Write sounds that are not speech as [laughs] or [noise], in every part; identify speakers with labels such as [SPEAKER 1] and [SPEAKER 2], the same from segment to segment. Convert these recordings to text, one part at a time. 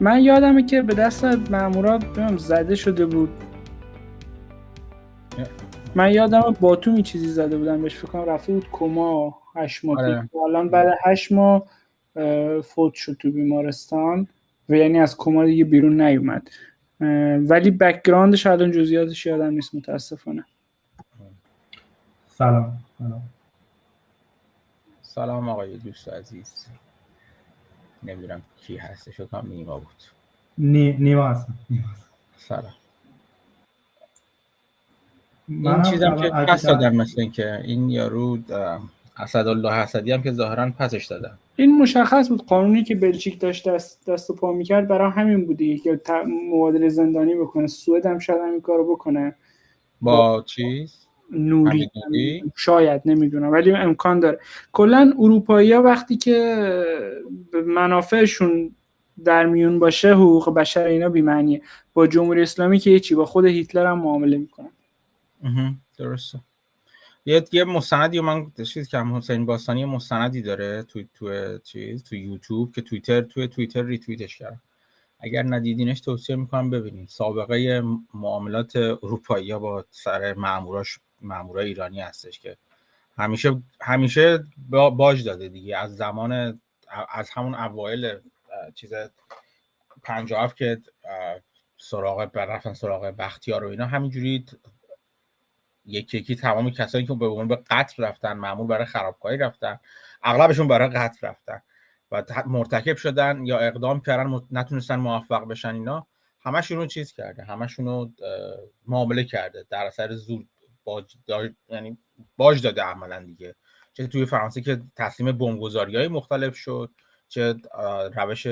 [SPEAKER 1] من یادمه که به دست مامورا زده شده بود. من یادم باتومی چیزی زده بودن بهش فکر کنم رفته بود کما هشت ماه آره. الان بعد هشت ماه فوت شد تو بیمارستان و یعنی از کما دیگه بیرون نیومد. ولی بکگراندش الان جزئیاتش یادم نیست متاسفانه.
[SPEAKER 2] سلام. سلام.
[SPEAKER 3] سلام آقای دوست عزیز. نمی‌دونم کی هستش فکر نیما بود.
[SPEAKER 2] نی... نیما هستم
[SPEAKER 3] سلام. این چیزم که پس دادم مثل که این یارو اسدالله حسدی هم که ظاهرا پسش دادن
[SPEAKER 1] این مشخص بود قانونی که بلژیک داشت دست دست و پا می‌کرد برای همین بودی که مبادله زندانی بکنه سوئد هم شاید همین کارو بکنه.
[SPEAKER 3] با چیز؟
[SPEAKER 1] نوری. شاید نمی‌دونم ولی امکان داره. کلا اروپایی ها وقتی که منافعشون در میون باشه حقوق بشر اینا بیمعنیه. با جمهوری اسلامی که چی با خود هیتلر هم معامله می‌کنن.
[SPEAKER 3] درسته. یه یه مستندی من چیز که حسین باستانی مستندی داره تو تو چیز تو یوتیوب که توییتر تو توییتر ریتویتش کردم اگر ندیدینش توصیه می‌کنم ببینید. سابقه معاملات اروپایی با سر ماموراش مامورای ایرانی هستش که همیشه همیشه باج داده دیگه. از زمان از همون اوایل چیز 57 که سراغ رفتن سراغ بختیار و اینا همینجوری یکی یکی تمام کسایی که به عنوان به قتل رفتن معمول برای خرابکاری رفتن اغلبشون برای قتل رفتن و مرتکب شدن یا اقدام کردن نتونستن موفق بشن اینا همشون رو چیز کرده همشون رو معامله کرده در اثر زور باج یعنی باج داده عملا دیگه. چه توی فرانسه که تسلیم بمبگذاری های مختلف شد چه روش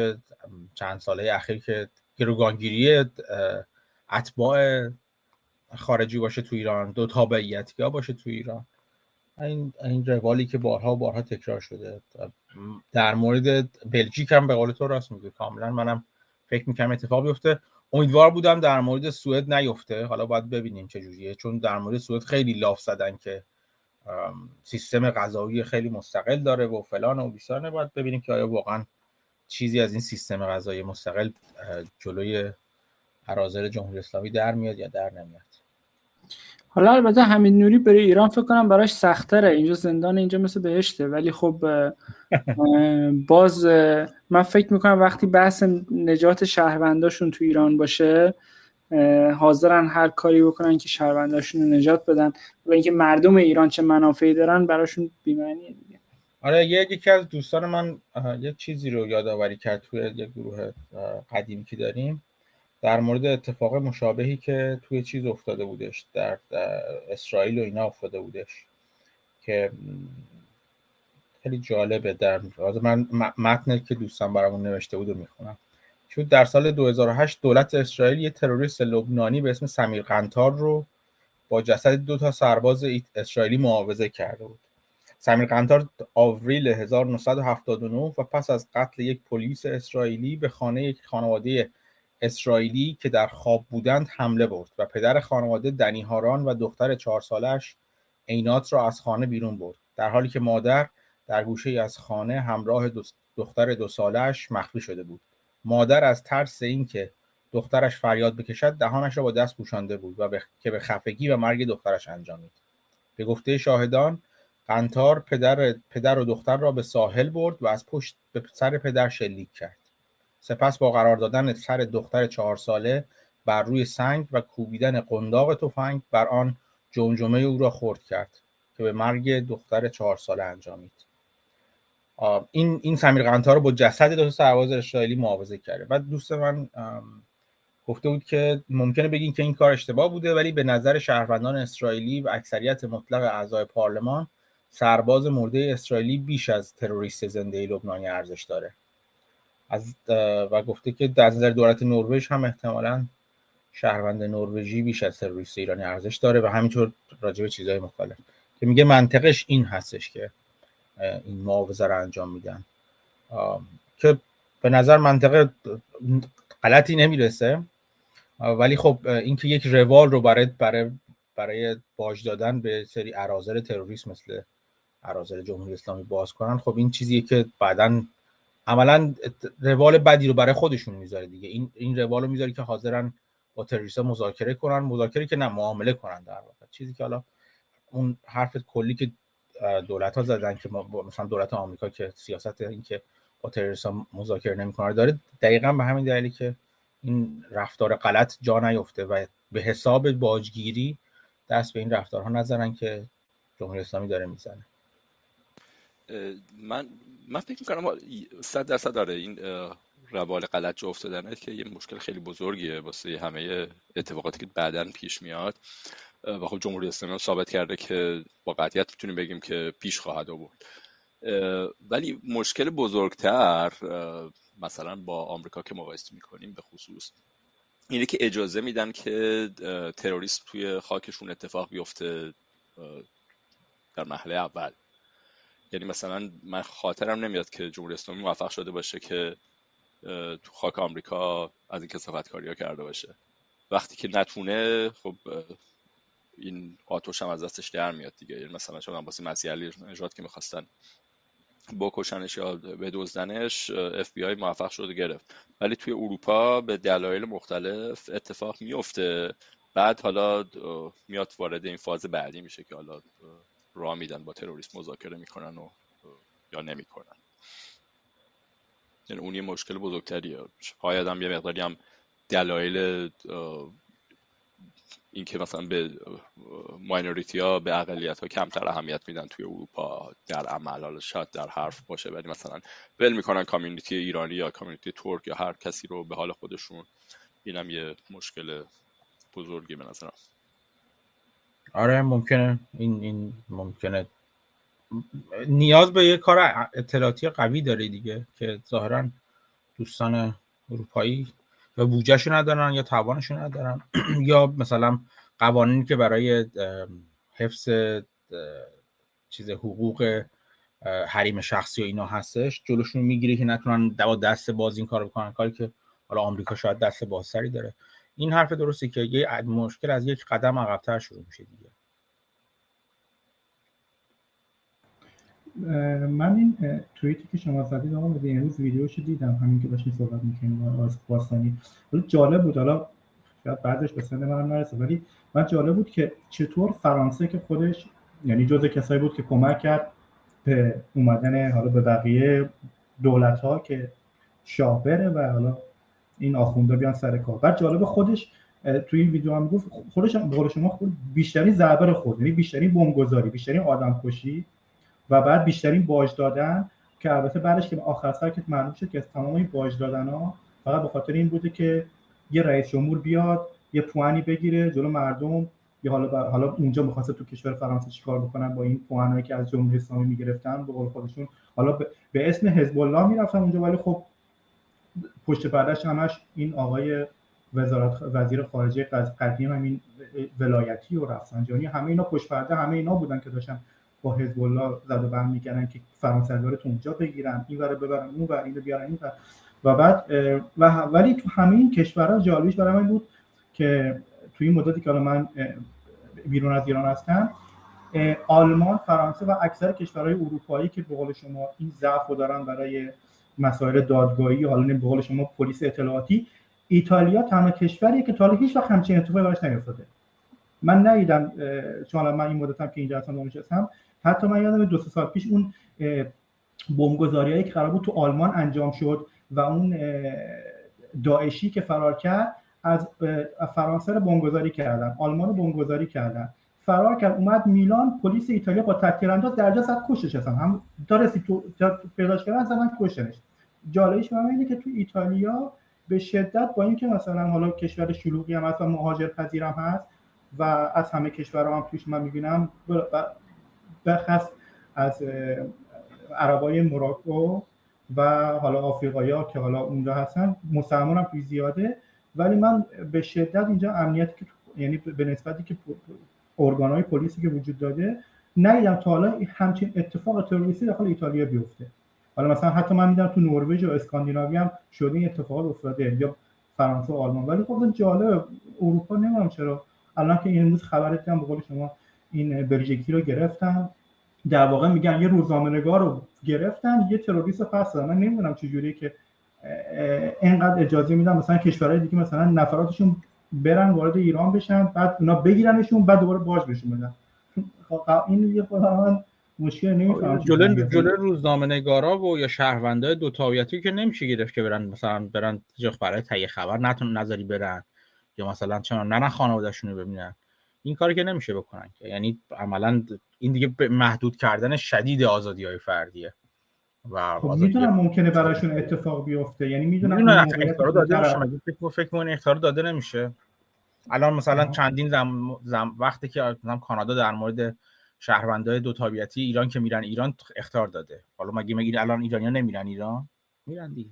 [SPEAKER 3] چند ساله اخیر که گروگانگیری اتباع خارجی باشه تو ایران دو تابعیتی باشه تو ایران. این این روالی که بارها و بارها تکرار شده. در مورد بلژیک هم به قول تو راست میگه. کاملا منم فکر می‌کنم اتفاق بیفته. امیدوار بودم در مورد سوئد نیفته. حالا باید ببینیم چه جوریه چون در مورد سوئد خیلی لاف زدن که سیستم غذایی خیلی مستقل داره و فلان و بیسانه باید ببینیم که آیا واقعا چیزی از این سیستم غذایی مستقل جلوی حرازر جمهوری اسلامی در میاد یا در نمیاد.
[SPEAKER 1] حالا البته همین نوری بره ایران فکر کنم براش سختره. اینجا زندان اینجا مثل بهشته. ولی خب [laughs] باز من فکر می‌کنم وقتی بحث نجات شهرونداشون تو ایران باشه حاضرن هر کاری بکنن که شهرونداشون رو نجات بدن و اینکه مردم ایران چه منافعی دارن براشون بیمعنیه دیگه
[SPEAKER 3] آره یکی از دوستان من یه چیزی رو یادآوری کرد توی یه گروه قدیمی که داریم. در مورد اتفاق مشابهی که توی چیز افتاده بودش در, اسرائیل و اینا افتاده بودش که خیلی جالبه در من متن که دوستان برامون نوشته بود می‌خونم. چون در سال 2008 دولت اسرائیل یه تروریست لبنانی به اسم سمیر قنتار رو با جسد دو تا سرباز اسرائیلی معاوضه کرده بود. سمیر قنتار آوریل 1979 و پس از قتل یک پلیس اسرائیلی به خانه یک خانواده اسرائیلی که در خواب بودند حمله برد و پدر خانواده دنی هاران و دختر چهار سالش عینات را از خانه بیرون برد. در حالی که مادر در گوشه از خانه همراه دختر دو سالش مخفی شده بود. مادر از ترس اینکه دخترش فریاد بکشد دهانش را با دست پوشانده بود و که به خفگی و مرگ دخترش انجامید به گفته شاهدان قنتار پدر, پدر و دختر را به ساحل برد و از پشت به سر پدر شلیک کرد. سپس با قرار دادن سر دختر چهار ساله بر روی سنگ و کوبیدن قنداق تفنگ بر آن جمجمه او را خرد کرد که به مرگ دختر چهار ساله انجامید این این سمیر قنتا رو با جسد دو سرباز اسرائیلی معاوضه کرده. بعد دوست من گفته بود که ممکنه بگین که این کار اشتباه بوده ولی به نظر شهروندان اسرائیلی و اکثریت مطلق اعضای پارلمان سرباز مرده اسرائیلی بیش از تروریست زنده لبنانی ارزش داره. از و گفته که در نظر دولت نروژ هم احتمالا شهروند نروژی بیش از تروریست ایرانی ارزش داره و همینطور راجع به چیزهای مختلف. که میگه منطقش این هستش که این معاوضه رو انجام میدن. که به نظر منطقه غلطی نمی‌رسه. ولی خب اینکه یک روال رو برای برای برای باج دادن به سری ارازل تروریست مثل اراذل جمهوری اسلامی باز کنن خب این چیزیه که بعدا عملا روال بدی رو برای خودشون می‌ذاره دیگه. این این روال رو می‌ذاره که حاضرن با تروریست مذاکره کنن مذاکره که نه معامله کنن در واقع. چیزی که حالا اون حرف کلی که دولت ها زدن که مثلا دولت آمریکا که سیاست این که با تروریست مذاکره نمی‌کنه داره دقیقا به همین دلیلی که این رفتار غلط جا نیفته و به حساب باجگیری دست به این رفتارها نزنن که جمهوری اسلامی داره می‌زنه.
[SPEAKER 4] من من فکر می‌کنم صد درصد داره این روال غلط جا افتادنه که یه مشکل خیلی بزرگیه واسه همه اتفاقاتی که بعدا پیش میاد. و خب جمهوری اسلامی ثابت کرده که با قطعیت می‌تونیم بگیم که پیش خواهد آورد. ولی مشکل بزرگتر مثلا با آمریکا که مقایسه می‌کنیم به خصوص اینه که اجازه میدن که تروریست توی خاکشون اتفاق بیفته در مرحله اول. یعنی مثلا من خاطرم نمیاد که جمهوری اسلامی موفق شده باشه که تو خاک آمریکا از این کسافت کاری ها کرده باشه. وقتی که نتونه خب این آتوش هم از دستش در میاد دیگه. یعنی مثلا چون واسه مسیح علی نژاد که می‌خواستن بکشنش یا بدزدنش اف بی آی موفق شده گرفت. ولی توی اروپا به دلایل مختلف اتفاق میفته بعد حالا میاد وارد این فاز بعدی میشه که حالا راه میدن با تروریست مذاکره می‌کنن و یا نمی‌کنن. یعنی اون یه مشکل بزرگتریه. شاید هم یه مقداری هم دلایل اینکه مثلا به ماینوریتی ها به اقلیت ها کمتر اهمیت میدن توی اروپا در عمل حالا شاید در حرف باشه ولی مثلا ول می‌کنن کامیونیتی ایرانی یا کامیونیتی ترک یا هر کسی رو به حال خودشون. اینم یه مشکل بزرگی به نظرم.
[SPEAKER 3] آره ممکنه. این این ممکنه. نیاز به یه کار اطلاعاتی قوی داره دیگه که ظاهرا دوستان اروپایی یا بودجهشو ندارن یا توانشو ندارن. [clears throat] یا مثلا قوانینی که برای حفظ چیز حقوق حریم شخصی و اینا هستش جلوشون می‌گیره که نتونن دست باز این کار بکنن. کاری که حالا آمریکا شاید دست بازتری داره. این حرف درسته که یه مشکل از یک قدم عقبتر شروع میشه دیگه.
[SPEAKER 2] من این توییتی که شما زدید آقا امروز ویدیوشو دیدم همین که داشتیم صحبت می‌کنیم از باستانی. ولی جالب بود حالا بعدش به سن منم نرسه ولی من جالب بود که چطور فرانسه که خودش یعنی جز کسایی بود که کمک کرد به اومدن حالا به بقیه دولت ها که شاه و حالا این آخونده بیان سر کار. بعد جالب خودش توی این ویدیو هم گفت خودش هم شما خود بیشترین ضربه خود یعنی بیشترین بمبگذاری بیشترین آدم کشی و بعد بیشترین باج دادن که البته بعدش که آخر سر که معلوم شد که تمام این باج دادن ها فقط به خاطر این بوده که یه رئیس جمهور بیاد یه پوانی بگیره جلو مردم یا حالا حالا اونجا می‌خواسته تو کشور فرانسه چیکار بکنن با این پوانایی که از جمهوری اسلامی می‌گرفتن؟ به قول خودشون حالا به اسم حزب الله می‌رفتن اونجا ولی خب پشت پردهش همش این آقای وزارت وزیر خارجه قدیم همین ولایتی و رفسنجانی همه اینا پشت پرده همه اینا بودن که داشتن با حزب الله زد و بند می‌کردن که فرانسه رو تو اونجا بگیرن این ور ببرن اون ور اینو بیارن این و بعد و ولی تو همه این کشورها جالبیش برای من بود که توی این مدتی که من بیرون از ایران هستم آلمان فرانسه و اکثر کشورهای اروپایی که به قول شما این ضعف رو دارن برای مسائل دادگاهی حالا به قول شما پلیس اطلاعاتی. ایتالیا تنها کشوریه که تا هیچ وقت همچین اتفاقی براش نیفتاده. من ندیدم چون من این مدتم که اینجا هستم هستم حتی من یادم دو سال پیش اون هایی که قرار بود تو آلمان انجام شد و اون داعشی که فرار کرد از فرانسه رو بمبگذاری کردن آلمان رو بمبگذاری کردن. فرار کرد اومد میلان پلیس ایتالیا با تکتیرانداز درجا زد کشش هم تا رسید تو پیداش کردن زدن کشتنش. جالبیش من اینه که تو ایتالیا به شدت با اینکه مثلا حالا کشور شلوغی هم هست و مهاجر پذیرم هست و از همه کشورها هم توش من می‌بینم بخص از عربای مراکو و حالا آفریقایی که حالا اونجا هستن مسلمان هم توی زیاده. ولی من به شدت اینجا امنیتی که یعنی به نسبتی که ارگان های پلیسی که وجود داده ندیدم تا حالا همچین اتفاق تروریستی داخل ایتالیا بیفته. حالا مثلا حتی من می‌دونم تو نروژ و اسکاندیناوی هم شده این اتفاقات افتاده یا فرانسه و آلمان. ولی خب جالب اروپا نمی‌دونم چرا. الان که این امروز خبر دیدم به قول شما این بلژیکی رو گرفتن در واقع میگن یه روزنامه‌نگار رو گرفتن یه تروریست پس من نمی‌دونم چجوریه که اینقدر اجازه میدن مثلا کشورهای دیگه مثلا نفراتشون برن وارد ایران بشن بعد اونا بگیرنشون بعد دوباره باج بهشون بدن. خب، این یه خود مشکل نمی‌فهمم
[SPEAKER 3] جلو جلو روزنامه نگارا و یا شهروندای دو تاویتی که نمیشه گرفت که برن مثلا برن برای تهیه خبر نتون نظری برن یا مثلا چون نه خانواده‌شون رو ببینن. این کاری که نمیشه بکنن یعنی عملا این دیگه محدود کردن شدید آزادی های فردیه.
[SPEAKER 2] و خب می‌دونم ممکنه براشون اتفاق بیفته. یعنی می‌دونم
[SPEAKER 3] اختار داده نمیشه فکر فکر کنم اختار داده نمیشه. الان مثلا چندین زم, زم وقتی که کانادا در مورد شهروندای دو تابعیتی ایران که میرن ایران اختار داده. حالا مگه مگه الان ایرانیا نمیرن ایران؟ میرن دیگه.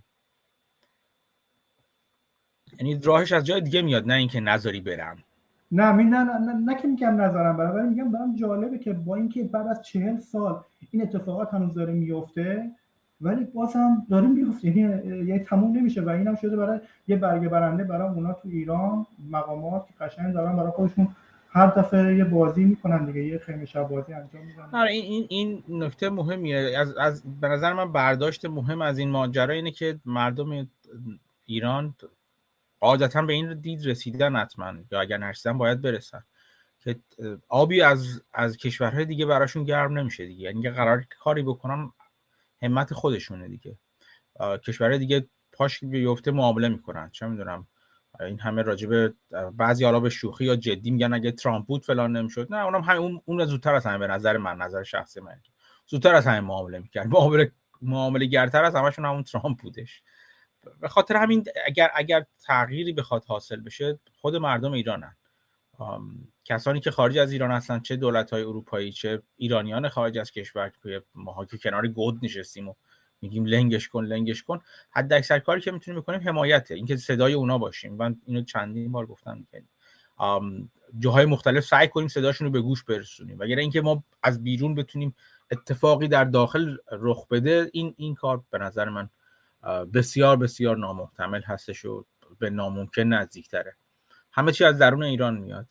[SPEAKER 3] یعنی راهش از جای دیگه میاد نه اینکه نظری برن
[SPEAKER 2] نه می نه نه, نه, که میگم نظرم برای ولی میگم برام جالبه که با اینکه بعد از چهل سال این اتفاقات هنوز داره میفته ولی باز هم داره میفته. یعنی یعنی تموم نمیشه و اینم شده برای یه برگه برنده برای اونا تو ایران مقامات که قشنگ دارن برای خودشون هر دفعه یه بازی می‌کنن دیگه یه خیمه شب بازی انجام میدن.
[SPEAKER 3] آره این این این نکته مهمیه. از از به نظر من برداشت مهم از این ماجرا اینه که مردم ایران قاعدتا به این دید رسیدن حتما یا اگر نرسیدن باید برسن که آبی از از کشورهای دیگه براشون گرم نمیشه دیگه. یعنی قرار کاری بکنن همت خودشونه دیگه. کشورهای دیگه پاش بیفته معامله می‌کنن. چه می‌دونم این همه راجب بعضی حالا به شوخی یا جدی میگن اگه ترامپ بود فلان نمی‌شد. نه اونم اون اون زودتر از همه به نظر من نظر شخصی من. زودتر از همه معامله می‌کرد. معامله معامله گرتر از همشون همون ترامپ بودش. به خاطر همین اگر اگر تغییری بخواد حاصل بشه خود مردم ایرانن. کسانی که خارج از ایران هستن چه دولت های اروپایی چه ایرانیان خارج از کشور که ماها که کنار گود نشستیم و میگیم لنگش کن لنگش کن. حد اکثر کاری که می‌تونیم بکنیم حمایته اینکه صدای اونا باشیم. من اینو چندین بار گفتم می‌کنیم جاهای مختلف سعی کنیم صداشون رو به گوش برسونیم. وگرنه اینکه ما از بیرون بتونیم اتفاقی در داخل رخ بده این این کار به نظر من بسیار بسیار نامحتمل هستش و به ناممکن نزدیکتره. همه چی از درون ایران میاد.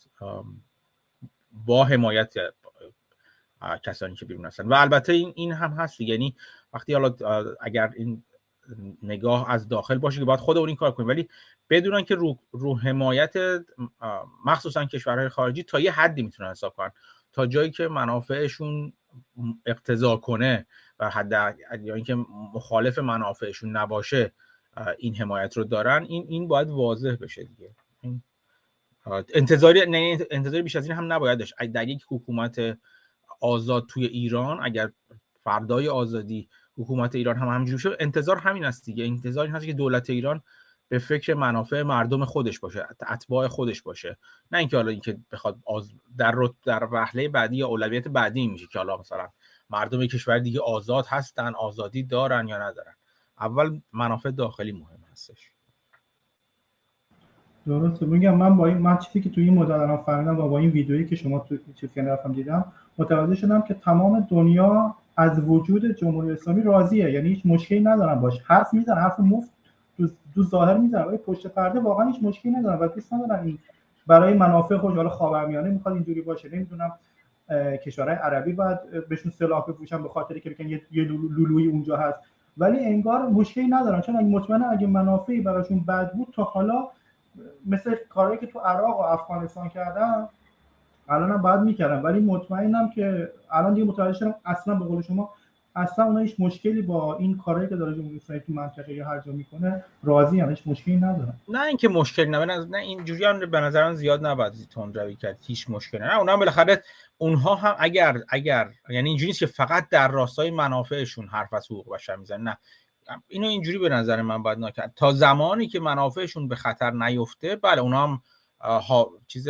[SPEAKER 3] با حمایت کسانی که بیرون هستن. و البته این هم هست یعنی وقتی حالا اگر این نگاه از داخل باشه که باید خود اون این کار کنیم. ولی بدونن که رو, رو حمایت مخصوصا کشورهای خارجی تا یه حدی می‌تونن حساب کنن. تا جایی که منافعشون اقتضا کنه و حد یا اینکه مخالف منافعشون نباشه این حمایت رو دارن این این باید واضح بشه دیگه. انتظاری انتظاری بیش از این هم نباید داشت. در یک حکومت آزاد توی ایران اگر فردای آزادی حکومت ایران هم همینجوری شد. انتظار همین است دیگه. انتظار این هست که دولت ایران به فکر منافع مردم خودش باشه اتباع خودش باشه. نه اینکه حالا اینکه بخواد در در وهله بعدی یا اولویت بعدی میشه که حالا مثلا مردم کشور دیگه آزاد هستن آزادی دارن یا ندارن. اول منافع داخلی مهم هستش.
[SPEAKER 2] درسته. میگم من با این من چیزی که توی این مدت الان فهمیدم و با این ویدیویی که شما تو چیز رفتم دیدم متوجه شدم که تمام دنیا از وجود جمهوری اسلامی راضیه. یعنی هیچ مشکلی ندارن باش. حرف می‌زنن حرف مفت دو, ظاهر می‌زنن. ولی پشت پرده واقعا هیچ مشکلی ندارن. و دوست ندارن این برای منافع خود حالا خاورمیانه می‌خواد اینجوری باشه. نمی‌دونم کشورهای عربی باید بهشون سلاح بپوشن به خاطری که بگن یه لولویی اونجا هست. ولی انگار مشکلی ندارن. چون اگه مطمئنا اگه منافعی براشون بد بود تا حالا مثل کارهایی که تو عراق و افغانستان کردن الان هم باید می‌کردم. ولی مطمئنم که الان دیگه متوجه شدم اصلا به قول شما اصلا اونها هیچ مشکلی با این کارهایی که داره جمهوری اسلامی تو منطقه یا هر جا می‌کنه راضی هم هیچ مشکلی ندارن.
[SPEAKER 3] نه اینکه مشکل نه نه اینجوری هم به نظر من زیاد نباید تون روی کرد. هیچ مشکلی نه. اونها بالاخره اونها هم اگر اگر یعنی اینجوری نیست که فقط در راستای منافعشون حرف از حقوق بشر می‌زنن. نه. اینو اینجوری به نظر من باید نکرد تا زمانی که منافعشون به خطر نیفته بله اونها هم چیز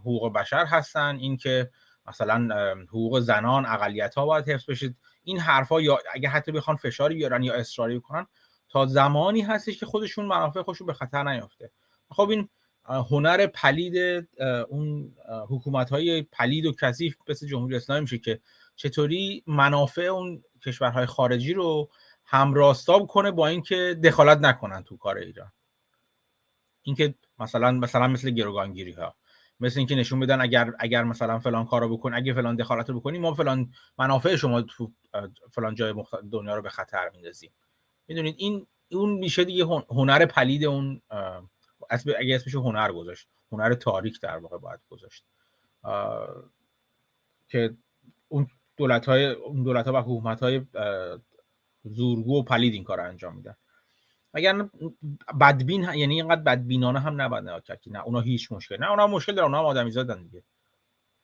[SPEAKER 3] حقوق بشر هستن اینکه مثلا حقوق زنان اقلیت ها باید حفظ بشه. این حرفها یا اگه حتی بخوان فشاری بیارن یا اصراری کنن تا زمانی هستش که خودشون منافع خودشون به خطر نیفته خب این هنر پلید اون حکومت های پلید و کثیف مثل جمهوری اسلامی میشه که چطوری منافع اون کشورهای خارجی رو همراستاب کنه با اینکه دخالت نکنن تو کار ایران. اینکه مثلا مثلا مثل گروگانگیری ها مثل اینکه نشون بدن اگر اگر مثلا فلان کارو بکن اگه فلان دخالت رو بکنی ما فلان منافع شما تو فلان جای دنیا رو به خطر میندازیم. می‌دونید؟ این اون میشه دیگه هنر پلید اون اگه اسمش هنر گذاشت. هنر تاریک در واقع باید گذاشت. که اون دولت های اون دولت ها و حکومت های زورگو و پلید این کار انجام میدن. اگر بدبین یعنی اینقدر بدبینانه هم نباید نگاه کرد که نه اونا هیچ مشکل نه اونا مشکل دارن اونا هم آدمی زادن دیگه.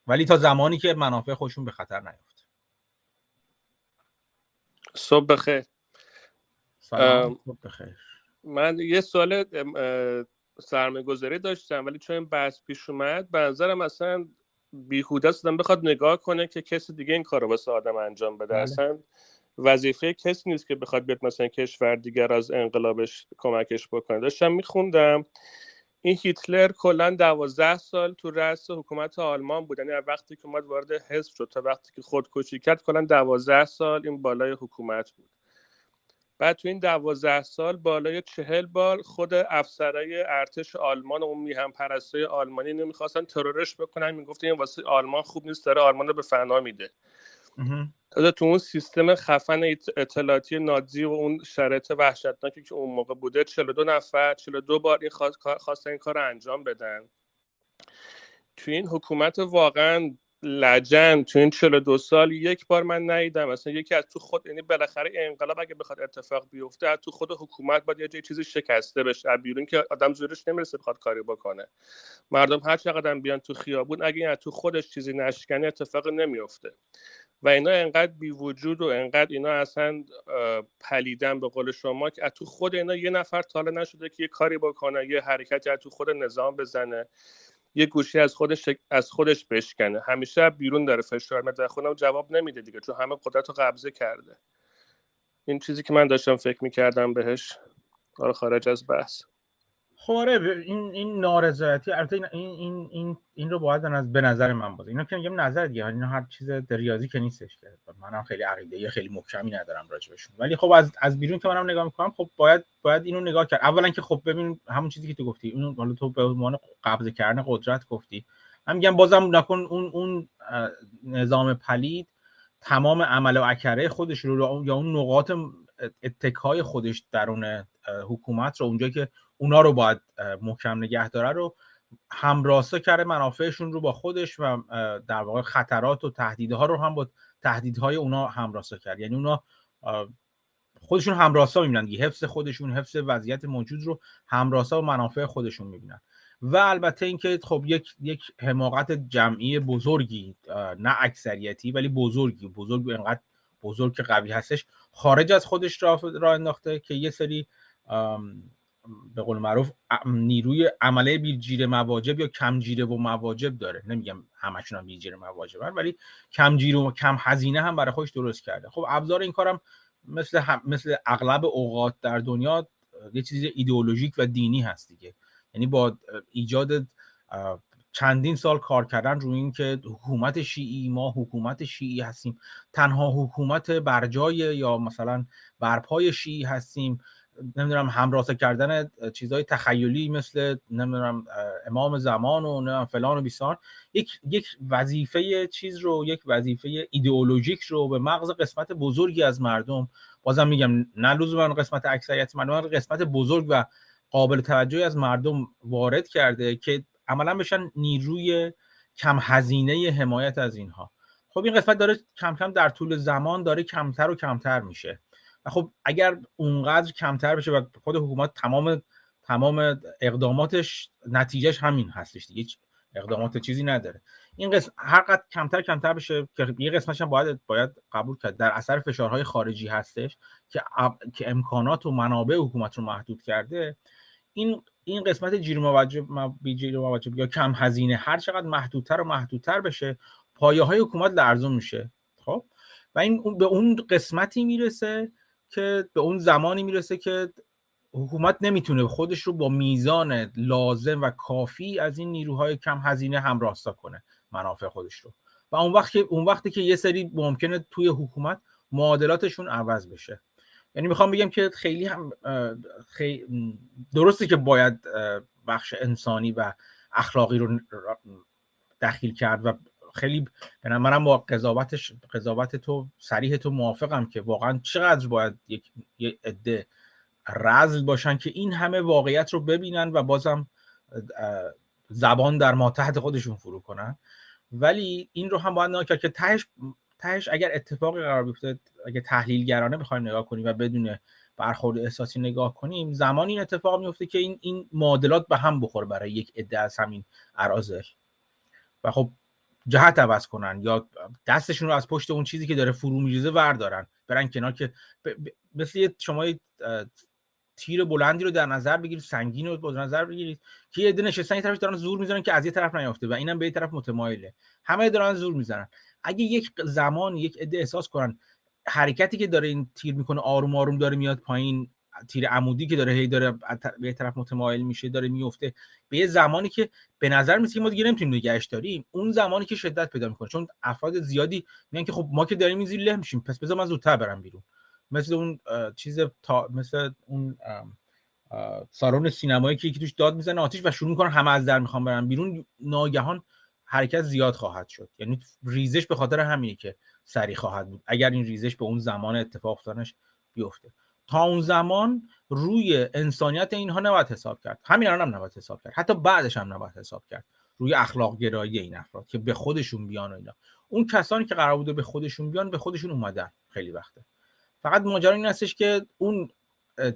[SPEAKER 3] ولی تا زمانی که منافع خودشون به خطر نیفته
[SPEAKER 5] صبح بخیر.
[SPEAKER 3] سلام صبح بخیر.
[SPEAKER 5] من یه سوال سرمایه داشتم ولی چون این بحث پیش اومد به نظرم اصلا بیهوده استادم بخواد نگاه کنه که کسی دیگه این کار رو واسه آدم انجام بده. بله. اصلا وظیفه کسی نیست که بخواد بیاد مثلا کشور دیگر از انقلابش کمکش بکنه. داشتم میخوندم این هیتلر کلا دوازده سال تو رأس حکومت آلمان بود. یعنی وقتی که اومد وارد حزب شد تا وقتی که خودکشی کرد کلا دوازده سال این بالای حکومت بود. بعد تو این دوازده سال بالای چهل بار خود افسرای ارتش آلمان و اون میهم پرستای آلمانی نمی‌خواستن ترورش بکنن. می‌گفت این واسه آلمان خوب نیست داره آلمان رو به فنا میده. تازه تو اون سیستم خفن اطلاعاتی نازی و اون شرایط وحشتناکی که اون موقع بوده 42 نفر 42 بار این خواستن این کار رو انجام بدن. تو این حکومت واقعا لجن تو این 42 سال یک بار من ندیدم. مثلا یکی از تو خود یعنی بالاخره انقلاب اگه بخواد اتفاق بیفته از تو خود حکومت باید یه چیزی شکسته بشه. از بیرون که آدم زورش نمی‌رسه بخواد کاری بکنه. مردم هر چقدر بیان تو خیابون اگه این تو خودش چیزی نشکنه اتفاق نمیفته و اینا انقدر بی وجود و انقدر اینا اصلا پلیدن به قول شما که تو خود اینا یه نفر تاله نشده که یه کاری بکنه یه حرکتی از تو خود نظام بزنه یه گوشی از خودش از خودش بشکنه. همیشه بیرون داره فشار میاد خودم جواب نمیده دیگه چون همه قدرت رو قبضه کرده. این چیزی که من داشتم فکر می‌کردم بهش آره خارج از بحث.
[SPEAKER 3] خب آره این این نارضایتی البته این این این این رو باید از به نظر من باشه اینا که میگم نظر دیگه اینا هر چیز ریاضی که نیستش که. منم خیلی عقیده خیلی محکمی ندارم راجبشون ولی خب از از بیرون که منم نگاه می‌کنم خب باید باید اینو نگاه کرد. اولا که خب ببین همون چیزی که تو گفتی اون حالا تو به عنوان قبضه کردن قدرت گفتی. من میگم بازم نکن اون اون نظام پلید تمام عمل و اکره خودش رو یا اون نقاط اتکای خودش درون حکومت رو اونجا که اونا رو باید محکم نگه داره رو همراستا کرده منافعشون رو با خودش و در واقع خطرات و تهدیدها رو هم با تهدیدهای اونا همراستا کرد. یعنی اونا خودشون همراستا می‌بینن دیگه. حفظ خودشون حفظ وضعیت موجود رو همراستا و منافع خودشون می‌بینن. و البته اینکه خب یک یک حماقت جمعی بزرگی نه اکثریتی ولی بزرگی بزرگ انقدر بزرگ که قوی هستش خارج از خودش را, را انداخته که یه سری به قول معروف نیروی عمله بیجیر مواجب یا کمجیره و مواجب داره. نمیگم همشون هم بیجیر مواجبن ولی کمجیره و کم هزینه هم برای خودش درست کرده. خب ابزار این کارم مثل مثل اغلب اوقات در دنیا یه چیز ایدئولوژیک و دینی هست دیگه. یعنی با ایجاد چندین سال کار کردن روی این که حکومت شیعی ما حکومت شیعی هستیم. تنها حکومت برجای یا مثلا برپای شیعی هستیم. نمی‌دونم همراسه کردن چیزهای تخیلی مثل نمی‌دونم امام زمان و نمی‌دونم فلان و بیسان یک یک وظیفه چیز رو یک وظیفه ایدئولوژیک رو به مغز قسمت بزرگی از مردم بازم میگم نه لزوما قسمت اکثریت مردم قسمت بزرگ و قابل توجهی از مردم وارد کرده که عملا بشن نیروی کم هزینه حمایت از اینها. خب این قسمت داره کم کم در طول زمان داره کمتر و کمتر میشه. و خب اگر اونقدر کمتر بشه و خود حکومت تمام تمام اقداماتش نتیجهش همین هستش دیگه اقدامات چیزی نداره. این قسم هر قد کمتر کمتر بشه که یه قسمتش هم باید باید قبول کرد. در اثر فشارهای خارجی هستش که که امکانات و منابع حکومت رو محدود کرده این این قسمت جیر موجب جیر موجب یا کم هزینه هر چقدر محدودتر و محدودتر بشه پایه های حکومت لرزون میشه. خب؟ و این به اون قسمتی می‌رسه که به اون زمانی می‌رسه که حکومت نمی‌تونه خودش رو با میزان لازم و کافی از این نیروهای کم هزینه همراستا کنه منافع خودش رو. و اون وقت اون وقتی که یه سری ممکنه توی حکومت معادلاتشون عوض بشه. یعنی می‌خوام بگم که خیلی هم خیلی درسته که باید بخش انسانی و اخلاقی رو دخیل کرد و خیلی به منم با قضاوتش قضاوت تو صریح تو موافقم که واقعا چقدر باید یک عده رزل باشن که این همه واقعیت رو ببینن و بازم زبان در ما تحت خودشون فرو کنن. ولی این رو هم باید نگاه که تهش تهش اگر اتفاقی قرار بیفته اگه تحلیلگرانه بخوایم نگاه کنیم و بدون برخورد احساسی نگاه کنیم زمان این اتفاق میفته که این این معادلات به هم بخوره برای یک عده از همین اراذل و خب جهت عوض کنن یا دستشون رو از پشت اون چیزی که داره فرو میریزه وردارن. برن کنار که مثل شما تیر بلندی رو در نظر بگیرید سنگین رو در نظر بگیرید که یه عده نشستن یه طرف دارن زور می‌زنن که از یه طرف نیافته و اینم به یه طرف متمایله. همه دارن زور می‌زنن اگه یک زمان یک عده احساس کنن حرکتی که داره این تیر می‌کنه آروم آروم داره میاد پایین تیر عمودی که داره هی داره به طرف متمایل میشه داره میفته به یه زمانی که به نظر میسه ما دیگه نمی‌تونیم نگهش داریم اون زمانی که شدت پیدا می‌کنه. چون افراد زیادی میگن که خب ما که داریم این له میشیم پس بذار من زودتر برم بیرون. مثل اون چیز تا مثل اون سالن سینمایی که یکی توش داد می‌زنه آتیش و شروع می‌کنن همه از در می‌خوان برن بیرون ناگهان حرکت زیاد خواهد شد. یعنی ریزش به خاطر همینه که سریع خواهد بود. اگر این ریزش به اون زمان اتفاق افتادنش بیفته. تا اون زمان روی انسانیت اینها نباید حساب کرد. همین الان هم نباید حساب کرد. حتی بعدش هم نباید حساب کرد. روی اخلاق گرایی این افراد که به خودشون بیان و اینا. اون کسانی که قرار بوده به خودشون بیان به خودشون اومدن. خیلی وقته. فقط ماجرا این هستش که اون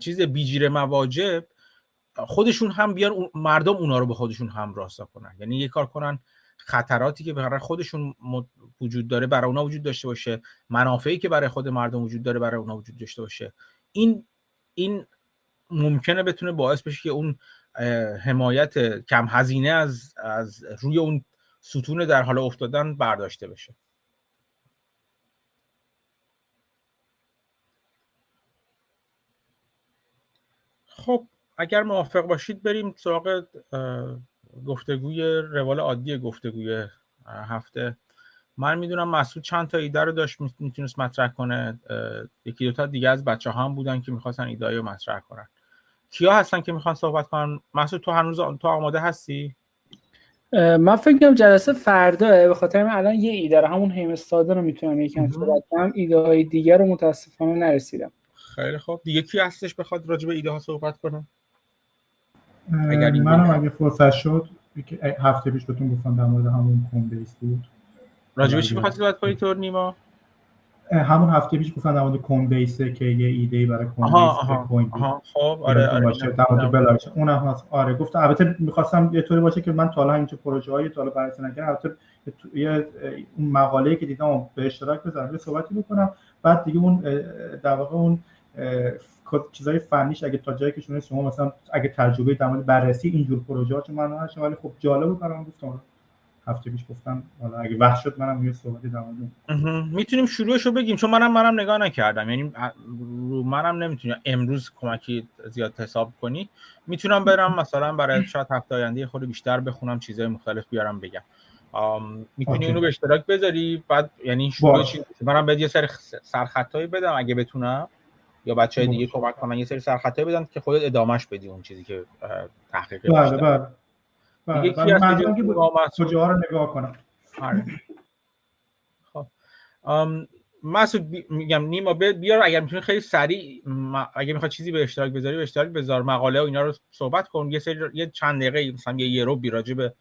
[SPEAKER 3] چیز بیجیر مواجب خودشون هم بیان مردم اونا رو به خودشون هم راستا کنن. یعنی یه کار کنن خطراتی که برای خودشون وجود داره برای اونا وجود داشته باشه منافعی که برای خود مردم وجود داره برای اونا وجود داشته باشه. این این ممکنه بتونه باعث بشه که اون حمایت کم هزینه از از روی اون ستون در حال افتادن برداشته بشه. خب اگر موافق باشید بریم سراغ گفتگوی روال عادی گفتگوی هفته. من می‌دونم مسعود چند تا ایده رو داشت می‌تونست مطرح کنه. یکی دوتا دیگه از بچه ها هم بودن که می‌خواستن ایده رو مطرح کنن. کیا هستن که می‌خوان صحبت کنن؟ مسعود تو هنوز تو آماده هستی؟
[SPEAKER 1] من فکر کنم جلسه فردا به خاطر الان یه ایده رو همون هیمستاده رو می‌تونم یکم صحبت کنم. ایده های دیگر رو متاسفانه نرسیدم.
[SPEAKER 3] خیلی خوب. دیگه کی هستش بخواد راجع به ایده ها صحبت کنم
[SPEAKER 2] اگر منم اگه فرصت شد هفته پیش بهتون گفتم در مورد همون کوم بیس بود.
[SPEAKER 3] راجع به چی می‌خواستی صحبت کنی تو نیما؟
[SPEAKER 2] همون هفته پیش گفتم در مورد کوم بیسه که یه ایده برای کوم بیس کوین
[SPEAKER 3] خب آره آره
[SPEAKER 2] در مورد بلاک اونم هست. آره گفتم. البته می‌خواستم یه طوری باشه که من تا حالا اینجا پروژه های تا حالا بررسی نکردم. البته یه اون مقاله‌ای که دیدم به اشتراک بذارم یه صحبتی بکنم. بعد دیگه اون در واقع اون چیزای فنیش اگه تا جایی که شما شما مثلا اگه تجربه در مورد بررسی اینجور پروژه ها من نشه ولی خب جالب بود برام گفتم. هفته پیش گفتم حالا اگه وقت شد منم یه صحبتی در مورد
[SPEAKER 3] می‌تونیم شروعش رو بگیم چون منم منم نگاه نکردم. یعنی رو منم نمی‌تونم امروز کمکی زیاد حساب کنی. می‌تونم برم مثلا برای شاید هفته آینده خود بیشتر بخونم چیزهای مختلف بیارم بگم. می‌تونی اونو به اشتراک بذاری بعد یعنی شروع منم بهت یه سری سرخطایی بدم اگه بتونم. یا بچه های دیگه کمک کنن یه سری سرخطایی بدن که خودت ادامهش بدی اون چیزی که تحقیق
[SPEAKER 2] بله بله. بله بله. کجا رو نگاه کنم
[SPEAKER 3] آره. خب. مسعود میگم نیما بیار اگر می‌تونی خیلی سریع اگر می‌خواد چیزی به اشتراک بذاری به اشتراک بذار. مقاله و اینا رو صحبت کن. یه سری یه چند دقیقه مثلا یه یورو بیراجه به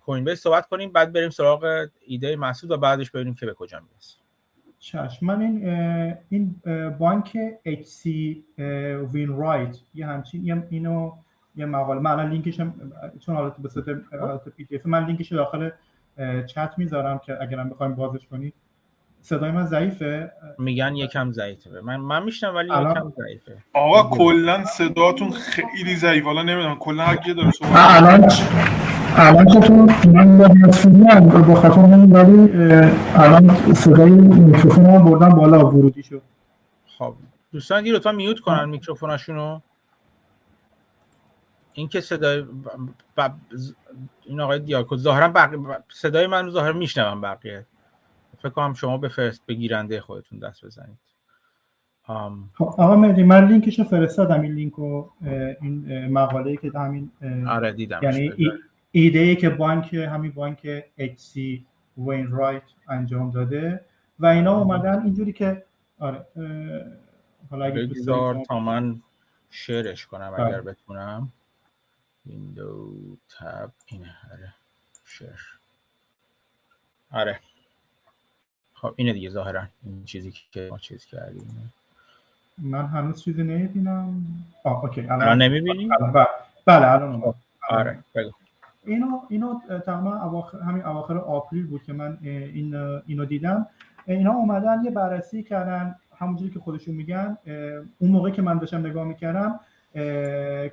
[SPEAKER 3] Coinbase صحبت کنیم. بعد بریم سراغ ایده مسعود و بعدش ببینیم که به کجا می‌رسه
[SPEAKER 2] چشم. من این این بانک HC Wainwright یه همچین یه اینو یه مقاله. من الان لینکش هم چون حالت به صورت حالت PDF من لینکش داخل چت می‌ذارم که اگرم بخوایم بازش کنید. صدای من ضعیفه؟
[SPEAKER 3] میگن یکم ضعیفه. من من میشنوم ولی الان... یکم ضعیفه.
[SPEAKER 6] آقا کلا صداتون خیلی ضعیفه. حالا نمی‌دونم کلا هر کی داره
[SPEAKER 2] الان الان که تو من با هم با خاطر همین ولی الان صدای میکروفون هم بردم بالا ورودی شد.
[SPEAKER 3] خب. دوستان دیگه لطفا میوت کنن میکروفوناشونو. این که صدای ب... این آقای دیاکو ظاهرا بقیه صدای من ظاهرا میشنوم بقیه. فکر کنم شما به فرست بگیرنده خودتون دست بزنید.
[SPEAKER 2] خب آقا مهدی من لینکش رو فرستادم این لینک و این مقاله که همین
[SPEAKER 3] آره دیدم
[SPEAKER 2] یعنی ایده ای که بانک همین بانک HC وین رایت انجام داده و اینا اومدن اینجوری که آره حالا اگه
[SPEAKER 3] بگذار تا من شیرش کنم
[SPEAKER 2] بله.
[SPEAKER 3] اگر بتونم. ویندو تب اینه آره شیر. آره. خب اینه دیگه ظاهرا. این چیزی که ما چیز کردیم.
[SPEAKER 2] من هنوز چیزی نمی‌بینم. آه okay
[SPEAKER 3] الان نمی‌بینی؟
[SPEAKER 2] بله بله الان اومد.
[SPEAKER 3] آره بگو.
[SPEAKER 2] اینو اینو تقریبا اواخر همین اواخر April بود که من این اینو دیدم. اینا اومدن یه بررسی کردن همونجوری که خودشون میگن اون موقع که من داشتم نگاه می‌کردم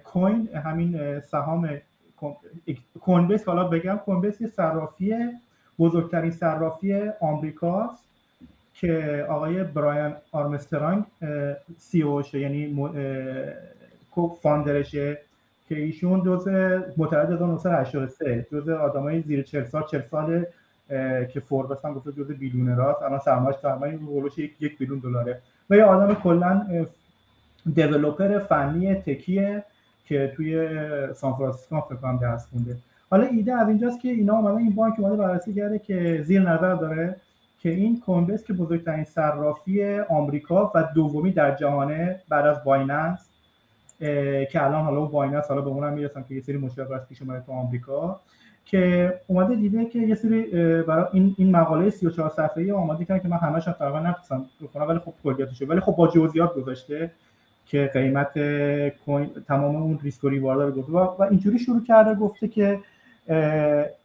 [SPEAKER 2] coin همین سهام Coinbase حالا بگم Coinbase یه صرافی بزرگترین صرافی آمریکاست که آقای برایان آرمسترانگ CEO شه یعنی founder شه. که ایشون جز متولد 1983 جز آدمای زیر 40 سال 40 سال که فوربس هم گفته جز billionaire است الان سرمایه‌اش تقریبا حول و حوش یک billion دلاره. و یه آدم کلا developer فنی tech یه که توی سان فرانسیسکو فکر کنم درس خونده. حالا ایده از اینجاست که اینا اومدن این بانک اومده بررسی کرده که زیر نظر داره که این Coinbase که بزرگترین صرافی آمریکا و دومی در جهانه بعد از Binance که الان حالا Binance حالا به اونم می‌رسم که یه سری مشکل براش پیش اومده تو آمریکا که اومده دیده که یه سری برای این این مقاله 34 صفحه‌ای آماده کردن که من همش هم تقریبا نتونستم بخونم ولی خب کلیاتش ولی خب با جزئیات گذاشته که قیمت coin تمام اون ریسک و reward رو گفته. و اینجوری شروع کرده گفته که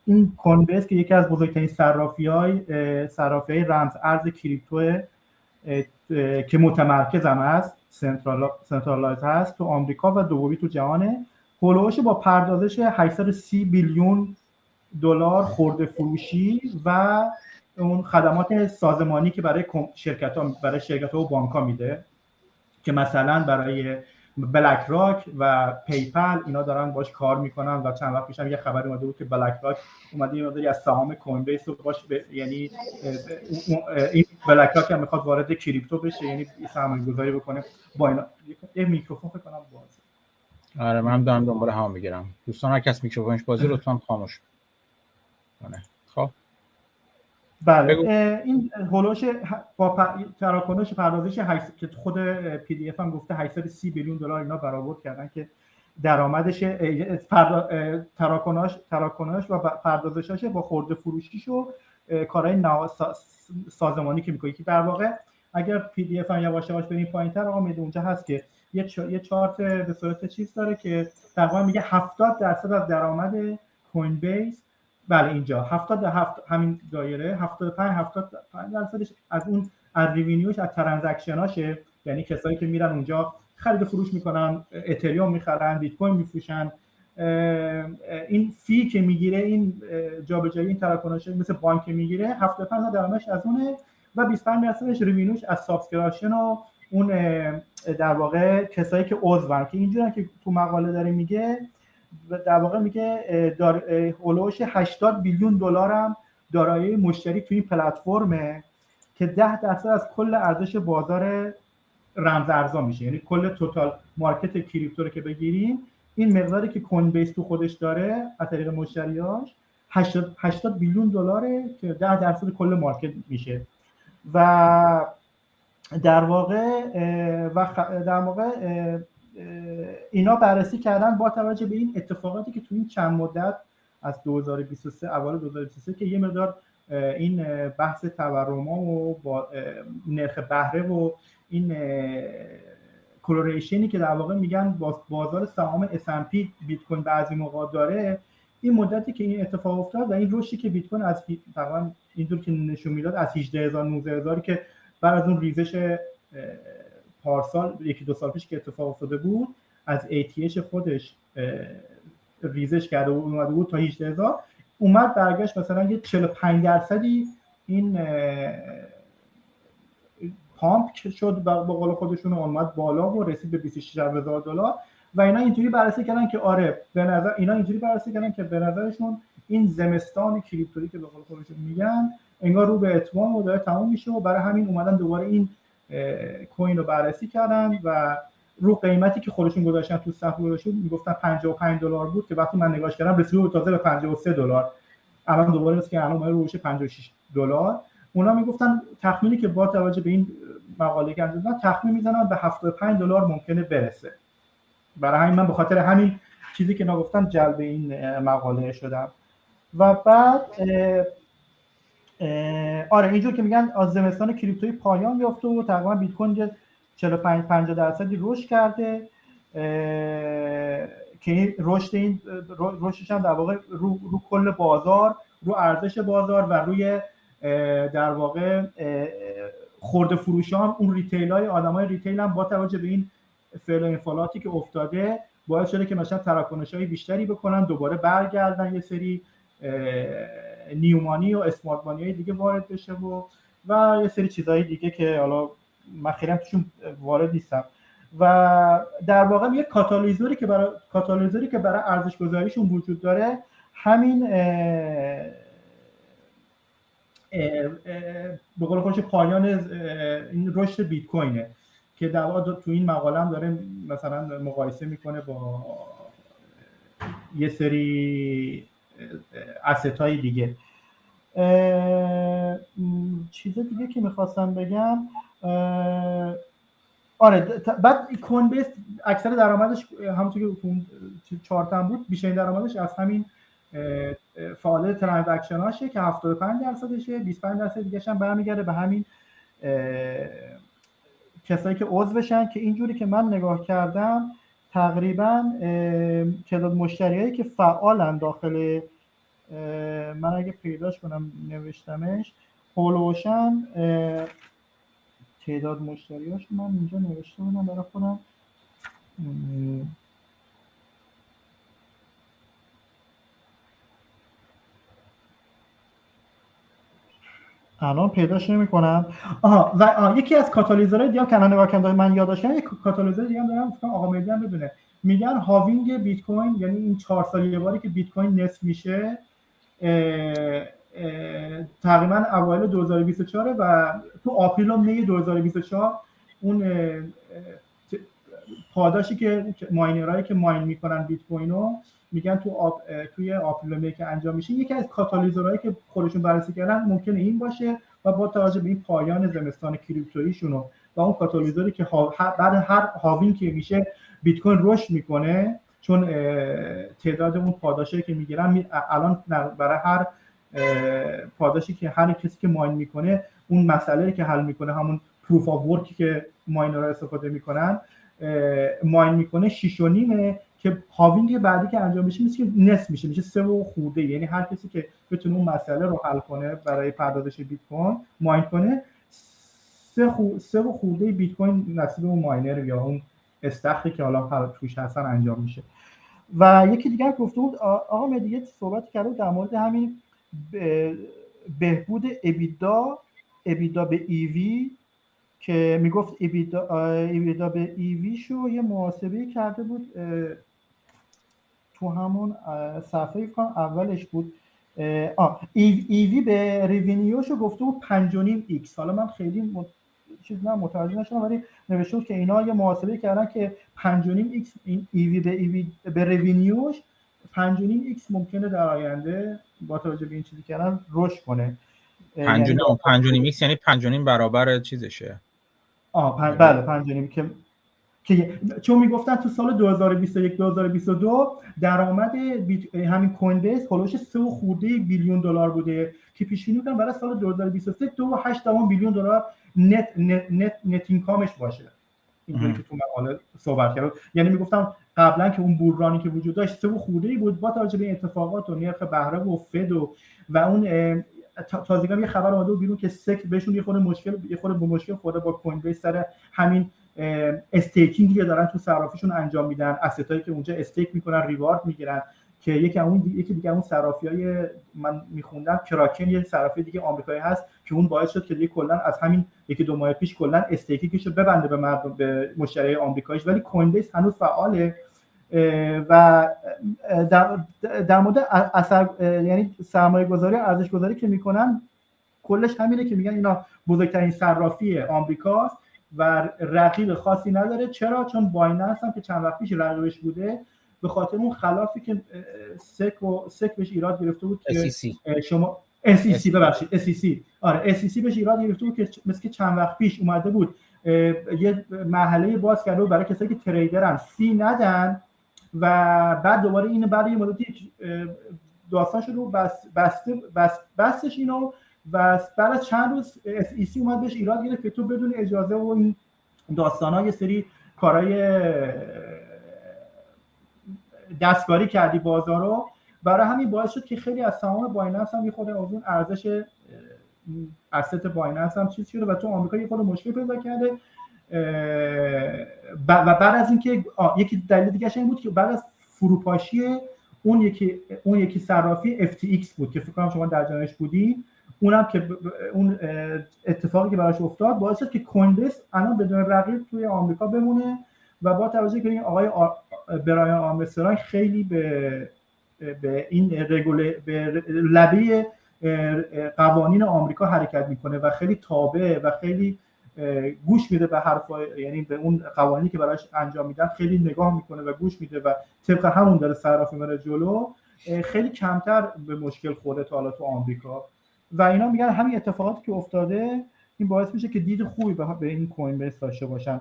[SPEAKER 2] این کوین بیس که یکی از بزرگترین صرافی های صرافی رمز ارز کریپتو که متمرکز هم هست central centralized هست تو آمریکا و دومی تو جهانه هولوش با پردازش 830 billion دلار خورده فروشی و اون خدمات سازمانی که برای شرکت ها برای شرکت ها و بانک ها میده که مثلا برای بلک راک و پی‌پل اینا دارن باش کار می‌کنن و چند وقت پیشم یه خبر اومده بود که بلک راک اومده یه مقداری از سهام کوین بیس رو باش به- یعنی این بلک راک هم می‌خواد وارد کریپتو بشه یعنی سرمایه گذاری بکنه. با اینا یه میکروفون فکر کنم باز.
[SPEAKER 3] آره من دارم دنبال هم می‌گیرم. دوستان هر کس میکروفونش بازی لطفا خاموش کنه.
[SPEAKER 2] بله. این هولوش با پ- تراکنش پردازش که خود پی دی اف هم گفته 830 billion دلار اینا برآورد کردن که درآمدش اه، تراکنش تراکنش و پردازشاش با خورده فروشیش و کارهای نوا- سازمانی که می‌کنه. که در واقع اگر پی دی اف هم یواش یواش بریم پایینتر آقا میده اونجا هست که یه چا- یه چارت به صورت چیز داره که تقریبا میگه 70 درصد از درآمد کوین بیس بله اینجا. 70 در هفت همین دایره 75 75 درصدش از اون از revenue ش از transaction اشه یعنی کسایی که میرن اونجا خرید فروش می‌کنن اتریوم می‌خرن بیت کوین میفروشن این fee که می‌گیره این جابجایی این تراکنش مثل بانک می‌گیره 75 درصدش از اونه و 25 درصدش revenue ش از subscription و اون در واقع کسایی که عضون که اینجوری که تو مقاله داره میگه در واقع میگه دار هولوش 80 billion دلار هم دارایی مشتری تو این پلتفرمه که 10 درصد از کل ارزش بازار رمز ارزا میشه. یعنی کل توتال مارکت کریپتو رو که بگیریم این مقداری که کوین بیس تو خودش داره از طریق مشتریاش 80 80 بیلیون دلاره که 10 درصد کل مارکت میشه. و در واقع و در واقع اینا بررسی کردن با توجه به این اتفاقاتی که تو این چند مدت از 2023 اول 2023 که یه مقدار این بحث تورم و با نرخ بهره و این کلوریشنی که در واقع میگن با بازار سهام S&P بیت کوین بعضی موقع داره این مدتی که این اتفاق افتاد و این رشدی که بیت کوین از تقریبا اینطور که نشون می‌داد از 18000 19000 که بعد از اون ریزش پارسال یکی دو سال پیش که اتفاق افتاده بود از ATH خودش ریزش کرده و اومده بود تا 18000 اومد برگشت مثلا یه 45 درصدی این پامپ شد با قول خودشون اومد بالا و رسید به 26 هزار دلار. و اینا اینجوری بررسی کردن که آره به نظر اینا اینجوری بررسی کردن که به نظرشون این زمستان کریپتویی که به قول خودشون میگن انگار رو به اتمام و داره تموم میشه و برای همین اومدن دوباره این کوین رو بررسی کردن و رو قیمتی که خودشون گذاشتن تو صف گذاشتن می‌گفتن 55 دلار بود که وقتی من نگاش کردم رسید تازه به 53 دلار. الان دوباره که الان روش 56 دلار. اونا می‌گفتن تخمینی که با توجه به این مقاله که انجام تخمین می‌زنن به 75 دلار ممکنه برسه. برای همین من به خاطر همین چیزی که نگفتم جلب این مقاله شدم. و بعد آره اینجور که میگن از زمستان کریپتوی پایان یافته و تقریبا بیت کوین 45 50 درصدی رشد کرده. که رشد این رشدش هم در واقع رو, رو کل بازار رو ارزش بازار و روی در واقع خورده فروشان اون retail های آدم های retail هم با توجه به این فعل و انفعالاتی که افتاده باعث شده که مثلا تراکنش های بیشتری بکنن دوباره برگردن یه سری new money و smart money های دیگه وارد بشه و و یه سری چیزهای دیگه که حالا من خیلی توشون وارد نیستم. و در واقع یه کاتالیزوری که برای کاتالیزوری که برای ارزش گذاریشون وجود داره همین به قول خودش پایان این رشد بیت کوینه که در واقع تو این مقاله هم داره مثلا مقایسه می‌کنه با یه سری اسست های دیگه. چیز دیگه که می‌خواستم بگم آره بعد کوین بیس اکثر درآمدش همونطور که تو چارتم بود بیشترین درآمدش از همین فعالیت ترانزکشن هاشه که 75 درصدشه 25 درصد دیگه هم برمیگرده به همین کسایی که عضو بشن که اینجوری که من نگاه کردم تقریبا تعداد مشتریایی که فعالن داخل من اگه پیداش کنم نوشتمش هولوشن تعداد مشتریاش من اینجا نوشته بودم برای خودم الان پیداش نمی کنم آها و آه. یکی از کاتالیزورهای دیگه که الان نگاه کردم من کردم یک کاتالیزور دیگه هم دارم فکر آقا مهدی هم بدونه میگن halving بیت کوین یعنی این چهار سال یه باری که بیت کوین نصف میشه تقریبا اوایل 2024 و تو آپریل و می 2024 اون پاداشی که miner هایی که mine می‌کنن بیت کوین رو میگن تو آب، توی آپریل که انجام میشه یکی از کاتالیزورهایی که خودشون بررسی کردن ممکنه این باشه و با توجه به این پایان زمستان کریپتوییشون و اون کاتالیزوری که بعد هر هاوین که میشه بیت کوین رشد می‌کنه چون تعداد اون پاداشی که می‌گیرن الان برای هر پاداشی که هر کسی که mine می‌کنه اون مسئله که حل می‌کنه همون proof of work ی که miner استفاده می‌کنن mine می‌کنه 6 و نیمه که halving بعدی که انجام میشه میشه نصف میشه میشه سه و خورده. یعنی هر کسی که بتونه اون مسئله رو حل کنه برای پردازش بیت کوین mine کنه سه, خو... سه و خورده بیت کوین نصیب اون ماینر یا اون استخری که حالا توش هستن انجام میشه. و یکی دیگر گفته بود آقا مدیگه صحبت کرده در مورد همین بهبود ابیدا ابیدا به ایوی که می‌گفت ایویدا به ایوی شو یه محاسبه کرده بود تو همون صفحه کنم اولش بود. آه EV به revenue شو گفته بود 5.5 x. حالا من خیلی چیز نه متوجه نشدم ولی نوشته بود که اینا یه محاسبه کردن که 5.5 ایکس این ایوی به ایوی به ریوینیوش 5.5 ایکس ممکنه در آینده با توجه به این چیزی کردن رشد کنه.
[SPEAKER 3] 5.5 یعنی x یعنی 5.5 برابر چیزشه.
[SPEAKER 2] آه پن... بله 5.5 که که چون می‌گفتن تو سال 2021 2022 درآمد. همین کوین بیس هولوش 3 خورده billion دلار بوده که پیش بینی برای سال 2023 2.8 billion دلار net net net, net income ش باشه اینجوری که تو مقاله صحبت کرد یعنی می‌گفتم قبلا که اون بحرانی که وجود داشت سه خورده ای بود با توجه به اتفاقات و نرخ بهره و فد و و اون تازگی یه خبر اومده بیرون که SEC بهشون یه خورده مشکل یه خورده با مشکل خورده با کوین بیس سر همین staking که دارن تو صرافیشون انجام میدن. استایی که اونجا stake می‌کنن reward می‌گیرن که یکی اون یکی دیگه اون صرافی های من میخوندم کراکن یه صرافی دیگه آمریکایی هست که اون باعث شد که دیگه کلا از همین یکی دو ماه پیش کلا استیکینگش رو ببنده به مردم به مشتری آمریکاییش. ولی کوین بیس هنوز فعاله و در, در مورد اثر یعنی سرمایه گذاری ارزش گذاری که می‌کنن کلش همینه که میگن اینا بزرگترین صرافی آمریکاست. و رقیب خاصی نداره. چرا؟ چون بایننس هم که چند وقت پیش رقیبش بوده. به خاطر اون خلافی که سک و سک بهش ایراد گرفته بود که شما SEC ببخشید SEC آره SEC بهش ایراد گرفته بود که مثل که چند وقت پیش اومده بود. یه مرحله باز کرده برای کسایی که تریدرن. سی ندن و بعد دوباره این بعد یه مدتی داستان شد و بس بسته بس بستش اینو و بعد از چند روز SEC اومد بهش ایراد گرفت که تو بدون اجازه و این داستان ها یه سری کارهای دستکاری کردی بازار رو. برای همین باعث شد که خیلی از سهام بایننس هم یه خود از اون ارزش اسست بایننس هم چیز شده و تو آمریکا یه خود مشکل پیدا کرده. و بعد از اینکه یکی دلیل دیگه این بود که بعد از فروپاشی اون یکی اون یکی صرافی FTX بود که فکر کنم شما در جانش بودی اونم که اون اتفاقی که براش افتاد باعث شد که بیس الان بدون رقیب توی آمریکا بمونه و با توجه که این آقای برایان آرمسترانگ خیلی به به این رگوله به لبه قوانین آمریکا حرکت می‌کنه و خیلی تابع و خیلی گوش میده به حرف یعنی به اون قوانینی که براش انجام میدن خیلی نگاه می‌کنه و گوش میده و طبق همون داره صرافی میره جلو خیلی کمتر به مشکل خورده تا حالا تو آمریکا. و اینا میگن همین اتفاقاتی که افتاده این باعث میشه که دید خوبی به این کوین بیس داشته باشن.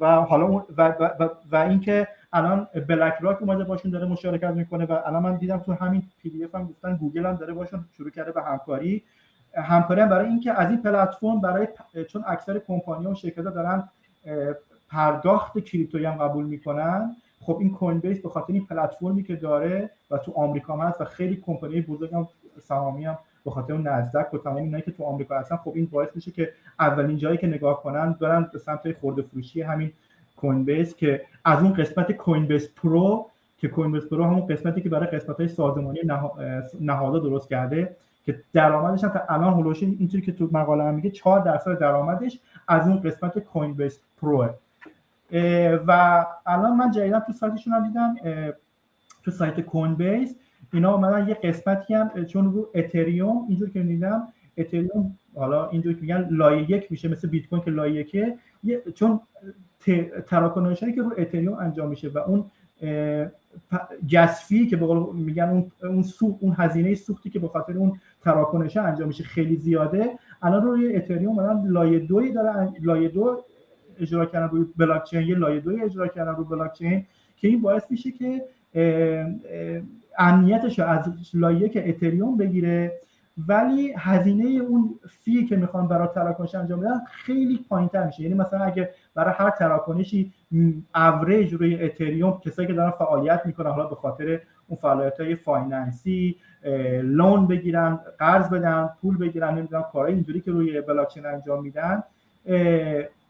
[SPEAKER 2] و حالا و, و, و, و اینکه الان بلک راک اومده باشون داره مشارکت می‌کنه و الان من دیدم تو همین پی دی اف هم گفتن گوگل هم داره باشون شروع کرده به همکاری. همکاری هم برای اینکه از این پلتفرم برای چون اکثر کمپانی و شرکت ها دارن پرداخت کریپتویی هم قبول می‌کنن. خب این کوین بیس به خاطر این پلتفرمی که داره و تو آمریکا هم هست و خیلی کمپانی بزرگ هم سهامی هم به خاطر اون نزدک و تمام اینایی که تو آمریکا هستن خب این باعث میشه که اولین جایی که نگاه کنن برن به سمت خورده فروشی همین کوین بیس که از اون قسمت کوین بیس پرو که کوین بیس پرو همون قسمتی که برای قسمت های سازمانی نهادا درست کرده که درآمدش تا الان هولوش اینطوری که تو مقاله هم میگه 4 درصد درآمدش از اون قسمت کوین بیس پرو و الان من جدیدا تو سایتشون هم دیدم تو سایت کوین بیس اینا اومدن یه قسمتی هم چون رو اتریوم اینجور که دیدم اتریوم حالا اینجور که میگن لایه یک میشه مثل بیت کوین که لایه یکه. چون تراکنشی که رو اتریوم انجام میشه و اون gas fee که به میگن اون اون اون هزینه سوختی که به خاطر اون تراکنش انجام میشه خیلی زیاده. الان روی اتریوم الان لایه دوی داره لایه دو اجرا کردن روی بلاک چین یه لایه دوی اجرا کردن روی بلاک چین که این باعث میشه که امنیتش رو از لایه یک اتریوم بگیره. ولی هزینه اون fee که می‌خوان برای تراکنش انجام بدن خیلی پایینتر میشه. یعنی مثلا اگه برای هر تراکنشی اوریج روی اتریوم کسایی که دارن فعالیت می‌کنن حالا به خاطر اون فعالیت های finance ی loan بگیرن قرض بدن پول بگیرن نمی‌دونم کارهای اینجوری که روی بلاکچین انجام میدن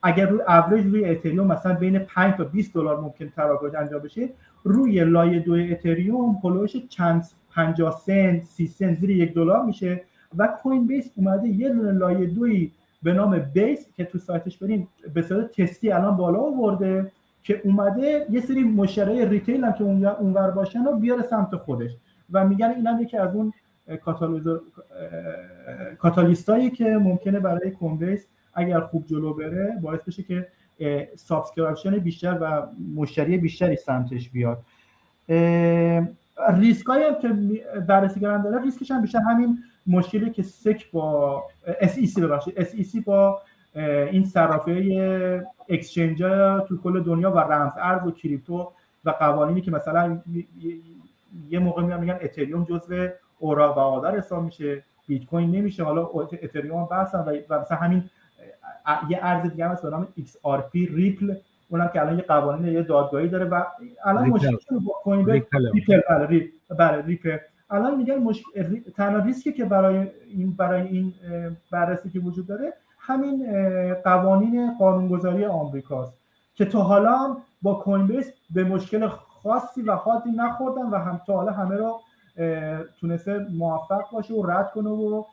[SPEAKER 2] اگر روی اوریج روی اتریوم مثلا بین 5 تا 20 دلار ممکن تراکنش انجام بشه روی لایه دو اتریوم پلوش چند 50 سنت 30 سنت زیر یک دلار میشه و کوین بیس اومده یه دونه لایه دوی به نام بیس که تو سایتش بریم به صورت تستی الان بالا آورده که اومده یه سری مشتری retail هم که اونور باشن رو بیاره سمت خودش و میگن این هم یکی از اون کاتالیستایی که ممکنه برای بیس اگر خوب جلو بره باعث بشه که subscription بیشتر و مشتری بیشتری سمتش بیاد. ریسک هم که بررسی کردن داره ریسکش هم بیشتر همین مشکلی که سک با SEC ببخشید. SEC با این صرافه exchange تو کل دنیا و رمز ارز و کریپتو و قوانینی که مثلا یه موقع میان میگن اتریوم جزو اوراق بهادار حساب میشه بیت کوین نمیشه حالا اتریوم بحثن و مثلا همین یه ارز دیگه هم به نام XRP ریپل اونم که الان یه قوانین یه دادگاهی داره و الان مشکل با کوین ریپل بله بله ریپل الان میگن مش... تنها ریسکی که برای این برای این بررسی که وجود داره همین قوانین قانونگذاری آمریکاست که تا حالا با کوین بیس به مشکل خاصی و حادی نخوردن و هم تا حالا همه رو تونسته موفق باشه و رد کنه و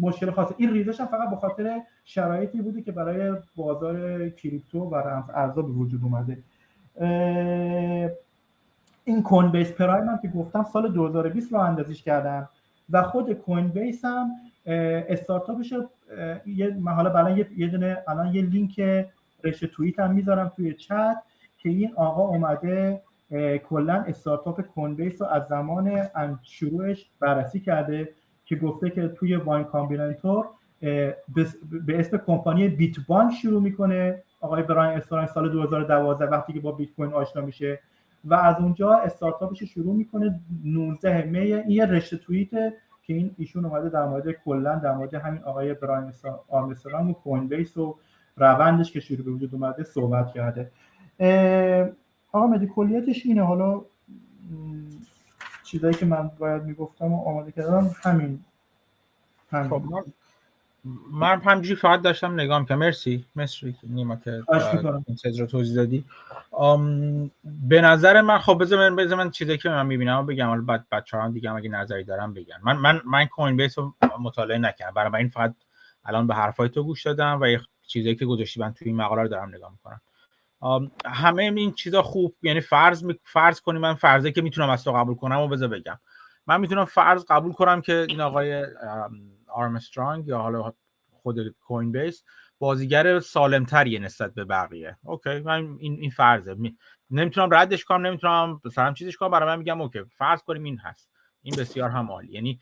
[SPEAKER 2] مشکل خاصی این ریزش هم فقط به خاطر شرایطی بوده که برای بازار کریپتو و رمز ارزا به وجود اومده. این کوین بیس پرایم هم که گفتم سال 2020 رو اندازیش کردن و خود کوین بیس هم استارتاپش یه حالا برای یه یه دونه الان یه لینک رشته توییت هم می‌ذارم توی چت که این آقا اومده کلا استارتاپ کنبیس رو از زمان شروعش بررسی کرده. که گفته که توی واین کامبیناتور به اسم کمپانی بیت بانک شروع می‌کنه. آقای براین استران سال 2012 وقتی که با بیت کوین آشنا میشه. و از اونجا استارتاپش شروع می‌کنه 19 می. این یه رشته توییته که این ایشون اومده در مورد کلا در مورد همین آقای براین آرمسترانگ و کوین بیس و روندش که شروع به وجود اومده صحبت کرده. آقا مدی کلیتش اینه. حالا چیزایی که من باید می‌گفتم و آماده کردم همین.
[SPEAKER 3] همین. خب من من همجوری فقط داشتم نگاه می‌کنم مرسی. مرسی نیما که این رو توضیح دادی. به نظر من خب بذار من بذار من چیزی که من می‌بینم بگم. حالا بعد بچه هم دیگه اگه نظری دارم بگن من من من کوین بیس رو مطالعه نکردم. برای این فقط الان به حرفای تو گوش دادم و چیزایی که گذاشتی من توی این مقاله رو دارم نگاه می‌کنم. همه این چیزا خوب یعنی فرض فرض کنی من فرضه که می‌تونم از تو قبول کنم و بذار بگم. من می‌تونم فرض قبول کنم که این آقای آرمسترانگ یا حالا خود کوین بیس بازیگر سالمتریه نسبت به بقیه. اوکی من این این فرضه. نمی‌تونم ردش کنم نمی‌تونم مثلا چیزش کنم برای من میگم اوکی فرض کنیم این هست. این بسیار هم عالی. یعنی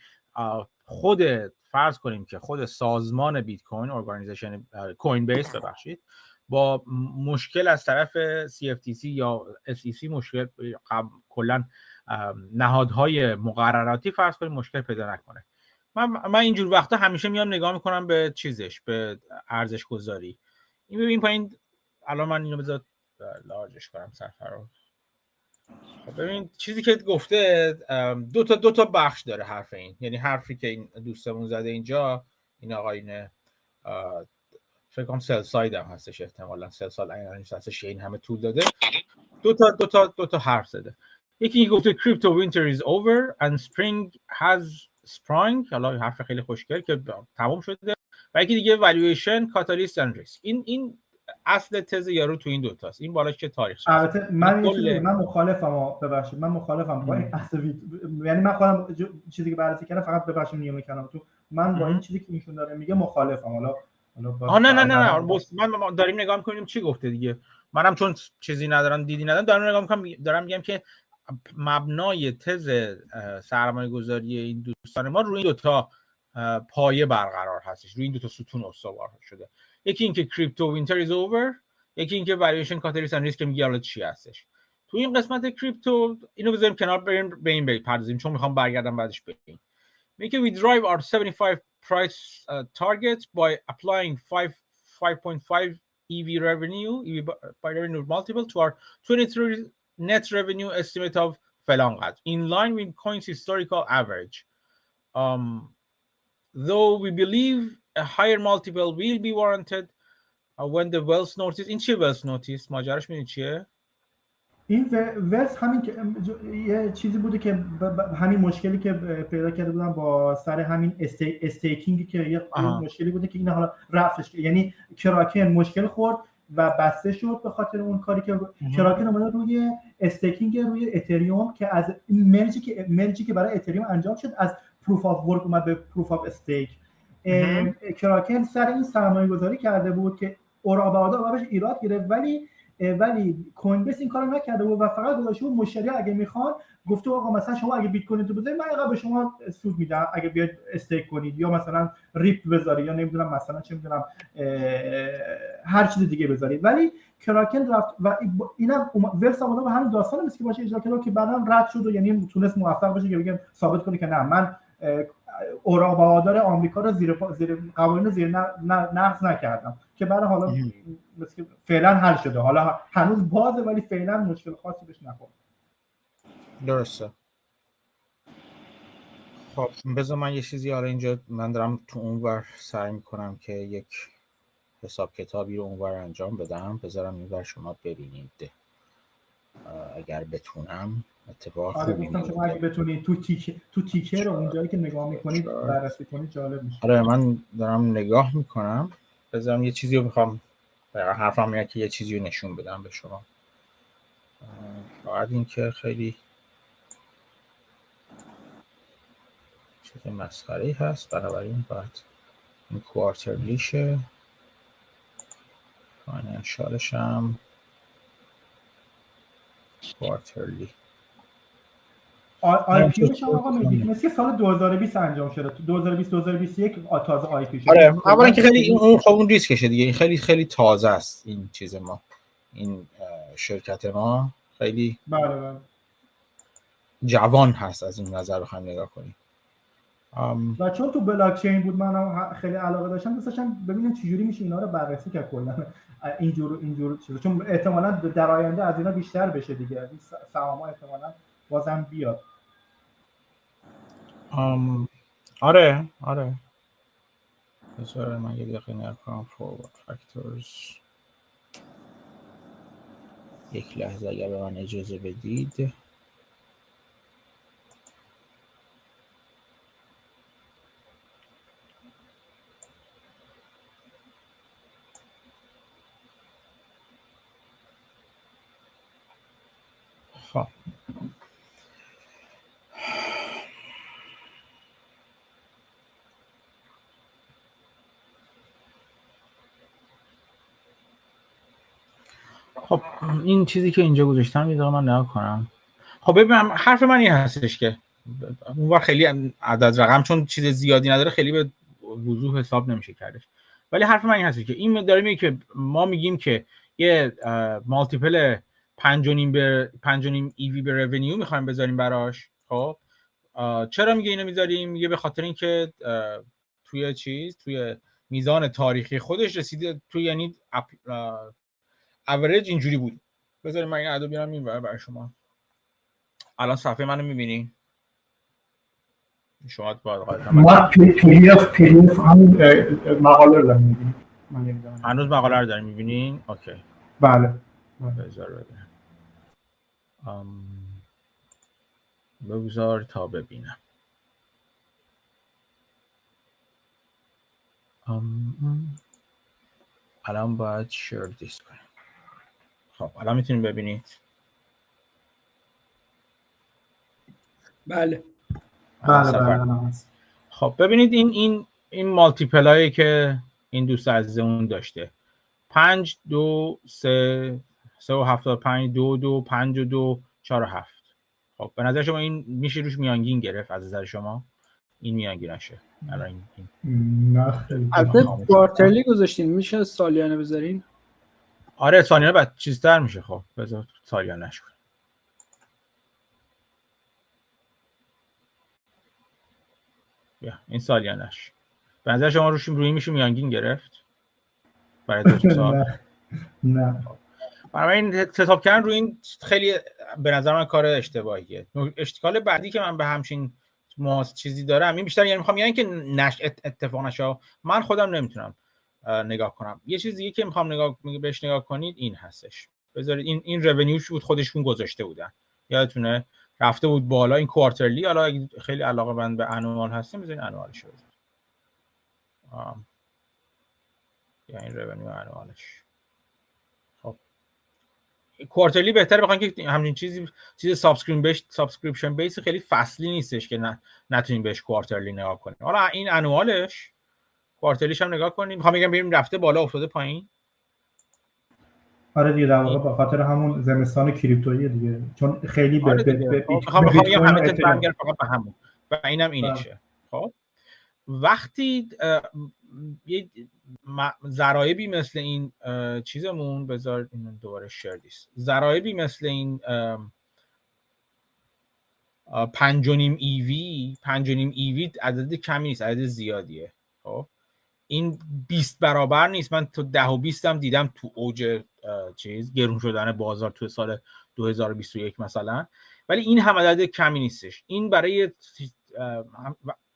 [SPEAKER 3] خود فرض کنیم که خود سازمان بیت کوین ارگانیزیشن کوین بیس ببخشید با مشکل از طرف CFTC یا SEC مشکل کلا نهادهای مقرراتی فرض کنیم مشکل پیدا نکنه. من من اینجور وقتا همیشه میام نگاه می‌کنم به چیزش به ارزش گذاری. این ببین پایین الان من اینو بذار لارجش کنم صفحه رو. خب ببین چیزی که گفته دو تا دو تا بخش داره حرف این. یعنی حرفی که این دوستمون زده اینجا این آقای فکر کنم sell side هم هستش احتمالا. sell side این هستش این همه طول داده. دو تا دو تا دو تا حرف زده. یکی گفته crypto winter is over and spring has sprung. حالا حرف خیلی خوشگل که تمام شده. و یکی دیگه valuation catalyst and risk این این اصل تز یارو تو این دوتاست این بالاش که تاریخ
[SPEAKER 2] البته من کل... من مخالفم ببخشید. من مخالفم. با این اصل یعنی من خودم چیزی که بررسی کردم فقط ببخشید کنم تو. من با این چیزی که ایشون داره میگه مخالفم. حالا
[SPEAKER 3] آه نه نه نه نه. من داریم نگاه می‌کنیم چی گفته دیگه. منم چون چیزی ندارم دیدی ندارم دارم نگاه می‌کنم دارم میگم که مبنای تز سرمایه گذاری این دوستان ما روی این دوتا پایه برقرار هستش. روی این دوتا ستون استوار شده. یکی اینکه crypto winter is over یکی اینکه valuation catalyst risk که میگه چی هستش. تو این قسمت کریپتو اینو بذاریم کنار بریم به این بپردازیم چون می‌خوام برگردم بعدش بگیم میگه we derive our 75 price uh, target by applying 5 5.5 EV revenue EV by revenue multiple to our 23 net revenue estimate of فلان قدر in line with coin's historical average um, though we believe a higher multiple will be warranted uh, when the wealth notice این چیه wealth notice ماجراش میدونی چیه
[SPEAKER 2] این ورس همین که یه چیزی بوده که همین مشکلی که پیدا کرده بودن با سر همین استی... استیکینگی که یه مشکلی بوده که این حالا رفتش یعنی کراکن مشکل خورد و بسته شد به خاطر اون کاری که کراکن اومده روی استیکینگ روی اتریوم که از مرجی که مرجی که برای اتریوم انجام شد از proof of work اومد به proof of stake کراکن سر این سرمایه گذاری کرده بود که اورا براش ایراد گرفت ولی ولی کوین بیس این کارو نکرده بود و فقط گذاشته بود مشتری اگه می‌خوان گفته آقا مثلا شما اگه بیت کوین تو بذارید من به شما سود میدم اگه بیاید stake کنید یا مثلا ریپل بذارید یا نمی‌دونم مثلا چه می‌دونم هر چیز دیگه بذارید. ولی کراکن رفت و اینم ورس اومده به همین داستان مثل که باشه اجرا کرد که بعدم رد شد و یعنی تونست موفق بشه که بگم ثابت کنه که نه من اوراق بهادار آمریکا رو زیر زیر قوانین زیر نقض نکردم. که برای حالا مثل فعلا حل شده. حالا هنوز بازه ولی فعلا مشکل خاصی بهش نخورد.
[SPEAKER 3] درسته. خب بذار من یه چیزی آره اینجا من دارم تو اونور سعی می‌کنم که یک حساب کتابی رو اونور انجام بدم. بذارم اینور شما ببینید. اگر بتونم. اتفاق
[SPEAKER 2] آره گفتم شما اگه بتونید تو تیکه تو تیکه رو اونجایی که نگاه می‌کنید بررسی کنید جالب میشه.
[SPEAKER 3] آره من دارم نگاه می‌کنم. بذارم یه چیزی رو می‌خوام حرفم اینه که یه چیزی رو نشون بدم به شما. فقط این که خیلی چیز مسخره هست. بنابراین باید این کوارترلیشه فاینانشالش هم
[SPEAKER 2] quarterly IPO ش آقا میگی مثل سال 2020 انجام شده. تو 2020 2021 تازه آی پی
[SPEAKER 3] آره اولا که خیلی اون خب اون ریسکشه دیگه. این خیلی خیلی تازه است این چیز ما. این شرکت ما. خیلی
[SPEAKER 2] بله بله.
[SPEAKER 3] جوان هست از این نظر بخوایم نگاه کنیم.
[SPEAKER 2] و چون تو بلاک چین بود من خیلی علاقه داشتم. دوست داشتم ببینم چجوری میشه اینا رو بررسی کرد کلا. اینجور اینجور چیز چون احتمالاً در آینده از اینا بیشتر بشه دیگه. سهام احتمالاً بازم بیاد.
[SPEAKER 3] Um, آره آره. بذاره من یه دقیقه نکنم forward factors. یک لحظه اگر به من اجازه بدید. خب خب این چیزی که اینجا گذاشتم یه من نگاه کنم. خب ببینم حرف من این هستش که اون خیلی عدد رقم چون چیز زیادی نداره خیلی به وضوح حساب نمیشه کردش. ولی حرف من این هستش که این داره میگه که ما میگیم که یه multiple 5 و نیم به 5 و نیم EV به revenue می‌خوایم بذاریم براش خب؟ چرا میگه اینو می‌ذاریم؟ میگه به خاطر اینکه توی چیز توی میزان تاریخی خودش رسیده توی یعنی اوریج اینجوری بود. بذاریم من این عددو بیارم این برای شما. الان صفحه منو می‌بینی؟ شما باید
[SPEAKER 2] ما پی اف پی اف هم مقاله رو داریم می‌بینیم.
[SPEAKER 3] هنوز مقاله رو داریم می‌بینین اوکی.
[SPEAKER 2] بله.
[SPEAKER 3] بذار بگذار تا ببینم. الان باید شیر دیس کنم خب الان می‌تونیم ببینید.
[SPEAKER 1] بله.
[SPEAKER 2] بله بله
[SPEAKER 3] خب ببینید این این این مالتیپل هایی که این دوست عزیزمون داشته. پنج دو سه سه و هفتاد پنج دو دو پنج و دو چهار و هفت. خب به نظر شما این میشه روش میانگین گرفت از نظر شما؟ این میانگینشه الان
[SPEAKER 2] این
[SPEAKER 1] البته کوارترلی گذاشتین. میشه سالیانه بذارین؟
[SPEAKER 3] آره سالیانه بعد چیزتر میشه. خب بذار سالیانش کن بیا این سالیانش به نظر شما روش روی میشه میانگین گرفت؟ برای دو [laughs] سال؟
[SPEAKER 2] نه.
[SPEAKER 3] برای این حساب کردن روی این خیلی به نظر من کار اشتباهیه. اشتکال بعدی که من به همچین چیزی دارم این بیشتر یعنی می‌خوام یعنی که نش اتفاق نشه. من خودم نمی‌تونم نگاه کنم. یه چیز دیگه که می‌خوام نگاه بهش نگاه کنید این هستش. بذارید این این رونیوش بود خودشون گذاشته بودن. یادتونه؟ رفته بود بالا این quarterly حالا خیلی علاقه‌مند به annual هستیم بذارید annual ش رو یا این revenue annual ش quarterly بهتره بخواین که همین چیزی چیز subscription base subscription base خیلی فصلی نیستش که نتونیم بهش quarterly نگاه کنیم. حالا این annual ش quarterly ش هم نگاه کنیم. می‌خوام بگم بریم رفته بالا افتاده پایین.
[SPEAKER 2] آره دیگه در واقع به خاطر همون زمستان کریپتویی دیگه. چون خیلی به
[SPEAKER 3] آره
[SPEAKER 2] به به
[SPEAKER 3] می‌خوام بگم همه فقط به همون. و اینم اینشه خب. وقتی یه ذرایبی مثل این چیزمون بذار این دوباره شیر دیست ذرایبی مثل این پنج و نیم ایوی پنج و نیم ایوی عدد کمی نیست عدد زیادیه. خب. این 20 برابر نیست. من تو ده و 20 هم دیدم تو اوج چیز گرون شدن بازار تو سال 2021 مثلا. ولی این هم عدد کمی نیستش. این برای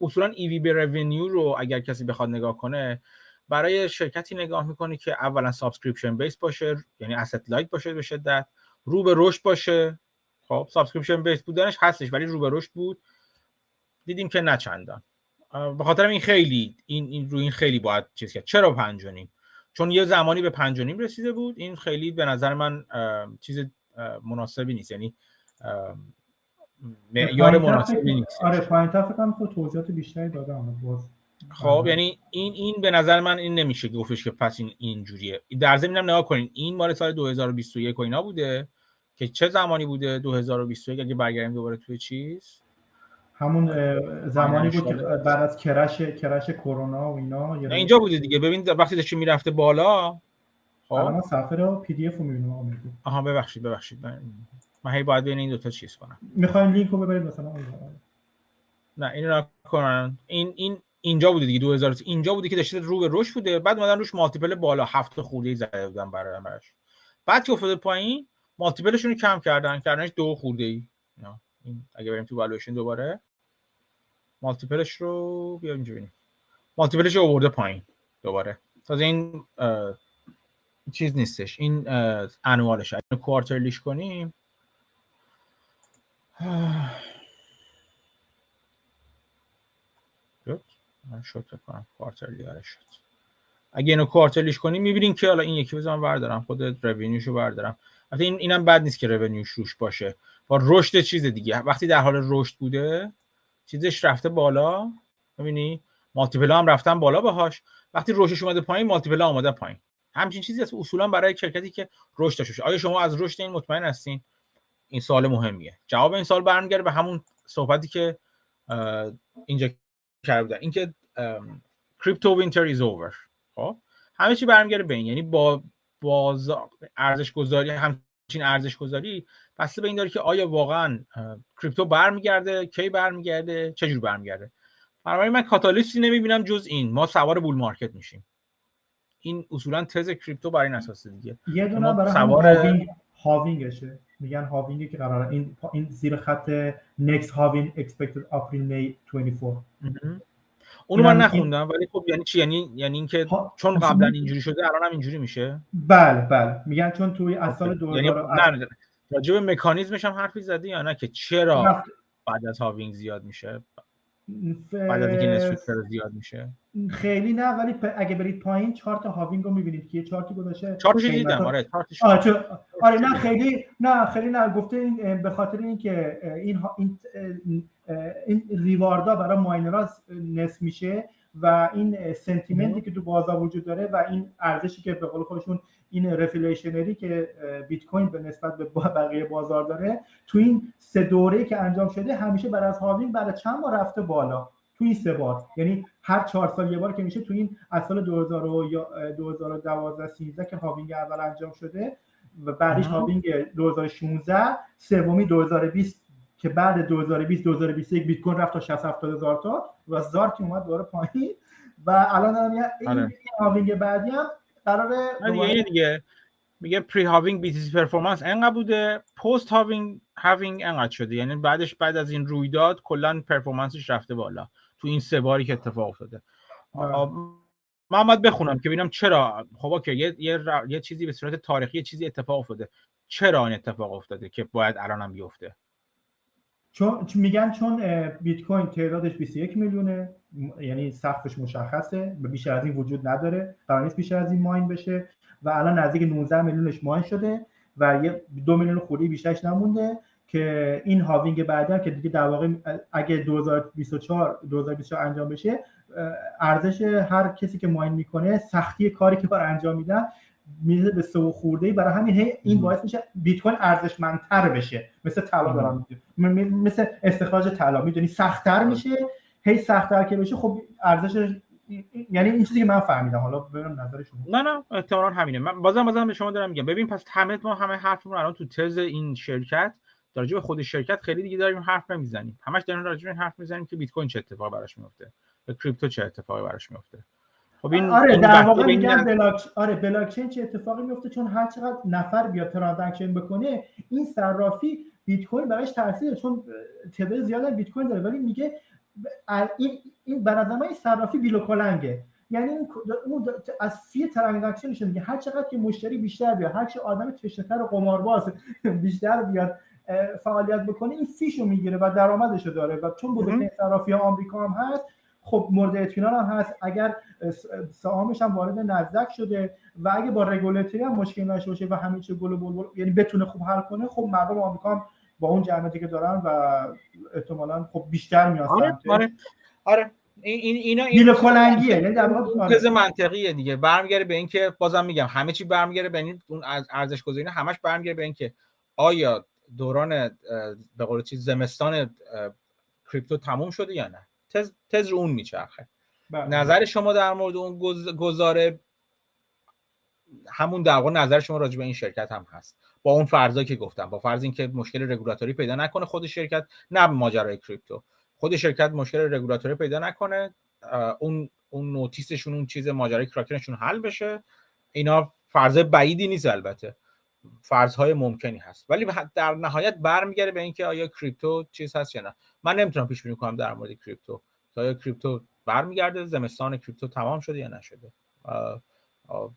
[SPEAKER 3] اصولا EV به revenue رو اگر کسی بخواد نگاه کنه برای شرکتی نگاه می‌کنه که اولا subscription base باشه یعنی asset light باشه به شدت. رو به رشد باشه. خب subscription base بودنش هستش ولی رو به رشد بود. دیدیم که نه چندان به خاطر این خیلی این, این رو این خیلی باید چیز کرد. چرا پنج چون یه زمانی به پنج نیم رسیده بود. این خیلی به نظر من چیز مناسبی نیست. یعنی معیار مناسبی نیست.
[SPEAKER 2] آره پایین تا فکر کنم توضیحات بیشتری دادم. باز
[SPEAKER 3] خب یعنی این این به نظر من این نمیشه گفتش که پس این اینجوریه در ضمن هم نگاه کنین. این مال سال 2021 و اینا بوده که چه زمانی بوده؟ 2021 اگه برگردیم دوباره توی چیز.
[SPEAKER 2] همون زمانی بود که بعد از کرش کرش کرونا و اینا
[SPEAKER 3] نه اینجا بوده دیگه. ببین وقتی داشت می‌رفته بالا
[SPEAKER 2] خب؟ الان صفحه رو PDF رو می‌بینم
[SPEAKER 3] آها ببخشید ببخشید. من من هی باید بین این دو تا چیز کنم.
[SPEAKER 2] می‌خوایم لینک رو ببرید مثلا
[SPEAKER 3] نه اینو نکنن این این اینجا بوده دیگه 2000 اینجا بوده که داشته رو به رشد بوده. بعد اومدن روش multiple بالا. هفت خورده زده بودن برای همش. بعد که افتاده پایین مالتیپلشون رو کم کردن. کردنش دو خورده ای این اگه بریم تو والویشن دوباره مالتیپلش رو بیا اینجا ببینیم. مالتیپلش آورده پایین دوباره. تازه این چیز نیستش. این انوالش اگه کوارترلیش کنیم شد کنم کوارترلی آره شد. اگه اینو کوارترلیش کنیم می‌بینین که حالا این یکی بزنم بردارم خود رونیوشو بردارم البته این اینم بد نیست که رونیوش روش باشه. با رشد چیز دیگه. وقتی در حال رشد بوده چیزش رفته بالا. ببینی مالتیپل هم رفتن بالا باهاش. وقتی رشدش اومده پایین مالتیپل آمده پایین. همچین چیزی هست. اصولا برای شرکتی که رشد داشته آیا شما از رشد این مطمئن هستین؟ این سوال مهمیه. جواب این سال برمیگرده به همون صحبتی که اینجا کرده بودن اینکه crypto winter is over خب؟ همه چی برمیگرده به این. یعنی با بازار ارزش گذاری همچین ارزش گذاری بسته به این داره که آیا واقعا کریپتو برمیگرده کی برمیگرده چجور برمیگرده؟ بنابراین من کاتالیستی نمی‌بینم جز این ما سوار bull market میشیم. این اصولا تز کریپتو برای این اساس دیگه.
[SPEAKER 2] یه دونه برای سوار halving halving شه. میگن halving ی که قراره. این این زیر خط next halving expected April May 24
[SPEAKER 3] اونو من نخوندم ولی خب یعنی چی؟ یعنی یعنی اینکه چون قبلا اینجوری شده الان هم اینجوری میشه؟
[SPEAKER 2] بله بله. میگن چون توی از سال 2000
[SPEAKER 3] یعنی نه. راجع به مکانیزمش هم حرفی زدی یا نه؟ که چرا بعد از halving زیاد میشه؟ بعد از اینکه نصف زیاد میشه؟
[SPEAKER 2] خیلی نه ولی اگه برید پایین چارت halving رو می‌بینید که چارتی گذاشته
[SPEAKER 3] چارتش دیدم آره
[SPEAKER 2] آره, آره نه خیلی نه خیلی نه گفته این به خاطر اینکه این این این reward ا برای miner ها نصف میشه. و این sentiment ی که تو بازار وجود داره و این ارزشی که به قول خودشون این reflationary که بیت کوین به نسبت به بقیه بازار داره تو این سه دوره که انجام شده همیشه بعد از halving بعد چند ماه رفته بالا؟ تو این سه بار. یعنی هر چهار سال یه بار که میشه تو این از سال 2012 13 که halving اول انجام شده و بعدش halving 2016 سومی 2020 که بعد 2020 2021 بیت کوین رفت تا 60 70 هزار تا و زار که اومد دوباره پایین. و الان این آره. halving بعدی هم قراره
[SPEAKER 3] دیگه دیگه. میگه pre halving BTC performance انقدر بوده post halving halving انقدر شده. یعنی بعدش بعد از این رویداد کلا performance ش رفته بالا. تو این سه باری که اتفاق افتاده. من باید بخونم که ببینم چرا. خب اوکی یه, یه, یه چیزی به صورت تاریخی یه چیزی اتفاق افتاده. چرا این اتفاق افتاده که باید الانم بیفته؟
[SPEAKER 2] چون میگن چون بیت کوین تعدادش 21 میلیونه یعنی سقفش مشخصه و بیشتر از این وجود نداره. قرار نیست بیشتر از این ماین بشه و الان نزدیک 19 میلیونش ماین شده و یه دو میلیون خوری بیشترش نمونده که این هاوینگ بعدا که دیگه در واقع اگه 2024 2024 انجام بشه ارزش هر کسی که ماین می‌کنه سختی کاری که بر انجام میدن میره به سو خورده برای همین هی این باعث میشه بیت کوین ارزشمندتر بشه. مثل طلا دارم مثل استخراج طلا. می‌دونی؟ سختتر میشه. هی سختتر که بشه. خب ارزش یعنی این چیزی که من فهمیدم. حالا ببینم نظر شما.
[SPEAKER 3] نه نه. احتمالاً همینه. من بازم بازم به شما دارم میگم. ببین پس همه ما همه حرفمون الان تو تز این شرکت راجع به خود شرکت خیلی دیگه داریم حرف نمی‌زنیم. همش داریم راجع به این حرف می‌زنیم که بیت کوین چه اتفاقی براش میفته و کریپتو چه اتفاقی براش میفته
[SPEAKER 2] خب این آره در واقع میگن بلاک آره بلاکچین چه اتفاقی میفته؟ چون هر چقدر نفر بیاد transaction بکنه این صرافی بیت کوین براش تاثیر چون تعداد زیاد بیت کوین داره. ولی میگه این این این صرافی بیلوکلنگه یعنی اون از fee transaction ش میگه. هر چقدر که مشتری بیشتر بیاد هر چه آدم تشنه‌تر و قمارباز [laughs] بیشتر بیاد فعالیت بکنه این فیشو می‌گیره و درآمدشو داره. و چون بزرگترین صرافی آمریکا هم هست خب مورد اطمینان هم هست. اگر سهامش هم وارد نزدک شده و اگه با رگولاتوری هم مشکل نشه باشه و همه چی گل بل یعنی بتونه خوب حل کنه خب مردم آمریکا هم با اون جمعیتی که دارن و احتمالا خب بیشتر میاد
[SPEAKER 3] آره آره. آره. این این اینا
[SPEAKER 2] دیل کلنگیه یعنی در
[SPEAKER 3] تز منطقیه دیگه. برمیگره به اینکه بازم میگم همه چی برمیگره به این اون ارزش گذاری همش برمیگره به اینکه آیا دوران به قول چیز زمستان کریپتو تموم شده یا نه. تز, تز رو اون میچرخه.
[SPEAKER 2] بله.
[SPEAKER 3] نظر شما در مورد اون گزاره همون در واقع نظر شما راجع به این شرکت هم هست. با اون فرضا که گفتم با فرض اینکه مشکل رگولاتوری پیدا نکنه خود شرکت نه ماجرای کریپتو. خود شرکت مشکل رگولاتوری پیدا نکنه اون اون نوتیسشون اون چیز ماجرای کراکنشون حل بشه. اینا فرض بعیدی نیست البته. فرضهای ممکنی هست. ولی در نهایت برمیگرده به اینکه آیا کریپتو چیز هست یا نه. من نمی‌تونم پیش بینی کنم در مورد کریپتو. آیا کریپتو برمیگرده زمستان کریپتو تمام شده یا نشده.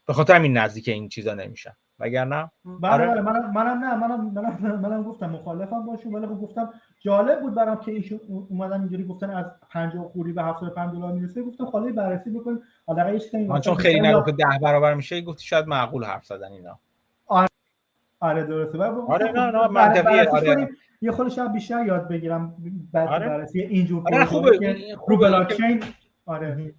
[SPEAKER 3] به خاطر همین نزدیک این چیزا نمیشن وگرنه
[SPEAKER 2] بله آره. بله منم منم نه منم منم, منم گفتم مخالفم باشون ولی خب گفتم جالب بود برام که ایشون اومدن اینجوری گفتن از 50 خوری به 75 دلار می‌رسه. گفتم خاله بررسی بکنیم. حالا چیزی
[SPEAKER 3] چون خیلی نگفت 10 برابر میشه گفتی شاید معقول حرف زدن اینا.
[SPEAKER 2] آره درسته.
[SPEAKER 3] آره نه نه منطقیه آره.
[SPEAKER 2] یه خود شب بیشتر یاد بگیرم بعد آره. بررسی اینجور
[SPEAKER 3] آره خوبه.
[SPEAKER 2] رو بلاک چین آره.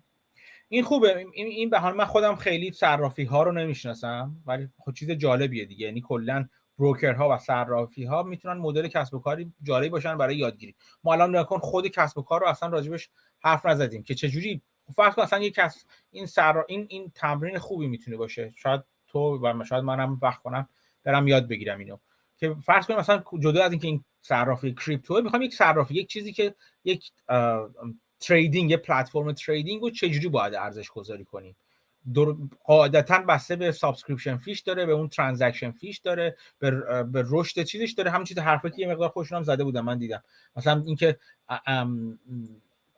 [SPEAKER 3] این خوبه. این این به حال من خودم خیلی صرافی ها رو نمی‌شناسم ولی خود چیز جالبیه دیگه. یعنی کلا بروکرها و صرافی ها می‌تونن مدل کسب و کاری جالبی باشن برای یادگیری. ما الان نکن خود کسب و کار رو اصلا راجبش حرف نزدیم که چجوری؟ فرض کن اصلا یک کس این سر این این تمرین خوبی می‌تونه باشه. شاید تو و شاید منم وقت کنم برم یاد بگیرم اینو. که فرض کنیم مثلا جدا از اینکه این صرافی کریپتو می‌خوام یک صرافی یک چیزی که یک trading یه پلتفرم trading رو چجوری باید ارزش گذاری کنیم؟ قاعدتا بسته به subscription fee ش داره به اون transaction fee ش داره به, به رشد چیزش داره. همون چیز حرفی که یه مقدار خوشون هم زده بودم من دیدم. مثلا اینکه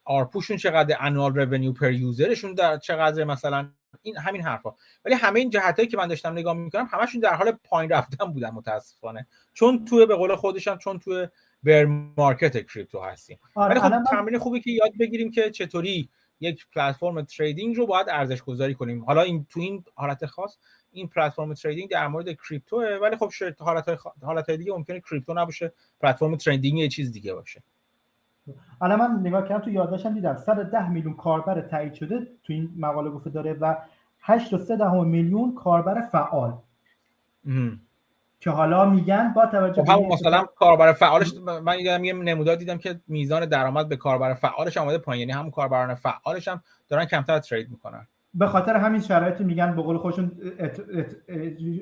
[SPEAKER 3] ARPU شون چقدر annual revenue per user شون در چقدر مثلا این همین حرفا. ولی همه این جهتایی که من داشتم نگاه می‌کنم همشون در حال پایین رفتن بودن متاسفانه. چون توی به قول خودشم چون توی bear market کریپتو هستیم. آره ولی خب تمرین خوبی که یاد بگیریم که چطوری یک پلتفرم trading رو باید ارزش گذاری کنیم. حالا این تو این حالت خاص این پلتفرم trading در مورد کریپتوه ولی خب حالت های حالت دیگه ممکنه کریپتو نباشه پلتفرم تریدینگ یه چیز دیگه باشه.
[SPEAKER 2] الان من نگاه کردم تو یادداشتم دیدم 110 میلیون کاربر تایید شده تو این مقاله گفته داره و 8.3 میلیون کاربر فعال. که حالا میگن با توجه
[SPEAKER 3] خب به مثلا کاربر فعالش من یه نمودار دیدم که میزان درآمد به کاربر فعالش اومده پایین. یعنی همون کاربران فعالش هم دارن کمتر ترید می‌کنن.
[SPEAKER 2] به خاطر همین شرایط میگن به قول خودشون ات، ات،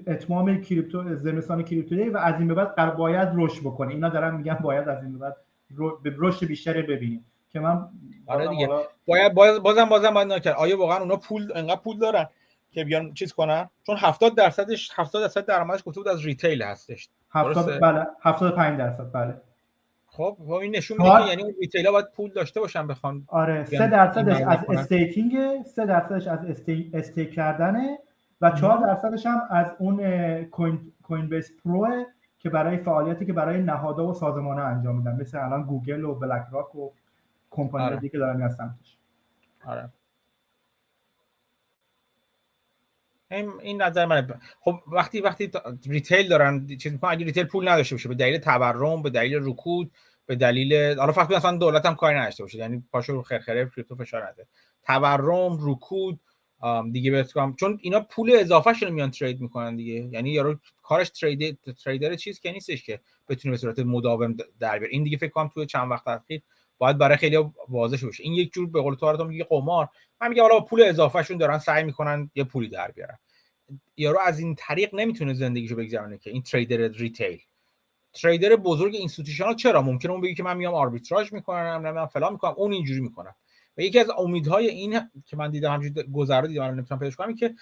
[SPEAKER 2] اتمام کریپتو زمستان کریپتو و از این به بعد باید رشد بکنه. اینا دارن میگن باید از این به بعد رشد بیشتری ببینیم. که من
[SPEAKER 3] آره دیگه. باید باز بازم بازم باید نکرد. آیا واقعا اونا پول انقدر پول دارن که بیان چیز کنن؟ چون 70 درصدش 70 درصد درآمدش گفته بود از retail هستش.
[SPEAKER 2] 70 بله. 75 درصد. بله.
[SPEAKER 3] خب و این نشون میده یعنی اون retail ها باید پول داشته باشن بخوان
[SPEAKER 2] آره 3 درصدش از staking 3 درصدش از sta... stake کردنه و 4 درصدش هم از اون Coin Coinbase Pro که برای فعالیتی که برای نهادها و سازمان ها انجام میدن. مثل الان گوگل و بلک راک و کمپانی آره. دیگه دارن میاد سمتش.
[SPEAKER 3] آره. این نظر منه. خب وقتی وقتی retail دارن چیز می‌کنن اگه retail پول نداشته باشه به دلیل تورم به دلیل رکود به دلیل حالا فقط مثلا دولت هم کاری نداشته باشه یعنی پاشو خرخره کریپتو فشار نده. تورم رکود دیگه بهت چون اینا پول اضافه شون میان ترید می‌کنن دیگه. یعنی یارو کارش ترید تریدر چیز که نیستش که بتونه به صورت مداوم در بیاره. این دیگه فکر کنم توی چند وقت اخیر باید برای خیلی واضح بشه این یک جور به قول تو میگه قمار من میگم حالا پول اضافه شون دارن سعی می‌کنن یه پولی در بیارن. یارو از این طریق نمی‌تونه زندگیشو بگذرونه که این تریدر ریتیل. تریدر بزرگ اینستیتوشنال چرا؟ ممکنه اون بگه که من میام آربیتراژ می‌کنم نمی‌دونم فلان می‌کنم. اون اینجوری می‌کنه. و یکی از امیدهای این که من دیدم همینجوری گذرا دیدم نمی‌تونم پیداش کنم که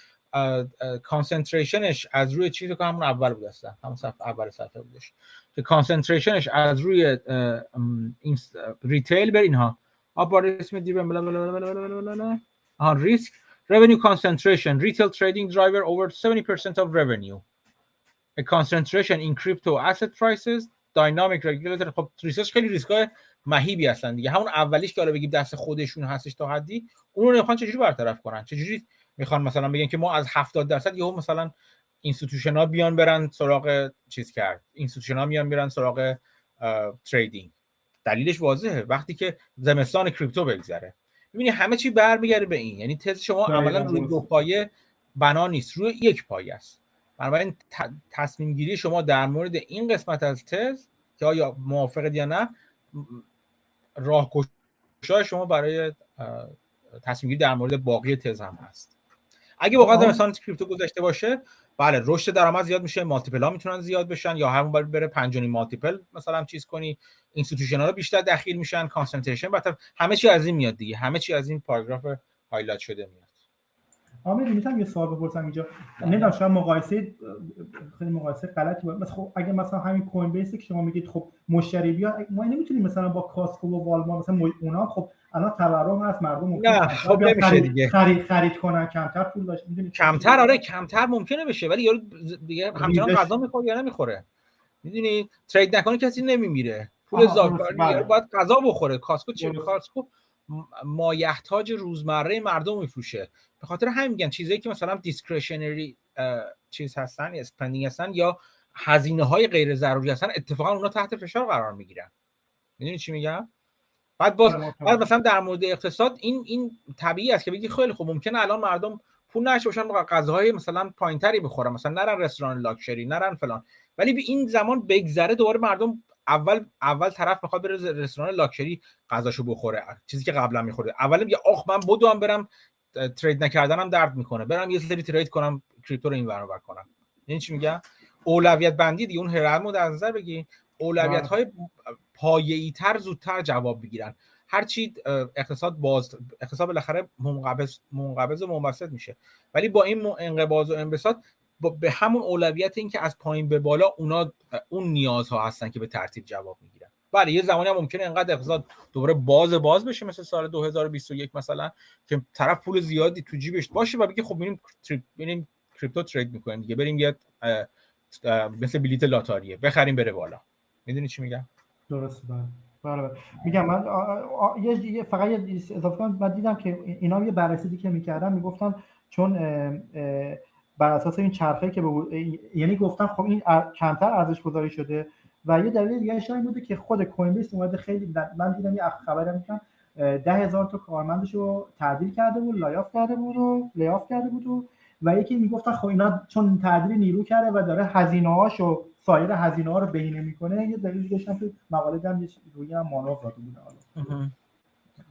[SPEAKER 3] کانسنتریشنش از روی چیزی که همون اول بود اصلا همون صفحه اول صفحه بودش که کانسنتریشنش از روی ریتیل بر اینها. آبار اسم بلا بلا بلا بلا آن ریسک revenue concentration retail trading driver over 70% of revenue. A concentration in crypto asset prices dynamic regulator. خب ریسک خیلی ریسکای مهیبی هستن دیگه. همون اولیش که حالا بگیم دست خودشون هستش تا حدی اون رو نمی‌خوان چجوری برطرف کنن؟ چجوری می‌خوان مثلا بگن که ما از 70 درصد یهو مثلا institution ها بیان برن سراغ چیز کرد institution ها میان برن سراغ trading دلیلش واضحه. وقتی که زمستان کریپتو بگذره. ببینید همه چی برمیگرده به این. یعنی تز شما عملا روی دو پایه بنا نیست. روی یک پایه است. بنابراین تصمیم گیری شما در مورد این قسمت از تز که آیا موافقید یا نه راهگشای شما برای تصمیم گیری در مورد باقی تز هم هست. اگه واقعا مثلا کریپتو winter گذشته باشه بله رشد درآمد زیاد میشه multiple ها می‌تونن زیاد بشن یا همون بره پنجانی multiple مثلا چیز کنی institution ها بیشتر دخیل میشن concentration همه چی از این میاد دیگه همه چی از این پاراگراف highlight شده میاد.
[SPEAKER 2] آمیر می‌تونم یه سوال بپرسم اینجا. نمی‌دونم شاید مقایسه خیلی مقایسه غلطی بود. مثلا خب اگه مثلا همین Coinbase که شما میگید خب مشتری بیا ما نمی‌تونیم مثلا با Costco و والمارت مثلا اونا خب الان تورم هست مردم
[SPEAKER 3] نه خب نمیشه دیگه.
[SPEAKER 2] خرید خرید کنن کمتر پول داشت می‌دونید
[SPEAKER 3] کمتر آره کمتر ممکنه بشه ولی یارو دیگه همچنان غذا می‌خوره یا نمی‌خوره. می‌دونی؟ trade نکنه کسی نمیمیره. پول زاکار بله. باید غذا بخوره. Costco چه Costco مایحتاج روزمره مردم میفروشه. به خاطر همین میگن چیزایی که مثلا discretionary چیز هستن spending هستن یا هزینه های غیر ضروری هستن اتفاقا اونا تحت فشار قرار می‌گیرن. می‌دونی چی میگم؟ بعد باز بعد مثلا در مورد اقتصاد این این طبیعی است که بگی خیلی خوب ممکنه الان مردم پول نداشته باشن غذاهای مثلا پایینتری بخورن مثلا نرن رستوران لاکچری نرن فلان. ولی به این زمان بگذره دوباره مردم اول اول طرف می‌خواد بره رستوران لاکچری غذاشو بخوره. چیزی که قبلا میخورده اول میگه آخ من بدوم برم ترید نکردنم درد می‌کنه. برم یه سری ترید کنم کریپتو رو این برابر کنم. این چی میگم اولویت بندی دیگه. اون هرم در نظر بگی اولویت های پایه‌ای تر زودتر جواب بگیرن. هرچی اقتصاد باز اقتصاد بالاخره منقبض منقبض و منبسط میشه. ولی با این انقباض و انبساط به همون اولویت این که از پایین به بالا اونا اون نیازها هستن که به ترتیب جواب می‌گیرن. بله یه زمانی هم ممکنه انقدر اقتصاد دوباره باز باز بشه مثل سال 2021 مثلا که طرف پول زیادی تو جیبش باشه و بگه خب بریم بریم کریپتو ترید می‌کنیم دیگه بریم یه مثل بلیت لاتاریه بخریم بره بالا. می‌دونی چی میگم؟
[SPEAKER 2] درسته بله. بله, بله. میگم من یه فقط یه اضافه کنم. من دیدم که اینا یه بررسی که می‌کردن می‌گفتن چون بر اساس این چرخه که یعنی گفتن خب این کمتر ارزش گذاری شده و یه دلیل دیگه این بوده که خود کوین بیس اومده خیلی من دیدم یه خبری میگم ده هزار تا کارمندش رو تعدیل کرده بود لایاف کرده بود و لیاف کرده بود و و یکی می‌گفتن خب اینا چون تعدیل نیرو کرده و داره هزینه هاشو سایر هزینه ها رو بهینه می‌کنه یه دلیل داشتن که مقاله دم یه روی هم مانور داده بوده حالا.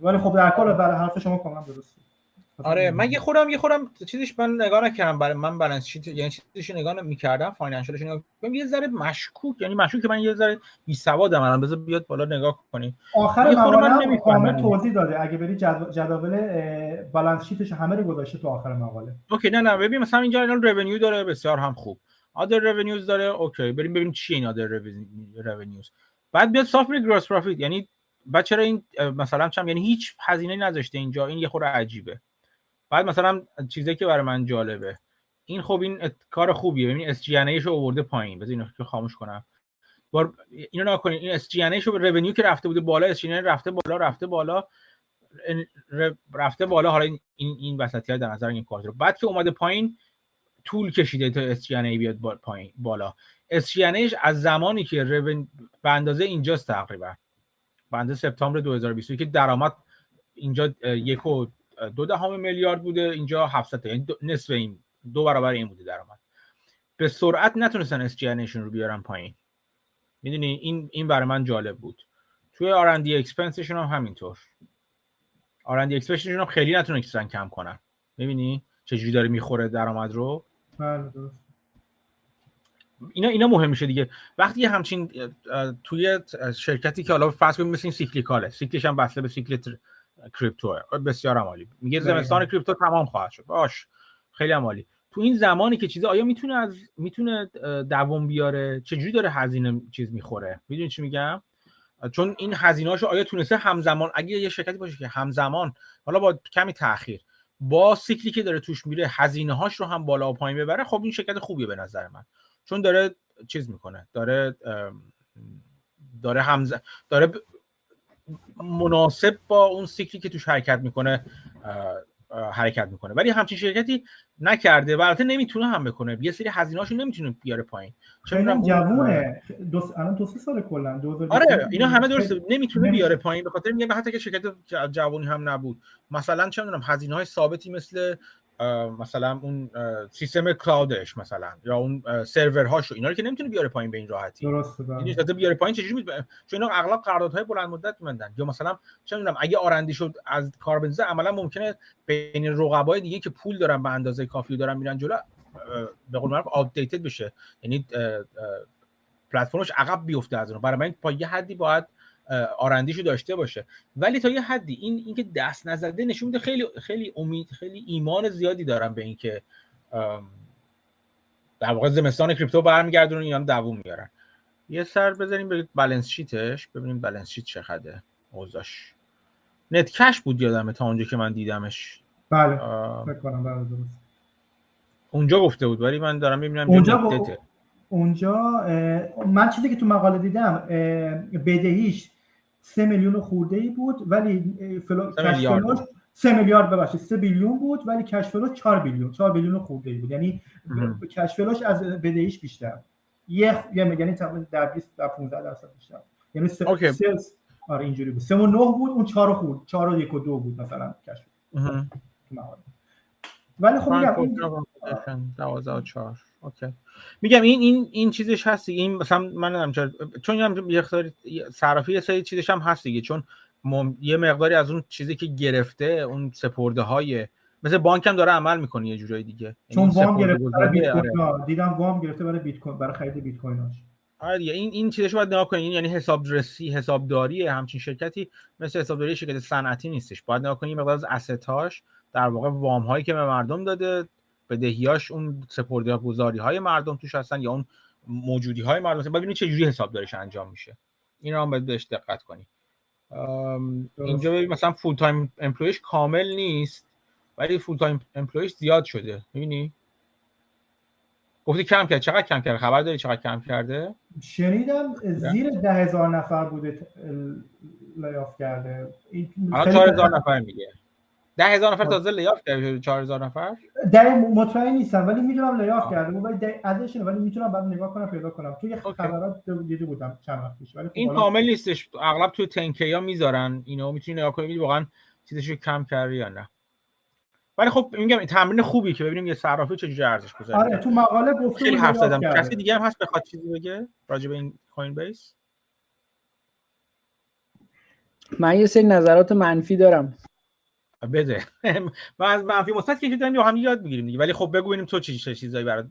[SPEAKER 2] ولی خب در کل برای حرف شما کاملا درسته.
[SPEAKER 3] آره من یه خودم یه خودم چیزش من نگاه نکردم برای من balance sheet یعنی چیزش نگاه می‌کردم financial ش نگاه یه ذره مشکوک یعنی مشکوک که من یه ذره بی سوادم الان بذار بیاد بالا نگاه کنیم.
[SPEAKER 2] آخر مقاله من نمی‌فهمم. توضیح داده. اگه بری جدول balance sheet ش همه رو گذاشته تو آخر مقاله.
[SPEAKER 3] okay نه نه ببین مثلا اینجا الان revenue داره بسیار هم خوب. other revenues داره okay بریم ببینیم چی این other revenues بعد بیاد صاف gross profit یعنی بعد چرا این مثلا چم یعنی هیچ هزینه نذاشته اینجا این یه خورده عجیبه. بعد مثلا چیزی که برای من جالبه. این خب این کار خوبیه. ببین اس جی رو آورده پایین. بذار اینو که خاموش کنم. بار اینو نکنین این اس جی ان به رونیو که رفته بوده بالا اس رفته بالا رفته بالا. رفته بالا. حالا این این وسطی در نظر این کار رو. بعد که اومده پایین طول کشیده تا اس جی بیاد پایین بالا. SG&A از زمانی که revenue به اندازه اینجاست تقریبا. به اندازه سپتامبر 2020 که درآمد اینجا یک و دو دهم میلیارد بوده. اینجا 700 یعنی نصف این دو برابر این بوده درآمد. به سرعت نتونستن SG&A رو بیارن پایین. می‌دونی؟ این این برای من جالب بود. توی R&D expense شون هم همینطور. R&D expense شون هم خیلی نتونستن کم کنن. می‌بینی؟ چجوری داره می‌خوره درآمد رو؟
[SPEAKER 2] بله
[SPEAKER 3] اینا اینا مهم میشه دیگه. وقتی همچین توی شرکتی که حالا فرض کنیم مثل این سیکلیکاله. سیکلش هم بسته به سیکل کریپتو. بسیار عالی. میگه زمستان کریپتو تمام خواهد شد. باش. خیلی عالی. تو این زمانی که چیزی آیا می‌تونه از می‌تونه دوام بیاره؟ چجوری داره هزینه چیز می‌خوره؟ می‌دونی چی میگم؟ چون این هزینه‌هاشو آیا تونسته همزمان اگه یه شرکتی باشه که همزمان حالا با کمی تاخیر با سیکلی که داره توش میره هزینه هاش رو هم بالا و پایین ببره خب این شرکت خوبیه به نظر من. چون داره چیز می‌کنه. داره داره همز... داره مناسب با اون سیکلی که توش حرکت می‌کنه حرکت می‌کنه. ولی همچین شرکتی نکرده و البته نمی‌تونه هم بکنه. یه سری هزینه‌هاشو نمی‌تونه بیاره پایین.
[SPEAKER 2] می‌دونم جوونه. دو الان دو سه سال کلا.
[SPEAKER 3] آره اینا همه درسته. نمی‌تونه بیاره پایین. به خاطر میگم حتی که شرکت جوونی هم نبود. مثلا چه می‌دونم هزینه های ثابتی مثل مثلا اون سیستم cloud ش مثلا یا اون سرورهاشو اینا رو که نمی‌تونه بیاره پایین به این راحتی.
[SPEAKER 2] درسته
[SPEAKER 3] یعنی بیاره پایین چجوری می چون اینا اغلب قراردادهای بلند مدت میبندن یا مثلا چه می‌دونم اگه R&D ش از کار بزنه عملا ممکنه بین رقبای دیگه که پول دارن به اندازه کافی دارن میرن جلو به قول معروف outdated بشه. یعنی پلتفرمش عقب بیفته از اون. برای من پای یه حدی باید آرندیشو داشته باشه. ولی تا یه حدی این اینکه دست نزده نشون میده خیلی خیلی امید خیلی ایمان زیادی دارم به اینکه در واقع زمستان کریپتو برمیگردون اینا دووم میارن. یه سر بزنیم به بالانس شیتش. ببینیم بالانس شیت چقدره. اوضاعش. نت کش بود یادمه تا اونجا که من دیدمش.
[SPEAKER 2] بله. فکر کنم بله درست.
[SPEAKER 3] اونجا گفته بود ولی من دارم می‌بینم
[SPEAKER 2] اونجا اونجا من چیزی که تو مقاله دیدم بدهیش سه میلیون خورده ای بود ولی. کشفلوش سه میلیارد ببخشید سه بیلیون بود ولی کشفلوش چهار بیلیون چهار بیلیون خورده ای بود. یعنی کشفلوش از بدهیش بیشتر. یه یعنی تقریبا در 20 در 15 درصد بیشتر. یعنی سه. سه آره اینجوری بود. سه و نه بود اون چهار خورد. چهار و یک و دو بود مثلا کشف ولی خب میگم
[SPEAKER 3] 12 و 4 okay. میگم این این این چیزش هست این مثلا من نمی‌دونم چون هم یه صرافی یه سری چیزش هم هست دیگه. چون مم... یه مقداری از اون چیزی که گرفته اون سپرده های مثل بانک هم داره عمل می‌کنه یه جورایی دیگه.
[SPEAKER 2] چون وام گرفته برای بیت کوین دیدم وام گرفته برای بیت کوین برای خرید بیت کویناش
[SPEAKER 3] آره دیگه. این این چیزش باید نگاه کنین یعنی حسابرسی حسابداری همچین شرکتی مثل حسابداری شرکت صنعتی نیستش. باید نگاه کنین مقدار از asset هاش در واقع وام هایی که به مردم داده بدهیاش اون سپرده گذاری های مردم توش هستن یا اون موجودی های مردم هستن. ببینید چه جوری حساب دارش انجام میشه. این رو هم باید بهش دقت کنید اینجا ببین مثلا full-time employee ش کامل نیست ولی full-time employee ش زیاد شده. می‌بینی؟ گفتی کم کرد. چقدر کم کرده خبر داری چقدر کم کرده؟
[SPEAKER 2] شنیدم زیر ده هزار نفر بوده لیاف کرده.
[SPEAKER 3] الان چهار هزار نفر میگه. ده هزار نفر تازه لیاف کرده چهار هزار نفر؟
[SPEAKER 2] در مطمئن نیستم ولی می‌دونم لیاف کرده ولی ازش ولی می‌تونم بعد نگاه کنم پیدا کنم. توی خبرات دیده بودم چند وقت پیش ولی
[SPEAKER 3] این کامل نیستش. اغلب توی تنکی ها می‌ذارن اینو می‌تونی نگاه کنید واقعا چیزشو کم کرده یا نه. ولی خب میگم تمرین خوبی که ببینیم یه صرافی چجوری ارزش گذاره.
[SPEAKER 2] آره تو مقاله گفته
[SPEAKER 3] خیلی حرف زدم. کسی دیگه هم هست بخواد چیزی بگه راجع به این کوین بیس
[SPEAKER 1] من یه سری نظرات منفی دارم.
[SPEAKER 3] بده. [laughs] من از منفی مثبت که داریم هم یاد می‌گیریم دیگه. ولی خب بگو ببینیم تو چه چیزایی برای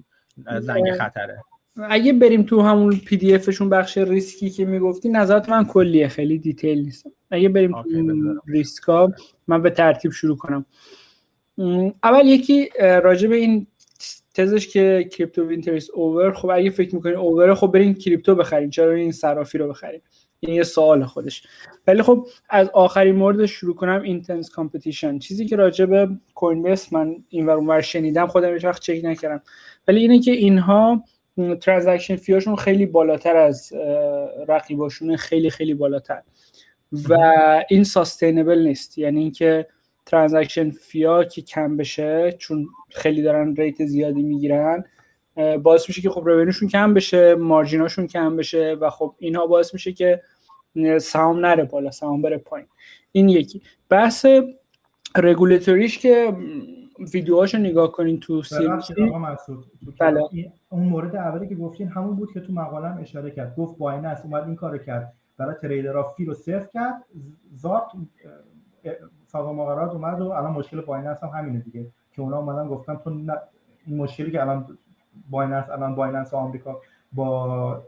[SPEAKER 3] زنگ خطره.
[SPEAKER 1] اگه بریم تو همون PDF شون بخش ریسکی که می‌گفتی نظرات من کلیه خیلی detail نیست. اگه بریم تو ریسکا من به ترتیب شروع کنم. اول یکی راجع به این تزش که crypto winter's over خب اگه فکر می‌کنین over خب برین کریپتو بخرین چرا این صرافی رو بخرین این یه سوال خودش. ولی خب از آخرین مورد شروع کنم intense competition چیزی که راجع به Coinbase من این ور اونور شنیدم خودم هیچ وقت چک نکردم. ولی اینه که اینها transaction fee هاشون خیلی بالاتر از رقیباشون خیلی خیلی بالاتر. و این sustainable نیست. یعنی اینکه transaction fee ها که کم بشه چون خیلی دارن rate زیادی می‌گیرن باعث میشه که خب revenue شون کم بشه margin هاشون کم بشه و خب اینها باعث میشه که سهام نره بالا سهام بره پایین. این یکی. بحث رگولیتوریش که ویدیوهاشو نگاه کنین تو سی
[SPEAKER 2] بله. اون مورد اولی که گفتین همون بود که تو مقالم اشاره کرد. گفت Binance اومد این کارو کرد. برای trader ها fee رو صفر کرد زارت سازمان مقررات اومد و الان مشکل Binance هم همینه دیگه. که اونا اومدن گفتن تو این مشکلی که الان Binance الان Binance آمریکا با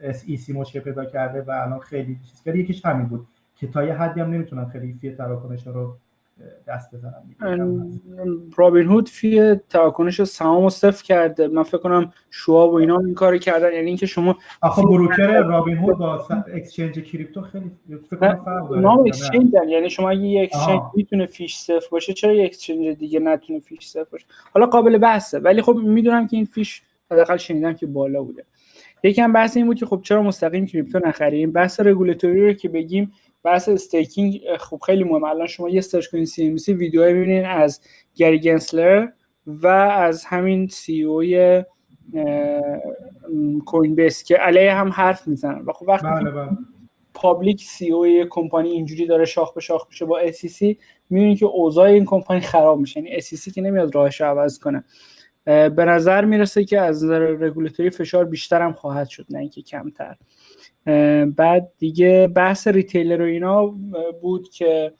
[SPEAKER 2] SEC مشکل پیدا کرده و الان خیلی چیز یکیش همین بود که تا یه حدی هم نمی‌تونن خیلی fee تراکنش رو دست بزنن
[SPEAKER 1] رابین هود fee تراکنش سهام رو صفر کرده. من فکر کنم شواب و اینا این کار کردن. یعنی اینکه شما
[SPEAKER 2] آخه broker رابین هود با exchange کریپتو خیلی فکر کنم فرق داره.
[SPEAKER 1] نام exchange یعنی شما اگه یه exchange می‌تونه fee ش صفر باشه چرا یه exchange دیگه نتونه fee ش صفر باشه؟ حالا قابل بحثه. ولی خب می‌دونم که این fee ش حداقل شنیدم که بالا بوده. یکم بحث این بود که خب چرا مستقیم کریپتو نخریم؟ بحث رگولاتوری رو که بگیم بحث staking خب خیلی مهم الان شما یه search کنید CNBC ویدیو ببینید از گری گنسلر و از همین CEO ی Coinbase که علیه هم حرف می‌زنن. و خب وقتی
[SPEAKER 2] بله بله.
[SPEAKER 1] public CEO company اینجوری داره شاخ به شاخ میشه با SEC می‌بینید که اوضاع این کمپانی خراب میشه. یعنی SEC که نمیاد راهش رو عوض کنه. به نظر می‌رسه که از نظر رگولاتوری فشار بیشتر هم خواهد شد نه اینکه کمتر. بعد دیگه بحث retailer و اینا بود که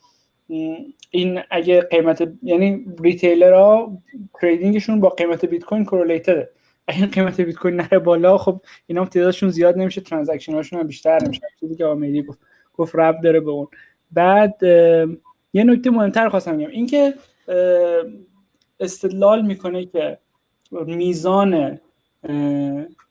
[SPEAKER 1] این اگه قیمت یعنی retailer ها trading شون با قیمت بیت کوین correlated ه اگه قیمت بیت کوین نره بالا خب اینا تعدادشون زیاد نمیشه transaction هاشون هم بیشتر نمیشه. چیزی که آمیدی گفت گفت رب داره به اون. بعد یه نکته مهمتر خواستم بگم. اینکه استدلال می‌کنه که میزان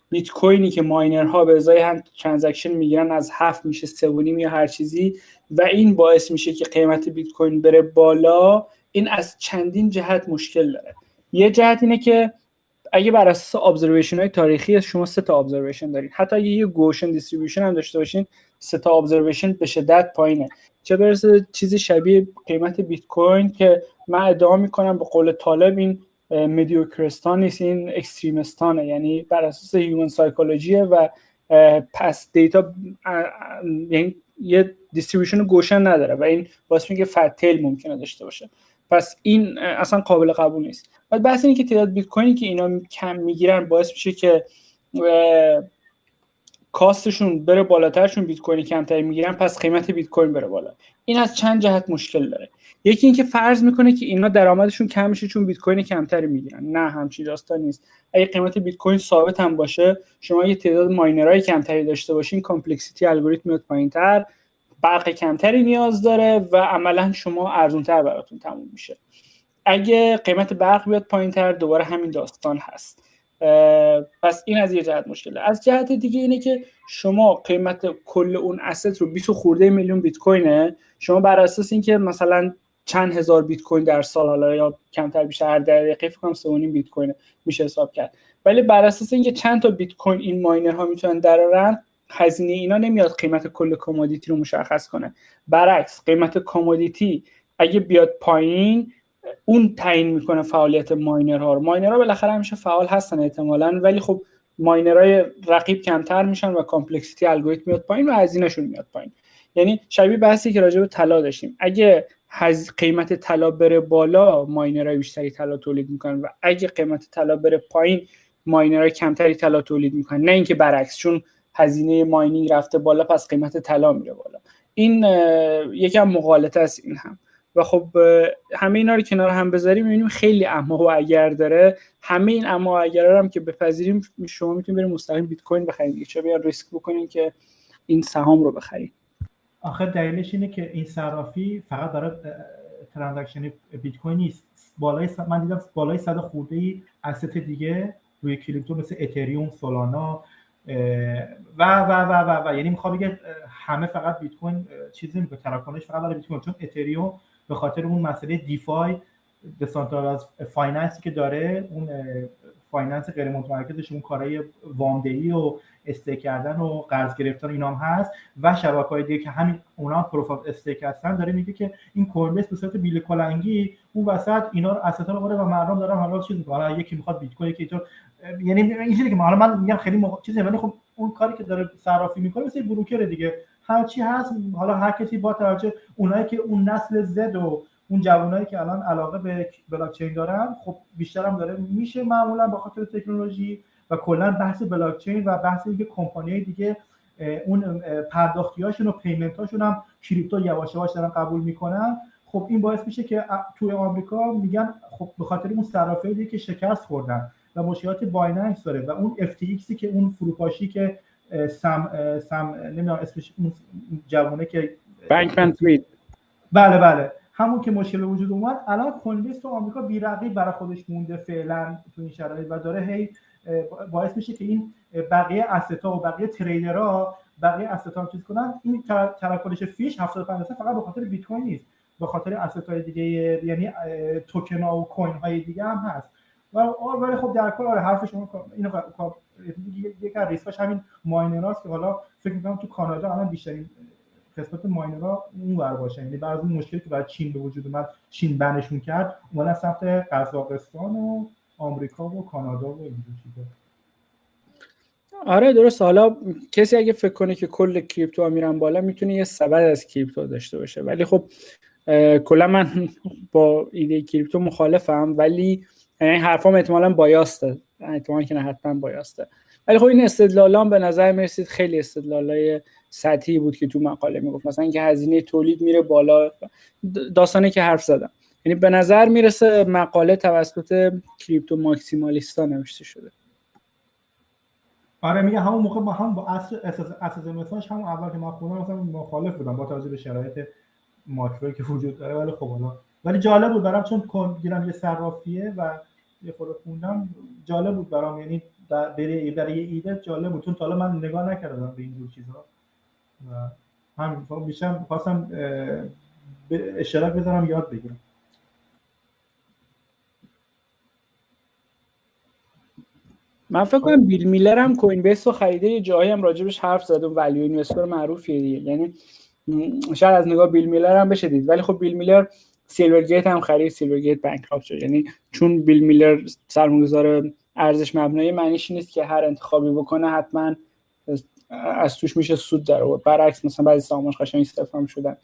[SPEAKER 1] بیت کوینی که miner ها به ازای هم transaction می‌گیرن از هفت میشه سه یا هر چیزی. و این باعث میشه که قیمت بیت کوین بره بالا. این از چندین جهت مشکل داره. یه جهت اینه که اگه بر اساس observation های تاریخی شما سه تا observation دارین. حتی اگه یه Gaussian distribution هم داشته باشین سه تا observation به شدت پایینه. چه برسه چیزی شبیه قیمت بیت کوین که من ادعا می‌کنم به قول طالب این Mediocristan نیست این Extremistan ه یعنی بر اساس human psychology ه و past data یعنی یه distribution Gaussian نداره و این باعث میگه fat tail ممکنه داشته باشه. پس این اصلا قابل قبول نیست. بعد بحث اینه که تعداد بیت کوینی که اینا کم می‌گیرن باعث میشه که cost شون بره بالاترشون بیت کوینی کمتری می‌گیرن پس قیمت بیت کوین بره بالا. این از چند جهت مشکل داره. یکی اینکه فرض می‌کنه که اینا درآمدشون کم میشه چون بیت کوین کمتری می‌گیرن. نه همچین داستان نیست. اگه قیمت بیت کوین ثابت هم باشه شما یه تعداد miner های کمتری داشته باشین complexity الگوریتم میاد پایینتر برق کمتری نیاز داره و عملا شما ارزونتر براتون تموم میشه. اگه قیمت برق بیاد پایینتر دوباره همین داستان هست. پس این از یه جهت مشکله از جهت دیگه اینه که شما قیمت کل اون اسست رو 20 خورده میلیون بیت کوینه. شما بر اساس اینکه مثلا چند هزار بیت کوین در سال حالا یا کمتر بیشتر هر دقیقه فکر کنم بیت کوین میشه حساب کرد. ولی بر اساس اینکه چند تا بیت کوین این ماینرها می‌تونن درارن هزینه اینا نمیاد قیمت کل commodity رو مشخص کنه. برعکس قیمت commodity اگه بیاد پایین اون تعیین می‌کنه فعالیت miner ها رو. miner ها بالاخره همیشه فعال هستن احتمالا ولی خب miner های رقیب کمتر میشن و complexity الگوریتم میاد پایین و هزینهشون میاد پایین. یعنی شبیه بحثی که راجع به طلا داشتیم. اگه هز... قیمت طلا بره بالا miner های بیشتری طلا تولید می‌کنن و اگه قیمت طلا بره پایین miner های کمتری طلا تولید می‌کنن. نه اینکه برعکس چون هزینه mining رفته بالا پس قیمت طلا میره بالا. این یکم مغالطه است این هم. و خب همه اینا رو کنار هم بذاریم می‌بینیم خیلی اما و اگر داره. همه این اما و اگر هم که بپذیریم شما می‌تونید بریم مستقیم بیت کوین بخرید. چه بیا ریسک بکنین که این سهام رو بخرید.
[SPEAKER 2] آخر دلیلش اینه که این صرافی فقط برای transaction بیت کوین نیست. بالای من دیدم بالای صد خورده ای اسست دیگه روی کریپتو مثل اتریوم سولانا و و و و و. یعنی می‌خوام بگه همه فقط بیت کوین چیزی نمی‌کنه. تراکنش فقط برای بیت کوین. چون اتریوم به خاطر اون مسئله دیفای دسانترالاز فایننسی که داره اون فایننس غیر متمرکزش اون کارهای وامدهی و استیک کردن و قرض گرفتن اینا هم هست و شبکه های دیگه که همین اونا پروف استیک هستن داره میگه که این کوین به صورت بیل کلنگی اون وسط اینا رو استا رو و مردم دارن حالا چیز حالا یکی می‌خواد بیت کوین یکی تو یعنی اینجوری که حالا من میگم خیلی موقع چیزی ولی خب اون کاری که داره صرافی می‌کنه مثل بروکر دیگه. هر چی هست. حالا هر کسی با توجه اونایی که اون نسل زد و اون جوانایی که الان علاقه به بلاک چین دارن خب بیشتر هم داره میشه معمولا با خاطر تکنولوژی و کلا بحث بلاک چین و بحث اینکه کمپانی دیگه اون پرداختیاشون و پیمنتاشون هم کریپتو یواش یواش دارن قبول می‌کنن. خب این باعث میشه که توی آمریکا میگن خب به خاطر اون صرافه که شکست خوردن و مشکلات بایننس داره و اون FTX که اون فروپاشی که سم سم نمی‌دونم اسمش اون جوونه که
[SPEAKER 1] بانکمن فرید
[SPEAKER 2] بله بله. همون که مشکل وجود اومد الان کوین تو آمریکا بیرقیب برای خودش مونده فعلا تو این شرایط و داره هی باعث میشه که این بقیه استا و بقیه تریدرها بقیه استا چیز کنن. این تراکنش فیش 75 فقط به خاطر بیت کوین نیست. به خاطر استا دیگه یعنی توکن ها و کوین های دیگه هم هست. و ولی خب در کل آره حرف شما اینو یک از ریسکاش همین ماینراست که حالا فکر می‌کنم تو کانادا الان بیشترین قسمت ماینرها اون ور باشه. یعنی بعضی مشکلی که برای چین به وجود اومد چین بنشون کرد اومدن سمت قزاقستان و آمریکا و کانادا و این چیزا.
[SPEAKER 1] آره درست. حالا کسی اگه فکر کنه که کل کریپتو میرن بالا می‌تونه یه سبد از کریپتو داشته باشه. ولی خب کلا من با ایده کریپتو مخالفم ولی یعنی حرفام احتمالا بایاسته احتمالا که نه حتما بایاسته ولی خب این استدلالان به نظر می‌رسید خیلی استدلالای سطحی بود که تو مقاله می‌گفت مثلا اینکه هزینه تولید میره بالا داستانی که حرف زدم یعنی به نظر می‌رسه مقاله توسط کریپتو ماکسیمالیستا نوشته شده
[SPEAKER 2] آره میگه همون موقع با هم با اصل اساس مثالش همون اول که من خوندم مثلا مخالف بودم با توجه به شرایط ماکروی که وجود داره ولی خب حالا ولی جالب بود برام چون گیرم یه صرافیه و یه خورده خوندم جالب بود برام. یعنی برای برای ایده جالب بود. چون تا حالا من نگاه نکردم به این جور چیزها و همین. خب بیشتر خواستم اشتراک بذارم یاد بگیرم.
[SPEAKER 1] من فکر کنم بیل میلر هم کوین بیس رو خریده یه جایی هم راجبش حرف زد. و ولیو اینوستر معروفیه دیگه. یعنی شاید از نگاه بیل میلر هم بشه دید. ولی خب بیل میلر سیلور گیت هم خرید سیلور گیت بانکراپت شد. یعنی چون بیل میلر سرمایه‌گذار ارزش مبنایی معنیش نیست که هر انتخابی بکنه حتما از توش میشه سود در آورد. برعکس مثلا بعضی سهامش قشنگ استفام شدن.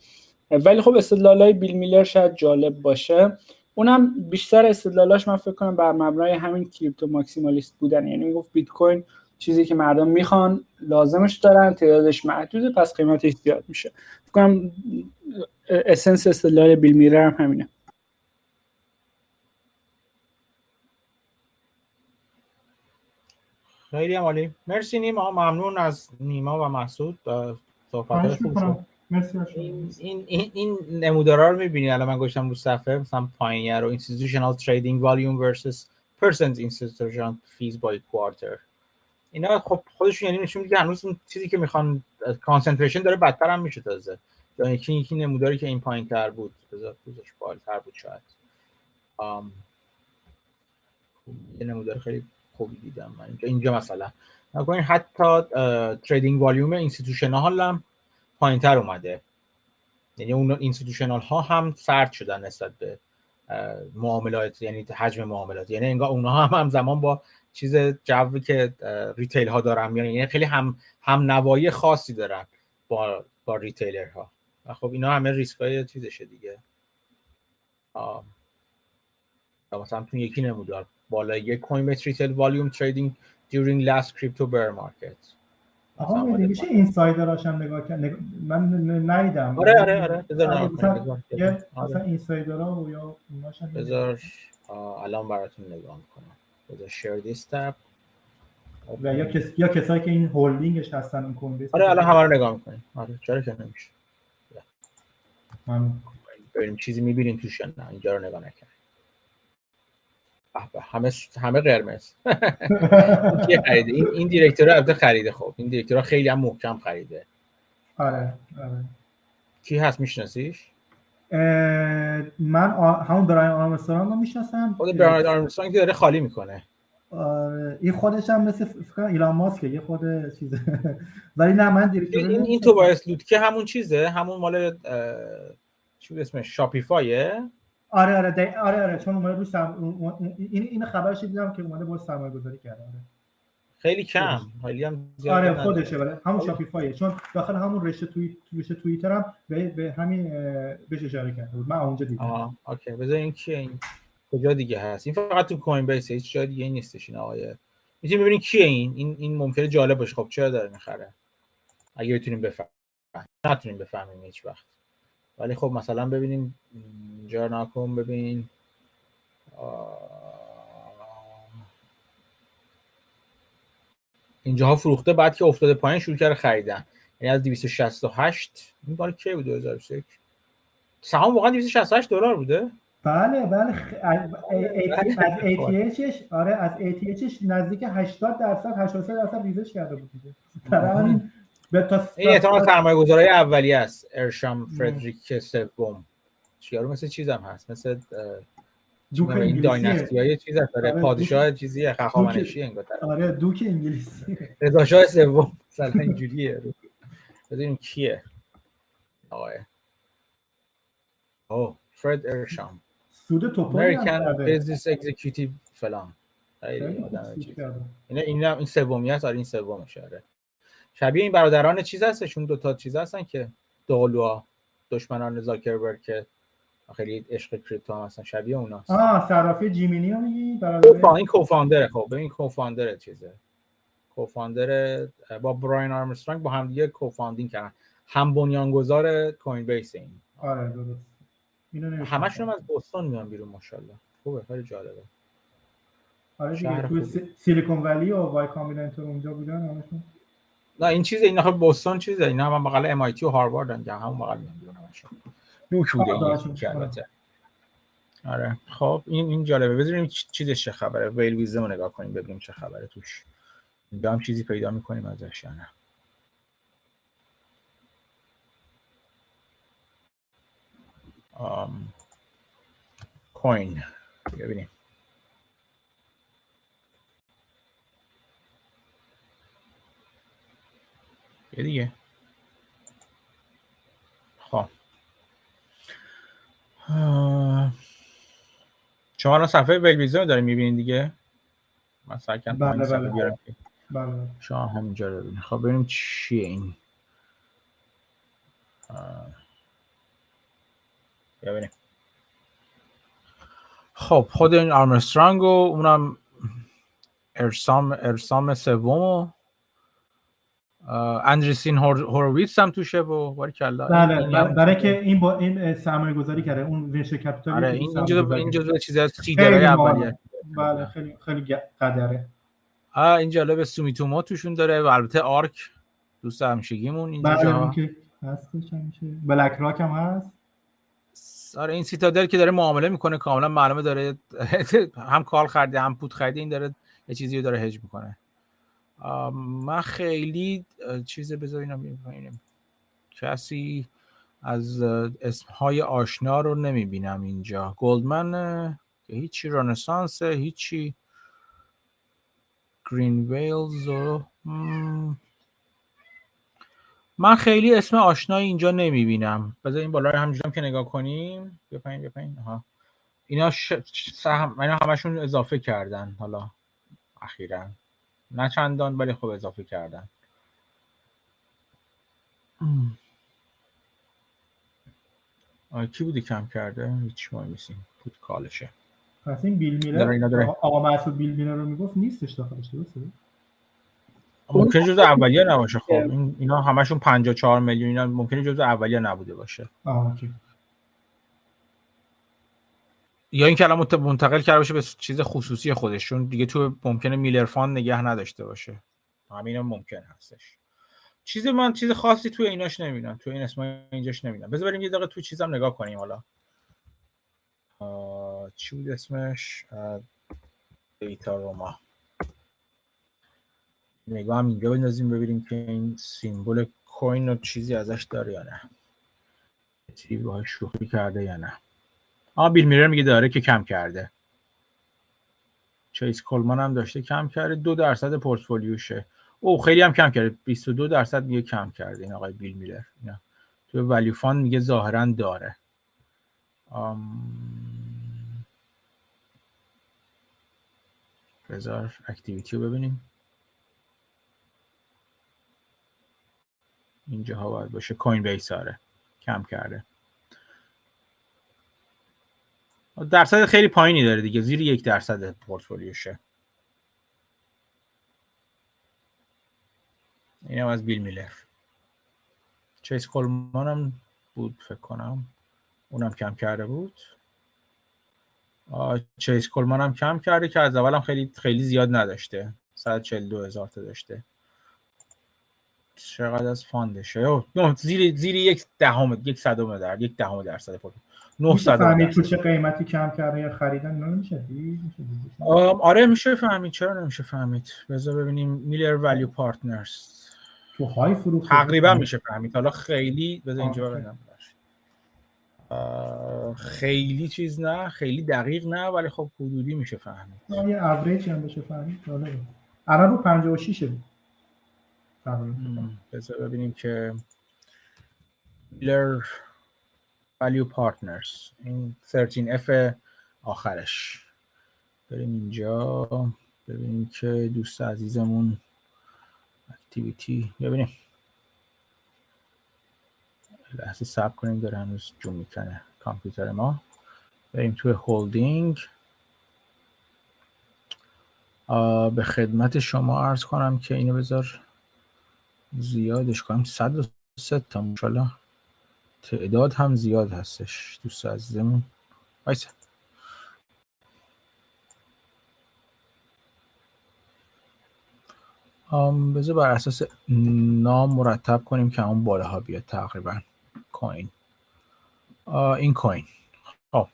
[SPEAKER 1] ولی خب استدلالای بیل میلر شاید جالب باشه. اونم بیشتر استدلالاش من فکر کنم بر مبنای همین کریپتو ماکسیمالیست بودن. یعنی می‌گفت بیت کوین چیزی که مردم می‌خوان لازمش دارن تعدادش محدوده پس قیمتش زیاد میشه. فکر کنم اسنس استدلال بیل میلر هم همینه.
[SPEAKER 3] خیلی عالی. مرسی نیما. ممنون از نیما و صحبت خوب این, این, این نمودارا رو می‌بینی؟ الان من گوشتم رو صفحه. مثلا پایینیه رو. Institutional trading volume versus percent institutional fees by quarter. اینا خب خودشون یعنی نشون میده هنوز اون چیزی که می‌خوان کانسنتریشن داره بدتر هم میشه تازه. یا یکی یکی نموداری که این پایین تر بود بذار پوزش بالتر بود شاید. آم. یه نمودار خیلی خوبی دیدم من اینجا. اینجا مثلا. نکنین حتی trading volume institutional هم پایین تر اومده. یعنی اون institutional ها هم سرد شدن نسبت به معاملات یعنی حجم معاملات. یعنی انگار اونها هم همزمان با چیز جوی که retail ها دارن یعنی خیلی هم هم نوایی خاصی دارن با با retailer ها و خب اینا همه ریسک های چیزشه دیگه. مثلا تو یکی نمودار بالا یک Coinbase retail volume trading during last crypto bear market
[SPEAKER 2] آها میشه insider اش هم نگاه کرد. من ندیدم.
[SPEAKER 3] آره آره آره. بذار
[SPEAKER 2] آره،
[SPEAKER 3] نگاه
[SPEAKER 2] مثلا آره. insider ا و یا
[SPEAKER 3] بذار الان براتون نگاه می‌کنم. بذار share this tab
[SPEAKER 2] و یا کس... یا کسایی که این هولدینگش هستن اون base
[SPEAKER 3] آره الان همه رو نگاه می‌کنیم. آره چرا که نمیشه. ببینیم چیزی می‌بینیم توش نه؟ اینجا رو نگاه نکردیم. همه همه قرمز. [laughs] خریده این این دیرکتور البته خریده خب. این دیرکتور خیلی هم محکم خریده.
[SPEAKER 2] آره آره.
[SPEAKER 3] کی هست؟ میشناسیش؟
[SPEAKER 2] من همون براین آرمسترانگ رو می‌شناسم.
[SPEAKER 3] خود براین آرمسترانگ که داره خالی می‌کنه.
[SPEAKER 2] آره این خودش هم مثل فکر ایلان ماسکه یه خود چیزه [laughs] ولی نه من دیرکتور
[SPEAKER 3] این این تو باعث لوت که همون چیزه همون مال چی بود اسمش؟ شاپیفایه؟
[SPEAKER 2] آره آره. آره آره چون اومده روی سم... این این خبرش دیدم که اومده با سرمایه گذاری کرده. آره.
[SPEAKER 3] خیلی کم. خیلی هم زیاد
[SPEAKER 2] آره خودشه ولی همون شاپیفایه چون داخل همون رشته توی رشته توییتر هم به, به همین بهش اشاره کرده بود. من اونجا دیدم.
[SPEAKER 3] آه اوکی. بذار این کیه؟ این کجا دیگه هست؟ این فقط تو کوین بیس هیچ جای دیگه نیستش این آقای. می‌تونیم ببینید کیه این؟ این این ممکنه جالب باشه خب چرا داره می‌خره؟ اگه بتونیم بفهمیم. نتونیم بفهمیم هیچ وقت. ولی خب مثلا ببینیم اینجا ببین. اینجاها فروخته بعد که افتاده پایین شروع کرده خریدن. یعنی از 268 این بار کی بود؟ 2021 سهام واقعا 268 دلار بوده.
[SPEAKER 2] بله بله. از ATHش آره از ATHش نزدیک 80 درصد 83 درصد ریزش کرده بود دیگه. همین
[SPEAKER 3] این احتمال سرمایه گذاری اولی است. ارشام فردریک سوم یارو مثل چیزم هست؟ مثل
[SPEAKER 2] دوک
[SPEAKER 3] این دایناستی های چیز هست داره
[SPEAKER 2] آره،
[SPEAKER 3] پادشاه چیزیه خخامنشی انگار طرف.
[SPEAKER 2] آره دوک انگلیسی.
[SPEAKER 3] رضا شاه سوم. مثلا اینجوریه. ببینیم کیه؟ آقای. او فرد ارشام.
[SPEAKER 2] سود هم
[SPEAKER 3] American
[SPEAKER 2] کرده.
[SPEAKER 3] Business Executive فلان.
[SPEAKER 2] کرده.
[SPEAKER 3] اینا این این سومی هست آره این سومشه. آره. شبیه این برادران چیز هستشون دو تا چیز هستن که دالوا دشمنان زاکربرگ که خیلی عشق کریپتو هم هستن شبیه اوناست.
[SPEAKER 2] آه صرافی جیمینی رو میگی؟ برادر
[SPEAKER 3] با این کوفاندره خب ببین کوفاندر چیزه. کوفاندر با براین آرمسترانگ با هم دیگه کوفاندینگ کردن. هم بنیانگذار کوین بیس این.
[SPEAKER 2] آره درست. اینو.
[SPEAKER 3] همشون هم از بوستون میان بیرون ماشاءالله. خوبه خیلی جالبه.
[SPEAKER 2] آره دیگه. سی- سیلیکون ولی و وای کامبیناتور اونجا بودن همشون.
[SPEAKER 3] نه این چیز اینا خب بوستون چیزه. اینا هم بغل ام آی تی و هاروارد هم همون بغل میان بیرون همشون. نوک بوده این که البته. آره. خب این این جالبه. بذاریم چیزش چه خبره؟ ویل ویزم رو نگاه کنیم ببینیم چه خبره توش. اینجا هم چیزی پیدا می‌کنیم ازش یا نه. آم، کوین ببینیم. یه دیگه خب آه. شما الان صفحه ویلویزم رو دارین می‌بینین دیگه؟ من کردم
[SPEAKER 2] بله، بله.
[SPEAKER 3] که
[SPEAKER 2] بله.
[SPEAKER 3] شما همینجا رو ببینید. خب ببینیم چیه این. ببینیم. خب خود این آرمسترانگ و اونم ارسام ارسام سوم و اندریسین هور- هوروویتس هم توشه و باریکلا
[SPEAKER 2] بله بر- برای که این با این سرمایه گذاری کرده اون venture capital
[SPEAKER 3] آره این جزو این جزو چیزای از
[SPEAKER 2] خیلی
[SPEAKER 3] اولیه.
[SPEAKER 2] بله خیلی خیلی قدره.
[SPEAKER 3] آه این جالب سومیتومو توشون داره و البته آرک دوست همیشگیمون
[SPEAKER 2] بله
[SPEAKER 3] اینجا
[SPEAKER 2] اون که هستش همیشه. بلک راک هم هست.
[SPEAKER 3] آره این سیتادل که داره معامله می‌کنه کاملا معلومه داره [laughs] هم کال خریده هم پود خریده این داره یه چیزی رو داره هج می‌کنه. من خیلی چیز بذارینم کسی از اسمهای آشنا رو نمی‌بینم اینجا. گلدمن که هیچی رنسانس هیچی گرین ویلز و من خیلی اسم آشنایی اینجا نمی‌بینم. بذار این بالا رو همینجوری هم که نگاه کنیم. بیا پایین بیا پایین. آها. اینا ش... سهم اینا همشون اضافه کردن. حالا اخیرا. نه چندان ولی خب اضافه کردن. کی بودی کم کرده؟ هیچ مهم نیستیم. پود کالشه.
[SPEAKER 2] پس این بیل میلر. آقا- مسعود بیل میلر رو می‌گفت نیستش داخلش درسته؟
[SPEAKER 3] ممکنه جزء اولیه نباشه. خب این اینا همشون 54 میلیون اینا ممکنه جزء اولیه نبوده باشه.
[SPEAKER 2] آه اوکی.
[SPEAKER 3] یا این کلام منتقل کرده باشه به چیز خصوصی خودش چون دیگه تو ممکنه میلر فان نگه نداشته باشه. همین هم ممکن هستش. چیز من چیز خاصی توی ایناش نمی‌دونم. توی این اسم اینجاش نمی‌دونم. بذار بریم یه دقیقه توی چیزم نگاه کنیم حالا. چی بود اسمش؟ دیتا روما. نگاه هم اینجا بندازیم ببینیم که این symbol coin رو چیزی ازش داره یا نه. چیزی باهاش شوخی کرده یا نه. آ بیل میلر میگه داره که کم کرده. چیس کلمن هم داشته کم کرده دو درصد پورتفولیوشه. او خیلی هم کم کرده 22 درصد میگه کم کرده این آقای بیل میلر اینا. تو value fund میگه ظاهرا داره. آم... بذار اکتیویتی رو ببینیم. اینجا باید باشه. کوین بیس آره. کم کرده. درصد خیلی پایینی داره دیگه زیر یک درصد پورتفولیوشه. اینم از بیل میلر. چیس کلمن هم بود فکر کنم. اونم کم کرده بود. چیس کلمن هم کم کرده که از اول هم خیلی خیلی زیاد نداشته. 142 هزار تا داشته. چقدر از fund شه؟ زیر زیر یک دهم یک صدم در یک دهم درصد پورتفولیو. 900
[SPEAKER 2] فهمید تو. چه قیمتی کم کرده یا خریدن؟ اینا؟ میشه
[SPEAKER 3] آره میشه فهمید. چرا نمیشه فهمید؟ بذار ببینیم. Miller Value Partners
[SPEAKER 2] تو های فروخت
[SPEAKER 3] تقریبا میشه فهمید. حالا خیلی بذار اینجا ببینم. خیلی چیز نه خیلی دقیق نه ولی خب حدودی میشه فهمید.
[SPEAKER 2] یه اوریج هم بشه فهمید. الان رو 56
[SPEAKER 3] بذار ببینیم که Miller Value Partners. این 13F آخرش. بریم اینجا. ببینیم که دوست عزیزمون اکتیویتی ببینیم. لحظه سب کنیم داره هنوز جون می‌کنه کامپیوتر ما. بریم توی هولدینگ به خدمت شما عرض کنم که اینو بذار زیادش کنم. 103 تا مشالله تعداد هم زیاد هستش دوست عزیزمون وایسا. بذار بر اساس نام مرتب کنیم که اون بالاها بیاد تقریبا. کوین این کوین خب.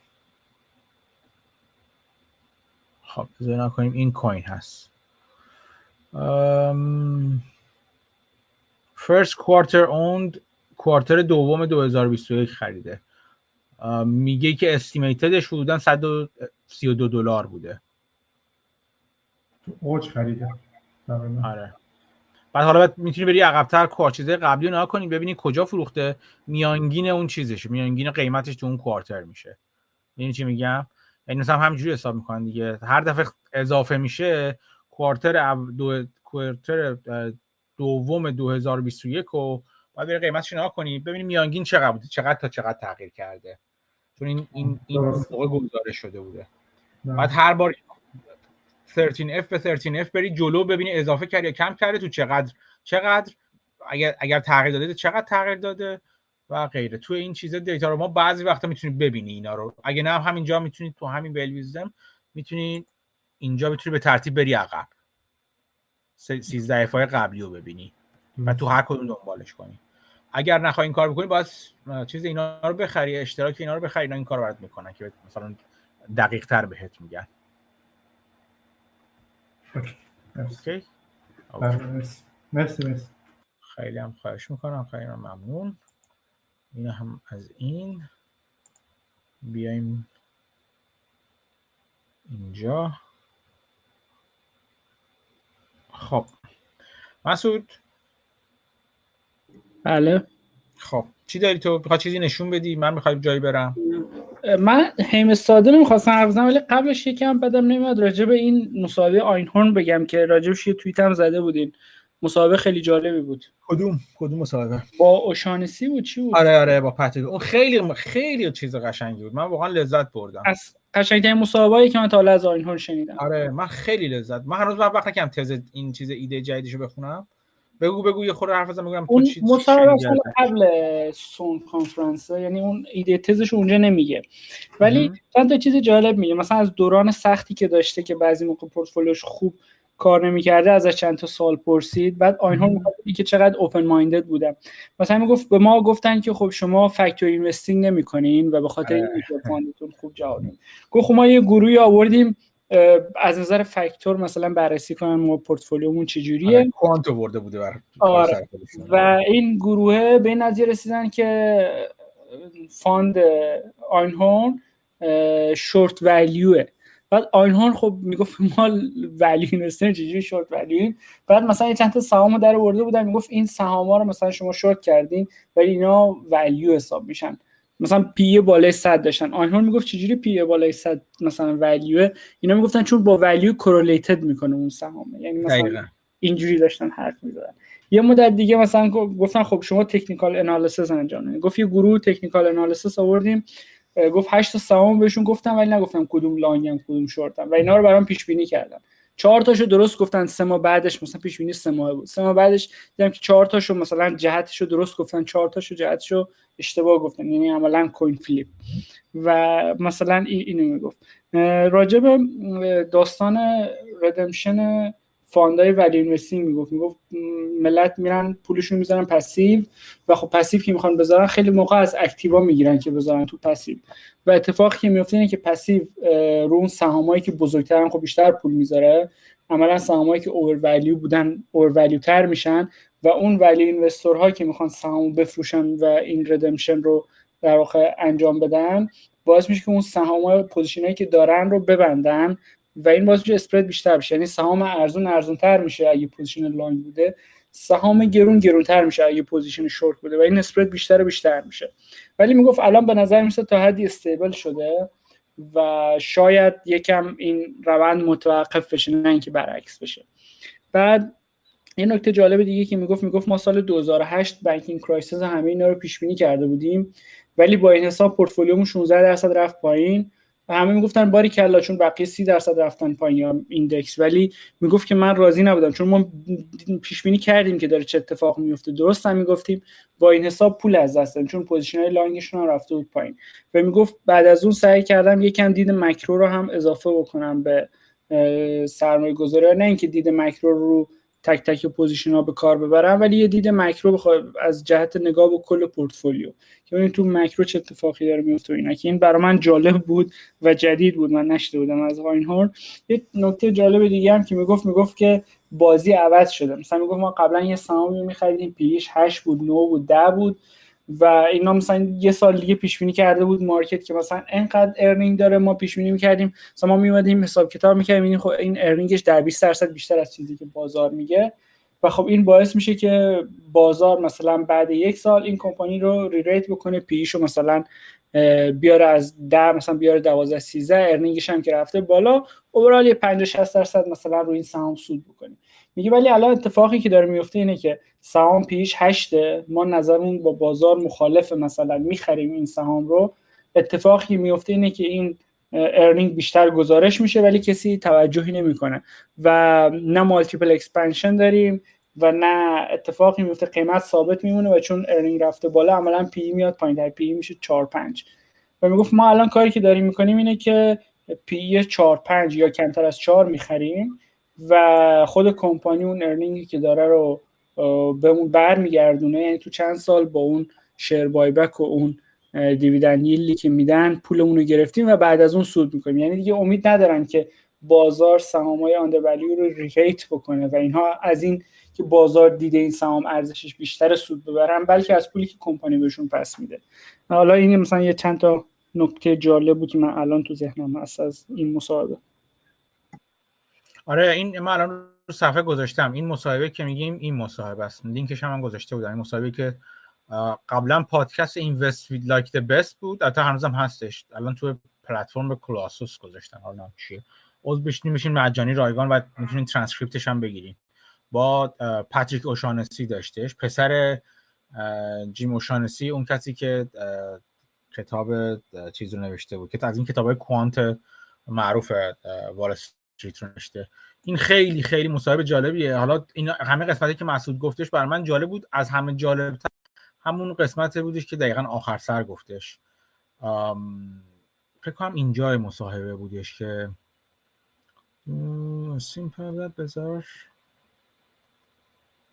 [SPEAKER 3] خب بذار نکنیم این کوین هست. فرست کوارتر اوند کوارتر دوم 2021 خریده. میگه که استیمیتدش حدودا 132 دلار بوده.
[SPEAKER 2] تو اوج خریده.
[SPEAKER 3] آره. بعد حالا می‌تونی بری عقبتر چیزای قبلی رو کنی ببینی کجا فروخته. میانگین اون چیزش میانگین قیمتش تو اون کوارتر میشه. یعنی چی میگم؟ یعنی مثلا همینجوری حساب می‌کنن دیگه. هر دفعه اضافه میشه کوارتر دو کوارتر دوم 2021 و باید بری قیمتش نگاه کنی ببینی میانگین چقدر بوده چقدر تا چقدر تغییر کرده. چون این این این موقع گزارش شده بوده. بعد هر بار 13F به 13F بری جلو ببینی اضافه کرد یا کم کرده تو چقدر چقدر اگر اگر تغییر داده چقدر تغییر داده و غیره. تو این چیزا دیتا رو ما بعضی وقتا می‌تونید ببینی اینا رو. اگه نه همینجا می‌تونید تو همین بلویزدم می‌تونید اینجا می‌تونی به ترتیب بری عقب. 13 های قبلی رو ببینی. و تو هر کدوم دنبالش کنی. اگر نخوای این کار بکنی باید چیز اینا رو بخری اشتراک اینا رو بخری اینا این کار برات می‌کنن که مثلا دقیق تر بهت میگن.
[SPEAKER 2] اوکی. مرسی. مرسی
[SPEAKER 3] خیلی هم خواهش می‌کنم خیلی هم ممنون. این هم از این. بیایم اینجا. خب. مسعود
[SPEAKER 1] بله.
[SPEAKER 3] خب چی داری تو؟ بخواد چیزی نشون بدی؟ من می‌خوام جایی برم.
[SPEAKER 1] من هیم ساده نمی‌خواستم حرف ولی قبلش یکم بدم نمیاد. راجع به این مسابقه آینهورن بگم که راجبش یه توییت هم زده بودین. مسابقه خیلی جالبی بود.
[SPEAKER 3] کدوم؟ کدوم مسابقه؟
[SPEAKER 1] با اوشانسی بود چی بود؟
[SPEAKER 3] آره آره با پتریک. اون خیلی خیلی چیز قشنگی بود. من واقعا لذت بردم.
[SPEAKER 1] از قشنگترین مصاحبه که من تا حالا از آینهورن شنیدم.
[SPEAKER 3] آره من خیلی لذت من هنوز وقت نکردم تز این چیز ایده جدیدشو بخونم بگو بگو یه خورده حرف بزن بگم
[SPEAKER 1] اون مصاحبه قبل Sohn Conference یعنی اون ایده تزش اونجا نمیگه. ولی چند تا چیز جالب میگه. مثلا از دوران سختی که داشته که بعضی موقع پورتفولیوش خوب کار نمی‌کرده ازش چند تا سال پرسید. بعد آینهورن میگه که چقدر open minded بودم مثلا می‌گفت به ما گفتن که خب شما factor investing نمی‌کنین و به خاطر این fund تون خوب جواب گفت خب ما یه گروهی آوردیم از نظر فاکتور مثلا بررسی کنن ما پورتفولیومون چجوریه.
[SPEAKER 3] آره، quant آورده بوده بر
[SPEAKER 1] آره. و این گروه به این نتیجه رسیدن که fund آینهورن short value ه. بعد آینهورن خب می‌گفت ما value investor چجوری short value بعد مثلا چند تا سهام در آورده بودن می‌گفت این سهام ها رو مثلا شما شورت کردین ولی اینا value حساب میشن. مثلا PE بالای 100 داشتن. آنها می‌گفت چجوری PE بالای 100 مثلا value اینا می‌گفتن چون با value correlated می‌کنه اون سهام یعنی مثلا اینجوری داشتن حرف می‌زدن. یه مدت دیگه مثلا گفتن خب شما technical analysis انجام بدید گفت یه گروه technical analysis آوردیم. گفت 8 تا سهام بهشون گفتم ولی نگفتم کدوم long م کدوم شورتم و اینا رو برام پیش بینی کردم چهار تاشو درست گفتن سه ماه بعدش مثلا پیش بینی سه ماه بود. سه ماه بعدش دیدم که چهار تاشو مثلا جهتشو درست گفتن چهار تاشو جهتشو اشتباه گفتن یعنی عملا coin flip. و مثلا اینو می‌گفت. راجب داستان redemption fund ای value investing می‌گفت. می‌گفت ملت میرن پولشون می‌ذارن passive. و خب passive که می‌خوان بذارن خیلی موقع از active ا می‌گیرن که بذارن تو passive. و اتفاقی که میفته اینه که passive رو اون سهامایی که بزرگترن خب بیشتر پول می‌ذاره. عملا سهامایی که اوور ولیو بودن اوور ولیو تر میشن و اون value investor ها که می‌خوان سهامو بفروشن و این redemption رو در واقع انجام بدن باعث میشه که اون سهام position ایی که دارن رو ببندن و این باعث میشه spread بیشتر بشه یعنی سهام ارزون ارزون تر میشه اگه position long بوده. سهام گرون گرونتر میشه اگه position short بوده و این spread بیشتر و بیشتر میشه. ولی می‌گفت الان به نظر میرسه تا حدی stable شده و شاید یکم این روند متوقف بشه نه اینکه برعکس بشه. بعد یه نکته جالب دیگه که می‌گفت می‌گفت ما سال 2008 banking crisis همه اینا رو پیش بینی کرده بودیم ولی با این حساب پورتفولیومون 16 درصد رفت پایین. همه می‌گفتن باریکلا چون بقیه 30 درصد رفتن پایین index. ولی می‌گفت که من راضی نبودم چون ما پیش بینی کردیم که داره چه اتفاق میفته درست هم می‌گفتیم با این حساب پول از دست چون position های long شون هم رفته بود پایین. و می‌گفت بعد از اون سعی کردم یکم دید مکرو رو هم اضافه بکنم به سرمایه گذاری نه اینکه دید مکرو رو تک تک position ها به کار ببرم ولی یه دید مکرو بخواد از جهت نگاه به کل پورتفولیو. که ببینید تو مکرو چه اتفاقی داره میفته اینا. که این برای من جالب بود و جدید بود من نشنیده بودم از آینهورن یه نکته جالب دیگه هم که می‌گفت می‌گفت که بازی عوض شده. مثلا می‌گفت ما قبلا یه سهامی میخریدیم PE ش 8 بود 9 بود 10 بود. و اینا مثلا یه سال دیگه پیش بینی کرده بود market که مثلا انقدر earning داره ما پیش بینی می‌کردیم. مثلا ما میومدیم حساب کتاب می‌کردیم این خب این earning ش در 20 درصد بیشتر از چیزی که بازار میگه. و خب این باعث میشه که بازار مثلا بعد یک سال این کمپانی رو rerate بکنه PE شو مثلا بیاره از 10 مثلا بیاره 12 13 earning ش هم که رفته بالا overall یه 50 60 درصد مثلا روی این سهام سود بکنیم. میگه ولی الان اتفاقی که داره میفته اینه که سهام PE ش هشته. ما نظرمون با بازار مخالف مثلا می‌خریم این سهام رو. اتفاقی میفته اینه که این earning بیشتر گزارش میشه ولی کسی توجهی نمی‌کنه. و نه multiple expansion داریم و نه اتفاقی میفته قیمت ثابت میمونه و چون earning رفته بالا عملا PE میاد پایین. در PE میشه 4 5 و می‌گفت ما الان کاری که داریم می‌کنیم اینه که PE 4 5 یا کمتر از 4 می‌خریم. و خود کمپانی اون earning ی که داره رو بهمون برمیگردونه. یعنی تو چند سال با اون share buyback و اون dividend yield ی که میدن پولمون رو گرفتیم و بعد از اون سود می‌کنیم. یعنی دیگه امید ندارن که بازار سهامای undervalue رو rerate بکنه و اینها از این که بازار دیده این سهام ارزشش بیشتر سود ببرن بلکه از پولی که کمپانی بهشون پس میده. حالا این مثلا یه چند تا نکته جالب بود که من الان تو ذهنم هست از این مصاحبه
[SPEAKER 3] آره این من الان رو صفحه گذاشتم. این مصاحبه که میگیم این مصاحبه است. لینکش هم, گذاشته بودم. این مصاحبه که قبلا پادکست Invest with Like the Best بود. البته هنوزم هستش. الان تو پلتفرم Colossus گذاشتن حالا چیه. عضو بشین میشین مجانی رایگان و می‌تونین ترانسکریپتش هم بگیرین. با پاتریک اوشانسی داشتش پسر جیم اوشانسی اون کسی که کتاب چیز رو نوشته بود. که از این کتاب کوانت معروف وال نوشته این خیلی خیلی مصاحبه جالبیه. حالا این همه قسمتی که مسعود گفتش بر من جالب بود. از همه جالب همون قسمت بودش که دقیقا آخر سر گفتش. فکر کنم اینجای مصاحبه بودش که سیمپل بذار.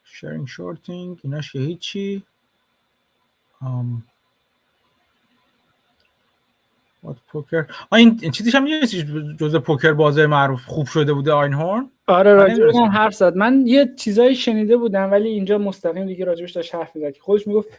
[SPEAKER 3] شیرینگ شورتینگ ایناش که هیچی. پوکر این چیزیش هم یه جز پوکر بازه معروف خوب شده بوده آین هورن
[SPEAKER 1] آره راجع من حرف زد. من یه چیزایی شنیده بودم ولی اینجا مستقیم دیگه راجبش داشت حرف می‌زد که خودش می‌گفت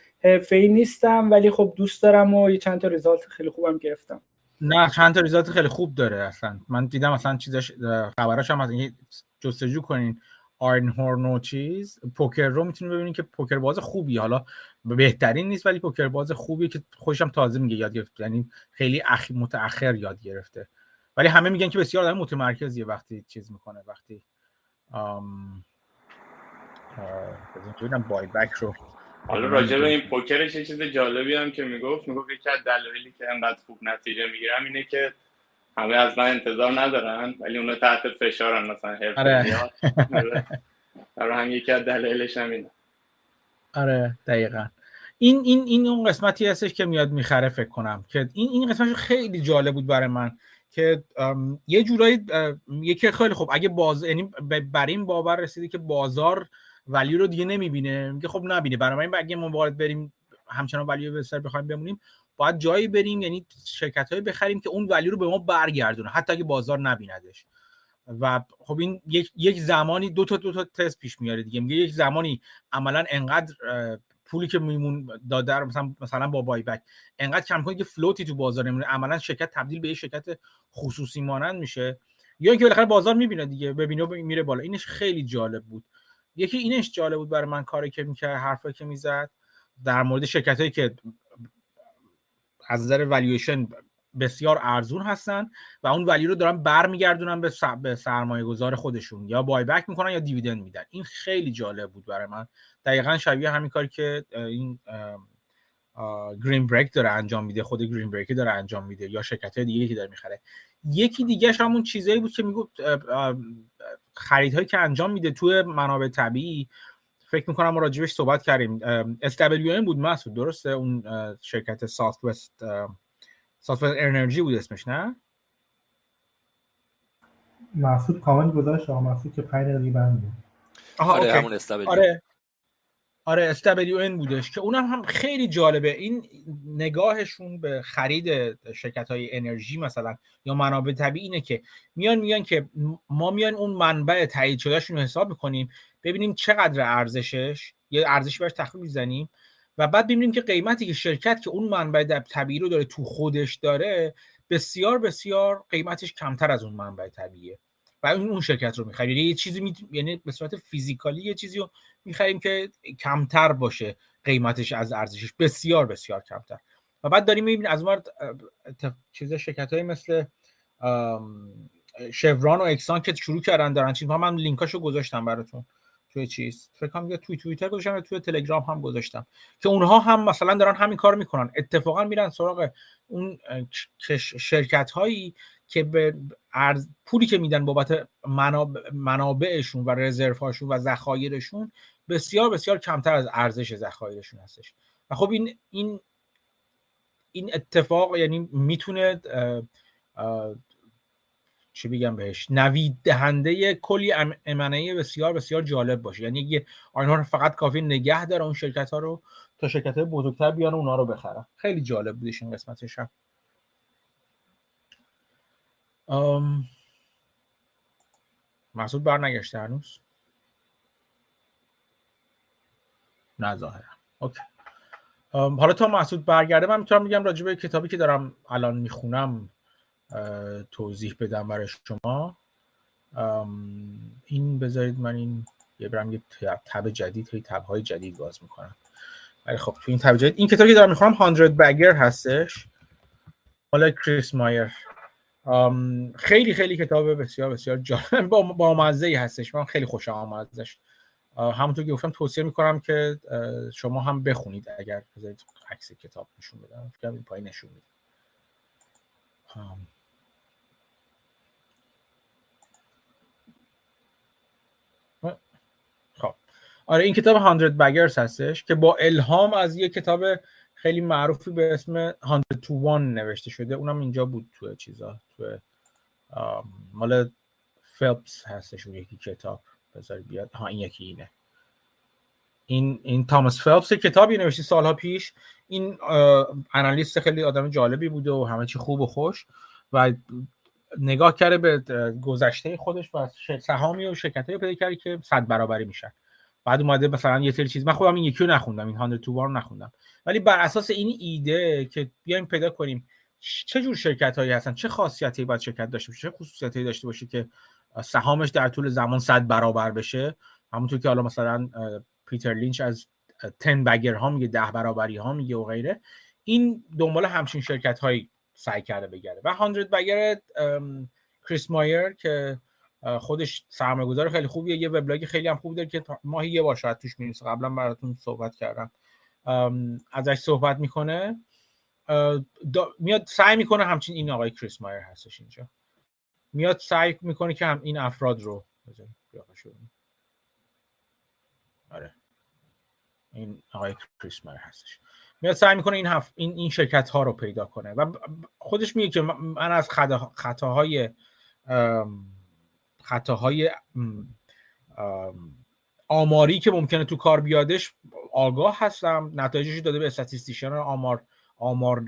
[SPEAKER 1] ای نیستم ولی خب دوست دارم و یه چند تا ریزالت خیلی خوبم گرفتم.
[SPEAKER 3] نه چند تا ریزالت خیلی خوب داره اصلا. من دیدم اصلا چیزاش خبراش هم از این جستجو کنین. آرن هورن چیز. پوکر رو می‌تونید ببینید که پوکر باز خوبی حالا بهترین نیست ولی پوکر باز خوبی که خوشم تازه میگه یاد گرفت. یعنی خیلی اخ... متأخر یاد گرفته. ولی همه میگن که بسیار آدم متمرکزیه وقتی چیز می‌کنه وقتی ام ببینم بای بک رو.
[SPEAKER 7] حالا راجع به این پوکرش یه چیز جالبی هم که می‌گفت؟ می‌گفت یکی از دلایلی که انقدر خوب نتیجه می‌گیرم اینه که همه از من انتظار ندارن ولی اونا تحت فشارن مثلا
[SPEAKER 3] آره.
[SPEAKER 7] برای هم یکی از دلایلش هم اینه
[SPEAKER 3] آره دقیقا. این این این اون قسمتی هستش که میاد می‌خره فکر کنم. که این این قسمتش خیلی جالب بود برای من. که یه جورایی یکی خیلی خوب. اگه باز یعنی بر این باور رسیدی که بازار ولیو رو دیگه نمی‌بینه. میگه خب نبینه برای من اگه ما وارد بریم همچنان ولیو به سر بخوایم بمونیم باید جایی بریم یعنی شرکت های بخریم که اون ولی رو به ما برگردونه حتی اگه بازار نبیندش. و خب این یک, یک زمانی دو تا دو تا تست پیش میاره دیگه. میگه یک زمانی عملا انقدر پولی که میمون داده رو مثلا مثلا با بای بک انقدر کم کنید که فلوتی تو بازار نمیمونه. عملا شرکت تبدیل به یه شرکت خصوصی مانند میشه. یا اینکه بالاخره بازار می‌بینه دیگه ببینه میره بالا. اینش خیلی جالب بود. یکی اینش جالب بود برای من کاری که می‌کرد حرفی که می‌زد در مورد شرکت هایی که از نظر والویشن بسیار ارزون هستن و اون ولی رو دارن برمیگردونن به, به سرمایه گذار خودشون. یا بای بک می‌کنن یا دیویدند میدن. این خیلی جالب بود برای من. دقیقا شبیه همین کاری که این گرین بریک داره انجام میده خود گرین بریک داره انجام میده یا شرکت دیگه که داره می‌خره. یکی دیگه همون چیزایی بود که می‌گفت خریدهایی که انجام میده توی منابع طبیعی فکر می‌کنم راجبش صحبت کردیم. SWM بود مسعود درسته؟ اون شرکت ساوت وست ساوت انرژی بود اسمش نه؟
[SPEAKER 2] محسود کامنت گذاشت آقا محسود که 5 دقیقه بند
[SPEAKER 4] آره همون
[SPEAKER 3] آره. آره SWN بودش که اونم هم خیلی جالبه. این نگاهشون به خرید شرکت های انرژی مثلا یا منابع طبیعی اینه که میان میان که ما میان اون منبع تایید شدهشون رو حساب می‌کنیم. ببینیم چقدر ارزشش یه ارزشی براش تخمین می‌زنیم و بعد ببینیم که قیمتی که شرکت که اون منبع طبیعی رو داره تو خودش داره بسیار بسیار قیمتش کمتر از اون منبع طبیعیه و اون شرکت رو می‌خریم. یعنی یه چیزی می... یعنی به صورت فیزیکالی یه چیزی رو می‌خریم که کمتر باشه قیمتش از ارزشش بسیار بسیار کمتر. و بعد داریم می‌بینیم از اون چیز شرکت های مثل شوران و اکسان که شروع کردن دارن. چیز من لینکاشو گذاشتم براتون. توی چیز. فکر کنم توی توییتر گذاشتم توی تلگرام هم گذاشتم. که اونها هم مثلا دارن همین کار می‌کنن. اتفاقا میرن سراغ اون شرکت هایی که به ارز پولی که میدن بابت منابعشون و رزرو هاشون و ذخایرشون بسیار بسیار کمتر از ارزش ذخایرشون هستش. و خب این این این اتفاق یعنی می‌تونه چی بگم بهش نوید دهنده کلی امنه بسیار بسیار جالب باشه. یعنی اگه آنها رو فقط کافی نگه داره اون شرکت ها رو تا شرکت های بزرگتر بیان اونا رو بخرن. خیلی جالب بودش این قسمتش هم. ام... محسود برنگشته هنوز؟ نه ظاهرا. اوکی. حالا تا محسود برگرده من می‌تونم بگم راجبه کتابی که دارم الان می‌خونم توضیح بدم برای شما. این بذارید من این یه برم یه تب جدید هی تب های جدید باز می‌کنم. ولی خب تو این تب جدید این کتابی که دارم می‌خونم 100 بگر هستش. مال کریس مایر. خیلی خیلی کتاب بسیار بسیار جالب. [laughs] با, با مزه هستش. من خیلی خوشم آمد ازش. همونطور که گفتم توصیه می‌کنم که شما هم بخونید اگر بذارید عکس کتاب نشون بدم. فکر این پایین نشون میدم خب آره این کتاب 100 بگرز هستش که با الهام از یه کتاب خیلی معروفی به اسم 100 to 1 نوشته شده. اونم اینجا بود تو چیزا تو مال فلپس هستش اون یکی کتاب. بذار بیاد. ها این یکی اینه. این این تاماس فلپس کتابی نوشته سالها پیش. این انالیست خیلی آدم جالبی بوده و همه چی خوب و خوش و نگاه کرده به گذشته خودش و سهامی و شرکتایی پیدا کرده که صد برابری میشن. بعد اومده مثلا یه سری چیز من خودم این یکی رو نخوندم این 100 تو رو نخوندم. ولی بر اساس این ایده که بیایم پیدا کنیم چه جور شرکت هایی هستن؟ چه خاصیتی باید شرکت داشته باشه؟ چه خصوصیتی داشته باشه که سهامش در طول زمان صد برابر بشه؟ همونطور که حالا مثلا پیتر لینچ از 10 بگر ها میگه ده برابری ها میگه و غیره. این دنبال همچین شرکت هایی سعی کرده بگره و 100 بگر کریس مایر که خودش سرمایه‌گذار خیلی خوبیه. یه وبلاگ خیلی هم خوب داره که ماهی یه بار شاید توش می‌نویسه. قبلا براتون صحبت کردم. ازش صحبت می‌کنه. میاد سعی می‌کنه همچین این آقای کریس مایر هستش اینجا. میاد سعی می‌کنه که هم این افراد رو آره. این آقای کریس مایر هستش. میاد سعی می‌کنه این هف... این این شرکت ها رو پیدا کنه. و خودش میگه که من از خطاهای خطاهای آماری که ممکنه تو کار بیادش آگاه هستم. نتایجش داده به استاتیستیشن آمار آمار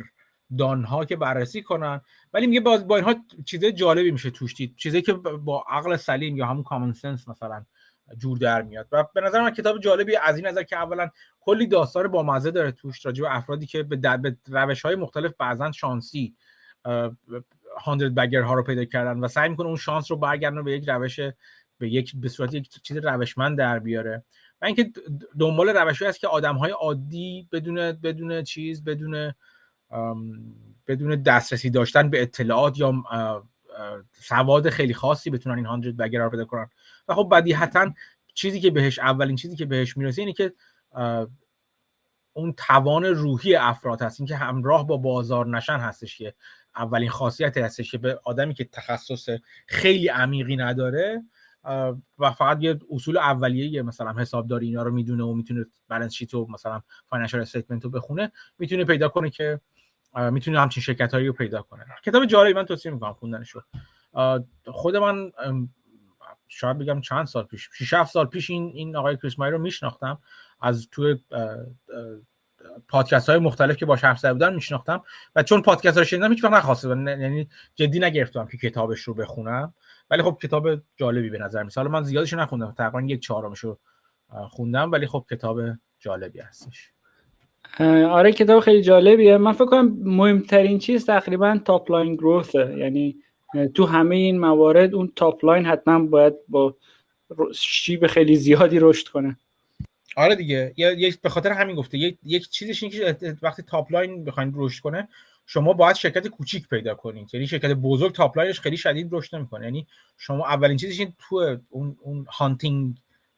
[SPEAKER 3] دانها که بررسی کنن. ولی میگه با, اینها چیزای جالبی میشه توش دید. چیزایی که با عقل سلیم یا همون کامن سنس مثلا جور در میاد. و به نظر من کتاب جالبی از این نظر که اولا کلی داستان با مزه داره توش راجع به افرادی که به, به روش های مختلف بعضا شانسی هاندرد بگر ها رو پیدا کردن و سعی می‌کنه اون شانس رو برگردونه به یک روش به یک به صورت یک چیز روشمند در بیاره. و اینکه دنبال روشی هست که آدم های عادی بدون بدون چیز بدون بدون دسترسی داشتن به اطلاعات یا سواد خیلی خاصی بتونن این هاندرد بگر رو پیدا کنن. و خب بدیهتا چیزی که بهش اولین چیزی که بهش می‌رسه اینه که اون توان روحی افراد هست. اینکه همراه با بازار نشن هستش که اولین خاصیت هستش که به آدمی که تخصص خیلی عمیقی نداره و فقط یه اصول اولیه مثلا حسابداری اینا رو می‌دونه و می‌تونه balance sheet و مثلا financial statement رو بخونه. می‌تونه پیدا کنه که می‌تونه همچین شرکت رو پیدا کنه. کتاب جالبی من توصیه می‌کنم خوندنشو. خود من شاید بگم چند سال پیش 6 7 سال پیش این این آقای کریس رو میشناختم. از توی پادکست های مختلف که با حرف زده بودن میشناختم و چون پادکست ها شنیدم هیچ وقت نخواستم یعنی جدی نگرفتم که کتابش رو بخونم. ولی خب کتاب جالبی به نظر میاد من زیادش نخوندم تقریبا یک چهارمش رو خوندم ولی خب کتاب جالبی هستش.
[SPEAKER 1] آره کتاب خیلی جالبیه. من فکر کنم مهمترین چیز تقریبا top line growth ه یعنی تو همه این موارد اون top line حتما باید با شیب خیلی زیادی رشد کنه.
[SPEAKER 3] آره دیگه. یک به خاطر همین گفته. یک یک چیزش اینه که وقتی top line بخواید رشد کنه شما باید شرکت کوچیک پیدا کنید. یعنی شرکت بزرگ top line ش خیلی شدید رشد نمی‌کنه. یعنی شما اولین چیزش این تو اون اون hunting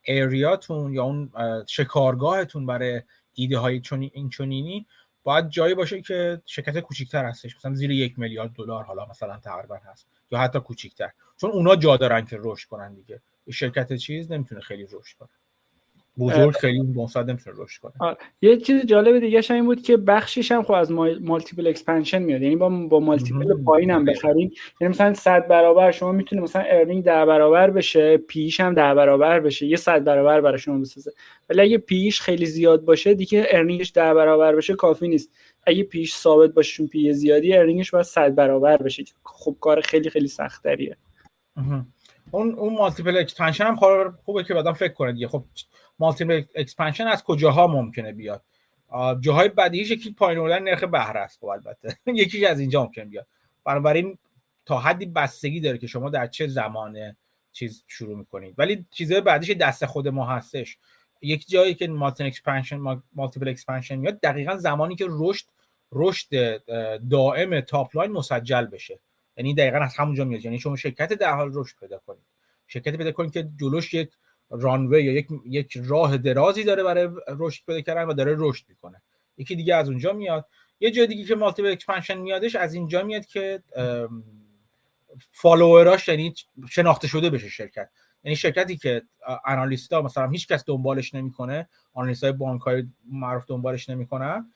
[SPEAKER 3] area تون یا اون شکارگاهتون برای ایده های چون این چونینی باید جایی باشه که شرکت کوچیکتر هستش. مثلا زیر یک میلیارد دلار حالا مثلا تقریبا هست. یا حتی کوچیکتر. چون اونا جا دارن که رشد کنن دیگه. شرکت چیز نمی‌تونه خیلی رشد کنه. بزرگ خیلی مصاد نمی‌تونه رشد کنه.
[SPEAKER 1] یه چیز جالب دیگه این بود که بخشش هم خب از multiple expansion میاد. یعنی با با multiple پایین هم بخرین یعنی مثلا 100 برابر شما می‌تونه مثلا earning 10 برابر بشه PE ش هم 10 برابر بشه. یه 100 برابر برای شما بسازه. ولی اگه PE ش خیلی زیاد باشه دیگه earning ش 10 برابر بشه کافی نیست. اگه PE ش ثابت باشه چون PE زیادی earning ش باید 100 برابر بشه. خب کار خیلی خیلی سخت
[SPEAKER 3] اون اون multiple expansion هم خوبه که بعدم فکر کنه دیگه. خب multiple expansion از کجاها ممکنه بیاد؟ جاهای بدیهیش یکی پایین نرخ بهره است خب البته. [laughs] یکی از اینجا ممکن بیاد. بنابراین تا حدی بستگی داره که شما در چه زمانه چیز شروع می‌کنید. ولی چیزهای بعدیش دست خود ما هستش. یک جایی که multiple expansion multiple expansion میاد دقیقا زمانی که رشد رشد دائم top line مسجل بشه. یعنی دقیقا از همونجا میاد. یعنی شما شرکت در حال رشد پیدا کنید. شرکت پیدا کنید که جلوش یک runway یا یک یک راه درازی داره برای رشد پیدا کردن و داره رشد می‌کنه. یکی دیگه از اونجا میاد. یه جای دیگه که multi expansion میادش از اینجا میاد که follower اش یعنی شناخته شده بشه شرکت. یعنی شرکتی که analyst ا مثلا هیچ کس دنبالش نمی‌کنه analyst های بانک های معروف دنبالش نمی‌کنن.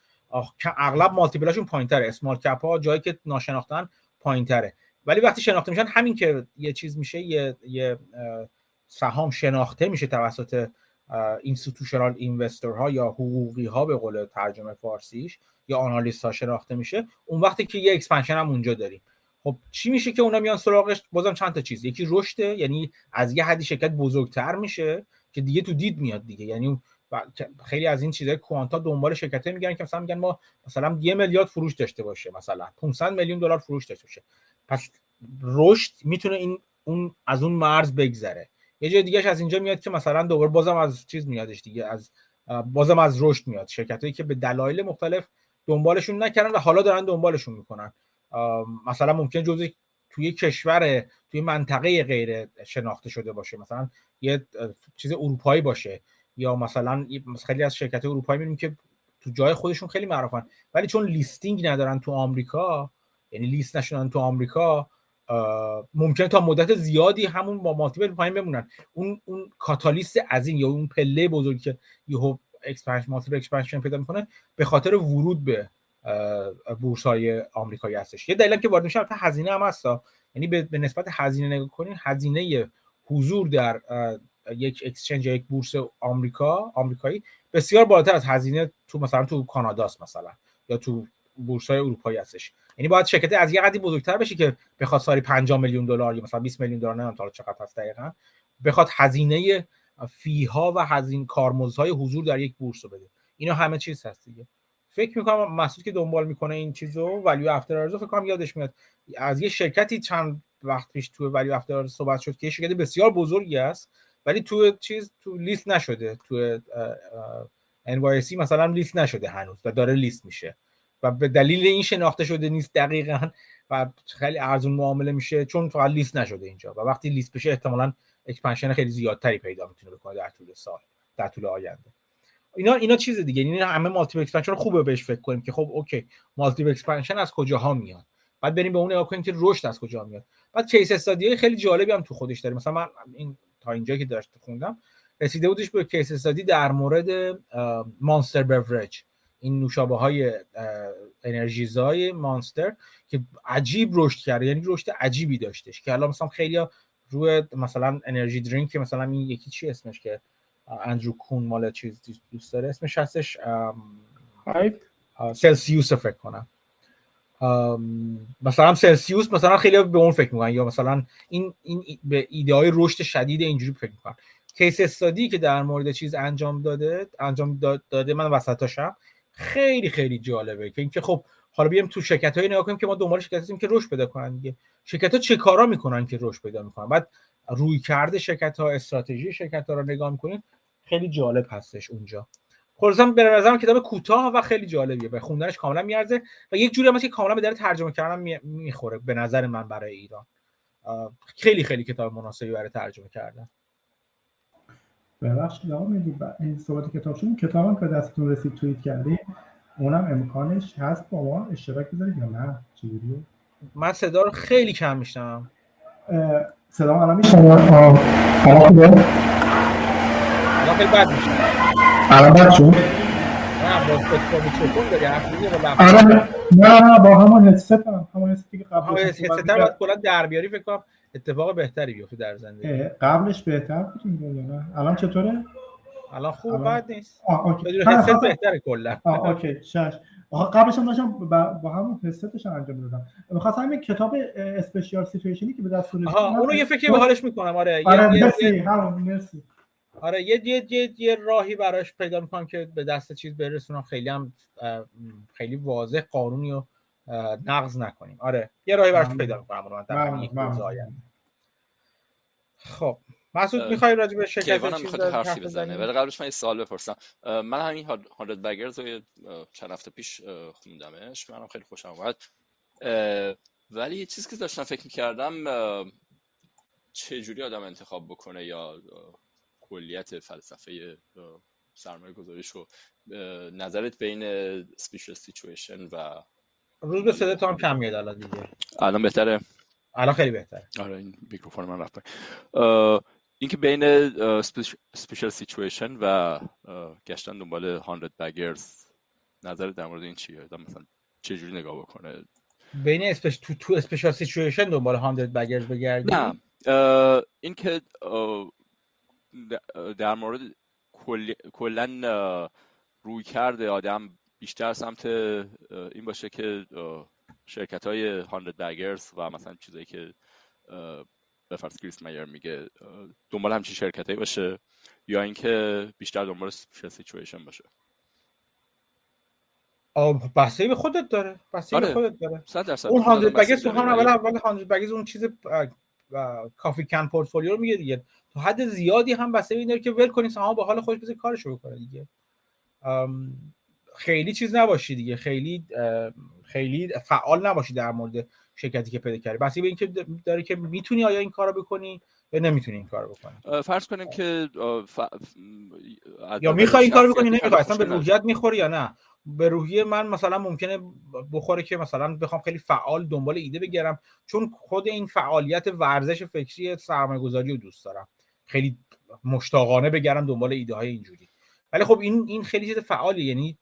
[SPEAKER 3] اغلب multiple اشون پایینتره. small cap ها جایی که ناشناختن پایینتره. ولی وقتی شناخته میشن همین که یه چیز میشه یه, یه سهام شناخته میشه توسط institutional investor ها یا حقوقی ها به قول ترجمه فارسیش یا analyst ها شناخته میشه. اون وقتی که یه expansion هم اونجا داریم. خب چی میشه که اونا میان سراغش؟ بازم چند تا چیز. یکی رشده یعنی از یه حدی شرکت بزرگتر میشه که دیگه تو دید میاد دیگه. یعنی خیلی از این چیزهای کوانتا دنبال شرکت میگن که مثلا میگن ما مثلا یه میلیارد فروش داشته باشه مثلا. 500 میلیون دلار فروش داشته باشه. پس رشد می‌تونه این اون از اون مرز بگذره. یه جای دیگهش از اینجا میاد که مثلا دوباره بازم از چیز میادش دیگه از بازم از رشد میاد. شرکت که به دلایل مختلف دنبالشون نکردن و حالا دارن دنبالشون می‌کنن. مثلا ممکن جزء توی کشور توی منطقه غیر شناخته شده باشه. مثلا یه چیز اروپایی باشه. یا مثلا خیلی از شرکت اروپایی می‌بینیم که تو جای خودشون خیلی معروفن. ولی چون listing ندارن تو آمریکا یعنی لیست نشدن تو آمریکا ممکنه تا مدت زیادی همون با multiple پایین بمونن. اون اون کاتالیست از این یا اون پله بزرگی که یهو expansion multiple expansion پیدا می‌کنه به خاطر ورود به بورس های آمریکایی هستش. یه دلیل که وارد میشه هزینه هم هستا یعنی به نسبت هزینه نگاه کنین هزینه حضور در یک اکسچنج یا یک بورس آمریکا آمریکایی بسیار بالاتر از هزینه تو مثلا تو کاناداست مثلا یا تو بورس های اروپایی هستش. یعنی باید شرکت از یه قدری بزرگتر بشه که بخواد سالی 5 میلیون دلار یا مثلا 20 میلیون دلار نمی‌دونم تا چقدر هست دقیقاً بخواد هزینه فی ها و هزینه کارمزدهای حضور در یک بورس رو بده. اینا همه چیز هست دیگه. فکر می‌کنم مسعود که دنبال می‌کنه این چیزو ولیو افتر فکر کنم یادش میاد. از یه شرکتی چند وقت پیش تو Value After صحبت شد که شرکت بسیار بزرگی است ولی تو چیز تو لیست نشده. تو NYSE مثلا لیست نشده هنوز و داره لیست میشه. و به دلیل این شناخته شده نیست دقیقا و خیلی ارزون معامله میشه چون فقط لیست نشده اینجا و وقتی لیست بشه احتمالا expansion خیلی زیادتری پیدا می‌تونه بکنه در طول سال در طول آینده. اینا اینا چیز دیگه این همه multi expansion خوبه بهش فکر کنیم که خب OK multiple expansion از کجاها میاد؟ بعد بریم به اون نگاه کنیم که رشد از کجا میاد؟ بعد case study خیلی جالبی هم تو خودش داره. مثلا من این تا اینجا که داشت خوندم رسیده بودش به case study در مورد Monster Beverage این نوشابه های انرژیزای Monster که عجیب رشد کرده یعنی رشد عجیبی داشتش که الان مثلا خیلی روی مثلا energy drink مثلا این یکی چی اسمش که اندرو کون مال چیز دوست داره؟ اسمش هستش سلسیوس فکر کنم. مثلا سلسیوس مثلا خیلی به اون فکر می‌کنن یا مثلا این این به ایده های رشد شدید اینجوری فکر می‌کنن. کیس استادی که در مورد چیز انجام داده انجام داده من وسطاشم خیلی خیلی جالبه که اینکه خب حالا بیایم تو شرکت های نگاه کنیم که ما دنبال شرکت هستیم که رشد پیدا کنن دیگه. شرکت ها چه کارا می‌کنن که رشد پیدا می‌کنن؟ بعد روی کرده شرکت ها استراتژی شرکت ها رو نگاه می‌کنیم خیلی جالب هستش اونجا. خلاصا به نظرم کتاب کوتاه و خیلی جالبیه به خوندنش کاملا میارزه و یک جوری هم که کاملا به در ترجمه کردن می‌خوره به نظر من برای ایران. خیلی خیلی کتاب مناسبی برای ترجمه کردن.
[SPEAKER 2] ببخشید آقا میدی این صحبت کتاب شون کتابم که دستتون رسید توییت کردی اونم امکانش هست با ما اشتراک بذارید یا نه؟ چجوریه؟
[SPEAKER 3] من صدا رو خیلی کم میشنم
[SPEAKER 2] صدا الان میشنم
[SPEAKER 3] الان خیلی بد میشه.
[SPEAKER 2] الان بد شد؟
[SPEAKER 3] آره
[SPEAKER 2] نه نه با همون هدست هم همون هدستی که قبل
[SPEAKER 3] هدست باید کلا در بیاری فکر کنم اتفاق بهتری بیفته در زندگی.
[SPEAKER 2] قبلش بهتر بود نه؟ الان چطوره؟
[SPEAKER 3] الان خوب بد نیست.
[SPEAKER 2] آه okay.
[SPEAKER 3] بدون هدست بهتره کلا.
[SPEAKER 2] okay شش. قبلش هم داشتم با همون هدستش انجام دادم می‌خواستم این کتاب اسپشیال سیچویشنی که به دست
[SPEAKER 3] آها اونو یه فکری به حالش می‌کنم. آره
[SPEAKER 2] آره مرسی. همون مرسی.
[SPEAKER 3] آره یه یه یه, یه راهی براش پیدا می‌کنم که به دست چیز برسونم. خیلی هم خیلی واضح قانونی رو نقض نکنیم. آره یه راهی براش پیدا می‌کنم. در یک روز آینده خب مسعود می‌خوای راجع به شرکت
[SPEAKER 4] کیوان هم می‌خواد حرفی بزنه. ولی قبلش من یه سوال بپرسم. من همین 100 بگرز رو چند هفته پیش خوندمش. منم خیلی خوشم اومد. ولی یه چیزی که داشتم فکر می‌کردم چه جوری آدم انتخاب بکنه یا کلیت فلسفه سرمایه گذاریش رو. نظرت بین سپیشل سیچویشن و
[SPEAKER 3] روز به هم کم میاد الان دیگه.
[SPEAKER 4] الان بهتره؟
[SPEAKER 3] الان خیلی بهتره.
[SPEAKER 4] آره این میکروفون من رفت اینکه بین special situation و گشتن دنبال 100 baggers نظر در مورد این چیه؟ مثلا چه جوری نگاه بکنه؟
[SPEAKER 3] بین spec... تو تو special situation دنبال 100 baggers بگردی؟
[SPEAKER 4] نه. اینکه در مورد کلا رویکرد آدم بیشتر سمت این باشه که شرکت های 100 baggers و مثلا چیزایی که به فرض کریس مایر میگه دنبال همچین شرکت هایی باشه یا اینکه بیشتر دنبال سیچویشن باشه.
[SPEAKER 3] بستگی به خودت داره. بستگی
[SPEAKER 4] آره.
[SPEAKER 3] به خودت داره.
[SPEAKER 4] 100 درصد.
[SPEAKER 3] اون 100 baggers تو هم اول اول 100 baggers اون چیز coffee can portfolio رو میگه دیگه. تو حد زیادی هم بستگی این داره که ول کنی سهام به حال خودش بذاری کارشو بکنه دیگه. خیلی چیز نباشی دیگه. خیلی خیلی فعال نباشی در مورد شرکتی که پیدا کردی. بس به اینکه داره که می‌تونی آیا این کارو بکنی یا نمی‌تونی این کارو بکنی؟
[SPEAKER 4] فرض کنیم که ف...
[SPEAKER 3] یا می‌خوای این کارو بکنی نمی‌خوای؟ اصلا به روحیت می‌خوری یا نه؟ به روحیه من مثلا ممکنه بخوره که مثلا بخوام خیلی فعال دنبال ایده بگیرم چون خود این فعالیت ورزش فکری سرمایه گذاری رو دوست دارم. خیلی مشتاقانه بگیرم دنبال ایده های اینجوری. ولی خب این این خیلی چیز فعالی یعنی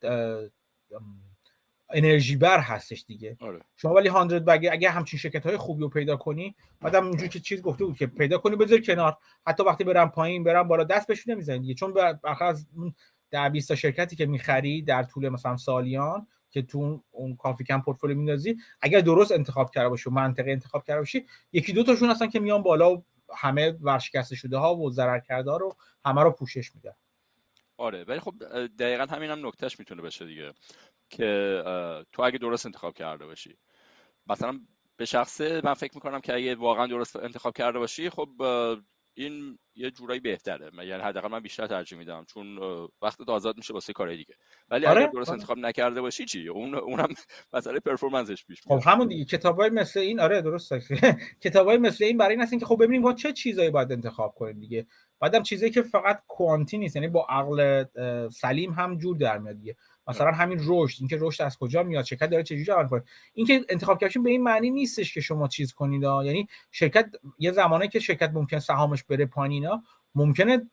[SPEAKER 3] انرژی بر هستش دیگه.
[SPEAKER 4] آره.
[SPEAKER 3] شما ولی 100 بگ اگه همچین شرکت های خوبی رو پیدا کنی بعدم اونجوری که چیز گفته بود که پیدا کنی بذار کنار. حتی وقتی برم پایین برم بالا دست بهشون نمی‌زنی دیگه. چون از اون در 20 تا شرکتی که می‌خری در طول مثلا سالیان که تو اون کافی کم پورتفولیو میندازی اگر درست انتخاب کرده باشی و منطقه انتخاب کرده باشی یکی دو تاشون هستن که میان بالا و همه ورشکسته شده ها و ضرر کرده ها رو همه رو پوشش میدن.
[SPEAKER 4] آره ولی خب دقیقا همین هم نکتهش می‌تونه بشه دیگه که تو اگه درست انتخاب کرده باشی. مثلا به شخصه من فکر می‌کنم که اگه واقعا درست انتخاب کرده باشی خب این یه جورایی بهتره. یعنی حداقل من بیشتر ترجیح میدم. چون وقت آزاد میشه واسه کار دیگه. ولی آره؟ اگه درست آره. انتخاب نکرده باشی چی؟ اون اونم [laughs] مسئله پرفورمنسش پیش
[SPEAKER 3] خب همون دیگه. کتابای مثل این آره درست [laughs] کتابای مثل این برای این هستن که خب ببینیم با چه چیزایی باید انتخاب کنیم دیگه. بعدم چیزی که فقط کوانتی نیست یعنی با عقل سلیم هم جور در میاد دیگه. مثلا همین رشد اینکه رشد از کجا میاد شرکت داره چجوری عمل کنه اینکه انتخاب کردن به این معنی نیستش که شما چیز کنید. یعنی شرکت یه زمانه که شرکت ممکن سهامش بره پایینا ممکنه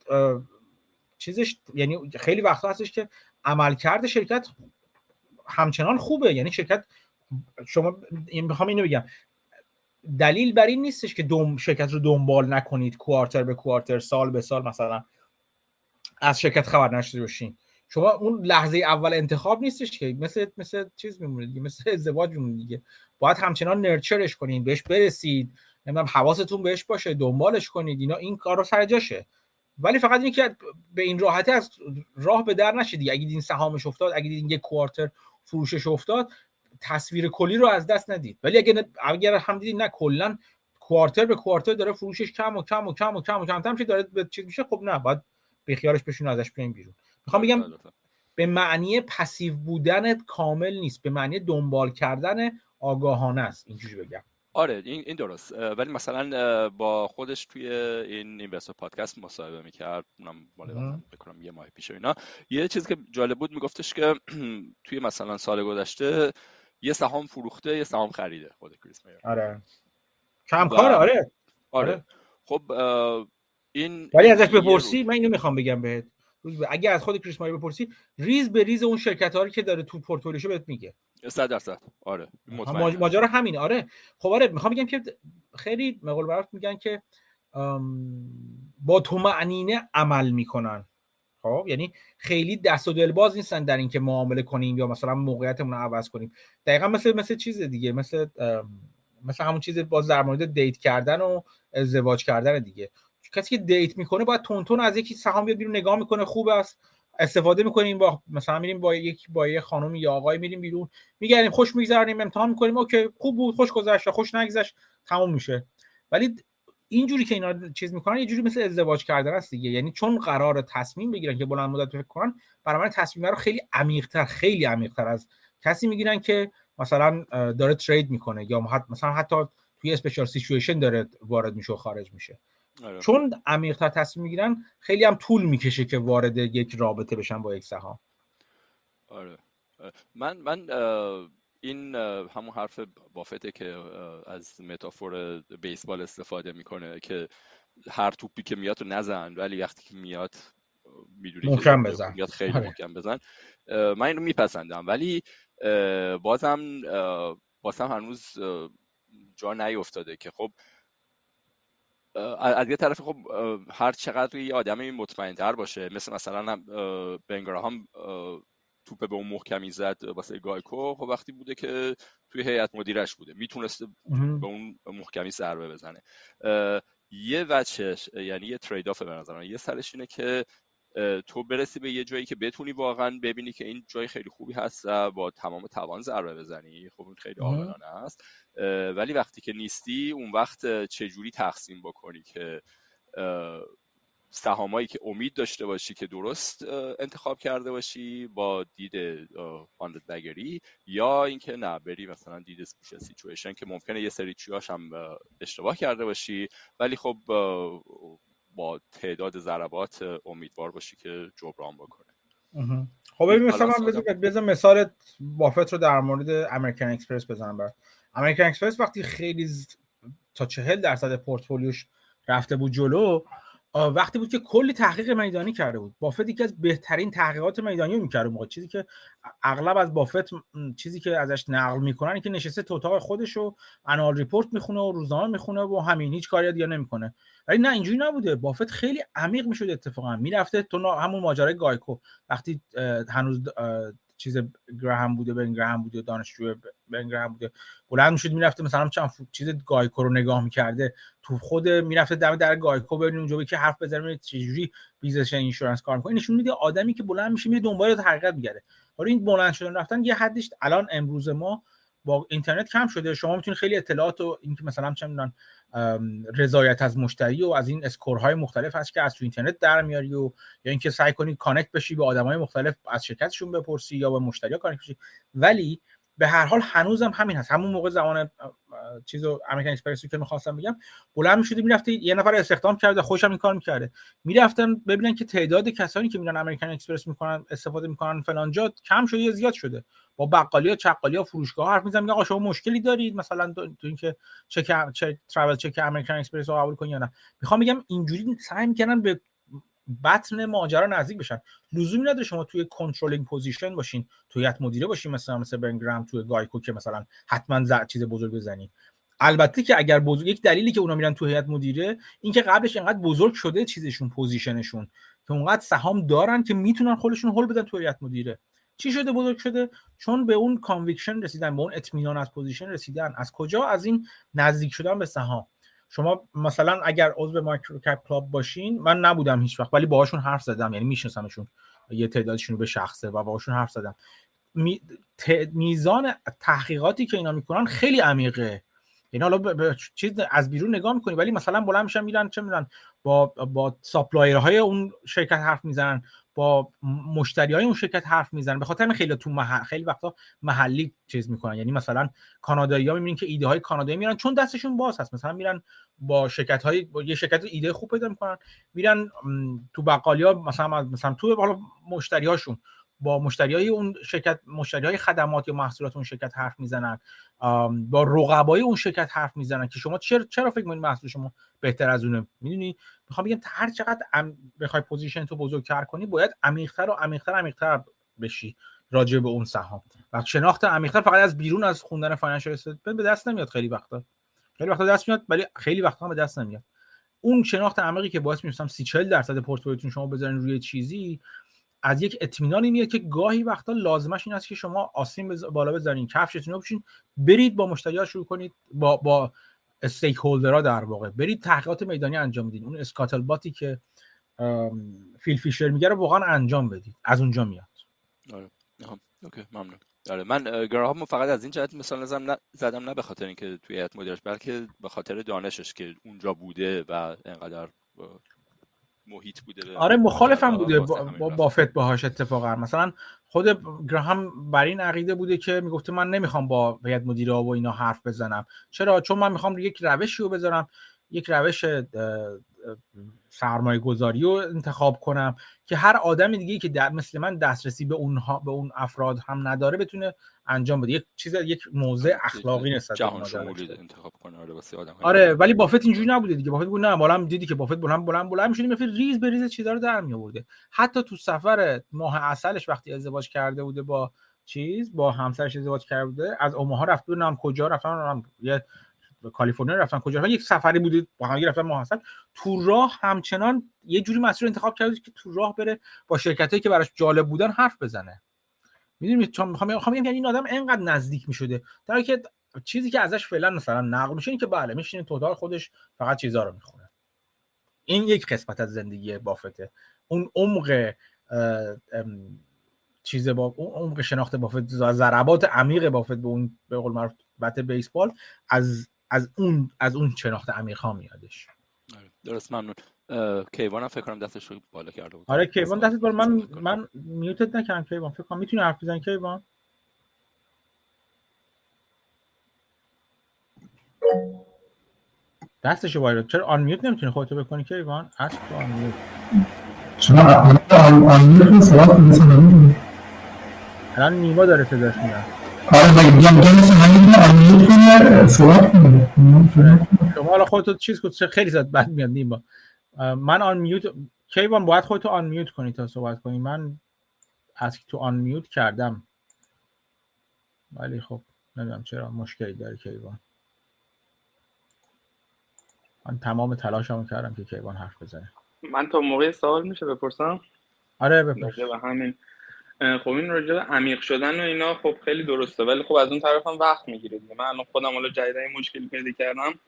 [SPEAKER 3] چیزش یعنی خیلی وقتا هستش که عملکرد شرکت همچنان خوبه. یعنی شرکت شما می‌خوام اینو بگم. دلیل بر این نیستش که دوم شرکت رو دنبال نکنید کوارتر به کوارتر سال به سال مثلا. از شرکت خبر نشده باشین. شما اون لحظه اول انتخاب نیستش که مثل مثل چیز میمونه دیگه مثل ازدواج میمونه دیگه. باید همچنان نرچرش کنین بهش برسید نمی‌دونم حواستون بهش باشه دنبالش کنید اینا این کار رو سر جاشه. ولی فقط اینکه که به این راحتی از راه به در نشید اگه دیدین سهامش افتاد اگه دیدین یک کوارتر فروشش افتاد تصویر کلی رو از دست ندید. ولی اگه اگر هم دیدین نه کلا کوارتر به کوارتر داره فروشش کم و کم و کم و کم و کم کم داره به چیز میشه خب نه باید به خیالش بشون ازش بیرون. می‌خوام بگم بله، بله. به معنی پسیو بودن کامل نیست به معنی دنبال کردن آگاهانه است. اینجوری بگم.
[SPEAKER 4] آره این این درست. ولی مثلا با خودش توی این اینوستر پادکست مصاحبه می‌کرد. اونم مال بکنم یه ماه پیش اینا. یه چیزی که جالب بود میگفتش که [clears throat] توی مثلا سال گذشته یه سهام فروخته یه سهام خریده خود کریس مایر
[SPEAKER 3] آره. کم کار آره.
[SPEAKER 4] آره. خب این
[SPEAKER 3] ولی ازش بپرسی من اینو می‌خوام بگم بهت. اگه از خود کریس مایر بپرسی ریز به ریز اون شرکت ها که داره تو پورتفولیوشو بهت میگه.
[SPEAKER 4] 100 درصد. آره
[SPEAKER 3] ماجرا همینه آره. خب آره می‌خوام بگم که خیلی معقول برات میگن که با طمأنینه عمل می‌کنن. خب یعنی خیلی دست و دل باز نیستن در اینکه معامله کنیم یا مثلا موقعیتمون رو عوض کنیم. دقیقا مثل مثل چیز دیگه مثل مثل همون چیز باز در مورد date کردن و ازدواج کردن دیگه. کسی که date می‌کنه باید تون از یکی سهام بیاد بیرون نگاه می‌کنه خوب است. استفاده می‌کنیم با مثلا میریم با یک با یه خانم یا آقای میریم بیرون میگردیم خوش میگذرونیم امتحان می‌کنیم okay خوب بود خوش گذشت خوش نگذشت تموم میشه. ولی اینجوری که اینا چیز می‌کنن یه جوری مثل ازدواج کردن است دیگه. یعنی چون قرار تصمیم بگیرن که بلند مدت فکر کنن برای من تصمیم رو خیلی عمیق‌تر خیلی عمیق‌تر از کسی می‌گیرن که مثلا داره ترید می‌کنه یا مثلا حتی توی اسپیشال سیچویشن داره وارد میشه و خارج میشه. آره. چون عمیق‌تر تصمیم می‌گیرن خیلی هم طول می‌کشه که وارد یک رابطه بشن با یک سهام.
[SPEAKER 4] آره. من من این همون حرف بافته که از متافور بیسبال استفاده می‌کنه که هر توپی که میاد رو نزن ولی وقتی که میاد
[SPEAKER 3] می‌دونی محکم بزن.
[SPEAKER 4] میاد خیلی آره. محکم بزن. من اینو میپسندم. ولی بازم بازم هنوز جا نیفتاده که خب از یه طرف خب هر چقدر یه آدمی مطمئن تر باشه مثل مثلا بن گراهام توپ به اون محکمی زد واسه گایکو خب وقتی بوده که توی هیئت مدیرش بوده می‌تونسته به اون محکمی ضربه بزنه. یه وجهش یعنی یه trade-off به نظر یه سرش اینه که تو برسی به یه جایی که بتونی واقعا ببینی که این جای خیلی خوبی هست با تمام توان ضربه بزنی. خب این خیلی عاقلانه است. ولی وقتی که نیستی اون وقت چجوری تقسیم بکنی که سهامایی که امید داشته باشی که درست انتخاب کرده باشی با دید hundred bagger ی یا اینکه نه بری مثلا دید special situation که ممکنه یه سری چیاش هم اشتباه کرده باشی. ولی خب با تعداد ضربات امیدوار باشی که جبران بکنه.
[SPEAKER 3] خب ببین مثلا من بزن مثال بافت رو در مورد امریکن اکسپرس بزنم بر امریکن اکسپرس وقتی خیلی تا چهل درصد پورتفولیوش رفته بود جلو وقتی بود که کلی تحقیق میدانی کرده بود. بافت یکی از بهترین تحقیقات میدانی رو می‌کرده موقع. چیزی که اغلب از بافت چیزی که ازش نقل می‌کنن که نشسته تو اتاق خودش رو annual report می‌خونه و روزنامه می‌خونه و همین هیچ کاری دیگه نمی‌کنه. ولی نه اینجوری نبوده. بافت خیلی عمیق می‌شد اتفاقا. می‌رفته تو همون ماجرای گایکو. وقتی هنوز چیز گراهم بوده بن گراهم بوده دانشجو بن گراهام بوده. بلند می‌شد می‌رفته مثلا چند چیز گایکو رو نگاه می‌کرده. تو خود می‌رفته دم در گایکو ببینیم اونجا که حرف بزنه چجوری business insurance کار می‌کنه. نشون میده آدمی که بلند میشه میره دنبال حقیقت میگره حالا این بلند شدن رفتن یه حدش الان امروز ما با اینترنت کم شده. شما می‌تونید خیلی اطلاعات و اینکه مثلا چه رضایت از مشتری و از این score های مختلف هست که از تو اینترنت در میاری و یا اینکه سعی کنی connect بشی به آدمای مختلف از شرکتشون بپرسی یا به مشتری connect بشی. ولی به هر حال هنوزم همین هست. همون موقع زمان چیزو امریکن اکسپرس که می‌خواستم بگم بلند می‌شدی می‌رفتی یه نفر استخدام کرده خودشم این کار می‌کرده. می‌رفتن ببینن که تعداد کسانی که میرن امریکن اکسپرس می‌کنن استفاده می‌کنن فلان جا کم شده یا زیاد شده. با بقالی ها چقالی ها فروشگاه حرف می‌زنن آقا شما مشکلی دارید؟ مثلا تو اینکه چک چک traveler check امریکن اکسپرس رو قبول کنی یا نه. می‌خوام بگم اینجوری سعی می‌کنن به بطن ماجرا نزدیک بشن. لزومی نداره شما توی controlling position باشین توی هیئت مدیره باشین مثلا مثل بن گراهام توی گایکو که مثلا حتما ز... چیز بزرگ بزنید البته که اگر بزرگ یک دلیلی که اونا میرن تو هیئت مدیره اینکه قبلش اینقدر بزرگ شده چیزشون position شون که اونقدر سهام دارن که می‌تونن خودشون هول بدن تو هیئت مدیره. چی شده بزرگ شده؟ چون به اون conviction رسیدن به اون اطمینان از position رسیدن. از کجا؟ از این نزدیک شدن به سهام. شما مثلا اگر عضو MicroCap Club باشین من نبودم هیچ وقت ولی باهاشون حرف زدم یعنی میشناسمشون. یه تعدادشون به شخصه و باهاشون حرف زدم. می... میزان تحقیقاتی که اینا می‌کنن خیلی عمیقه. یعنی حالا به چیز از بیرون نگاه می‌کنی ولی مثلا بلند میشن میرن چه می‌دونن با با ساپلایرهای اون شرکت حرف می‌زنن با مشتری های اون شرکت حرف می‌زنن. به خاطر خیلی تو محل... خیلی وقتا محلی چیز می‌کنن. یعنی مثلا کانادایی ها می‌بینین که ایده های کانادایی میرن چون دستشون باز هست. مثلا میرن با شرکت های با یه شرکت ایده خوب پیدا می‌کنن میرن تو بقالی ها مثلا مثلا تو حالا مشتری هاشون با مشتری های اون شرکت مشتری های خدمات یا محصولات اون شرکت حرف می‌زنن. با رقبای اون شرکت حرف می‌زنن که شما چرا چرا فکر می‌کنید محصول شما بهتر از اونه؟ می‌دونی؟ می‌خوام بگم هر چقدر ام بخوای position تو بزرگتر کنی باید عمیق‌تر و عمیق‌تر عمیق‌تر بشی راجع به اون سهام. و شناخت عمیق‌تر فقط از بیرون از خوندن financial statement به دست نمیاد خیلی وقتا. خیلی وقتا دست میاد ولی خیلی وقتا به دست نمیاد. اون شناخت عمیقی که باعث میشه 30 40 درصد پورتفولیوتون شما بذارین روی چیزی از یک اطمینانی میاد که گاهی وقتا لازمش این است که شما آسین بالا بزنین کفشتون رو بشین برید با مشتری شروع کنید با با استیک هولدرها در واقع. برید تحقیقات میدانی انجام بدین. اون اسکاتل باتی که فیل فیشر میگه رو واقعا انجام بدید. از اونجا میاد.
[SPEAKER 4] آره. اوکی. ممنون. آره. من گراهام فقط از این جهت مثال نزدم نه زدم نه به خاطر اینکه توی هیئت مدیرش بلکه به خاطر دانشش که اونجا بوده و انقدر محیط بوده
[SPEAKER 3] آره مخالفم بوده. با, با بافت باهاش اتفاقا. مثلا خود گراهام بر این عقیده بوده که می‌گفته من نمی‌خوام با هیئت مدیره و اینا حرف بزنم. چرا؟ چون من می‌خوام یک روشی رو بذارم یک روش سرمایه گذاری رو انتخاب کنم که هر آدم دیگه که در مثل من دسترسی به اونها به اون افراد هم نداره بتونه انجام بده. یک چیز یک موضع اخلاقی نسبت
[SPEAKER 4] جهان شمولی انتخاب کنه. آره واسه آدم
[SPEAKER 3] آره ولی بافت اینجوری نبوده دیگه. بافت بود نه بالا دیدی که بافت بلند بلند بلند می‌شد میفر ریز به ریز چیزا رو در می آورده حتی تو سفر ماه اصلش وقتی ازدواج کرده بوده با چیز با همسرش ازدواج کرده بوده از اوماها رفت نام کجا رفتن یه کالیفرنیا رفتن. کجا یک سفری بوده با هم رفتن محسن تو راه همچنان یه جوری مسیر انتخاب کرده که تو راه بره با شرکتایی که براش جالب بودن حرف بزنه. می‌دونید چون می‌خوام می‌خوام یعنی این آدم انقدر نزدیک می‌شده. در که چیزی که ازش فعلا مثلا نقل میشه که بله میشینه توتال خودش فقط چیزا رو می‌خونه. این یک قسمت از زندگی بافته. اون عمق چیز با اون عمق شناخت بافت ضربات عمیق بافت به اون به قول معروف بیسبال از از اون از اون شناخت عمیق ها میادش
[SPEAKER 4] آره، درست ممنون کیوان هم فکر کنم دستش رو بالا کرده بود
[SPEAKER 3] آره کیوان دستش بالا من من میوتت نکردم کیوان فکر کنم می‌تونی حرف بزنی کیوان دستش وایرد چرا آن میوت نمی‌تونی خودتو بکنی کیوان اصلا تو آن میوت
[SPEAKER 2] چرا آن میوت
[SPEAKER 3] الان نیما داره صداش میاد
[SPEAKER 2] آره میگم مثل همین آنمیوت کنه صحبت کنه
[SPEAKER 3] شما حالا خودتو چیز کن خیلی زد بد میاد نیما. من آن میوت کیوان باید خودتو آن میوت کنی تا صحبت کنی. من از تو آن میوت کردم. ولی خب نمی‌دونم چرا مشکلی داره کیوان. من تمام تلاشمو کردم که کیوان حرف بزنه.
[SPEAKER 7] من تا موقع سوال میشه بپرسم؟
[SPEAKER 3] آره بپرس.
[SPEAKER 7] همین خب این راجع عمیق شدن و اینا خب خیلی درسته. ولی خب از اون طرف هم وقت می‌گیره دیگه. من الان خودم حالا جدیدا این مشکلی پیدا کردم.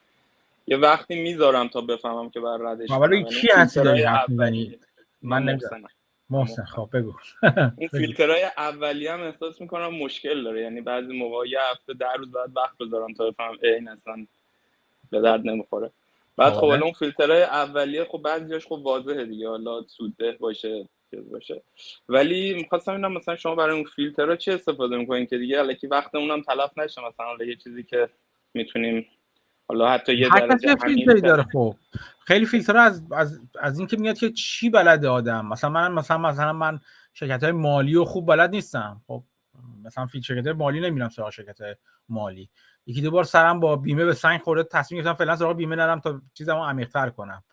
[SPEAKER 7] یه وقتی می‌ذارم تا بفهمم که بر ردش
[SPEAKER 3] ولی
[SPEAKER 7] کنم.
[SPEAKER 3] کی
[SPEAKER 7] یعنی اولیه.
[SPEAKER 3] من نمی‌دونم. محسن خب بگو. [laughs]
[SPEAKER 7] این فیلترهای اولیه هم احساس می‌کنم مشکل داره. یعنی بعضی موقع یه هفته در روز بعد وقت بذارم تا بفهمم اه، این اصلا به درد نمی‌خوره. بعد خب
[SPEAKER 3] آره.
[SPEAKER 7] حالا اون فیلترهای اولیه خب بعضیاش خب واضحه دیگه. حالا سودده باشه. چیز باشه. ولی می‌خواستم اینم مثلا شما برای اون فیلترها چه استفاده می‌کنین که دیگه؟ الکی وقتمون هم تلف نشه مثلا حالا یه چیزی که می‌تونیم حالا حتی یه درجه
[SPEAKER 3] فیلتری داره خب. خیلی فیلتر از از از این که میاد که چی بلده آدم. مثلا من مثلا مثلا من شرکت های مالی و خوب بلد نیستم. خب مثلا فیل شرکت مالی نمیرم سراغ شرکت مالی. یکی دو بار سرم با بیمه به سنگ خورده تصمیم گرفتم فعلا سراغ بیمه نرم تا چیزمو عمیق‌تر کنم.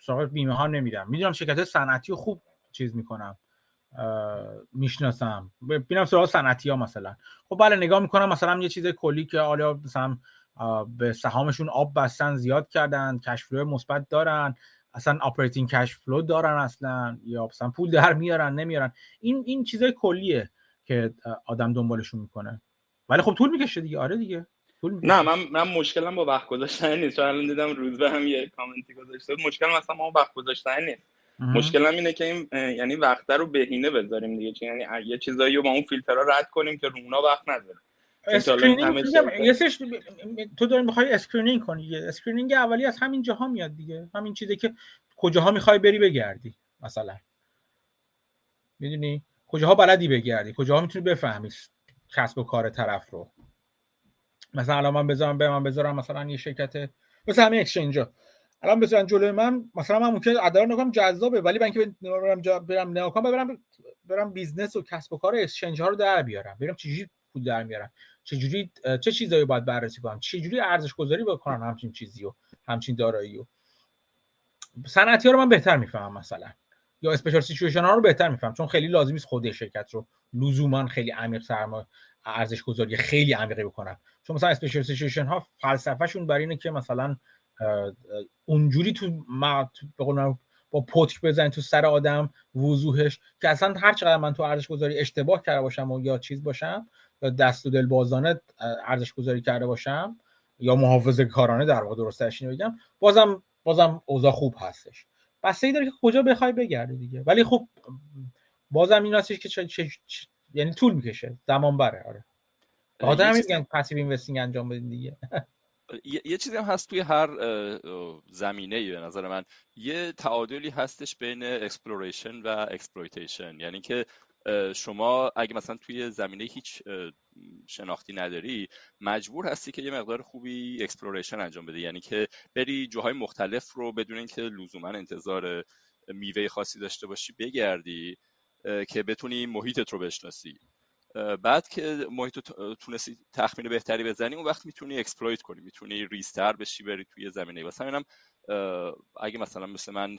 [SPEAKER 3] سراغ بیمه ها نمیرم. می‌دونم شرکت های صنعتی خوب چیز می‌کنم می‌شناسم. ببینم سراغ صنعتی ها مثلا. خب بله نگاه می‌کنم مثلا یه چیز کلی که حالا مثلا به سهامشون آب بستن زیاد کردن cash flow مثبت دارن اصلا operating cash flow دارن اصلا یا مثلا پول در میارن نمیارن. این این چیزای کلیه که آدم دنبالشون می‌کنه. ولی خب طول می‌کشه دیگه. آره دیگه.
[SPEAKER 7] نه من من مشکلم با وقت گذاشتن نیست. چون الان دیدم روز به هم یه کامنتی گذاشته. مشکل مثلا ما وقت گذاشتن نیست.
[SPEAKER 3] مهم.
[SPEAKER 7] مشکلم اینه که این یعنی وقت رو بهینه بذاریم دیگه. چون یعنی یه چیزایی رو با اون فیلترها رد کنیم که رو اونا وقت همه
[SPEAKER 3] screening تو داری می‌خوای screening کنی. screening اولی از همین جاها میاد دیگه. همین چیزی که کجاها می‌خوای بری بگردی مثلا. می‌دونی؟ کجاها بلدی بگردی کجاها می‌تونی بفهمی کسب و کار طرف رو. مثلا الان من بذارم به من بذارم مثلا یه شرکت مثل همین exchange ا الان بذارن جلوی من مثلا من ممکنه رو نگم جذابه ولی من که برم برم نگاه کنم برم برم business و کسب و کار exchange ها رو در بیارم ببینم چجوری پول در میارم چجوری اه، چه چیزایی باید بررسی کنم چجوری ارزش گذاری بکنم همچین چیزی و همچین دارایی و. صنعتی ها رو من بهتر می‌فهمم مثلا یا special situation ها رو بهتر می‌فهمم چون خیلی لازم نیست خود شرکت رو لزوما خیلی عمیق صرفا ارزش گذاری خیلی عمیقی بکنم. چون مثلا special situation ها فلسفه‌شون بر اینه که مثلا اونجوری تو ما با پتک بزنی تو سر آدم وضوحش که اصلا هر چقدر من تو ارزش گذاری اشتباه کرده باشم و یا چیز باشم یا دست و دل بازانه ارزش گذاری کرده باشم یا محافظه کارانه در واقع درستش اینو بگم بازم بازم اوضاع خوب هستش. بستگی داره که کجا بخوای بگرده دیگه. ولی خب بازم این هستش که چه- چه- چه- یعنی طول می‌کشه. زمان بره آره.
[SPEAKER 4] چیزی
[SPEAKER 3] میگن passive investing انجام بدین دیگه. [laughs]
[SPEAKER 4] یه چیزی هم هست توی هر زمینه ای به نظر من. یه تعادلی هستش بین exploration و exploitation یعنی که شما اگه مثلا توی زمینه هیچ شناختی نداری مجبور هستی که یه مقدار خوبی exploration انجام بدی. یعنی که بری جاهای مختلف رو بدون اینکه لزوما انتظار میوه خاصی داشته باشی بگردی که بتونی محیطت رو بشناسی. بعد که محیط تونستی تخمین بهتری بزنی اون وقت می‌تونی exploit کنی می‌تونی ریستر بشی بری توی زمینه واسه همینم اگه مثلا مثل من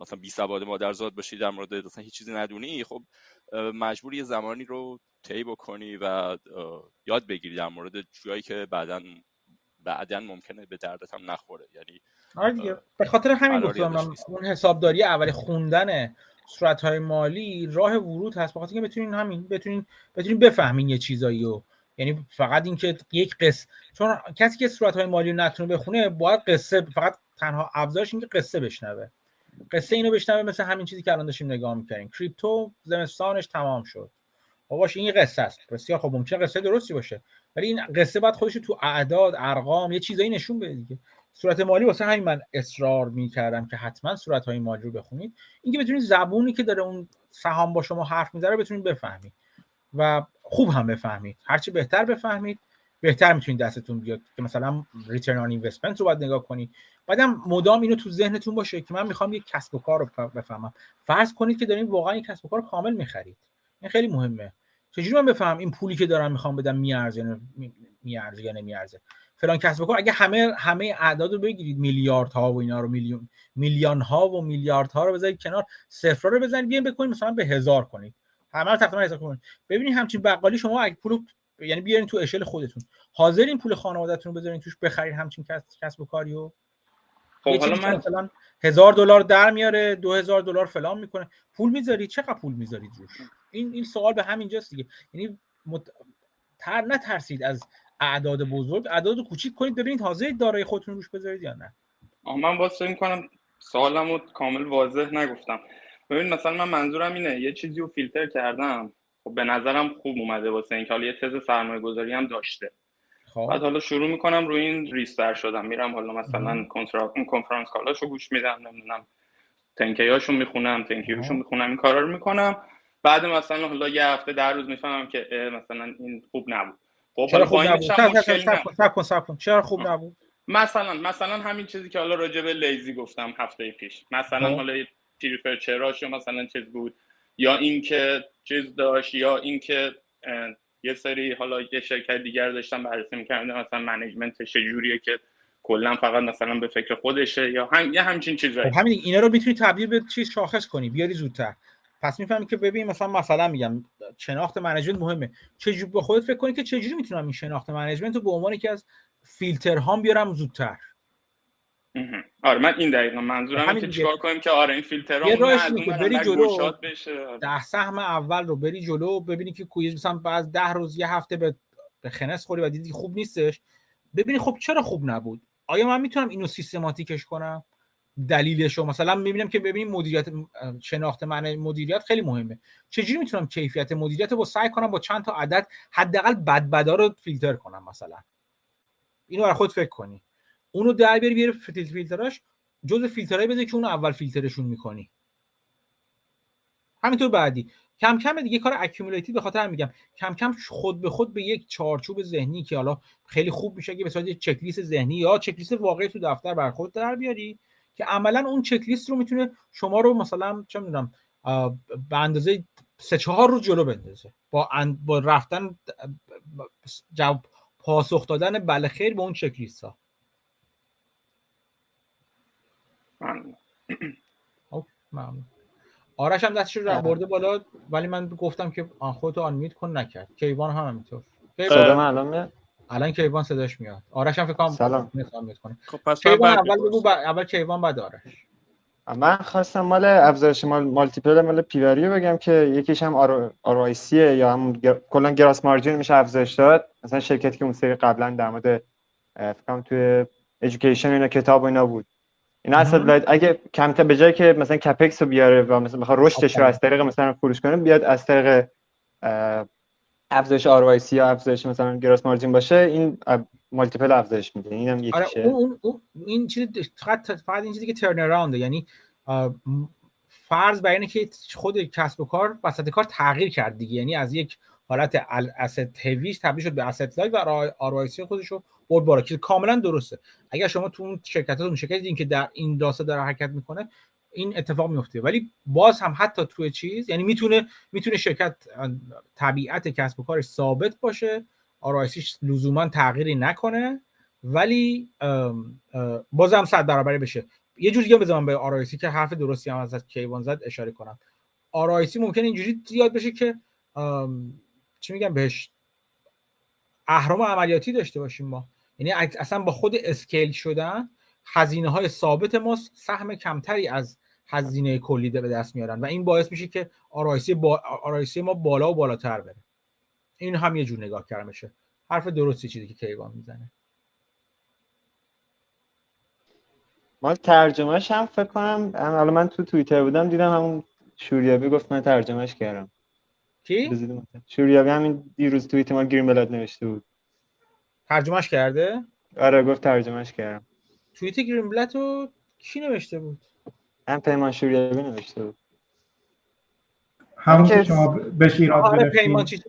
[SPEAKER 4] مثلا بی سواد مادرزاد باشی در مورد مثلا هیچ چیزی ندونی خب مجبوری یه زمانی رو طی بکنی و یاد بگیری در مورد جایی که بعدا بعدا ممکنه به دردت هم نخوره. یعنی
[SPEAKER 3] آره دیگه. به خاطر همین گفتم. اون حسابداری اولی خوندن صورتهای مالی راه ورود هست. بخاطر اینکه بتونین همین بتونین بتونین بفهمین یه چیزایی رو یعنی فقط اینکه یک قصه چون کسی که صورتهای مالی رو نتونه بخونه باید قصه فقط تنها ابزارش اینکه قصه بشنوه. قصه اینو بشنوه مثل همین چیزی که الان داشتیم نگاه می‌کنیم کریپتو زمستانش تمام شد. باباش این قصه است. بسیار خب ممکنه قصه درستی باشه. ولی این قصه باید خودش تو اعداد ارقام یه چیزایی نشون بده دیگه. صورت مالی واسه همین من اصرار می‌کردم که حتما صورت های مالی رو بخونید. اینکه بتونید زبونی که داره اون سهام با شما حرف می‌زنه بتونید بفهمید و خوب هم بفهمید. هرچی بهتر بفهمید بهتر می‌تونید دستتون بیاد که مثلا ریترن آن اینوستمنت رو باید نگاه کنید. بعدم مدام اینو تو ذهنتون باشه که من می‌خوام یک کسب و کار رو بفهمم. فرض کنید که دارین واقعا یک کسب و کار کامل می‌خرید. این خیلی مهمه. چجوری من بفهمم این پولی که دارم می‌خوام بدم میارزه یا میارزه یا نمیارزه؟ فلان کسب و کار. اگه همه همه اعداد رو بگیرید میلیاردها و اینا رو میلیون میلیون ها و میلیاردها رو بذارید کنار صفر رو بزنید بیاین بکنید مثلا به هزار کنید. همه رو تقریبا هزار کنید. ببینید همچین بقالی شما اگه پول یعنی بیارین تو اشل خودتون. حاضرین پول خانوادهتون رو بذارین توش بخرید همچین کسب و کاریو؟
[SPEAKER 7] خب حالا من
[SPEAKER 3] مثلا هزار دلار در میاره دو هزار دلار فلان می‌کنه. پول می‌ذارید؟ چقدر پول می‌ذارید روش؟ این این سوال به همین جاست دیگه. یعنی مت... تر نترسید از اعداد بزرگ. اعداد کوچیک کنید ببینید حاضر دارای خودتون روش بذارید یا نه.
[SPEAKER 7] من واسه می‌کنم سوالمو کامل واضح نگفتم. ببین مثلا من منظورم اینه یه چیزی رو فیلتر کردم خب به نظرم خوب اومده واسه اینکه حالا یه تز سرمایه گذاری هم داشته. خب. بعد حالا شروع می‌کنم روی این ریستر شدم. میرم حالا مثلا کنفرانس کالاشو گوش میدم نمی‌دونم تنکیاشو می‌خونم تنکیاشو می‌خونم این کارا رو می‌کنم. بعد مثلا حالا یه هفته در روز می‌فهمم که مثلا این خوب نبود.
[SPEAKER 3] چرا خوب نبود؟ چرا خوب نبود؟
[SPEAKER 7] مثلا مثلا همین چیزی که حالا راجع به لیزی گفتم هفته پیش. مثلا خب. حالا پریفر چراش مثلا چیز بود یا اینکه چیز داشت یا اینکه یه سری حالا یه شرکت دیگر داشتن بررسی می‌کردن مثلا management ش جوریه که کلا فقط مثلا به فکر خودشه یا هم یه همچین چیزایی.
[SPEAKER 3] خب همین اینا رو می‌تونی تبدیل به چیز شاخص کنی بیاری زودتر. پس می‌فهمی که ببین مثلا مثلا میگم شناخت management مهمه. چجوری به خودت فکر کنی که چجوری می‌تونم این شناخت management رو به عنوان که از فیلتر هام بیارم زودتر؟
[SPEAKER 7] آره من این دقیقا منظورم که چیکار کنیم که آره این فیلتر
[SPEAKER 3] یه راهش که بری جلو. ده سهم اول رو بری جلو ببینی که کویز مثلا بعد ده روز یه هفته به به خنس خوری و دیدی خوب نیستش. ببینی خب چرا خوب نبود؟ آیا من می‌تونم اینو سیستماتیکش کنم؟ دلیلش رو مثلا می‌بینم که ببینیم مدیریت شناخت من مدیریت خیلی مهمه. چجوری می‌تونم کیفیت مدیریت رو سعی کنم با چند تا عدد حداقل بد بدا رو فیلتر کنم مثلا؟ اینو برای خود فکر کنی. اونو در بیاری بیاری فیلتراش جزء فیلترهای بذاری که اونو اول فیلترشون می‌کنی. همینطور بعدی. کم کم دیگه کار accumulative ی به خاطر میگم. کم کم خود به خود به یک چارچوب ذهنی که حالا خیلی خوب میشه که به صورت چک لیست ذهنی یا چک لیست واقعی تو دفتر بر خود در بیاری. که عملا اون چک لیست رو می‌تونه شما رو مثلا چه می‌دونم به اندازه سه چهار روز جلو بندازه. با با رفتن جواب پاسخ دادن بله خیر به اون چک لیست ها ممنون. آرش هم دستش رو آره. برده بالا ولی من گفتم که آن خودتو آنمیت کن نکرد. کیوان هم همینطور.
[SPEAKER 8] صدا من الان میاد
[SPEAKER 3] الان کیوان صداش میاد. آرش هم فکر کنم
[SPEAKER 8] سلام.
[SPEAKER 3] کنه خب پس کیوان اول بگو با... اول کیوان بعد آرش.
[SPEAKER 8] من خواستم مال افزایش مال مالتیپل مال پیوری بگم که یکیش هم آر, آر یا هم کلا گراس مارجین میشه افزایش داد. مثلا شرکتی که اون سری قبلا در مورد فکر توی ادویکیشن اینا کتاب و اینا بود. این اصلا اگه کمتر به جای که مثلا کپکس رو بیاره و مثلا بخواد رشدش رو از طریق مثلا فروش کنه بیاد از طریق افزایش آر یا افزایش مثلا گراس مارجین باشه این مالتیپل افزایش میده. اینم یکیشه.
[SPEAKER 3] آره اون, اون, این چیز فقط فقط این چیزی که ترن اراونده یعنی فرض بر اینه که خود کسب و کار وسط کار تغییر کرد دیگه. یعنی از یک حالت asset heavy تبدیل شد به asset light و RO خودش رو برد بالا. که کاملا درسته. اگر شما تو اون شرکتاتون شرکتی که در این راسته داره حرکت می‌کنه این اتفاق میفته. ولی باز هم حتی توی چیز یعنی می‌تونه می‌تونه شرکت طبیعت کسب و کارش ثابت باشه. ROIC ش لزوما تغییری نکنه. ولی بازم صد برابری بشه. یه جوری دیگه بزنم به ROIC که حرف درستی هم از کیوان زد اشاره کنم. ROIC ممکن اینجوری زیاد بشه که چی میگم بهش اهرام عملیاتی داشته باشیم ما. یعنی اصلا با خود scale شدن هزینه های ثابت ما سهم کمتری از هزینه کلی به دست میارن و این باعث میشه که ROIC, با... ROIC ما بالا و بالاتر بره. این هم یه جور نگاه میشه حرف درستی چیزی که کیوان می‌زنه.
[SPEAKER 8] ما ترجمهش هم فکر کنم حالا من تو توییتر بودم دیدم همون شوریابی گفت من ترجمهش کردم.
[SPEAKER 3] کی؟
[SPEAKER 8] شوریابی همین دیروز توییت ما گرین بلاد نوشته بود.
[SPEAKER 3] ترجمهش کرده؟
[SPEAKER 8] آره گفت ترجمهش کردم.
[SPEAKER 3] توییت گرین بلد رو کی نوشته بود؟
[SPEAKER 8] هم پیمان شوریابی نوشته بود
[SPEAKER 2] همون که شما بهش ایراد
[SPEAKER 3] آره پیمان چی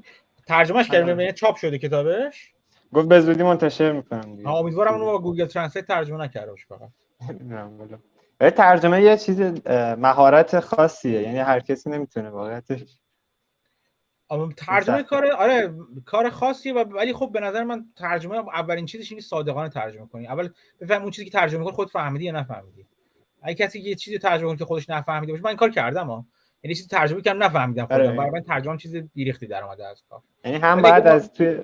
[SPEAKER 3] ترجمهش کرده آره. چاپ شده کتابش؟
[SPEAKER 8] گفت به زودی منتشر می‌کنم
[SPEAKER 3] دیگه. امیدوارم اونو با Google Translate ترجمه نکرده باشه فقط.
[SPEAKER 8] ترجمه یه چیز مهارت خاصیه. یعنی هر کسی نمی‌تونه واقعیتش
[SPEAKER 3] ترجمه کار آره کار خاصیه و ولی خب به نظر من ترجمه اولین چیزش اینه صادقانه ترجمه کنی. اول بفهم اون چیزی که ترجمه کنی خود فهمیدی یا نفهمیدی. اگه کسی یه چیزی ترجمه کنه که خودش نفهمیده باشه من این کار کردم ها. یعنی چیزی ترجمه کردم نفهمیدم خودم آره. برای من ترجمه چیز بیریختی در اومده از کار.
[SPEAKER 8] یعنی هم بعد از توی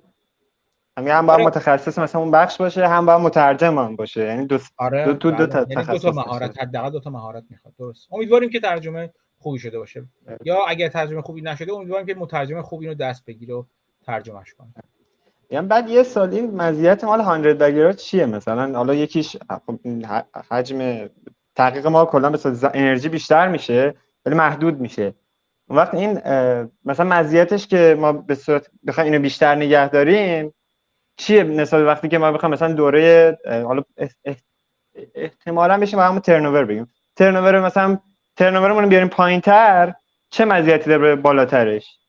[SPEAKER 8] هم هم باید آره. متخصص مثلا اون بخش باشه هم باید مترجم هم باشه. یعنی دو
[SPEAKER 3] آره.
[SPEAKER 8] دو, دو, دو
[SPEAKER 3] تا یعنی دو تا مهارت حداقل دو تا مهارت می‌خواد. درست. امیدواریم که ترجمه خوبی شده باشه. یا اگر ترجمه خوبی نشده امیدوارم که مترجم خوبی رو دست بگیره و ترجمهش کنه.
[SPEAKER 8] یعنی بعد یه سال این مزیت مال 100 بگیرا چیه مثلا؟ حالا یکیش خب حجم تحقیق ما کلا به انرژی بیشتر میشه ولی محدود میشه. اون وقت این مثلا مزیتش که ما به صورت بخوایم اینو بیشتر نگه داریم چیه نسبت وقتی که ما بخوایم مثلا دوره حالا اح- اح- احتمالا بشیم همون ترنوور بگیم. ترنوور مثلا ترنوورمون رو بیاریم پایینتر چه مزیتی داره بالاترش؟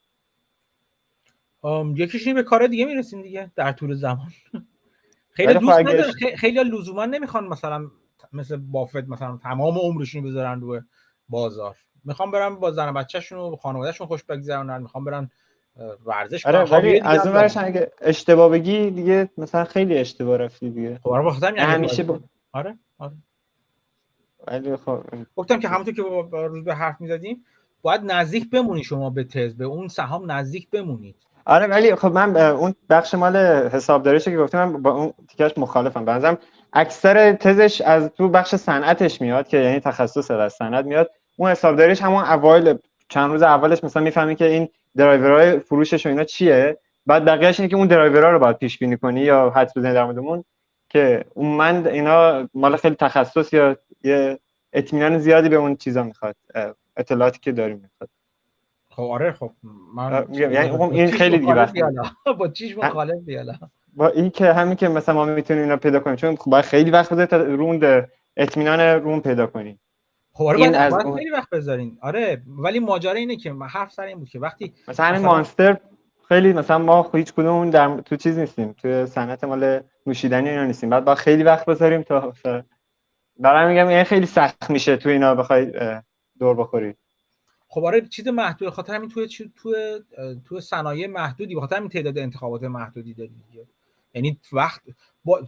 [SPEAKER 3] یکیش به کار دیگه می‌رسیم دیگه در طول زمان. [laughs] خیلی دوست نداره خیلی لزوما نمی‌خوان مثلا مثل بافت مثلا تمام عمرشون رو بذارن روی بازار. می‌خوام برن با زن بچه‌شون و خانواده‌شون خوش بگذرونن می‌خوام برن ورزش
[SPEAKER 8] آره ولی
[SPEAKER 3] دیگه
[SPEAKER 8] از اون ورش
[SPEAKER 3] دارن.
[SPEAKER 8] اگه اشتباه بگی دیگه مثلا خیلی اشتباه رفتی دیگه.
[SPEAKER 3] خب آره
[SPEAKER 8] همیشه با...
[SPEAKER 3] آره آره.
[SPEAKER 8] ولی خب
[SPEAKER 3] گفتم که همونطور که روز به حرف می‌زدیم باید نزدیک بمونی شما به تز به اون سهام نزدیک بمونید.
[SPEAKER 8] آره ولی خب من اون بخش مال حسابداریشه که گفتم من با اون تیکش مخالفم. به نظرم اکثر تزش از تو بخش صنعتش میاد که یعنی تخصص از صنعت میاد. اون حسابداریش همون اوایل چند روز اولش مثلا می‌فهمی که این درایورهای فروشش و اینا چیه. بعد بقیه‌اش اینه که اون درایورها رو باید پیش بینی کنی یا حدس بزنی در موردمون که اون من اینا مال خیلی تخصص یا یه اطمینان زیادی به اون چیزا می‌خواد اطلاعاتی که داریم می‌خواد.
[SPEAKER 3] خب آره خب من
[SPEAKER 8] یعنی اون- این خیلی دیگه. [laughs]
[SPEAKER 3] با چیش مخالف بیالا.
[SPEAKER 8] با این که همین که مثلا ما می‌تونیم اینا پیدا کنیم چون خب باید خیلی وقت بذاری تا روند اطمینان روم پیدا کنیم.
[SPEAKER 3] خب آره
[SPEAKER 8] این
[SPEAKER 3] باید,
[SPEAKER 8] از
[SPEAKER 3] باید
[SPEAKER 8] اون-
[SPEAKER 3] خیلی وقت بذارین. آره ولی ماجرا اینه که من حرف سر این بود که وقتی
[SPEAKER 8] مثلا همین
[SPEAKER 3] مثلا-
[SPEAKER 8] مانستر خیلی مثلا ما هیچ کدوم در تو چیز نیستیم تو صنعت مال نوشیدنی اینا نیستیم. بعد با خیلی وقت بذاریم تا مثلا برای میگم این خیلی سخت میشه تو اینا بخوای دور بخوری.
[SPEAKER 3] خب آره چیز محدود خاطر همین توی چی- توی توی صنایع محدودی بخاطر همین تعداد انتخابات محدودی داری دیگه. یعنی وقت با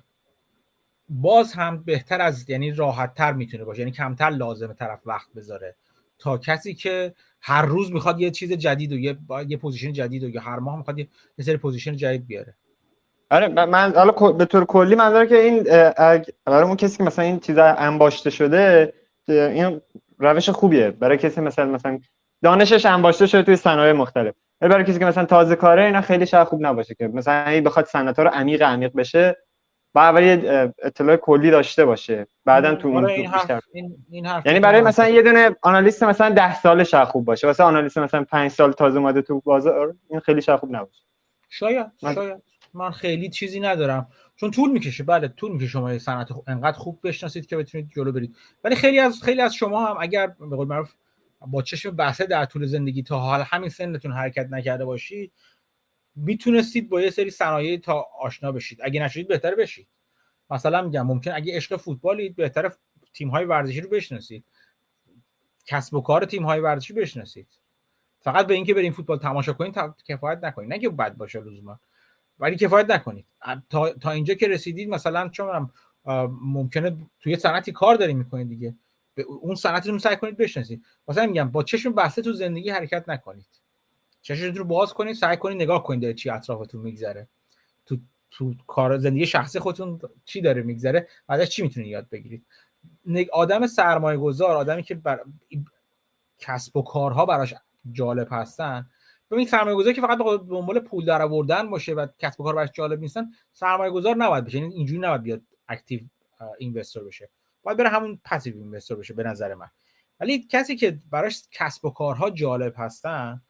[SPEAKER 3] باز هم بهتر از یعنی راحت تر می‌تونه باشه. یعنی کمتر لازمه طرف وقت بذاره. تا کسی که هر روز می‌خواد یه چیز جدید و یه یه position جدید و یا هر ماه می‌خواد یه یه سری position جدید بیاره.
[SPEAKER 8] آره من حالا به طور کلی منظور که این برای اون کسی که مثلا این چیزا انباشته شده این روش خوبیه. برای کسی مثلا مثلا دانشش انباشته شده توی صنایع مختلف. ولی برای کسی که مثلا تازه کاره اینا خیلی شاید خوب نباشه که مثلا اگه بخواد صنعت رو عمیق عمیق بشه با اول اطلاع کلی داشته باشه. بعدا تو اون
[SPEAKER 3] آره این
[SPEAKER 8] بیشتر.
[SPEAKER 3] این, این
[SPEAKER 8] یعنی برای مثلا یه دونه آنالیست مثلا 10 ساله شاید خوب باشه. واسه آنالیست مثلا 5 سال تازه اومده تو بازار این خیلی شاید خوب نباشه.
[SPEAKER 3] شاید
[SPEAKER 8] من-
[SPEAKER 3] شاید. من خیلی چیزی ندارم. چون طول می‌کشه بله طول می‌کشه شما صنعت انقدر خوب بشناسید که بتونید جلو برید. ولی خیلی از خیلی از شما هم اگر به قول معروف با چشم بسته در طول زندگی تا حال همین سنتون حرکت نکرده باشید می‌تونستید با یه سری صنایع تا آشنا بشید. اگه نشدید بهتر بشید. مثلا میگم ممکن اگه عشق فوتبالید بهتر تیم های ورزشی رو بشناسید. کسب و کار تیم های ورزشی بشناسید. فقط به اینکه بریم فوتبال تماشا کنید تا- کفایت نکنید نه که بد باشه لزوما ولی کفایت نکنید. تا, تا اینجا که رسیدید مثلا چون ممکنه توی صنعتی کار دارین می‌کنید دیگه. اون صنعتتون سعی کنید بشناسید. مثلا میگم با چشم بسته تو زندگی حرکت نکنید. چشمتون رو باز کنید سعی کنید نگاه کنید داره چی اطرافتون میگذره. تو تو کار زندگی شخصی خودتون چی داره میگذره ازش چی می‌تونید یاد بگیرید. آدم سرمایه گذار آدمی که بر... کسب و کارها براش جالب هستن ببین سرمایه گذاری که فقط به دنبال پول در آوردن باشه و کسب و کار براش جالب نیستن سرمایه گذار نباید بشه. یعنی اینجوری نباید بیاد اکتیو اینوستور بشه. باید بره همون پسیو اینوستور بشه به نظر من. ولی کسی که براش کسب و کارها جالب هستن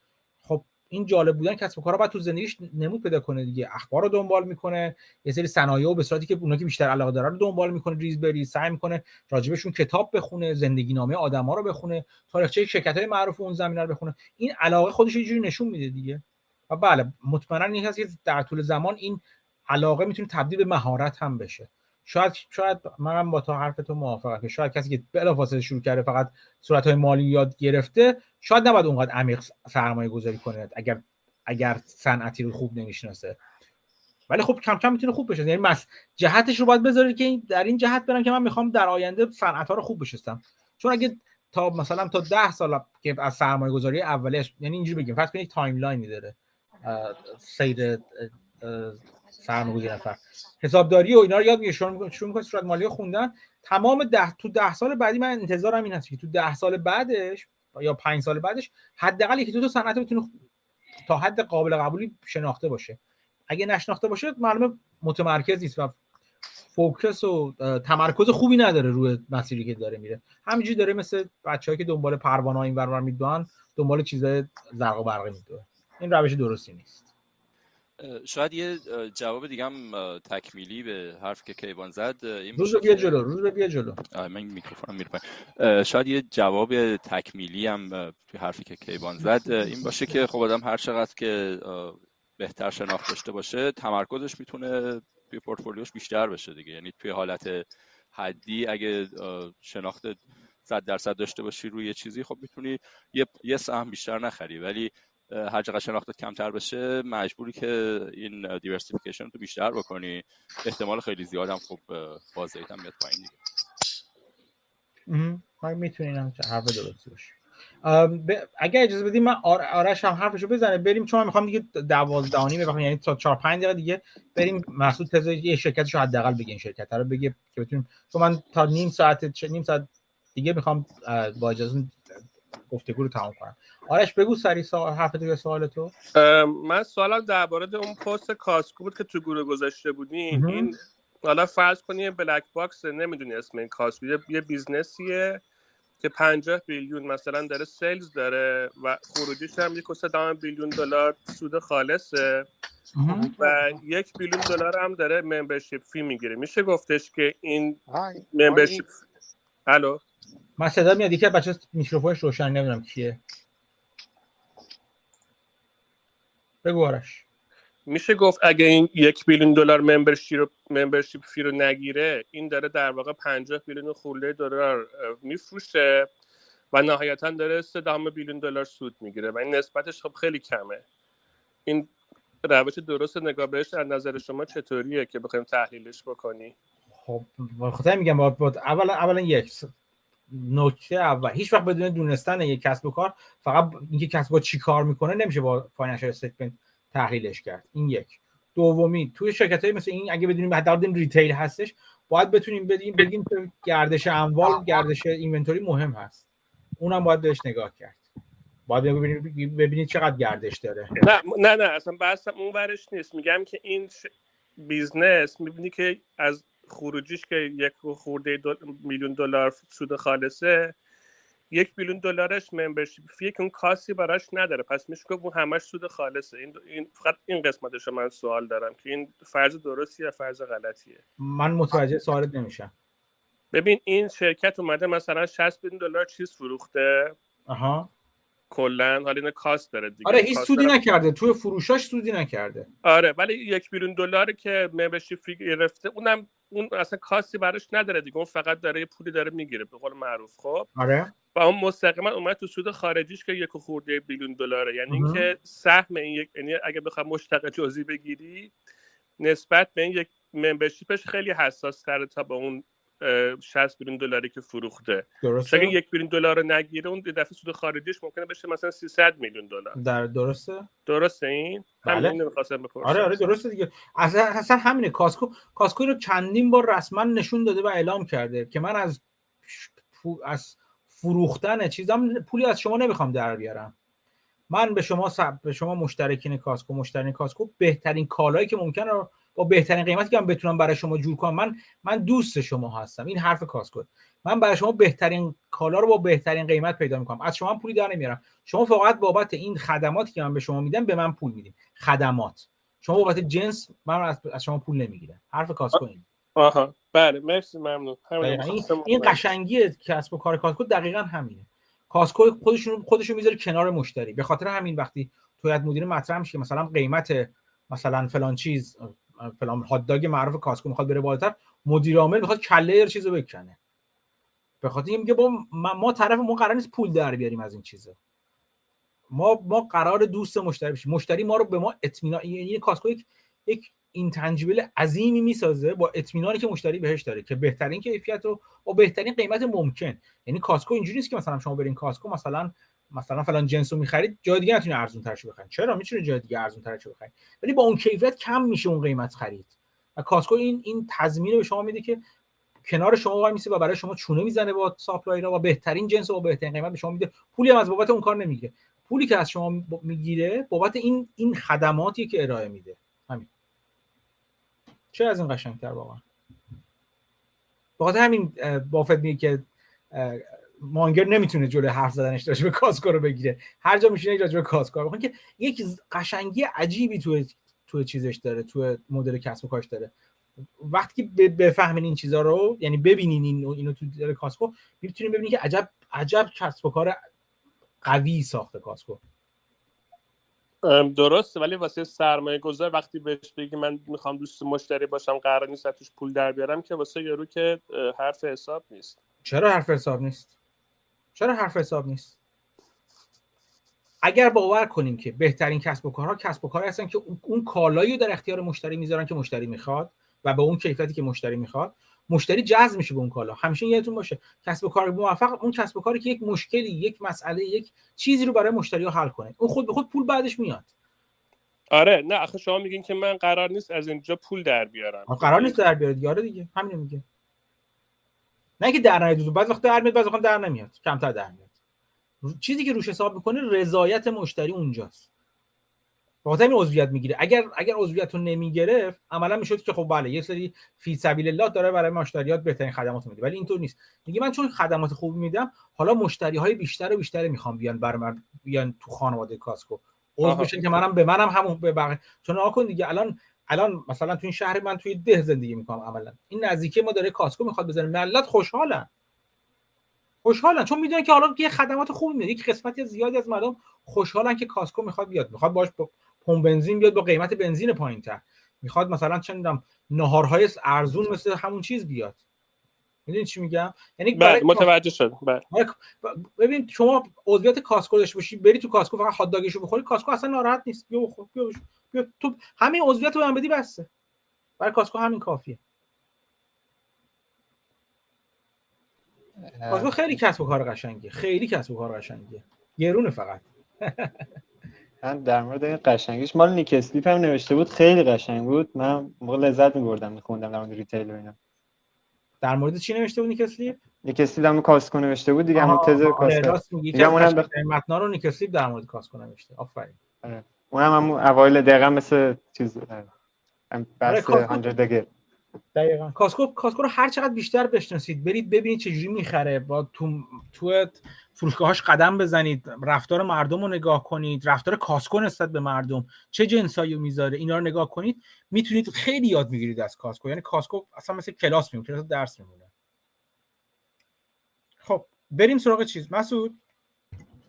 [SPEAKER 3] خب این جالب بودن کسب و کارها باید تو زندگیش نمود پیدا کنه دیگه. اخبار رو دنبال می‌کنه یه سری صنایع و به صورتی که اونا که بیشتر علاقه داره رو دنبال می‌کنه ریز بریز سعی می‌کنه راجبشون کتاب بخونه زندگی نامه آدما رو بخونه تاریخچه شرکت های معروف اون زمینه رو بخونه. این علاقه خودش یه جوری نشون میده دیگه. و بله مطمئنا این هست که در طول زمان این علاقه می‌تونه تبدیل به مهارت هم بشه. شاید شاید منم با تو حرف تو موافقم که شاید کسی که بلافاصله شروع کرده فقط صورت های مالی یاد گرفته شاید نباید اونقدر عمیق سرمایه گذاری کنه اگر اگر صنعتی رو خوب نمی‌شناسه. ولی خب کم کم می‌تونه خوب بشه یعنی مس جهتش رو باید بذارید که در این جهت برم که من می‌خوام در آینده صنعت ها رو خوب بشناسم چون اگه تا مثلا تا ده سال که از سرمایه گذاری اولش یعنی اینجوری بگیم فرض کنید timeline ی داره. سیر سرمایه گذاری نفر. حسابداری و اینا رو یاد می‌گیره شروع شروع می‌کنه صورت مالی خوندن. تمام ده تو ده سال بعدی من انتظارم این هست که تو ده سال بعدش یا پنج سال بعدش حداقل یکی دو تا صنعت بتونه تا حد قابل قبولی شناخته باشه. اگه نشناخته باشه معلومه متمرکز نیست و فوکس و تمرکز خوبی نداره روی مسیری که داره میره. همینجوری داره مثل بچه‌ای که دنبال پروانه این ور میدوان دنبال چیزای زرق و برقی میدوه. این روش درستی نیست.
[SPEAKER 4] شاید یه جواب دیگه هم تکمیلی به حرف که کیوان زد این
[SPEAKER 3] روز بیا جلو روز بیا جلو.
[SPEAKER 4] من میکروفونم میره شاید یه جواب تکمیلی هم توی حرفی که کیوان زد این باشه که خب آدم هر چقدر که بهتر شناخت داشته باشه تمرکزش می‌تونه توی پورتفولیوش بیشتر بشه دیگه. یعنی توی حالت حدی اگه شناخت صد درصد داشته باشی روی چیزی خب می‌تونی یه, یه سهم بیشتر نخری. ولی هر چقدر شناختت کمتر بشه مجبوری که این دیورسیفیکیشن رو بیشتر بکنی. احتمال خیلی زیادم خب بازدهیت هم میاد پایین
[SPEAKER 3] دیگه. می‌تونین حرف درستی باشه. اگر اجازه بدیم من آرش هم حرفشو بزنه. بریم چون من می‌خوام دیگه دوازدهانی بخوام یعنی تا 4 5 دقیقه دیگه بریم محسود تزه یه شرکتشو حداقل بگین شرکت رو بگه که بتونیم چون من تا نیم ساعت نیم ساعت دیگه می‌خوام با اجازه گفتگو رو تمام کنم. آرش بگو سری سوال حرف دیگه سوال تو.
[SPEAKER 5] من سوالم درباره اون پست کاسکو بود که تو گروه گذاشته بودین این حالا فرض کنی black box نمی‌دونی اسم این Costco یه business یه که 50 billion مثلا داره sales داره و خروجیش هم یک billion دلار سود خالصه و یک billion دلار هم داره membership fee می‌گیره. میشه گفتش که این membership الو
[SPEAKER 3] من صدا میاد. یکی بچه میکروفونش روشن نمی‌دونم کیه. بگو آرش.
[SPEAKER 5] میشه گفت اگه این یک بیلیون دلار ممبرشیپ فی رو نگیره این داره در واقع 50 بیلیون خورده دلار میفروشه و نهایتا داره 3 بیلیون دلار سود می‌گیره و این نسبتش خب خیلی کمه. این روش درست نگاه بهش از نظر شما چطوریه که بخوایم تحلیلش بکنی؟
[SPEAKER 3] خب خاطر میگم با اولا اولا یک نکته اول هیچ وقت بدون دونستن یک کسب و کار فقط اینکه Costco چی کار می‌کنه نمیشه با financial statement تحلیلش کرد. این یک. دومی توی شرکت های مثل این اگه بدونیم حداقل retail هستش باید بتونیم بدیم بگیم که گردش اموال گردش inventory مهم هست. اونم باید بهش نگاه کرد. باید ببینید ببینید چقدر گردش داره.
[SPEAKER 5] نه نه نه اصلا بحثم اون ورش نیست. میگم که این business می‌بینی که از خروجیش که یک خورده میلیون دلار سود خالصه یک بیلیون دلارش ممبرشیپ فیه که اون کاسی براش نداره. پس میشه گفت اون همش سود خالصه. این, این فقط این قسمتش من سوال دارم که این فرض درستی یا فرض غلطیه؟
[SPEAKER 3] من متوجه سوالت نمیشم.
[SPEAKER 5] ببین این شرکت اومده مثلا 60 بیلیون دلار چیز فروخته.
[SPEAKER 3] آها.
[SPEAKER 5] کلا حالا این کاست داره دیگه
[SPEAKER 3] آره هیچ سودی نکرده. توی فروشاش سودی نکرده.
[SPEAKER 5] آره ولی یک بیلیون دلار که ممبرشیپ فی گرفته اونم اون اصلا کاستی براش نداره دیگه. اون فقط داره یه پولی داره می‌گیره به قول معروف خب.
[SPEAKER 3] آره.
[SPEAKER 5] و اون مستقیما اومد تو سود خارجیش که یک خورده بیلیون دلاره. یعنی اینکه سهم این یک یعنی اگه بخوام مشتق جزئی بگیری نسبت به این یک ممبرشیپش خیلی حساس تره تا با اون 60 بیلیون دلاری که فروخته.
[SPEAKER 3] درسته؟
[SPEAKER 5] اگه یک بیلیون دلار رو نگیره اون دفعه سود خارجیش ممکنه بشه مثلا 300 میلیون دلار.
[SPEAKER 3] در درسته؟
[SPEAKER 5] درسته این؟
[SPEAKER 3] بله.
[SPEAKER 5] همین بپرسم.
[SPEAKER 3] آره آره درسته دیگه. اصلا اصلا همینه. کاسکو کاسکو رو چندین بار رسما نشون داده و اعلام کرده که من از از فروختن چیزام پولی از شما نمی‌خوام در بیارم. من به شما سب... به شما مشترکین Costco مشترین Costco بهترین کالایی که ممکنه رو با بهترین قیمتی که من بتونم برای شما جور کنم من من دوست شما هستم. این حرف Costco من برای شما بهترین کالا رو با بهترین قیمت پیدا می‌کنم. از شما پولی در نمیارم. شما فقط بابت این خدماتی که من به شما میدم به من پول میدین. خدمات. شما بابت جنس من از شما پول نمی‌گیرم. حرف Costco این
[SPEAKER 5] آها. بله مرسی ممنون.
[SPEAKER 3] این, این قشنگی کسب و کار Costco دقیقا همینه. Costco خودشون خودشون می‌ذاره کنار مشتری. به خاطر همین وقتی تویت مدیر مطرح میشه مثلا قیمت مثلا فلان چیز فلان هات داگ معروف Costco می‌خواد بره بالاتر مدیر عامل می‌خواد کله چیزو بکنه. به خاطر اینکه میگه با ما طرف ما قرار نیست پول در بیاریم از این چیزا. ما ما قرار دوست مشتری بشیم. مشتری ما رو به ما اطمینان یعنی Costco یک یک intangible عظیمی می‌سازه با اطمینانی که مشتری بهش داره که بهترین کیفیت رو با بهترین قیمت ممکن. یعنی Costco اینجوری نیست که مثلا شما برین Costco مثلا مثلا فلان جنس رو می‌خرید جای دیگه نتونی ارزون ترش بخرید. چرا؟ می‌تونی جای دیگه ارزون ترش بخرید. ولی با اون کیفیت کم میشه اون قیمت خرید. و Costco این این تضمین به شما میده که کنار شما وای میسه و برای شما چونه می‌زنه با supplier ا و بهترین جنس و با بهترین قیمت به شما میده. پولی هم از بابت اون کار نمی‌گیره. پولی که از شما می‌گیره بابت این این خدماتی که ارائه میده. همین. چه از این قشنگتر واقعا؟ بخاطر همین بافت میگه که مانگر نمی‌تونه جلوی حرف زدنش راجع به کاسکو رو بگیره. هر جا میشینه راجع به کاسکو. رو که یک قشنگی عجیبی تو تو چیزش داره تو مدل کسب و کارش داره. وقتی که بفهمین این چیزها رو یعنی ببینین این اینو تو دل کاسکو می‌تونین ببینین که عجب عجب کسب و کار قوی ساخته کاسکو.
[SPEAKER 5] درسته ولی واسه سرمایه گذار وقتی بهش بگی من می‌خوام دوست مشتری باشم قرار نیست توش پول در بیارم که واسه یارو که حرف حساب نیست.
[SPEAKER 3] چرا حرف حساب نیست؟ چرا حرف حساب نیست؟ اگر باور کنیم که بهترین کسب و کارها کسب و کار هستن که اون کالایی رو در اختیار مشتری می‌ذارن که مشتری می‌خواد و به اون کیفیتی که مشتری می‌خواد مشتری جذب میشه به اون کالا. همیشه یادتون باشه کسب و کار موفق اون کسب و کاری که یک مشکلی یک مسئله یک چیزی رو برای مشتری حل کنه. اون خود به خود پول بعدش میاد.
[SPEAKER 5] آره نه آخه شما میگین که من قرار نیست از اینجا پول در بیارم.
[SPEAKER 3] قرار نیست در بیارید. یاره دیگه همین میگه. نه که در نیاد بعض وقت در میاد بعض وقت در نمیاد کمتر در میاد. چیزی که روش حساب می‌کنه رضایت مشتری اونجاست. بخاطر این عضویت می‌گیره. اگر اگر عضویت رو نمی‌گرفت عملا می‌شد که خب بله یه سری فی سبیل الله داره برای مشتریات بهترین خدمات میده. ولی اینطور نیست. میگه من چون خدمات خوب میدم حالا مشتری های بیشتر و بیشتر می‌خوام بیان بر من بیان تو خانواده کاسکو. عضو بشن که منم به منم همون به بقیه چون آکن دیگه الان الان مثلا تو این شهر من توی ده زندگی می‌کنم عملا. این نزدیکی ما داره Costco می‌خواد بزنه. ملت خوشحالن. خوشحالن. چون می‌دونن که حالا یه خدمات خوبی میده. یک قسمتی زیادی از مردم خوشحالن که Costco می‌خواد بیاد. می‌خواد باش پمپ بنزین بیاد با قیمت بنزین پایین تر می‌خواد مثلا چه می‌دونم ناهارهای ارزون مثل همون چیز بیاد. می‌دونید چی میگم؟ یعنی
[SPEAKER 5] بله متوجه شد بله.
[SPEAKER 3] ببین شما عضویت Costco داشته باشی بری تو Costco فقط هات داگشو بخوری Costco اصلا ناراحت نیست. بیا بخور بیا بیا تو همین عضویت رو بدی بسته برای Costco همین کافیه. Costco خیلی کسب و کار قشنگیه خیلی کسب و کار قشنگیه. گرونه فقط.
[SPEAKER 8] من در مورد این قشنگیش مال Nick Sleep هم نوشته بود خیلی قشنگ بود. من موقع لذت می‌بردم می‌خوندم در مورد retail و اینا.
[SPEAKER 3] در مورد چی نوشته بود Nick Sleep
[SPEAKER 8] Nick Sleep هم Costco نوشته بود دیگه همون تز
[SPEAKER 3] Costco. میگم اونم بخ... متنا رو Nick Sleep در مورد Costco نوشته. آفرین.
[SPEAKER 8] آره. اونم هم اوایل دقیقا مثل چیز هم بس 100 دیگه
[SPEAKER 3] دقیقا. Costco Costco رو هر چقدر بیشتر بشناسید برید ببینید چجوری می‌خره. با تو تو فروشگاهاش قدم بزنید رفتار مردم رو نگاه کنید رفتار Costco نسبت به مردم. چه جنسایی می‌ذاره؟ اینا رو نگاه کنید می‌تونید خیلی یاد می‌گیرید از Costco. یعنی Costco اصلا مثل کلاس میمونه کلاس درس میمونه. خب بریم سراغ چیز. مسعود؟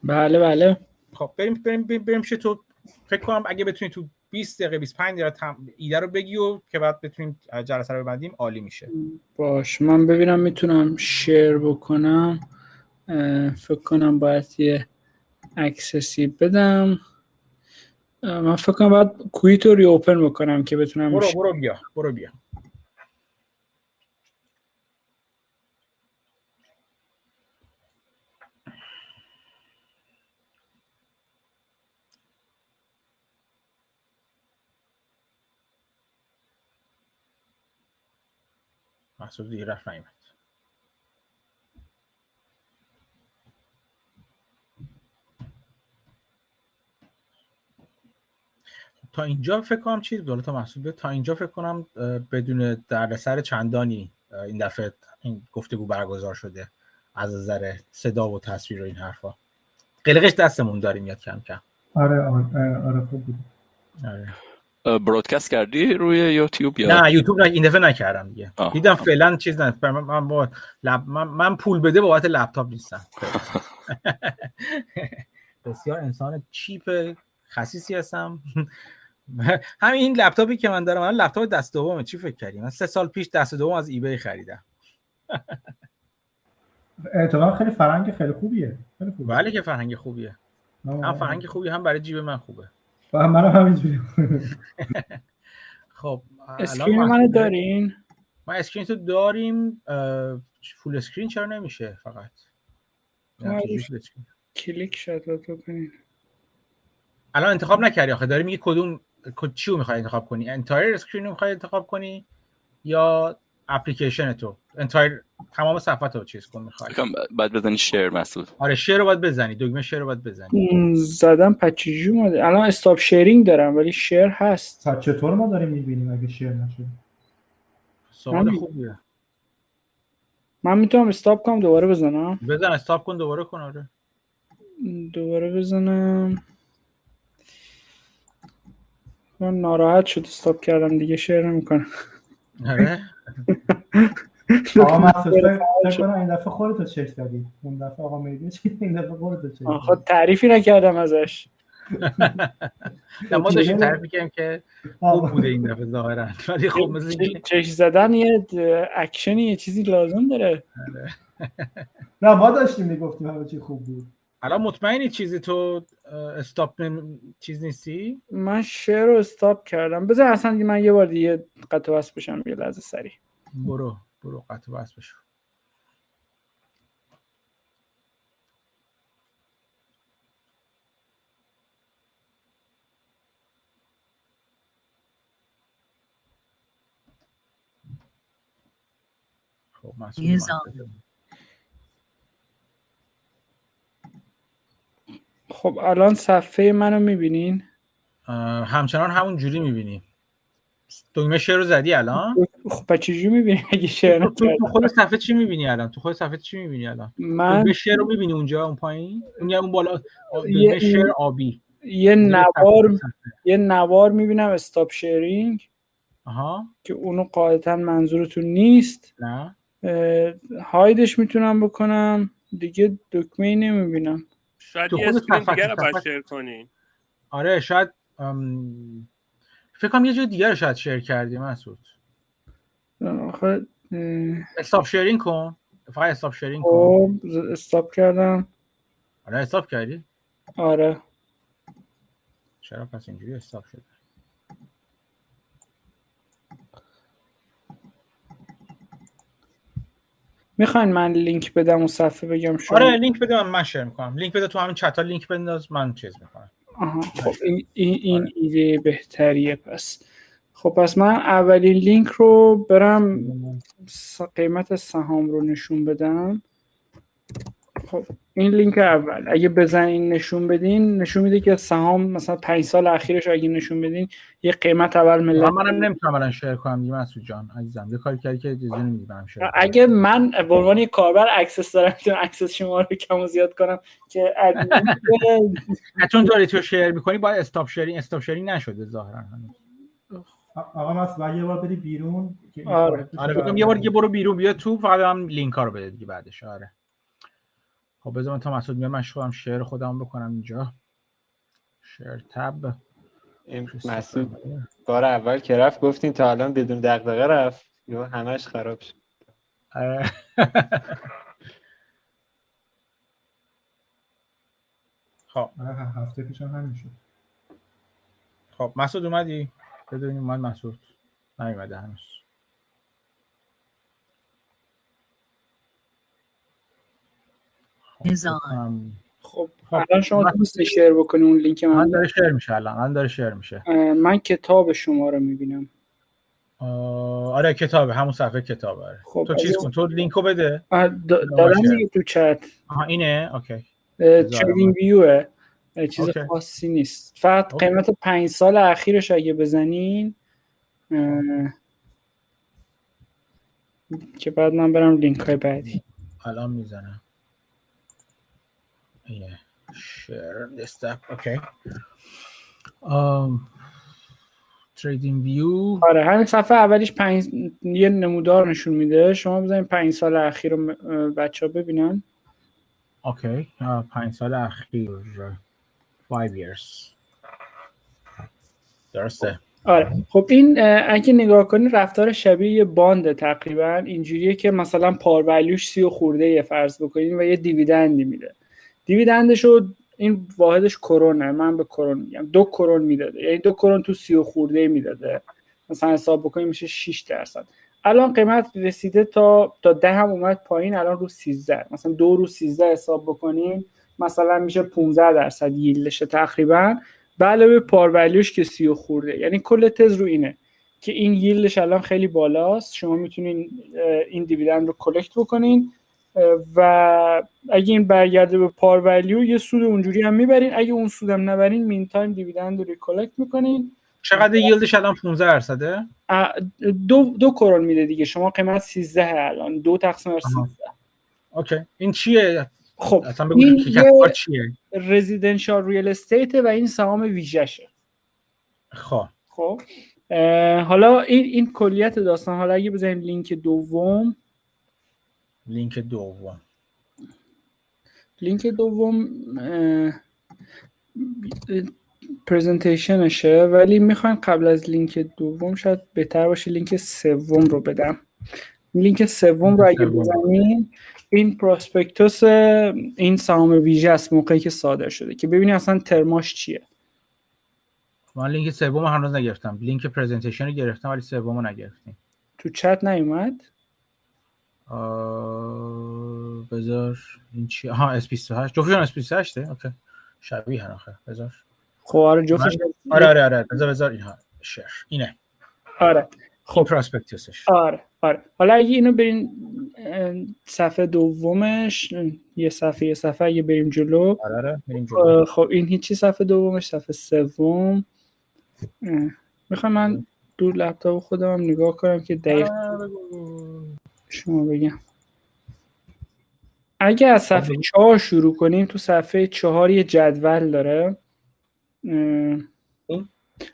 [SPEAKER 1] بله بله.
[SPEAKER 3] خب بریم بریم بریم, بریم تو. فکر کنم اگه بتونید تو 20 دقیقه 25 دقیقه تم... ایده رو بگی و که بعد بتونیم جلسه رو ببندیم عالی میشه.
[SPEAKER 1] باش من ببینم می‌تونم شیر بکنم. فکر کنم باید یه اکسسی بدم. من فکر کنم باید کویت رو ری اوپن بکنم که بتونم
[SPEAKER 3] برو برو بیا برو بیا. محسوب دیگه رفت نیمد تا اینجا فکر کنم چیز دولت محسوب. تا اینجا فکر کنم بدون دردسر چندانی این دفعه این گفتگو برگزار شده. از نظر صدا و تصویر و این حرفا. قلقش دستمون داریم یاد کم کم.
[SPEAKER 2] آره آره, آره خوب بود.
[SPEAKER 3] آره.
[SPEAKER 4] برودکست کردی روی یوتیوب
[SPEAKER 3] یا نه یوتیوب نه این دفعه نکردم دیگه. آه. دیدم فعلا چیز نه من با لب... من, من پول بده بابت لپتاپ نیستم. [laughs] [laughs] بسیار انسان چیپ خصیصی هستم. [laughs] همین این لپتاپی که من دارم من لپتاپ دست دومه چی فکر کردی؟ من سه سال پیش دست دوم از ایبی خریدم.
[SPEAKER 2] اتفاقا خیلی فرهنگ خیلی خوبیه. خیلی
[SPEAKER 3] خوبیه. بله که فرهنگ خوبیه. هم فرهنگ خوبی هم برای جیب من خوبه.
[SPEAKER 2] و منم همینجوری.
[SPEAKER 3] خب
[SPEAKER 1] screen منو دارین؟
[SPEAKER 3] ما screen تو داریم full screen چرا نمیشه فقط؟
[SPEAKER 1] کلیک شد بکنین
[SPEAKER 3] الان انتخاب نکردی آخه داری میگی کدوم چی رو می‌خوای انتخاب کنی؟ entire screen رو می‌خوای انتخاب کنی یا اپلیکیشن تو. entire تمام صفحه رو چیز کن می‌خوای.
[SPEAKER 4] بعد بزنی شیر مسعود
[SPEAKER 3] آره شیر رو باید بزنی. دکمه شیر رو باید بزنی.
[SPEAKER 1] زدم پچیجی اومده. الان استاپ شیرینگ دارم ولی شیر هست.
[SPEAKER 2] تا چطور ما داریم می‌بینیم اگه شیر نشه؟
[SPEAKER 3] سوال. خوبیه.
[SPEAKER 1] من می‌تونم استاپ کنم دوباره بزنم؟
[SPEAKER 3] بزن استاپ کن دوباره کن آره.
[SPEAKER 1] دوباره بزنم. من ناراحت شد استاپ کردم دیگه شیر نمی‌کنم.
[SPEAKER 3] آره؟ [laughs]
[SPEAKER 2] آقا فکر کنم این دفعه خودتو چک زدی. اون دفعه آقا مهدی چی؟ این دفعه خودتو چک
[SPEAKER 1] آخه
[SPEAKER 2] زدی.
[SPEAKER 1] تعریفی نکردم ازش. [laughs]
[SPEAKER 3] نه، ما داشتیم
[SPEAKER 2] چه-
[SPEAKER 3] تعریف می‌کردیم که خوب. بوده این دفعه ظاهرا. [laughs] ولی خب مثل اینکه-
[SPEAKER 1] چ- چش زدن یه اکشنی یه چیزی لازم داره.
[SPEAKER 2] نه ما داشتیم می‌گفتیم همه چی خوب بود.
[SPEAKER 3] الان مطمئنی چیزی تو استاپ نمی- چیز نیستی؟
[SPEAKER 1] من شیر رو استاپ کردم. بذار اصلا من یه بار دیگه قطع و وصل بشم یه لحظه سریع.
[SPEAKER 3] برو برو قطع و وصل بشو. خب مسعود
[SPEAKER 9] Use
[SPEAKER 3] اومد.
[SPEAKER 1] خب الان صفحه منو می‌بینین؟
[SPEAKER 3] همچنان همون جوری می‌بینی. دکمه شیر رو زدی الان؟
[SPEAKER 1] خب چجوری می‌بینین اگه شیر
[SPEAKER 3] تو؟ خود صفحه چی می‌بینی الان؟ تو خود صفحه چی می‌بینی الان؟
[SPEAKER 1] من
[SPEAKER 3] دکمه شیر رو می‌بینی اونجا اون پایین؟ اون اون بالا دکمه شیر آبی.
[SPEAKER 1] یه نوار. یه نوار می‌بینم استاپ شیرینگ
[SPEAKER 3] آها.
[SPEAKER 1] که اونو قاعدتا منظورتون نیست.
[SPEAKER 3] نه.
[SPEAKER 1] hide ش می‌تونم بکنم. دیگه دکمه ای نمی‌بینم.
[SPEAKER 5] شاید
[SPEAKER 3] تو
[SPEAKER 5] یه
[SPEAKER 3] خود screen
[SPEAKER 5] دیگه رو باید share کنین
[SPEAKER 3] آره شاید ام، فکر کنم یه جای دیگه رو شاید share کردی مسعود.
[SPEAKER 1] آخه
[SPEAKER 3] stop sharing کن. فقط stop sharing کن.
[SPEAKER 1] خب stop کردم.
[SPEAKER 3] آره stop کردی؟
[SPEAKER 1] آره.
[SPEAKER 3] چرا پس اینجوری stop شد
[SPEAKER 1] می‌خواین من لینک بدم اون صفحه بگم شما؟
[SPEAKER 3] آره لینک بده من, من share می‌کنم. لینک بده تو همین چت لینک بنداز من چیز می‌کنم.
[SPEAKER 1] آها خب این, این, این ایده بهتریه پس. خب پس من اولین لینک رو برم قیمت سهام رو نشون بدم. خب این لینک اول. اگه بزنین نشون بدین نشون میده که سهام مثلا پنج سال اخیرش اگه نشون بدین یه قیمت اول ملت
[SPEAKER 3] من منم نمی‌تونم الان share کنم دیگه مسعود جان. عزیزم یه کاری کردی که اجازه نمیدی برام share.
[SPEAKER 1] اگه من به عنوان یک کاربر access دارم می‌تونم access شما رو کم و زیاد کنم که [laughs]
[SPEAKER 3] چون داری تو share می‌کنی باید stop sharing stop sharing نشده ظاهرا. هنوز
[SPEAKER 2] آقا مسعود باید یه بار بری بیرون
[SPEAKER 1] آره.
[SPEAKER 3] آره بگم یه بار دیگه برو بیرون بیا تو فقط هم لینک ها رو بده دیگه بعدش. آره. خب بذار من تا مسعود میاد من خودم share خودم بکنم اینجا. شیر تب.
[SPEAKER 8] این مسعود بار اول که رفت گفتین تا الان بدون دغدغه رفت. یا همش خراب شد. [laughs]
[SPEAKER 3] خب.
[SPEAKER 2] آره، هفته پیش هم همین شد.
[SPEAKER 3] خب مسعود اومدی؟ ببینیم اومد مسعود. نیومده هنوز. ام،
[SPEAKER 1] خب
[SPEAKER 3] خب،
[SPEAKER 1] الان شما
[SPEAKER 3] من-
[SPEAKER 1] دوست share بکنی اون لینک
[SPEAKER 3] من
[SPEAKER 1] من
[SPEAKER 3] داره share میشه الان داره share میشه.
[SPEAKER 1] من کتاب شما رو می‌بینم.
[SPEAKER 3] آره کتابه همون صفحه کتابه آره.
[SPEAKER 1] خب،
[SPEAKER 3] تو چیز کن تو لینکو بده.
[SPEAKER 1] دارم. دیگه تو چت.
[SPEAKER 3] آها اینه؟ okay.
[SPEAKER 1] TradingView ه چیز
[SPEAKER 3] okay.
[SPEAKER 1] خاصی نیست. فقط
[SPEAKER 3] okay.
[SPEAKER 1] قیمت پنج سال اخیرش اگه بزنین. اه، که بعد من برم لینک های بعدی.
[SPEAKER 3] الان می‌زنم. اینه share stop okay TradingView
[SPEAKER 1] آره همین صفحه اولیش پنج یه نمودار نشون میده. شما بزنین پنج سال اخیر رو بچه ها ببینن.
[SPEAKER 3] okay پنج سال اخیر. 5 years. درسته.
[SPEAKER 1] آره. خب این اگه نگاه کنی رفتار شبیه یه بانده تقریبا اینجوریه که مثلا پار ولیوش سی و خورده یه فرض بکنین و یه دیویدندی میده. دیویدندش رو این واحدش کرونه من به کرون میگم. دو کرون می‌داده. یعنی دو کرون تو سی و خورده می‌داده. مثلا حساب بکنیم میشه 6 درصد. الان قیمت رسیده تا تا ده هم اومد پایین الان رو 13 مثلا دو رو 13 حساب بکنیم مثلا میشه 15 درصد ییلدشه تقریبا. به علاوه par value ش که سی و خورده. یعنی کل تز رو اینه که این yield ش الان خیلی بالاست. شما می‌تونین این dividend رو collect بکنین. و اگه این برگرده به par value یه سود اونجوری هم می‌برین. اگه اون سودم نبرین meantime dividend رو recollect می‌کنین.
[SPEAKER 3] چقدر yield ش الان 15 درصده؟
[SPEAKER 1] دو دو کرون میده دیگه. شما قیمت 13 الان. دو تقسیم بر 13
[SPEAKER 3] okay. این چیه؟
[SPEAKER 1] خب
[SPEAKER 3] اصلا
[SPEAKER 1] این یه
[SPEAKER 3] چیه؟
[SPEAKER 1] residential real estate و این سهام ویژشه
[SPEAKER 3] خب.
[SPEAKER 1] خب حالا این این کلیت داستان. حالا اگه بزنیم لینک دوم.
[SPEAKER 3] لینک دوم.
[SPEAKER 1] لینک دوم presentation شه ولی می‌خوایم قبل از لینک دوم شاید بهتر باشه لینک سوم رو بدم. لینک سوم رو اگه. بزنیم این prospectus این سهام ویژه است موقعی که صادر شده. که ببینی اصلا ترماش چیه.
[SPEAKER 3] من لینک سوم رو هنوز نگرفتم. لینک presentation رو گرفتم ولی سوم رو نگرفتیم.
[SPEAKER 1] تو چت نیومد؟
[SPEAKER 3] بذار این چی؟ ها S 28 جفتشون S 28 okay شبیه هن آخه. بذار.
[SPEAKER 1] خب آره جفتش
[SPEAKER 3] آره آره آره بذار بذار اینها. share اینه.
[SPEAKER 1] آره.
[SPEAKER 3] خب پراسپکتوسش
[SPEAKER 1] آره آره. حالا اگه اینو بریم اه، صفحه دومش یه صفحه یه صفحه اگه بریم جلو.
[SPEAKER 3] آره آره. بریم جلو.
[SPEAKER 1] خب این هیچی صفحه دومش صفحه سوم. می‌خوام من دور لپتاپ خودم هم نگاه کنم که دقیق
[SPEAKER 3] آره،.
[SPEAKER 1] شما بگم. اگه از صفحه چهار شروع کنیم تو صفحه چهار یه جدول داره.
[SPEAKER 3] این؟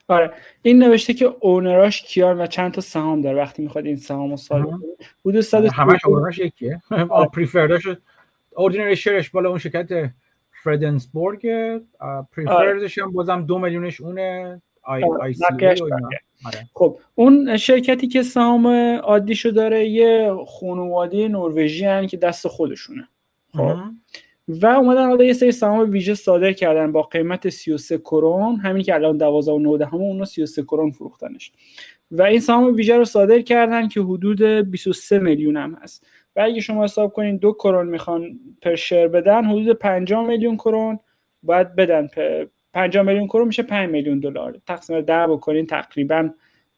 [SPEAKER 1] آره. این نوشته که اونراش کیان و چند تا سهام داره. وقتی می‌خواد این سهام رو صادر
[SPEAKER 3] آها.
[SPEAKER 1] کنه حدود 100
[SPEAKER 3] همش اورش یکیه. پریفردش اوردینری شیرش بالا اون شرکت فردنسبورگ پریفردش هم بازم دو میلیونش اونه. آی آی. آره.
[SPEAKER 1] خب اون شرکتی که سهام عادیشو داره یه خانواده نروژی هن که دست خودشونه خب. و اومدن حالا یه سری سهام ویژه صادر کردن با قیمت 33 کرون همین که الان 12 و 9 همون اونا 33 کرون فروختنش و این سهام ویژه رو صادر کردن که حدود 23 میلیون هم هست و اگه شما حساب کنین دو کرون می‌خوان پر شیر بدن حدود 50 میلیون کرون باید بدن 50 میلیون کرون میشه 5 میلیون دلار. تقسیم 10 بکنین تقریبا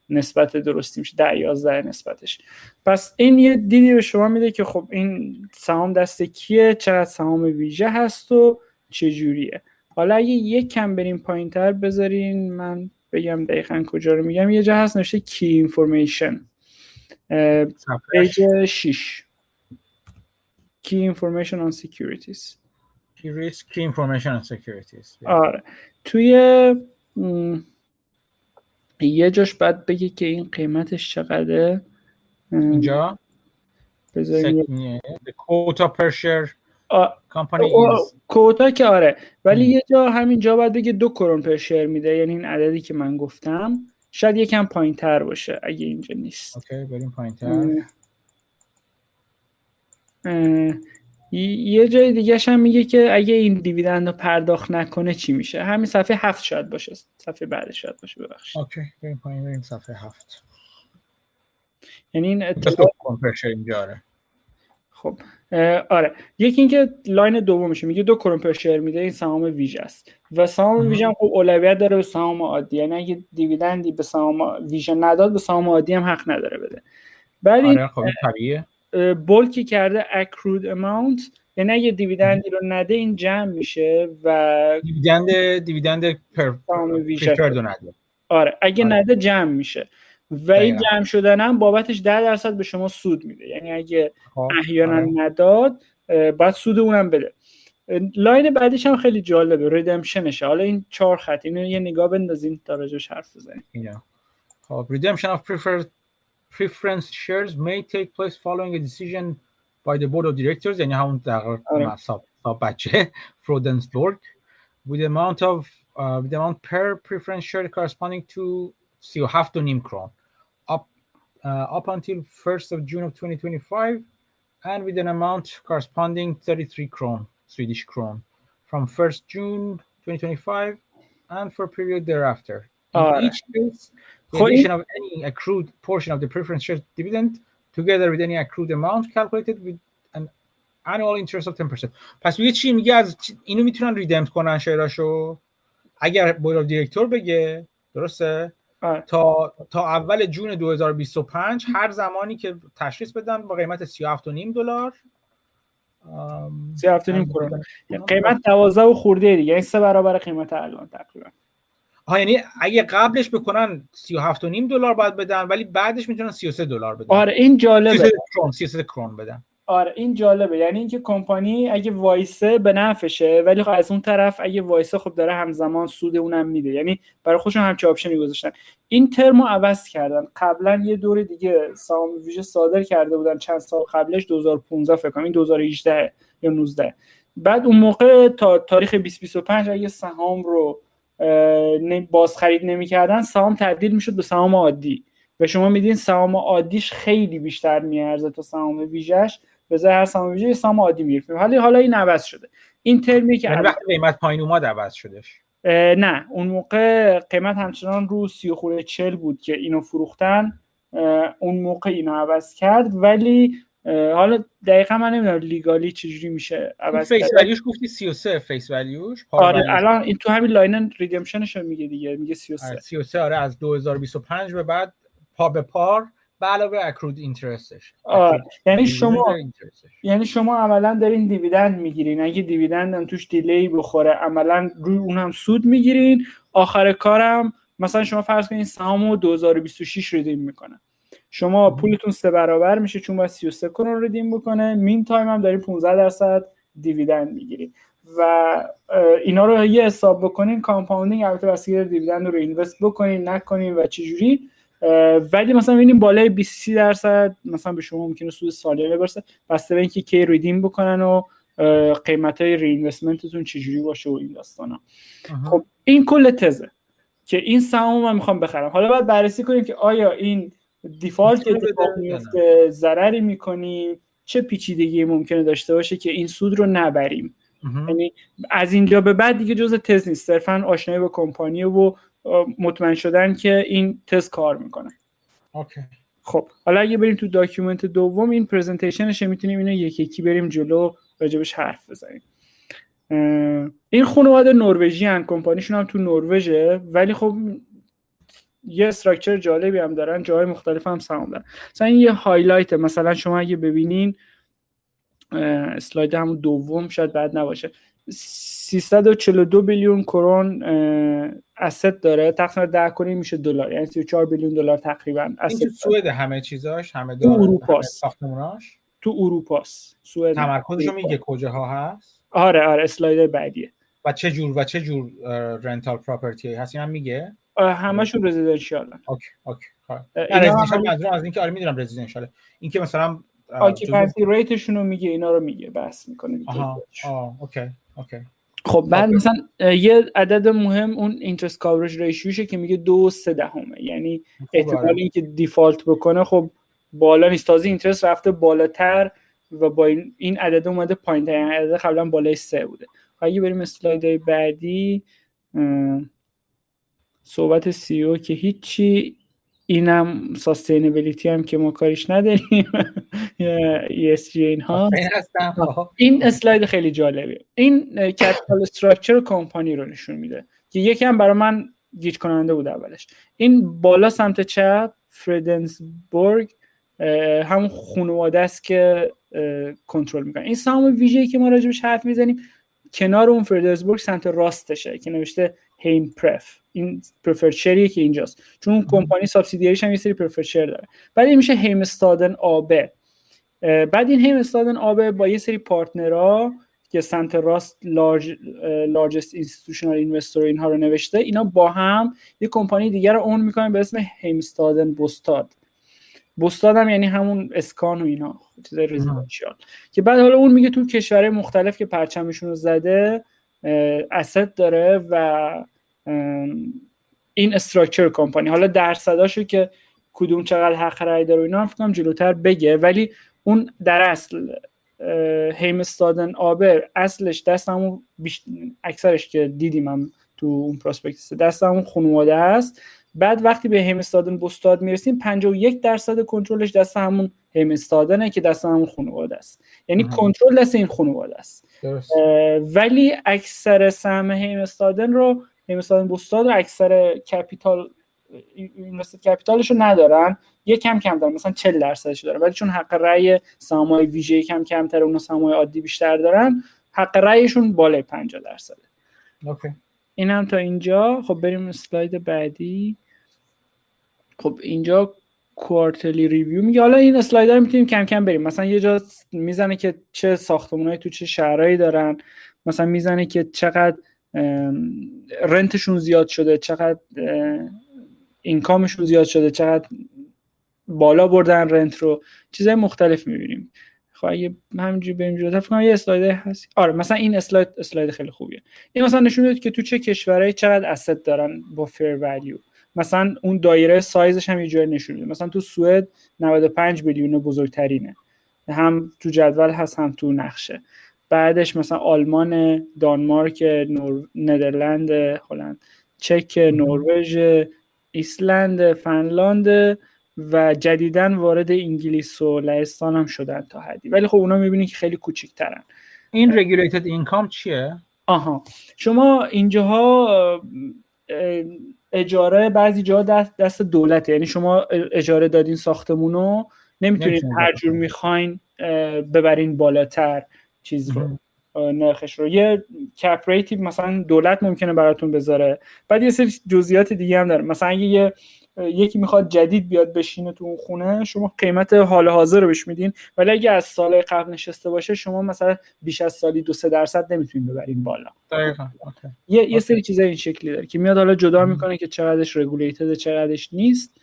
[SPEAKER 1] نسبت درستی میشه 10 11 نسبتش. پس این یه دیدی به شما میده که خب این سهام دست کیه؟ چقدر سهام ویژه هست و چه جوریه حالا اگه یک کم بریم پایین تر بذارین من بگم دقیقا کجا رو میگم. یه جا هست نوشته key
[SPEAKER 3] information.
[SPEAKER 1] page 6 key information on securities
[SPEAKER 3] Key information and securities.
[SPEAKER 1] آره. توی م، یه جاش بعد بگه که این قیمتش چقدره؟
[SPEAKER 3] اینجا؟
[SPEAKER 1] بذارین یه-
[SPEAKER 3] سک- the quota per share
[SPEAKER 1] آ-
[SPEAKER 3] company
[SPEAKER 1] او-
[SPEAKER 3] is
[SPEAKER 1] کوتا که آره. ولی. یه جا همین جا باید بگه دو کرون پر شیر میده. یعنی این عددی که من گفتم. شاید یکم پایین تر باشه اگه اینجا نیست.
[SPEAKER 3] اوکی بریم پایین
[SPEAKER 1] ی- یه جای دیگه هم میگه که اگه این دیویدند رو پرداخت نکنه چی میشه؟ همین صفحه هفت شاید باشه. صفحه بعدش شاید باشه ببخشید.
[SPEAKER 3] okay بریم پایین بریم صفحه هفت.
[SPEAKER 1] یعنی این
[SPEAKER 3] share اینجا آره.
[SPEAKER 1] خب آره. یکی اینکه line دومشه میگه دو کرون per share میده این سهام ویژه است. و سهام. ویژه هم خب اولویت داره به سهام عادی. یعنی اگه dividend ی به سهام ویژه نداد به سهام عادی هم حق نداره بده. بعد
[SPEAKER 3] آره خب این طبیعیه.
[SPEAKER 1] اه، bold کرده accrued amount. یعنی اگه dividend ی رو نده این جمع میشه و
[SPEAKER 3] دیویدند دیویدند پر پریفرد رو نده.
[SPEAKER 1] آره اگه
[SPEAKER 3] آره.
[SPEAKER 1] نده جمع میشه. و این. جمع شدن هم بابتش 10 درصد به شما سود میده. یعنی اگه
[SPEAKER 3] خب،
[SPEAKER 1] احیانا
[SPEAKER 3] آره.
[SPEAKER 1] نداد باید سود اونم بده. لاین بعدش هم خیلی جالبه. ریدمشنشه حالا این چهار خط اینو یه نگاه بندازین تا راجبش حرف بزنیم.
[SPEAKER 3] خب redemption of preferred preference shares may take place following a decision by the board of directors یعنی همون در
[SPEAKER 1] آره.
[SPEAKER 3] حساب حساب بچه فرودنسبورگ with the amount of uh, with the amount per preference share corresponding to 37 و نیم کرون up uh, up until 1st of June of 2025 and with an amount corresponding 33 kron Swedish kron from 1st June 2025 and for a period thereafter. In
[SPEAKER 1] آره.
[SPEAKER 3] each case, the
[SPEAKER 1] خب
[SPEAKER 3] addition of any accrued portion of the preference share dividend together with any accrued amount calculated with an annual interest of 10%. پس میگه چی؟ میگه از اینو می‌تونن ریدمت کنن شیراشو؟ اگر بورد دیرکتور بگه درسته؟
[SPEAKER 1] آره.
[SPEAKER 10] تا تا اول جون 2025 هر زمانی که تشخیص بدن با قیمت 37.5 دلار. ام،
[SPEAKER 1] 37.5 کرون. قیمت 12 و خورده دیگه. این سه برابر قیمت الان تقریبا.
[SPEAKER 10] ها یعنی اگه قبلش بکنن 37.5 دلار باید بدن ولی بعدش می‌تونن 33 دلار بدن.
[SPEAKER 1] آره این جالبه.
[SPEAKER 10] 33 کرون 33 کرون بدن.
[SPEAKER 1] آره این جالبه. یعنی اینکه کمپانی اگه وایسه به نفعشه ولی خب از اون طرف اگه وایسه خب داره همزمان سود اونم میده. یعنی برای خودشون همچه آپشنی گذاشتن. این ترمو عوض کردن. قبلا یه دور دیگه سهام ویژه صادر کرده بودن چند سال قبلش 2015 فکر کنم. این 2018 یا 19 بعد اون موقع تا تاریخ 2025 اگه سهام رو باز خرید نمی‌کردن سهام تبدیل می‌شد به سهام عادی. و شما میدین سهام عادیش خیلی بیشتر میارزه تا سهام ویژش به هر سهام ویژه سهام عادی می‌گرفتیم حالا حالا این عوض شده. این ترمی که
[SPEAKER 10] یعنی وقتی قیمت پایین اومد عوض شدش.
[SPEAKER 1] نه. اون موقع قیمت همچنان رو سی و خورده چل بود که اینو فروختن. اون موقع اینو عوض کرد. ولی حالا دقیقا من نمی‌دونم legally چجوری میشه عوض
[SPEAKER 10] face
[SPEAKER 1] value
[SPEAKER 10] ش گفتی 33 face value ش
[SPEAKER 1] آره. الان این تو همین line redemption ش رو میگه دیگه میگه 33
[SPEAKER 10] آره، 33 آره از 2025 به بعد پا به par به علاوه accrued interest ش
[SPEAKER 1] آره یعنی شما. یعنی شما عملا دارین dividend می‌گیرین. اگه dividend هم توش delay بخوره عملا روی اون هم سود می‌گیرین. آخر کارم مثلا شما فرض کنین سهامو 2026 redeem می‌کنه. شما پولتون سه برابر میشه چون باید 33 کرون redeem بکنه. meantime هم دارین 15 درصد dividend می‌گیرین. و اینا رو یه حساب بکنین compounding البته بستگی dividend رو invest بکنین نکنین و چجوری. ولی مثلا ببینیم بالای 20 درصد مثلا به شما ممکنه سود سالیانه برسه. بسته به اینکه کی ریدیم بکنن و قیمت های ری چجوری باشه و این داستانا. خب این کل تزه که این سهام من می‌خوام بخرم. حالا باید بررسی کنیم که آیا این دیفالت اتفاق میفته ضرری می‌کنیم. چه پیچیدگی ممکنه داشته باشه که این سود رو نبریم. یعنی از اینجا به بعد دیگه جز تز نیست. صرفا آشنایی با کمپانی و مطمئن شدن که این تز کار می‌کنه.
[SPEAKER 10] okay.
[SPEAKER 1] خب حالا اگه بریم تو document دوم این presentation شه می‌تونیم اینو یکی یکی بریم جلو راجبش حرف بزنیم. این خانواده نروژی هن کمپانیشون هم تو نروژه ولی خب یه structure جالبی هم دارن جاهای مختلف هم سهام دارن. مثلا این یه highlight مثلا شما اگه ببینین slide همون دوم شاید بعد نباشه. 342 billion کرون asset داره تقسیم 10 کنیم میشه دلار. یعنی 34 billion دلار تقریبا
[SPEAKER 10] این. سوئد همه چیزاش همه
[SPEAKER 1] تو
[SPEAKER 10] داره
[SPEAKER 1] اروپاست.
[SPEAKER 10] ساختموناش؟
[SPEAKER 1] تو اروپاست. سوئد.
[SPEAKER 10] تمرکزشو
[SPEAKER 1] اروپا.
[SPEAKER 10] میگه کجاها هست؟
[SPEAKER 1] آره آره slide بعدیه.
[SPEAKER 10] و چه جور و چه جور rental property هست؟ این هم میگه؟
[SPEAKER 1] همشون
[SPEAKER 10] residential
[SPEAKER 1] ن
[SPEAKER 10] okay
[SPEAKER 1] okay
[SPEAKER 10] خب. از اینکه آره می‌دونم residential ه اینکه مثلا occupancy
[SPEAKER 1] rate شون رو میگه اینا رو میگه بحث می‌کنه دیگه.
[SPEAKER 10] آها آه okay okay
[SPEAKER 1] خب بعد
[SPEAKER 10] okay.
[SPEAKER 1] مثلا یه عدد مهم اون interest coverage ratio شه که میگه دو و سه دهمه یعنی احتمال
[SPEAKER 10] آره.
[SPEAKER 1] اینکه default بکنه خب بالا نیست تازه interest رفته بالاتر و با این, این عدد اومده پایین ترین عدد قبلا بالای سه بوده خب اگه بریم slide بعدی صحبت CEO که هیچی اینم sustainability هم که ما کاریش نداریم. [laughs] ESG اینها.
[SPEAKER 10] این
[SPEAKER 1] slide خیلی جالبه این capital structure company رو نشون میده. که یکی هم برای من گیج کننده بود اولش. این بالا سمت چپ فردنسبورگ همون خانواده است که کنترل می‌کنه. این سهام ویژه‌ای که ما راجبش حرف می‌زنیم کنار اون فردنسبورگ سمت راستشه که نوشته هیم pref این preferred share یه که اینجاست. چون اون company subsidiary ش هم یه سری preferred share داره. بعد این میشه هیمستادن AB ه بعد این هیمستادن AB ه با یه سری partner ها که سمت راست large largest institutional investor اینها رو نوشته اینا با هم یه کمپانی دیگر رو own می‌کنن به اسم هیمستادن بوستاد بوستاد هم یعنی همون اسکان و اینا چیزای residential که بعد حالا اون میگه تو کشورهای مختلف که پرچمشون رو زده اسد داره و این استراکچر کمپانی حالا درصداشو که کدوم چقدر حق رای داره اینا فکر جلوتر بگه ولی اون در اصل هیمستادن آبر اصلش دست همون. اکثرش که دیدیم هم تو اون پراسپکتس دست همون خانواده است بعد وقتی به هیمستادن بوستاد می‌رسیم 51 درصد کنترلش دست همون هیمستادنه که دست همون خانواده است. یعنی. کنترل دست این خانواده است. ولی اکثر سهم هیمستادن رو هیمستادن بوستاد رو اکثر capital invested capital ش رو ندارن. یه کم کم دارن مثلا 40 درصدش دارن. ولی چون حق رأی سهام‌های ویژه کم کمتر اون سهام‌های عادی بیشتر دارن حق رأیشون بالای 50 درصده.
[SPEAKER 3] okay.
[SPEAKER 1] این هم تا اینجا. خب بریم slide بعدی. خب اینجا quarterly review میگه. حالا این slide رو می‌تونیم کم کم بریم. مثلا یه جا می‌زنه که چه ساختمونایی تو چه شهرهایی دارن. مثلا می‌زنه که چقدر rent شون زیاد شده چقدر income شون زیاد شده چقدر بالا بردن rent رو. چیزای مختلف می‌بینیم. خب اگه همینجوری بریم جلوتر فکر کنم یه slide هست آره مثلا این slide slide خیلی خوبیه. این مثلا نشون میده که تو چه کشورهایی چقدر asset دارن با fair value مثلا اون دایره سایزش هم یه جوری نشون میده. مثلا تو سوئد 95 میلیون بزرگترینه. هم تو جدول هست هم تو نقشه. بعدش مثلا آلمان دانمارک نور... ندرلند هلند چک نروژ ایسلند فنلاند و جدیدن وارد انگلیس و لهستان هم شدن تا حدی. ولی خب اونا می‌بینید که خیلی کوچیکترن.
[SPEAKER 3] این رگولیتد اینکام چیه؟
[SPEAKER 1] آها. شما اینجاها اجاره بعضی جا دست, دست دولته. یعنی شما اجاره دادین ساختمونو نمی‌تونید هر جور می‌خواین ببرین بالاتر چیز رو نرخش رو. یه کپ ریتی مثلا دولت ممکنه براتون بذاره. بعد یه سری جزئیات دیگه هم داره. مثلا اگه یه یکی می‌خواد جدید بیاد بشینه تو اون خونه شما قیمت حال حاضر رو بهش میدین. ولی اگه از سال قبل نشسته باشه شما مثلا بیش از سالی دو سه درصد نمی‌تونین ببرین بالا.
[SPEAKER 3] دقیقاً.
[SPEAKER 1] یه یه سری چیزای این شکلی داره که میاد حالا جدا می‌کنه که چقدرش regulated چقدرش نیست.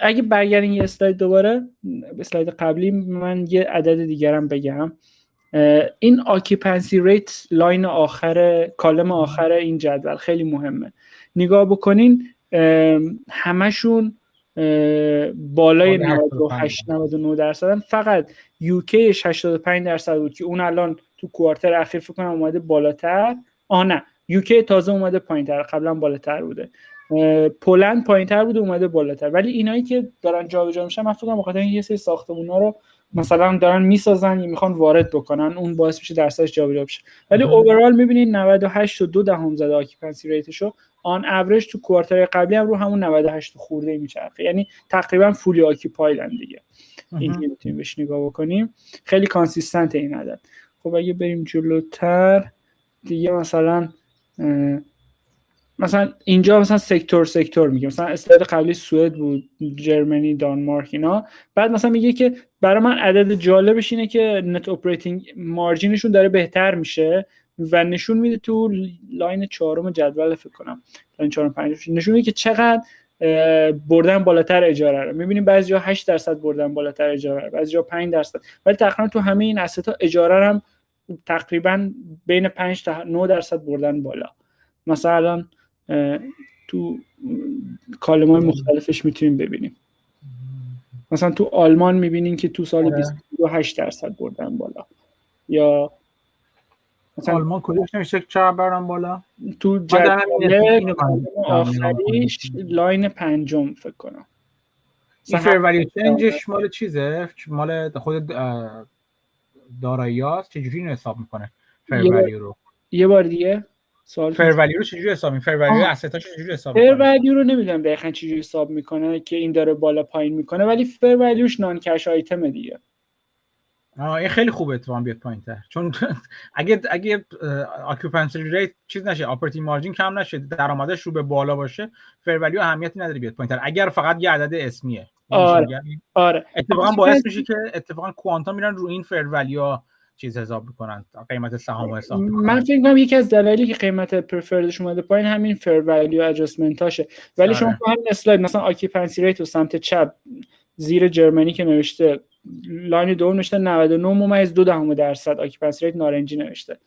[SPEAKER 1] اگه برگردین یه slide دوباره slide قبلی من یه عدد دیگرم بگم. این occupancy rate line آخر column آخر این جدول خیلی مهمه. نگاه بکنین همشون بالای 98 99 درصد فقط UK 85 درصد بود که اون الان تو quarter اخیر فکر کنم اومده بالاتر. آه نه. UK تازه اومده پایینتر. قبلا بالاتر بوده. Poland پایینتر بوده اومده بالاتر. ولی اینایی که دارن جابجا میشن من فکر کنم بخاطر یه سری ساختمونا رو مثلا دارن می‌سازن یا می‌خوان وارد بکنن اون باعث میشه درصدش جابجا بشه. ولی overall می‌بینید 98 و 2 دهم زده occupancy rate شو on average تو quarter قبلی هم رو همون 98 خورده میچرخه. یعنی تقریبا fully occupied ن دیگه. اینجوری می‌تونیم بهش نگاه بکنیم. خیلی consistent این عدد. خب اگه بریم جلوتر دیگه مثلا مثلا اینجا مثلا sector sector میگه. مثلا slide قبلی سوئد بود Germany دانمارک اینا. بعد مثلا میگه که برای من عدد جالبش اینه که net operating margin شون داره بهتر میشه و نشون میده تو line چهارم جدول فکر کنم. line چهارم پنج نشون میده که چقدر بردن بالاتر اجاره رو. می‌بینیم بعضی جا 8 درصد بردن بالاتر اجاره رو. بعضی جا 5 درصد. ولی تقریبا تو همه این استا اجاره هم تقریبا بین 5 تا 9 درصد بردن بالا. مثلا تو کالمای مختلفش می‌تونیم ببینیم. مثلا تو آلمان می‌بینیم که تو سال 28 درصد بردن بالا. یا
[SPEAKER 3] مثلا آلمان کجاش نمیشه چقدر برن بالا؟
[SPEAKER 1] تو جدول آخریش line پنجم فکر کنم.
[SPEAKER 3] این fair value change ش مال چیزه؟ مال خود دارایی هاست؟ چجوری اینو حساب می‌کنه؟ fair value رو؟
[SPEAKER 1] یه بار دیگه
[SPEAKER 3] سوال fair value رو چجوری حساب fair value asset هاش چجوری حساب
[SPEAKER 1] فیر ولیو رو نمی‌دونم دقیقاً چجوری حساب می‌کنه که این داره بالا پایین می‌کنه ولی fair value ش non-cash item دیگه.
[SPEAKER 3] آه این خیلی خوبه اتفاقا بیاد پایینتر. چون [laughs] اگه اگه occupancy rate چیز نشه operating margin کم نشه درآمدش رو به بالا باشه fair value اهمیتی نداره بیاد پایینتر. اگر فقط یه عدد اسمیه.
[SPEAKER 1] آره آره.
[SPEAKER 3] اتفاقا باعث میشه که اتفاقا quant ها میرن رو این fair value چیز حساب می‌کنن قیمت سهام حساب می‌کنن.
[SPEAKER 1] من فکر کنم یکی از دلایلی که قیمت preferred ش اومده پایین همین fair value adjustment هاشه ولی آره. شما همین slide مثلا occupancy rate و سمت چپ زیر Germany که نوشته line دوم نوشته 99 ممیز دو دهم درصد occupancy rate نارنجی نوشته.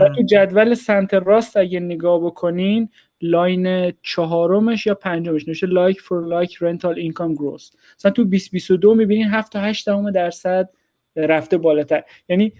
[SPEAKER 1] و تو جدول سمت راست اگه نگاه بکنین line چهارمش یا پنجمش نوشته like for like rental income growth مثلا تو 2022 می‌بینین 7 تا 8 دهم درصد رفته بالاتر. یعنی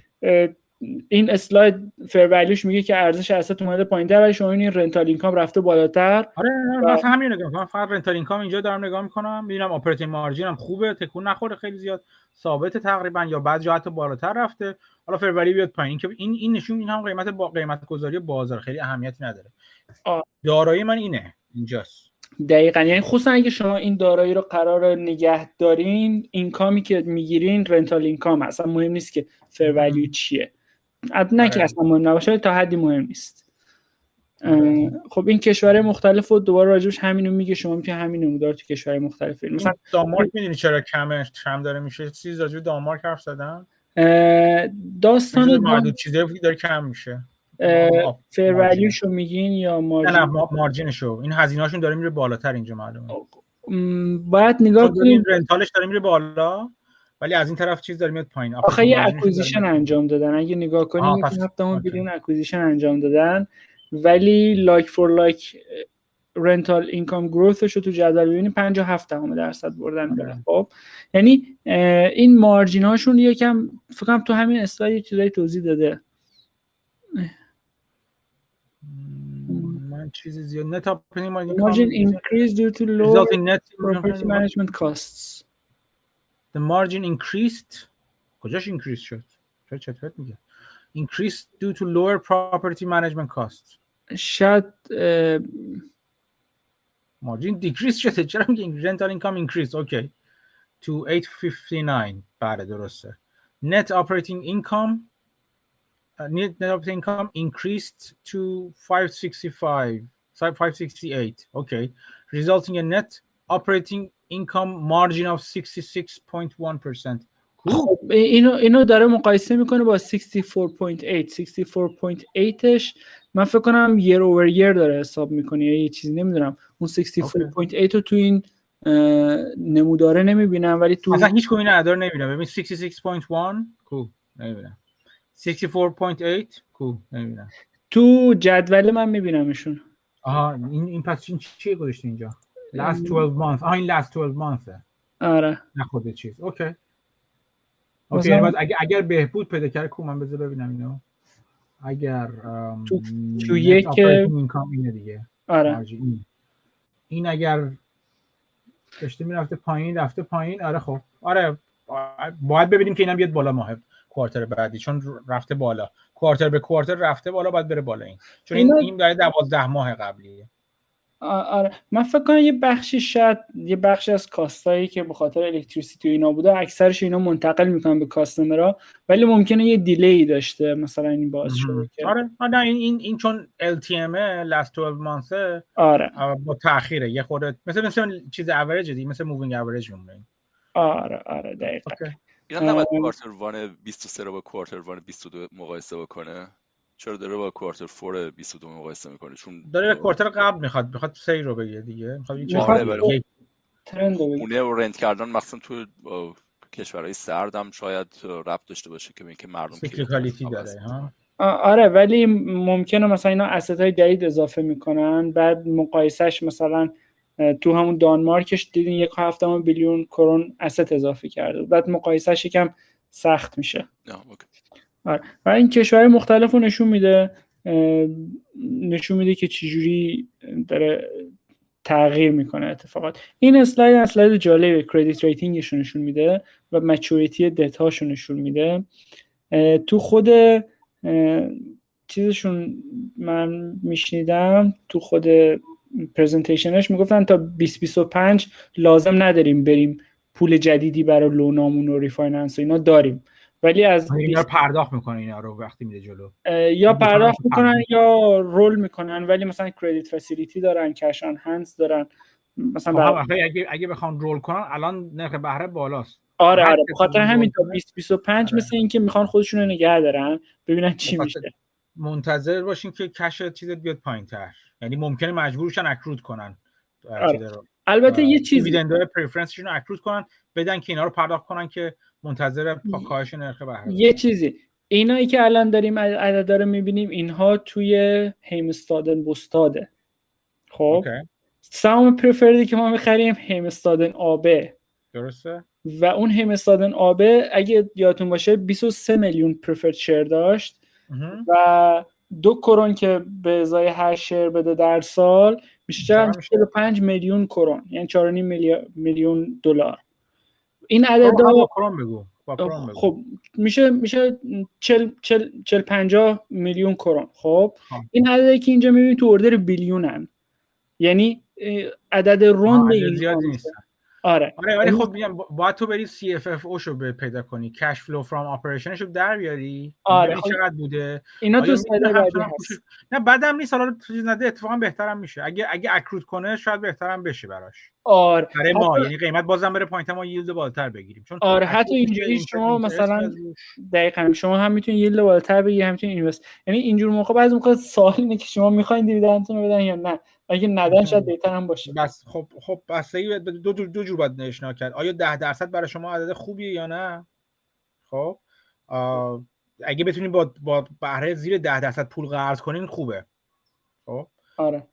[SPEAKER 1] این اسلاید fair value ش میگه که ارزش asset اومده پایینتر ولی شما این rental income رفته بالاتر.
[SPEAKER 3] آره مثلا همین نگاه می‌کنم فقط rental income اینجا دارم نگاه می‌کنم. می‌بینم operating margin هم خوبه تکون نخورده خیلی زیاد. ثابت تقریبا یا بعضی جا حتی بالاتر رفته. حالا فر ولیو بیاد پایین. که این این نشون این هم قیمت با قیمت گذاری بازار خیلی اهمیتی نداره. دارایی من اینه اینجاست.
[SPEAKER 1] دقیقا. یعنی خصوصا اگه شما این دارایی رو قرار نگه دارین اینکامی که می‌گیرین رنتال اینکام اصلا مهم نیست که فر ولیو چیه. نه که
[SPEAKER 3] آره.
[SPEAKER 1] اصلا مهم نباشه تا حدی مهم نیست. اه، خب این کشورهای مختلف و دوباره راجبش همینو میگه شما می‌تونید همین نمودار تو کشورهای مختلف. مثلا
[SPEAKER 3] دانمارک می‌دونی چرا کمه کم داره میشه؟ چیز راجع به دانمارک حرف زدن
[SPEAKER 1] داستان
[SPEAKER 3] چیز
[SPEAKER 1] دان-
[SPEAKER 3] معدود چیزایی که داره کم میشه.
[SPEAKER 1] اه، فر
[SPEAKER 3] margin.
[SPEAKER 1] value شو میگین یا
[SPEAKER 3] نه
[SPEAKER 1] margin
[SPEAKER 3] نه ما- margin شو. این هزینه‌هاشون داره میره بالاتر اینجا معلومه.
[SPEAKER 1] باید نگاه
[SPEAKER 3] این
[SPEAKER 1] کنید
[SPEAKER 3] rental ش داره میره بالا ولی از این طرف چیز داره میاد پایین.
[SPEAKER 1] آخه یه
[SPEAKER 3] acquisition.
[SPEAKER 1] انجام دادن. اگه نگاه کنیم یک هفتمون
[SPEAKER 3] اوکی.
[SPEAKER 1] billion acquisition انجام دادن. ولی like for like رنتال اینکام گروثش رو تو جدول ببینیم 57 دهم درصد بردن
[SPEAKER 3] آره.
[SPEAKER 1] خب یعنی این مارجین هاشون یکم فکر کنم تو همین اسلاید یه چیزایی توضیح داده.
[SPEAKER 3] م، من چیزی زیاد نت اپنینگ مارجین
[SPEAKER 1] margin increase due to low
[SPEAKER 3] resulting net
[SPEAKER 1] property management costs
[SPEAKER 3] the margin increased کجاش increase شد چرا چطور میگه increased due to lower property management costs
[SPEAKER 1] شاید اه،
[SPEAKER 3] margin decrease شده چرا میگه rental income increase اوکی to 859 بله درسته net operating income uh, net, net operating income increased to 565 568 okay. Resulting in net operating income margin of 66.1%
[SPEAKER 1] خب اینو اینو داره مقایسه می‌کنه با 64.8 64.8ش من فکر کنم year over year داره حساب می‌کنه یا یه چیزی نمی‌دونم. اون 64.8 رو تو این نموداره نمی‌بینم ولی تو
[SPEAKER 3] اصلا هیچ کمی نداره نمی‌بینم. ببین 66.1 کو. نمی‌بینم. 64.8 کو. نمی‌بینم.
[SPEAKER 1] تو جدول من میبینمشون.
[SPEAKER 3] آها این این پس این چیه گذاشته اینجا؟ Last 12 months. آها این last 12 months.
[SPEAKER 1] آره.
[SPEAKER 3] نه خود چیز okay okay باید اگر اگر بهبود پیدا کرد کو من بذار ببینم اینو. اگر
[SPEAKER 1] تو- تو یک-
[SPEAKER 3] income اینه دیگه.
[SPEAKER 1] آره.
[SPEAKER 3] این. این اگر داشته می‌رفته پایین رفته پایین. آره خب. آره باید ببینیم که اینم بیاد بالا ماه کوارتر بعدی چون رفته بالا. کوارتر به کوارتر رفته بالا باید بره بالا این. چون این این برای 12 ماه قبلیه
[SPEAKER 1] آره. من فکر کنم یه بخشی شاید یه بخشی از کاستایی که به خاطر الکتریسیتی و اینا بوده اکثرش اینا منتقل می‌کنن به کاستمرها ولی ممکنه یه delay ای داشته مثلا این باعث شده
[SPEAKER 3] آره. نه این این این چون LTM last 12 months
[SPEAKER 1] آره.
[SPEAKER 3] با تاخیره. یه خورده مثل مثل چیز اوریج دی مثل moving average میمونه
[SPEAKER 1] آره آره دقیقا.
[SPEAKER 4] اینا نباید. quarter one 23 رو با quarter one 22 مقایسه بکنه چرا داره با quarter 4 22 مقایسه می‌کنه چون
[SPEAKER 3] داره کوارتر قبل می‌خواد می‌خواد سی رو بگه دیگه می‌خواد
[SPEAKER 1] می‌خواد
[SPEAKER 3] بگه.
[SPEAKER 4] آره،
[SPEAKER 1] trend.
[SPEAKER 4] خونه و rent کردن مخصوصا تو کشورهای سرد هم شاید ربط داشته باشه که اینکه مردم عوض
[SPEAKER 3] داره. ها
[SPEAKER 1] آره ولی ممکنه مثلا اینا اسست های جدید اضافه می‌کنن بعد مقایسهش مثلا تو همون دانمارکش دیدین یک هفته بیلیون کرون اسست اضافه کرده بعد مقایسهش یکم سخت میشه. آره. و این کشور مختلف رو نشون میده نشون میده که چجوری داره تغییر می‌کنه اتفاقات. این اسلاید اسلاید جالب credit rating ش رو نشون میده و maturity debt هاشو نشون میده. تو خود چیزشون من میشنیدم تو خود presentation ش می‌گفتن تا 2025 لازم نداریم بریم پول جدیدی برای loan امون و refinance و اینا داریم ولی از
[SPEAKER 3] اینا رو
[SPEAKER 1] 20
[SPEAKER 3] پرداخت می‌کنه اینا رو وقتی میره جلو
[SPEAKER 1] یا پرداخت می‌کنن. یا roll می‌کنن ولی مثلا credit facility دارن cash on hands دارن مثلا
[SPEAKER 3] خب اگه اگه بخوان رول کنن الان نرخ بهره بالاست
[SPEAKER 1] آره آره
[SPEAKER 3] کسی
[SPEAKER 1] به خاطر
[SPEAKER 3] رول
[SPEAKER 1] همین تا
[SPEAKER 3] کنه.
[SPEAKER 1] 2025
[SPEAKER 3] آره.
[SPEAKER 1] مثل اینکه می‌خوان خودشون رو نگه دارن ببینن چی
[SPEAKER 3] بخاطر-
[SPEAKER 1] میشه
[SPEAKER 3] منتظر باشین که کش چیزت بیاد پایین تر یعنی ممکنه مجبورشن اکرود کنن
[SPEAKER 1] آره.
[SPEAKER 3] رو.
[SPEAKER 1] البته یه چیزی
[SPEAKER 3] دیویدندهای پرفرنسشون رو اکرود کنن بدن که اینا رو پرداخت کنن که منتظر کاهش نرخ بهره.
[SPEAKER 1] یه چیزی. اینایی که الان داریم عدد رو می‌بینیم اینها توی هیمستادن بوستاده خب. سهام پرفردی که ما می‌خریم هیمستادن آبه
[SPEAKER 3] درسته.
[SPEAKER 1] و اون هیمستادن آبه اگه یادتون باشه 23 میلیون پرفرد شیر داشت. و دو کرون که به ازای هر شیر بده در سال چقدر
[SPEAKER 3] میشه؟
[SPEAKER 1] 45 میلیون کرون یعنی 4.5 میلی- میلیون دلار. این
[SPEAKER 3] خب،
[SPEAKER 1] عدد
[SPEAKER 3] کرون بگو.
[SPEAKER 1] خب میشه میشه 40 40 40 50 میلیون کرون. خب
[SPEAKER 3] خب.
[SPEAKER 1] این عددی که اینجا می‌بینید تو اردر بیلیونن. یعنی عدد این
[SPEAKER 3] زیاد. نیست.
[SPEAKER 1] آره.
[SPEAKER 3] آره ولی خب میگم با- باید تو بری CFFO شو به- پیدا کنی. cash flow from operation ش رو در بیاری.
[SPEAKER 1] آره، خب
[SPEAKER 3] چقدر بوده.
[SPEAKER 1] اینا تو slide بعدی هست.
[SPEAKER 3] نه بعدم نیست حالا چیز نده اتفاقا بهترم میشه. اگه اگه accrue کنه شاید بهترم بشه براش.
[SPEAKER 1] آره.
[SPEAKER 3] برای ما
[SPEAKER 1] حتی-
[SPEAKER 3] یعنی قیمت بازم بره پایین تا ما yield بالاتر بگیریم. چون
[SPEAKER 1] آره حتی اینجوری شما مثلا. دقیقا شما هم می‌تونید yield بالاتر بگیرید هم می‌تونید invest یعنی اینجور موقع بعضی موقع سوال اینه که شما می‌خواین dividend تون رو بدن یا نه. اگه ندن شاید بهتر هم باشه.
[SPEAKER 3] بس خب خب بستگی به- دو جور دو جور باید نشنا کرد. آیا ده درصد برای شما عدد خوبیه یا نه؟ خب اگه بتونید با با بهره زیر ده درصد پول قرض کنین خوبه. خب
[SPEAKER 1] آره.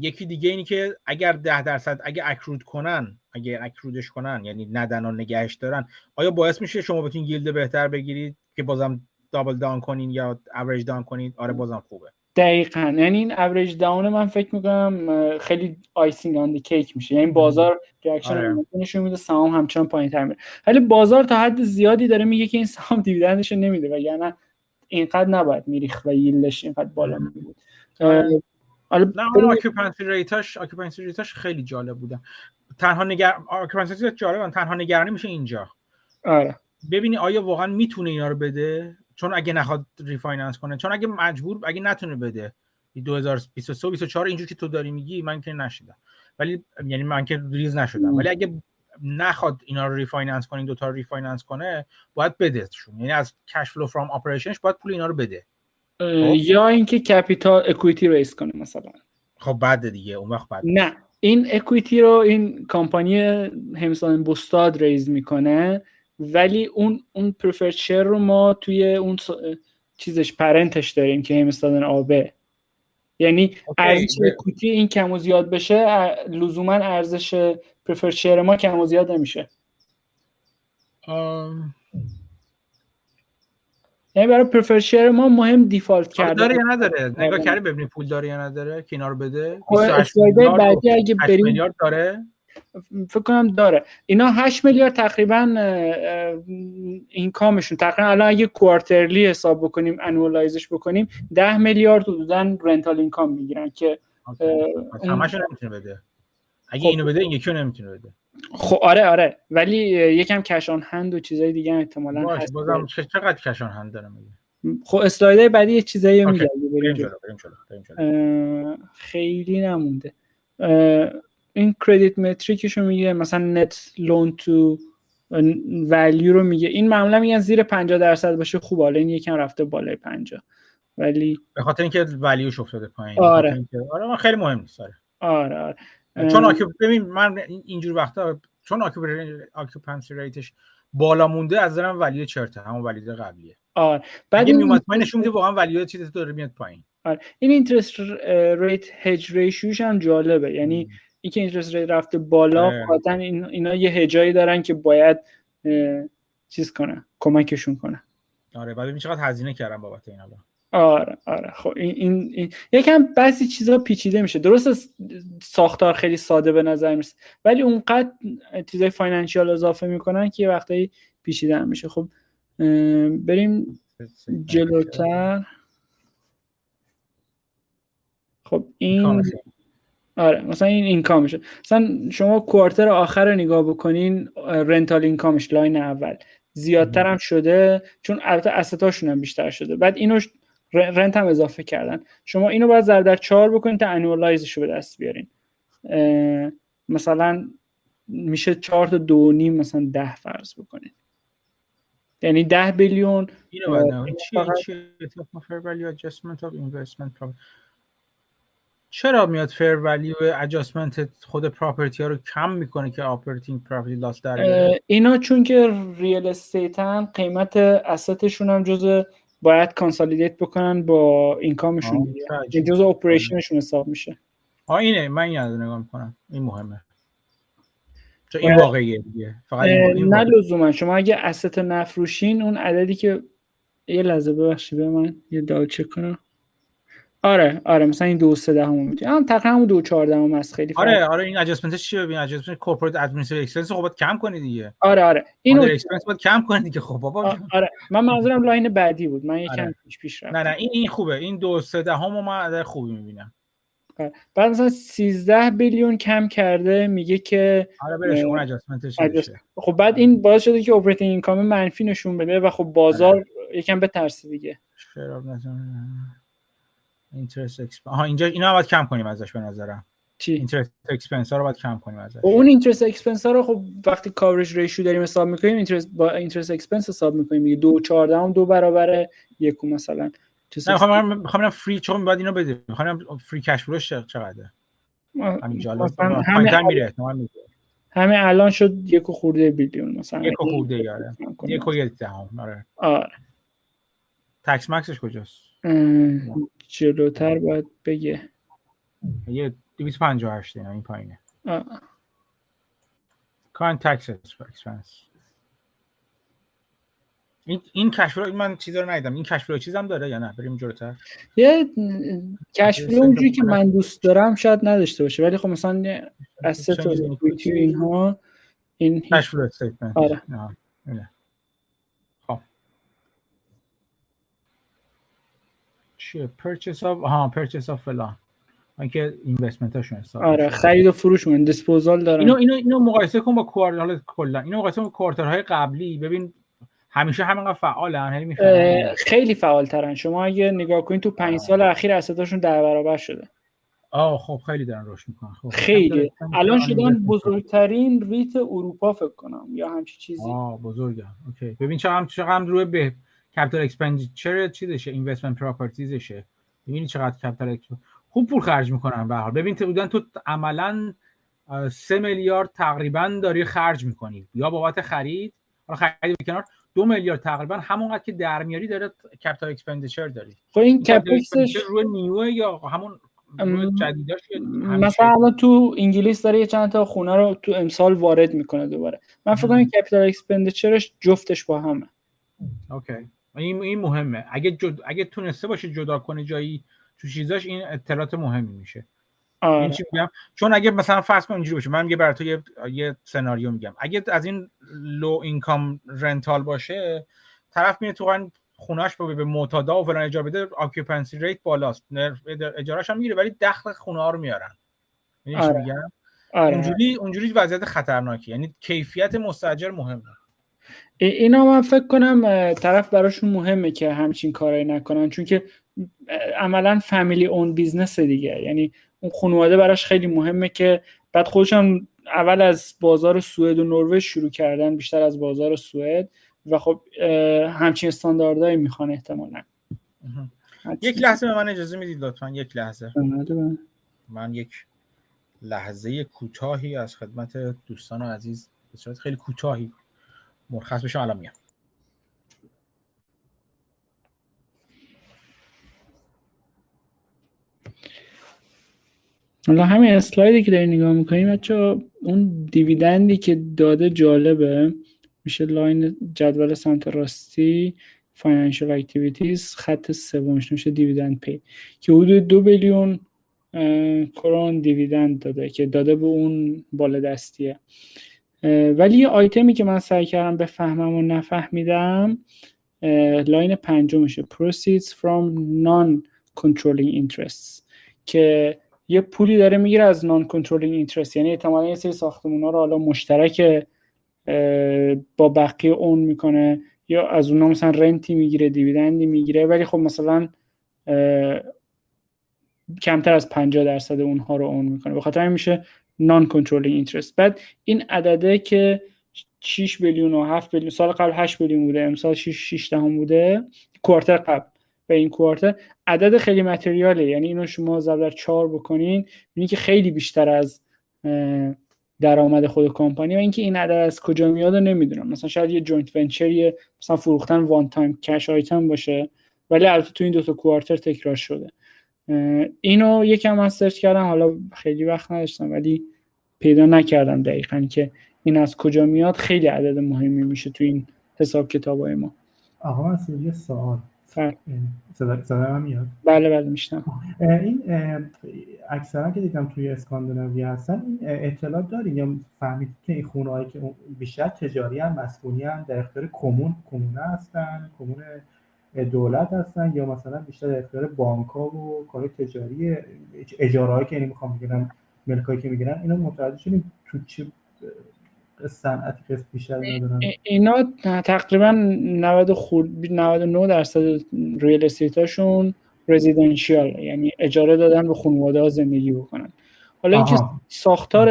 [SPEAKER 3] یکی دیگه اینی که اگر ده درصد اگه اکرود کنن اگه اکرودش کنن یعنی ندن و نگهش دارن آیا باعث میشه شما بتونید ییلد بهتر بگیرید که بازم دابل دان کنین یا اوریج دان کنید آره بازم خوبه.
[SPEAKER 1] دقیقا. یعنی این average down من فکر می‌کنم خیلی icing on the cake میشه. یعنی بازار reaction
[SPEAKER 3] آره.
[SPEAKER 1] نشون میده سهام همچنان پایین تر میره. ولی بازار تا حد زیادی داره میگه که این سهام [laughs] dividend ش نمیده وگرنه اینقدر نباید میریخت و yield ش اینقدر بالا میبود. حالا
[SPEAKER 3] نه اون occupancy rate اش خیلی جالب بودن تنها نگر occupancy rate جالبن تنها نگرانی میشه اینجا.
[SPEAKER 1] آره.
[SPEAKER 3] ببینی آیا واقعا می‌تونه اینا رو بده؟ چون اگه نخواد refinance کنه چون اگه مجبور اگه نتونه بده. 2023 24 اینجور که تو داری میگی من که نشنیدم. ولی یعنی من که ریز نشدم. ولی اگه نخواد اینا رو refinance کنه این دوتا رو refinance کنه باید بدهشون یعنی از cash flow from operation ش باید پول اینا رو بده.
[SPEAKER 1] اه، یا اینکه capital equity raise کنه مثلا.
[SPEAKER 3] خب بعد دیگه اون وقت بعد.
[SPEAKER 1] نه. این equity رو این کمپانی Heimstaden Bostad raise می‌کنه. ولی اون اون preferred share رو ما توی اون چیزش پرنتش داریم که همستادن آبه یعنی ارزش اکویتی این کم و زیاد بشه لزوما ارزش پرفرد شیر ما کم و زیاد نمیشه.
[SPEAKER 3] آم،
[SPEAKER 1] یعنی برای پرفرد شیر ما مهم دیفالت
[SPEAKER 3] پول
[SPEAKER 1] کردن.
[SPEAKER 3] داره یا نداره؟ نگاه
[SPEAKER 1] آره.
[SPEAKER 3] کردی ببینی پول داره یا نداره؟ که اینا رو بده؟
[SPEAKER 1] خب،
[SPEAKER 3] 28
[SPEAKER 1] اسلایدهای
[SPEAKER 3] میلیارد و
[SPEAKER 1] بعدی اگه
[SPEAKER 3] 8
[SPEAKER 1] بریم
[SPEAKER 3] داره؟
[SPEAKER 1] فکر کنم داره. اینا 8 میلیارد تقریبا income شون تقریبا الان اگه quarterly حساب بکنیم annualize ش بکنیم 10 میلیارد حدودا rental income می‌گیرن که
[SPEAKER 3] همشو نمی‌تونه بده. اگه
[SPEAKER 1] خب.
[SPEAKER 3] اینو بده این یکی نمی‌تونه بده.
[SPEAKER 1] خب آره آره. ولی یکم cash on hand و چیزای دیگه هم احتمالاً هست.
[SPEAKER 3] بازم چه- چقدر cash on hand داره میگه؟
[SPEAKER 1] خب اسلایدهای بعدی یه چیزایی. میگه. خیلی نمونده. این credit metric ش رو میگه مثلا net loan to value رو میگه. این معمولا میگن زیر 50 درصد باشه خوب حالا این یکم رفته بالای 50 ولی
[SPEAKER 3] به خاطر اینکه value ش افتاده پایین.
[SPEAKER 1] آره.
[SPEAKER 3] آره من خیلی مهم نیست آره.
[SPEAKER 1] آره آره.
[SPEAKER 3] چون آکیو ببین من این- اینجور وقتا چون occupancy rate ش بالا مونده از نظرم value چرته همون value قبلیه.
[SPEAKER 1] آره. بعد این
[SPEAKER 3] میومد پایین نشون میده واقعا value چیزی داره میاد پایین.
[SPEAKER 1] آره. این interest rate hedge ratio ش هم جالبه. یعنی اینکه interest rate رفته بالا. قاطعا این اینا یه hedge هایی دارن که باید چیز کنه کمکشون کنه
[SPEAKER 3] آره بعد چقدر هزینه کردم بابت این الان
[SPEAKER 1] آره آره. خب این, این, این یکم بعضی چیزها پیچیده میشه. درست ساختار خیلی ساده به نظر می‌رسه. ولی اونقدر چیزای financial اضافه می‌کنن که یه وقتایی پیچیده هم میشه. خب بریم جلوتر. خب این. آره مثلا این income شه مثلا شما quarter آخر رو نگاه بکنین rental income ش line اول. زیادتر هم شده چون البته asset هاشون هم بیشتر شده. بعد اینو rent هم اضافه کردن. شما اینو باید ضرب در چهار بکنین تا annualized ش رو به دست بیارین. مثلا میشه چهار تا دو و نیم مثلا ده فرض بکنین. یعنی ده billion.
[SPEAKER 3] اینو بعد
[SPEAKER 1] فقط-
[SPEAKER 3] چیه Total fair value adjustment of investment property. چرا میاد fair value adjustment خود property ها رو کم می‌کنه که operating property loss در
[SPEAKER 1] اینا چون که real estate ن قیمت asset شون هم جز باید consolidate بکنن با income شون
[SPEAKER 3] آه،
[SPEAKER 1] دیگه.
[SPEAKER 3] چه
[SPEAKER 1] یه
[SPEAKER 3] عجیب.
[SPEAKER 1] جز operation شون حساب میشه.
[SPEAKER 3] آه اینه. من این رو نگاه می‌کنم. این مهمه. چون این واقعیه دیگه. فقط این, این
[SPEAKER 1] نه. لزوما. شما اگه رو نفروشین اون عددی که یه لحظه ببخشید به من یه double check کنم. آره آره مثلا این دو سه دهم می‌تونی هم تقریبا همون دو چهار دهم هست خیلی فرق.
[SPEAKER 3] آره آره این adjustment ش چیه؟ ببین adjustment corporate administrative expense خب باید کم کنی دیگه.
[SPEAKER 1] آره آره.
[SPEAKER 3] اینو expense باید کم کنی دیگه. خب بابا.
[SPEAKER 1] آره. من منظورم line بعدی بود. من یکم
[SPEAKER 3] آره.
[SPEAKER 1] پیش پیش
[SPEAKER 3] نه
[SPEAKER 1] رفتم.
[SPEAKER 3] نه این این خوبه. این دو سه دهم رو من عدد خوبی می‌بینم.
[SPEAKER 1] آره. بعد مثلا 13 billion کم کرده میگه که
[SPEAKER 3] آره برش اون میشه.
[SPEAKER 1] خب بعد این باعث شده که operating income منفی نشون بده و خب بازار یکم بترسه دیگه.
[SPEAKER 3] Share of interest expense آها اینجا اینا باید کم کنیم ازش به نظرم.
[SPEAKER 1] چی؟
[SPEAKER 3] interest expense ها رو باید کم کنیم ازش.
[SPEAKER 1] اون interest expense ها رو خب وقتی coverage ratio داریم حساب می‌کنیم interest با interest expense حساب می‌کنیم و چهارده هم دو برابر یک مثلا.
[SPEAKER 3] نه می‌خوام می‌خوام free چون باید اینو بده می‌خوام free cash flow ش چقدره. همین
[SPEAKER 1] همه
[SPEAKER 3] پایین‌تر میره احتمال میره
[SPEAKER 1] همه الان شد یک و خورده billion مثلا.
[SPEAKER 3] یک و خورده یاره. یک و یک دهم آره.
[SPEAKER 1] آره.
[SPEAKER 3] tax مکسش کجاست؟
[SPEAKER 1] جلوتر باید بگه.
[SPEAKER 3] یه 258 اینا این پایینه.
[SPEAKER 1] آه.
[SPEAKER 3] current tax expense این این cash flow من چیزا رو ندیدم. این cash flow چیزم داره یا نه؟ بریم جلوتر.
[SPEAKER 1] یه cash
[SPEAKER 3] flow statement
[SPEAKER 1] اونجوری که. من دوست دارم شاید نداشته باشه. ولی خب مثلا از سه تا اینها این هیچ-
[SPEAKER 3] cash flow statement
[SPEAKER 1] آره.
[SPEAKER 3] چیه purchase of ها purchase of فلان. اینکه investment هاشون حساب
[SPEAKER 1] آره. خرید و فروش من disposal دارن.
[SPEAKER 3] اینو اینو اینو مقایسه کن با quarter حالا کلا. اینو مقایسه کن با quarter های قبلی. ببین همیشه همینقدر فعالن هی
[SPEAKER 1] خیلی فعال ترن شما اگه نگاه کنید تو پنج سال اخیر asset هاشون دو برابر شده.
[SPEAKER 3] آه خب خیلی دارن رشد می‌کنن. خب
[SPEAKER 1] خیلی الان شدن. بزرگترین REIT اروپا فکر کنم یا همچی چیزی.
[SPEAKER 3] آه بزرگم okay. ببین چقدر چقدر روی به capital expenditure چیزشه؟ investment properties شه ببینی چقدر capital خوب پول خرج می‌کنن به حال. ببین تو تو عملا سه میلیارد تقریبا داری خرج می‌کنی. یا بابت خرید حالا خرید به کنار دو میلیارد تقریبا همونقدر که در میاری داره capital expenditure داری.
[SPEAKER 1] خب این CapEx
[SPEAKER 3] ش روی new ه یا همون روی جدیداش؟
[SPEAKER 1] مثلا الان تو انگلیس داره یه چند تا خونه رو تو امسال وارد می‌کنه دوباره. من فکر کنم capital expenditure ش جفتش با همه.
[SPEAKER 3] okay. این این مهمه. اگه جد... اگه تونسته باشه جدا کنه جایی تو چیزاش این اطلاعات مهمی میشه. این
[SPEAKER 1] آره.
[SPEAKER 3] چی میگم؟ چون اگه مثلا فرض کن اینجوری باشه من میگه برای تو یه, یه سناریو میگم. اگه از این low income rental باشه طرف میره تو خونهش به به معتادا و فلان اجاره بده occupancy rate بالاست. اجارهش هم می‌گیره ولی دخل خونه ها رو میارن.
[SPEAKER 1] آره.
[SPEAKER 3] میگم؟
[SPEAKER 1] آره.
[SPEAKER 3] اونجوری اونجوری وضعیت خطرناکی یعنی کیفیت مستاجر مهمه.
[SPEAKER 1] اینا من فکر کنم طرف براشون مهمه که همچین کارایی نکنن چون که عملا family own business دیگه. یعنی اون خانواده براش خیلی مهمه که بعد خودشون اول از بازار سوئد و نروژ شروع کردن بیشتر از بازار سوئد و خب همچین استانداردهایی می‌خوان احتمالا.
[SPEAKER 3] یک لحظه به من اجازه می‌دید لطفا؟ یک لحظه.
[SPEAKER 1] لحظه
[SPEAKER 3] من یک لحظه کوتاهی از خدمت دوستان عزیز به صورت خیلی کوتاهی مرخص بشم الان میام.
[SPEAKER 1] حالا همین اسلایدی که دارین نگاه می‌کنیم بچه اون dividend ی که داده جالبه. میشه line جدول سمت راستی financial activities خط سومش میشه dividend paid که حدود دو billion کرون dividend داده که داده به اون بالادستیه اه، ولی یه آیتمی که من سعی کردم بفهمم و نفهمیدم line پنجمشه. Proceeds from non-controlling interests. که یه پولی داره می‌گیره از non-controlling interest یعنی احتمالا یه سری ساختمون ها رو حالا مشترک با بقیه own می‌کنه. یا از اونها مثلا rent ی می‌گیره dividend ی می‌گیره. ولی خب مثلا کمتر از 50 درصد اونها رو own می‌کنه. به خاطر میشه non-controlling interest بعد این عدده که 6 billion و 7 billion سال قبل 8 billion بوده امسال 6 6 دهم بوده. quarter قبل به این quarter. عدد خیلی material ه یعنی اینو شما ضرب در 4 بکنین می‌بینی که خیلی بیشتر از درآمد خود کمپانی. و اینکه این عدد از کجا میاد نمی‌دونم. مثلا شاید یه joint venture ی مثلا فروختن one time cash item باشه ولی البته تو این دو تا quarter تکرار شده. اینو یکم من search کردم حالا خیلی وقت نداشتم ولی پیدا نکردم دقیقا که این از کجا میاد. خیلی عدد مهمی میشه تو این حساب کتابای ما.
[SPEAKER 2] آقا من یه سوال.
[SPEAKER 1] بله.
[SPEAKER 2] صدا صدا میاد؟
[SPEAKER 1] بله بله میشنم
[SPEAKER 2] این اکثرا که دیدم توی اسکاندیناوی هستن این اطلاع دارین یا فهمید که این خونه هایی که بیشتر تجاری هم مسکونی هم در اختیار کمون کمونه هستن کمون دولت هستن یا مثلا بیشتر اختیار بانک ها و کار تجاری اجاره که یعنی می‌خوام بگیرن ملکایی که می‌گیرن اینا متوجه شدیم تو چه صنعتی قسم بیشتر ندارن.
[SPEAKER 1] اینا تقریبا 90 خورد 99 درصد ریل استیتاشون رزیدنشیال یعنی اجاره دادن به خانواده ها زندگی بکنن. حالا اینکه ساختار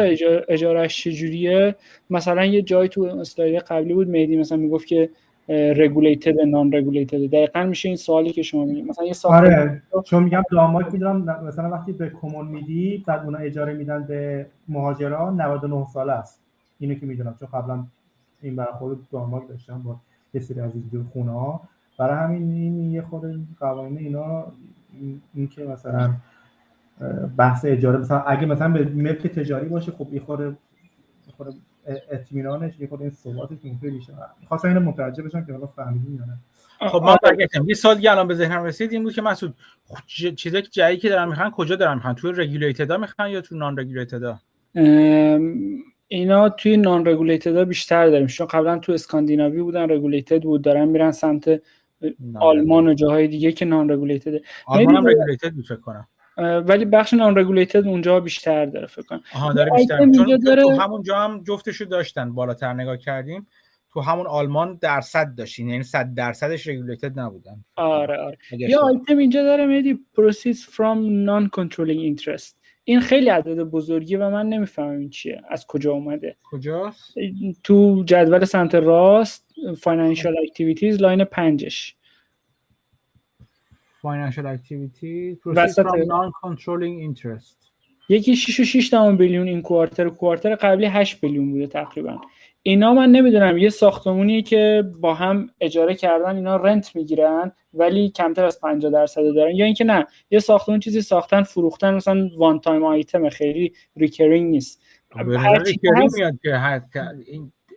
[SPEAKER 1] اجارش چجوریه؟ مثلا یه جای تو اسلاید قبلی بود مهدی مثلا می‌گفت که رگولیتد نان رگولیتد دقیقا میشه این سوالی که شما میگید مثلا یه ساختار
[SPEAKER 2] آره چون میگم داماد می‌دونم مثلا وقتی به کمون میدی بعد اونا اجاره میدن به مهاجران 99 ساله است. اینو که می‌دونم چون قبلا این برای خود داماد داشتم با یه سری از این خونه ها برای همین این یه خود قوانین اینا این که مثلا بحث اجاره مثلا اگه مثلا به ملک تجاری باشه خب یه خورده اطمینانش یه خورده این ثباتش ممکن بیشتر. خواستم اینو متوجه بشم که حالا فهمیدین یا نه.
[SPEAKER 3] خب ما برگشتم یه سال دیگه الان به ذهنم رسید. این بود که مسعود چیزایی که جایی که دارن می‌خوان کجا دارن می‌خوان توی رگولیتد می‌خوان یا تو نان رگولیتد
[SPEAKER 1] اینا توی نان رگولیتد بیشتر داریم. چون قبلا تو اسکاندیناوی بودن رگولیتد بود. دارن میرن سمت آلمان و جاهای دیگه که نان رگولیتد
[SPEAKER 3] آلمان هم رگولیتد بود فکر کنم.
[SPEAKER 1] ولی بخش نان رگولیتد اونجا بیشتر داره فکر کنم.
[SPEAKER 3] آها داره بیشتر. چون داره... تو همونجا هم جفتشو داشتن بالاتر نگاه کردیم. تو همون آلمان درصد داشتین یعنی 100 درصدش رگولیتد نبودن.
[SPEAKER 1] آره آره. یا آیتم اینجا داره میدی proceeds from non controlling interest. این خیلی عدد بزرگی و من نمی‌فهمم این چیه. از کجا اومده؟
[SPEAKER 3] کجاست؟
[SPEAKER 1] تو جدول سمت راست financial activities line پنجش.
[SPEAKER 3] Financial activity proceeds from non-controlling interest.
[SPEAKER 1] یکی 6 و 6 دهم billion این quarter quarter قبلی 8 billion بوده تقریبا. اینا من نمی‌دونم یه ساختمونیه که با هم اجاره کردن اینا rent می‌گیرن ولی کمتر از 50 درصد دارن. یا اینکه نه یه ساختمون چیزی ساختن فروختن مثلا one time item خیلی recurring نیست.
[SPEAKER 3] recurring میاد که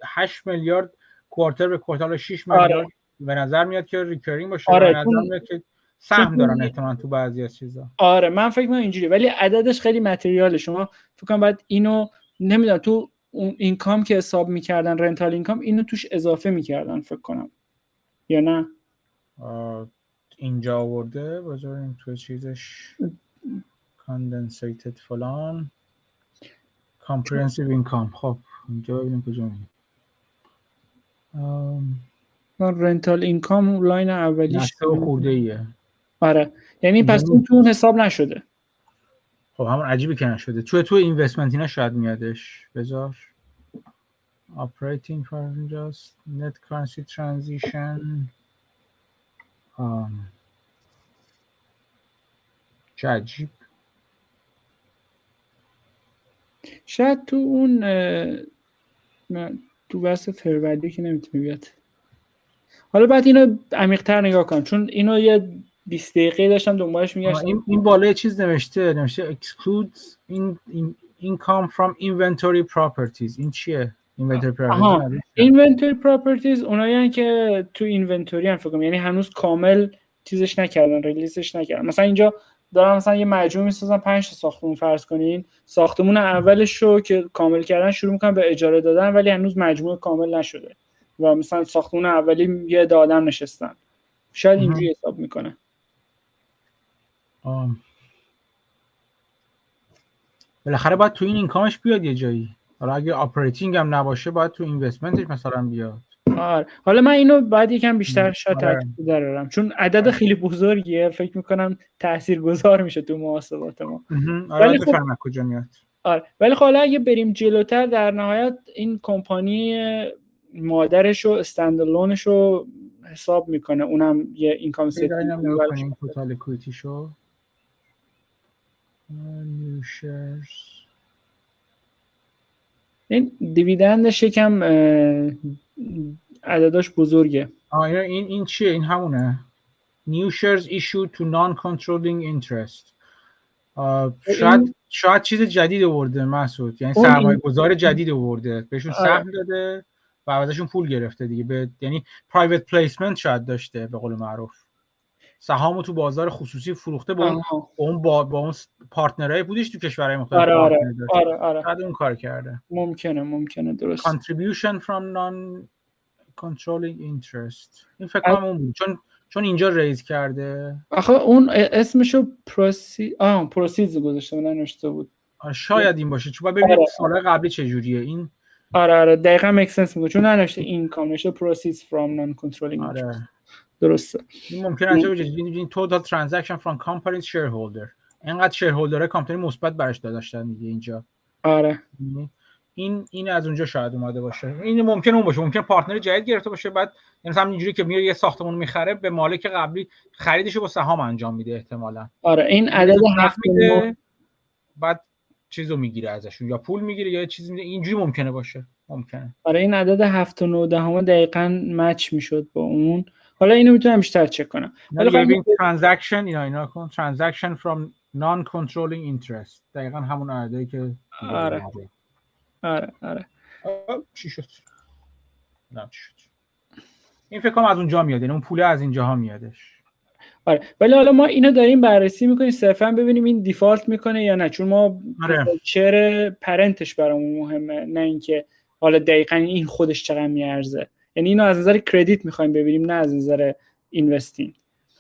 [SPEAKER 3] 8 میلیارد quarter به quarter 6 میلیارد آره. به نظر میاد که recurring باشه. آره. به نظر میاد که سهم دارن احتمالاً تو بعضی از چیزا.
[SPEAKER 1] آره من فکر می‌کنم اینجوری ولی عددش خیلی material ه شما فکر کنم باید اینو نمی‌دونم تو اون income که حساب می‌کردن rental income اینو توش اضافه می‌کردن فکر کنم. یا نه؟
[SPEAKER 3] اینجا آورده بذاریم تو چیزش. کاندنسیتد فلان. کامپرنسیو اینکام خب اینجا ببینیم کجا میگه
[SPEAKER 1] رنتال اینکام لاین اولیش
[SPEAKER 3] خورده ایه
[SPEAKER 1] آره. یعنی پس این تو اون حساب نشده.
[SPEAKER 3] خب همون عجیبه که نشده. تو تو اینوستمنت اینا شاید میادش. بذار. Operating for just net currency transition. چه عجیب.
[SPEAKER 1] شاید تو اون تو بحث فرولی که نمی‌تونه بیاد. حالا بعد اینو عمیق‌تر نگاه کن چون اینو یه 20 دقیقه داشتم دنبالش میگشتم.
[SPEAKER 3] این, این بالا چیز نوشته نوشته excludes in, in income from inventory properties. این چیه؟ inventory properties.
[SPEAKER 1] inventory properties اونایی که تو اینونتوری هم فکر یعنی هنوز کامل چیزش نکردن release ش نکردن. مثلا اینجا دارم مثلا یه مجموعه می‌سازن 5 ساختمون فرض کنین. ساختمون اولش رو که کامل کردن شروع می‌کنن به اجاره دادن ولی هنوز مجموعه کامل نشده. و مثلا ساختمون اولی یه دادم نشستن. شاید اینجوری حساب می‌کنه.
[SPEAKER 3] بالاخره باید تو این income ش بیاد یه جایی. حالا اگه operating هم نباشه باید تو investment ش مثلا بیاد.
[SPEAKER 1] آره. حالا من اینو بعد یکم بیشتر شاید تاکید دارم. چون عدد خیلی بزرگیه. فکر می‌کنم تاثیرگذار میشه تو محاسبات ما.
[SPEAKER 3] آره ولی خب کجا میاد.
[SPEAKER 1] آره. ولی خب حالا اگه بریم جلوتر در نهایت این کمپانی مادرش و استندالونش رو حساب می‌کنه. اونم یه اینکام ست این دیویدندش یکم عدداش بزرگه.
[SPEAKER 3] آیا این این چیه؟ این همونه. New shares issued to non-controlling interest. شاید شاید چیز جدید آورده مسعود یعنی سرمایه گذار جدید آورده. بهشون سهم داده و ازشون پول گرفته دیگه. به یعنی پرایوت پلیسمنت شاید داشته به قول معروف. سهامو تو بازار خصوصی فروخته با اون با, با اون partner ای بودش تو کشورهای مختلف
[SPEAKER 1] آره آره. آره آره.
[SPEAKER 3] اون کار کرده.
[SPEAKER 1] ممکنه ممکنه درست.
[SPEAKER 3] Contribution from non controlling interest. این فکر کنم اون بود. چون چون اینجا ریز کرده.
[SPEAKER 1] آخه اون اسمشو proceed آه proceeds گذاشته من نوشته بود.
[SPEAKER 3] شاید این باشه. چون باید ببینید
[SPEAKER 1] آره.
[SPEAKER 3] سال قبلی چه جوریه. این
[SPEAKER 1] آره آره. دقیقا make sense میگه چون ننوشته income نوشته proceeds from non controlling
[SPEAKER 3] آره.
[SPEAKER 1] درسته.
[SPEAKER 3] ممکن انجام بشه این total transaction from company shareholder اینقدر shareholder company مثبت براش داشتن دیگه اینجا.
[SPEAKER 1] آره.
[SPEAKER 3] این این از اونجا شاید اومده باشه. این ممکن اون باشه. ممکن partner جدید گرفته باشه. بعد یعنی مثلا اینجوری که میره یه ساختمون می‌خره به مالک قبلی خریدش رو با سهام انجام میده احتمالا.
[SPEAKER 1] آره. این عدد هفت
[SPEAKER 3] میده بعد چیزو می‌گیره ازشون. یا پول می‌گیره یا چیزی میده. اینجوری ممکنه باشه. ممکنه.
[SPEAKER 1] آره. این عدد هفت و دهم دقیقا match می‌شد با اون. حالا اینو می‌تونم بیشتر چک کنم.
[SPEAKER 3] حالا ببین transaction اینا اینا کن. transaction from non controlling interest. دقیقا همون عددی که
[SPEAKER 1] آره. آره آره.
[SPEAKER 3] چی شد؟ نه چی شد؟ این فکر کنم از اونجا میاد یعنی اون پول از اینجاها میادش.
[SPEAKER 1] آره. ولی حالا ما اینو داریم بررسی می‌کنیم صرفا ببینیم این default می‌کنه یا نه. چون ما
[SPEAKER 3] آره.
[SPEAKER 1] چون parent ش برامون مهمه نه اینکه حالا دقیقا این خودش چقدر میارزه. یعنی اینو از نظر credit می‌خوایم ببینیم نه از نظر investing.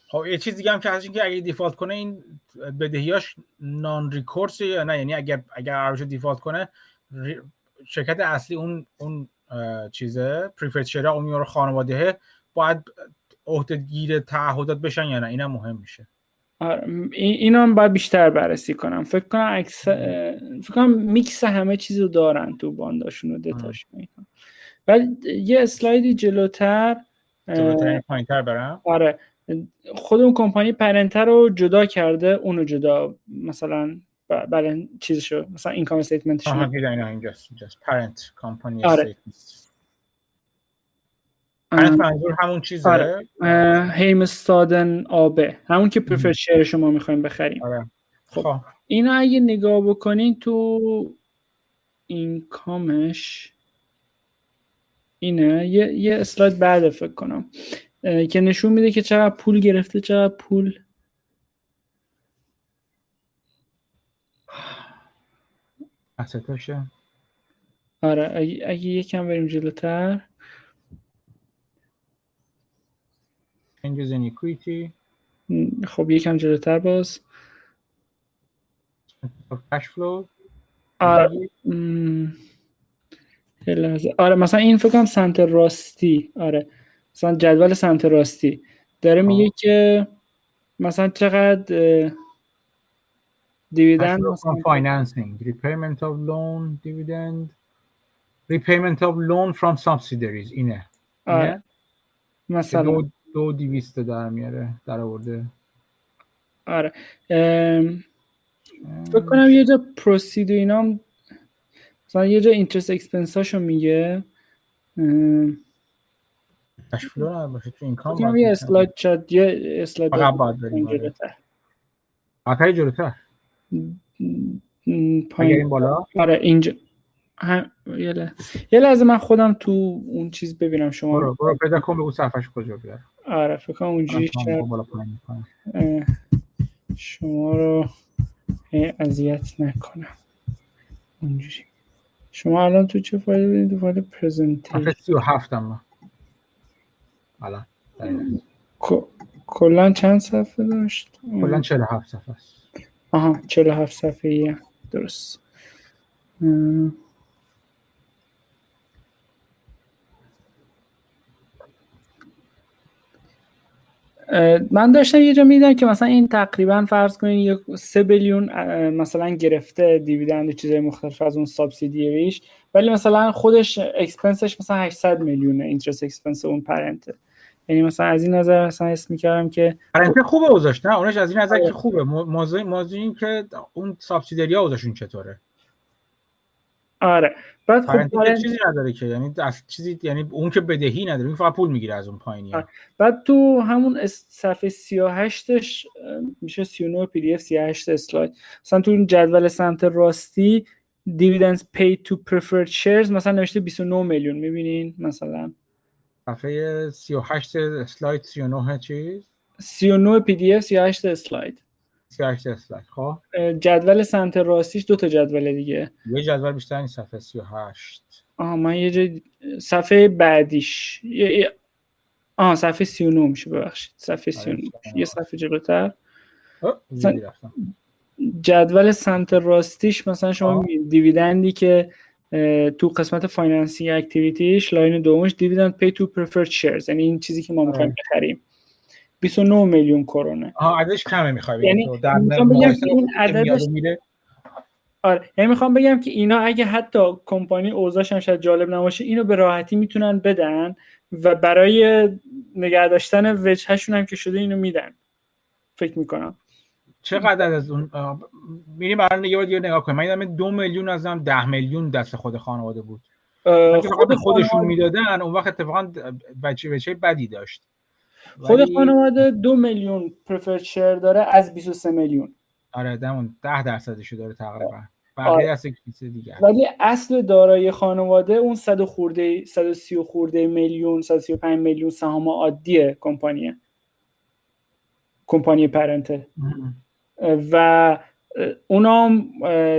[SPEAKER 3] خب یه چیز دیگه هم که هست اینکه اگه default کنه این بدهیاش non recourse یا نه؟ یعنی اگر اگر قرارش default کنه شرکت اصلی اون اون چیزه preferred share اون رو خانواده باید عهدهگیر تعهدات بشن یا نه؟ اینم مهم میشه.
[SPEAKER 1] اینو هم باید بیشتر بررسی کنم. فکر کنم اکس... فکر کنم میکس همه چیز رو دارن تو bond اشون و debt اشون ولی یه اسلایدی جلوتر
[SPEAKER 3] جلوتر پایینتر برم؟
[SPEAKER 1] آره. خود اون کمپانی پرنتر رو جدا کرده اونو جدا مثلا بله چیزشو مثلا اینکام استیتمنتش
[SPEAKER 3] آها دیدم اینجاست اینجاست. پرنت کمپانی
[SPEAKER 1] آره.
[SPEAKER 3] پرنت منظور همون چیزه؟
[SPEAKER 1] آره. هیمستادن آبه همون که پرفر شیر شما می‌خوایم بخریم.
[SPEAKER 3] آره.
[SPEAKER 1] خب اینو اگه نگاه بکنین تو اینکامش اینه. یه, یه اسلاید بعد فکر کنم. که نشون میده که چقدر پول گرفته چقدر پول
[SPEAKER 3] اسستاشه
[SPEAKER 1] آره اگه, اگه یکم بریم جلوتر.
[SPEAKER 3] Changes in equity.
[SPEAKER 1] خب یکم جلوتر باز.
[SPEAKER 3] Cash flow.
[SPEAKER 1] آره. آره مثلا این فکر کنم سمت راستی. آره. مثلا جدول سمت راستی. داره میگه که مثلا چقدر دیویدند
[SPEAKER 3] from financing. Repayment of loan dividend. Repayment of loan from subsidiaries. اینه.
[SPEAKER 1] آره. مثلا
[SPEAKER 3] دو, دو دیویست در میاره در آورده.
[SPEAKER 1] آره. فکر کنم یه جا proceed و اینا مثلا یه جا interest expense هاشو میگه
[SPEAKER 3] cash flow باشه تو income
[SPEAKER 1] یه slide شد یه slide
[SPEAKER 3] فقط باید بریم آره جلوتر.
[SPEAKER 1] پایین.
[SPEAKER 3] بالا.
[SPEAKER 1] آره اینجا. هم... یه لحظه. من خودم تو اون چیز ببینم شما.
[SPEAKER 3] برو برو پیدا کن بگو صفحش کجا بیار
[SPEAKER 1] آره فکر کنم اونجوری شما رو اذیت نکنم. اونجوری. شما الان تو چه فایل ببینید تو فایل پرزنتیشن
[SPEAKER 3] 37 اما الان.
[SPEAKER 1] کلا چند صفحه داشت؟
[SPEAKER 3] کلا 47 صفحه است.
[SPEAKER 1] آها 47 صفحه. درست. من داشتم یه جا میدم که مثلا این تقریبا فرض کنین یک سه billion مثلا گرفته dividend و چیزای مختلف از اون subsidiary ش ولی مثلا خودش expense ش مثلا 800 میلیونه interest expense اون parent ه یعنی مثلا از این نظر مثلا اسم می‌کردم که
[SPEAKER 3] parent ه خوبه اوضاعش نه؟ اونش از این نظر که خوبه. موضوع موضوع این که اون subsidiary ها چطوره؟
[SPEAKER 1] آره. بعد خب
[SPEAKER 3] parent ه چیزی نداره که یعنی چیزی یعنی اون که بدهی نداره این فقط پول می‌گیره از اون پایینی
[SPEAKER 1] آره. بعد تو همون صفحه 38 میشه 39 PDF 38 slide. مثلا تو اون جدول سمت راستی dividends paid to preferred shares مثلا نوشته 29 میلیون می‌بینین مثلا؟
[SPEAKER 3] صفحه 38 slide 39 چیز؟
[SPEAKER 1] 39 پی دی اف 38 اسلاید.
[SPEAKER 3] 38 اسلاید خب.
[SPEAKER 1] جدول سمت راستیش دو تا جدول دیگه.
[SPEAKER 3] یه جدول بیشتر این صفحه 38
[SPEAKER 1] آها من یه جد... صفحه بعدیش. یه... آه صفحه 39 میشه ببخشید. صفحه
[SPEAKER 3] آره،
[SPEAKER 1] 39
[SPEAKER 3] 39.
[SPEAKER 1] یه صفحه جلوتر.
[SPEAKER 3] رفتم.
[SPEAKER 1] جدول سمت راستیش مثلا شما dividend ی که تو قسمت financing activity ش line دومش dividend paid to preferred shares یعنی این چیزی که ما می‌خوایم
[SPEAKER 3] آره.
[SPEAKER 1] بخریم. 29 میلیون کرونه
[SPEAKER 3] آها عددش کمه می‌خوای
[SPEAKER 1] یعنی.
[SPEAKER 3] در
[SPEAKER 1] بگم
[SPEAKER 3] مقایسه
[SPEAKER 1] که این عددش- آره یعنی می‌خوام بگم که اینا اگه حتی کمپانی اوضاعش هم شاید جالب نباشه اینو به راحتی می‌تونن بدن و برای نگه داشتن وجهشون هم که شده اینو میدن. فکر می‌کنم.
[SPEAKER 3] چقدر از اون میریم برای یه بار دیگه نگاه کنیم. من دو میلیون از هم ده میلیون دست خود خانواده بود. به خودشون می‌دادن اون وقت اتفاقا بچه بچه بدی داشت.
[SPEAKER 1] خود خانواده دو میلیون پرفرد شیر داره از 23 میلیون.
[SPEAKER 3] آره دمون ده درصدشو داره تقریبا.
[SPEAKER 1] آره.
[SPEAKER 3] بقیه کسی دیگه.
[SPEAKER 1] ولی اصل دارایی خانواده اون 100 و خورده 130 و خورده میلیون 135 میلیون سهام عادی کمپانیه. کمپانی پرنته. و اونا هم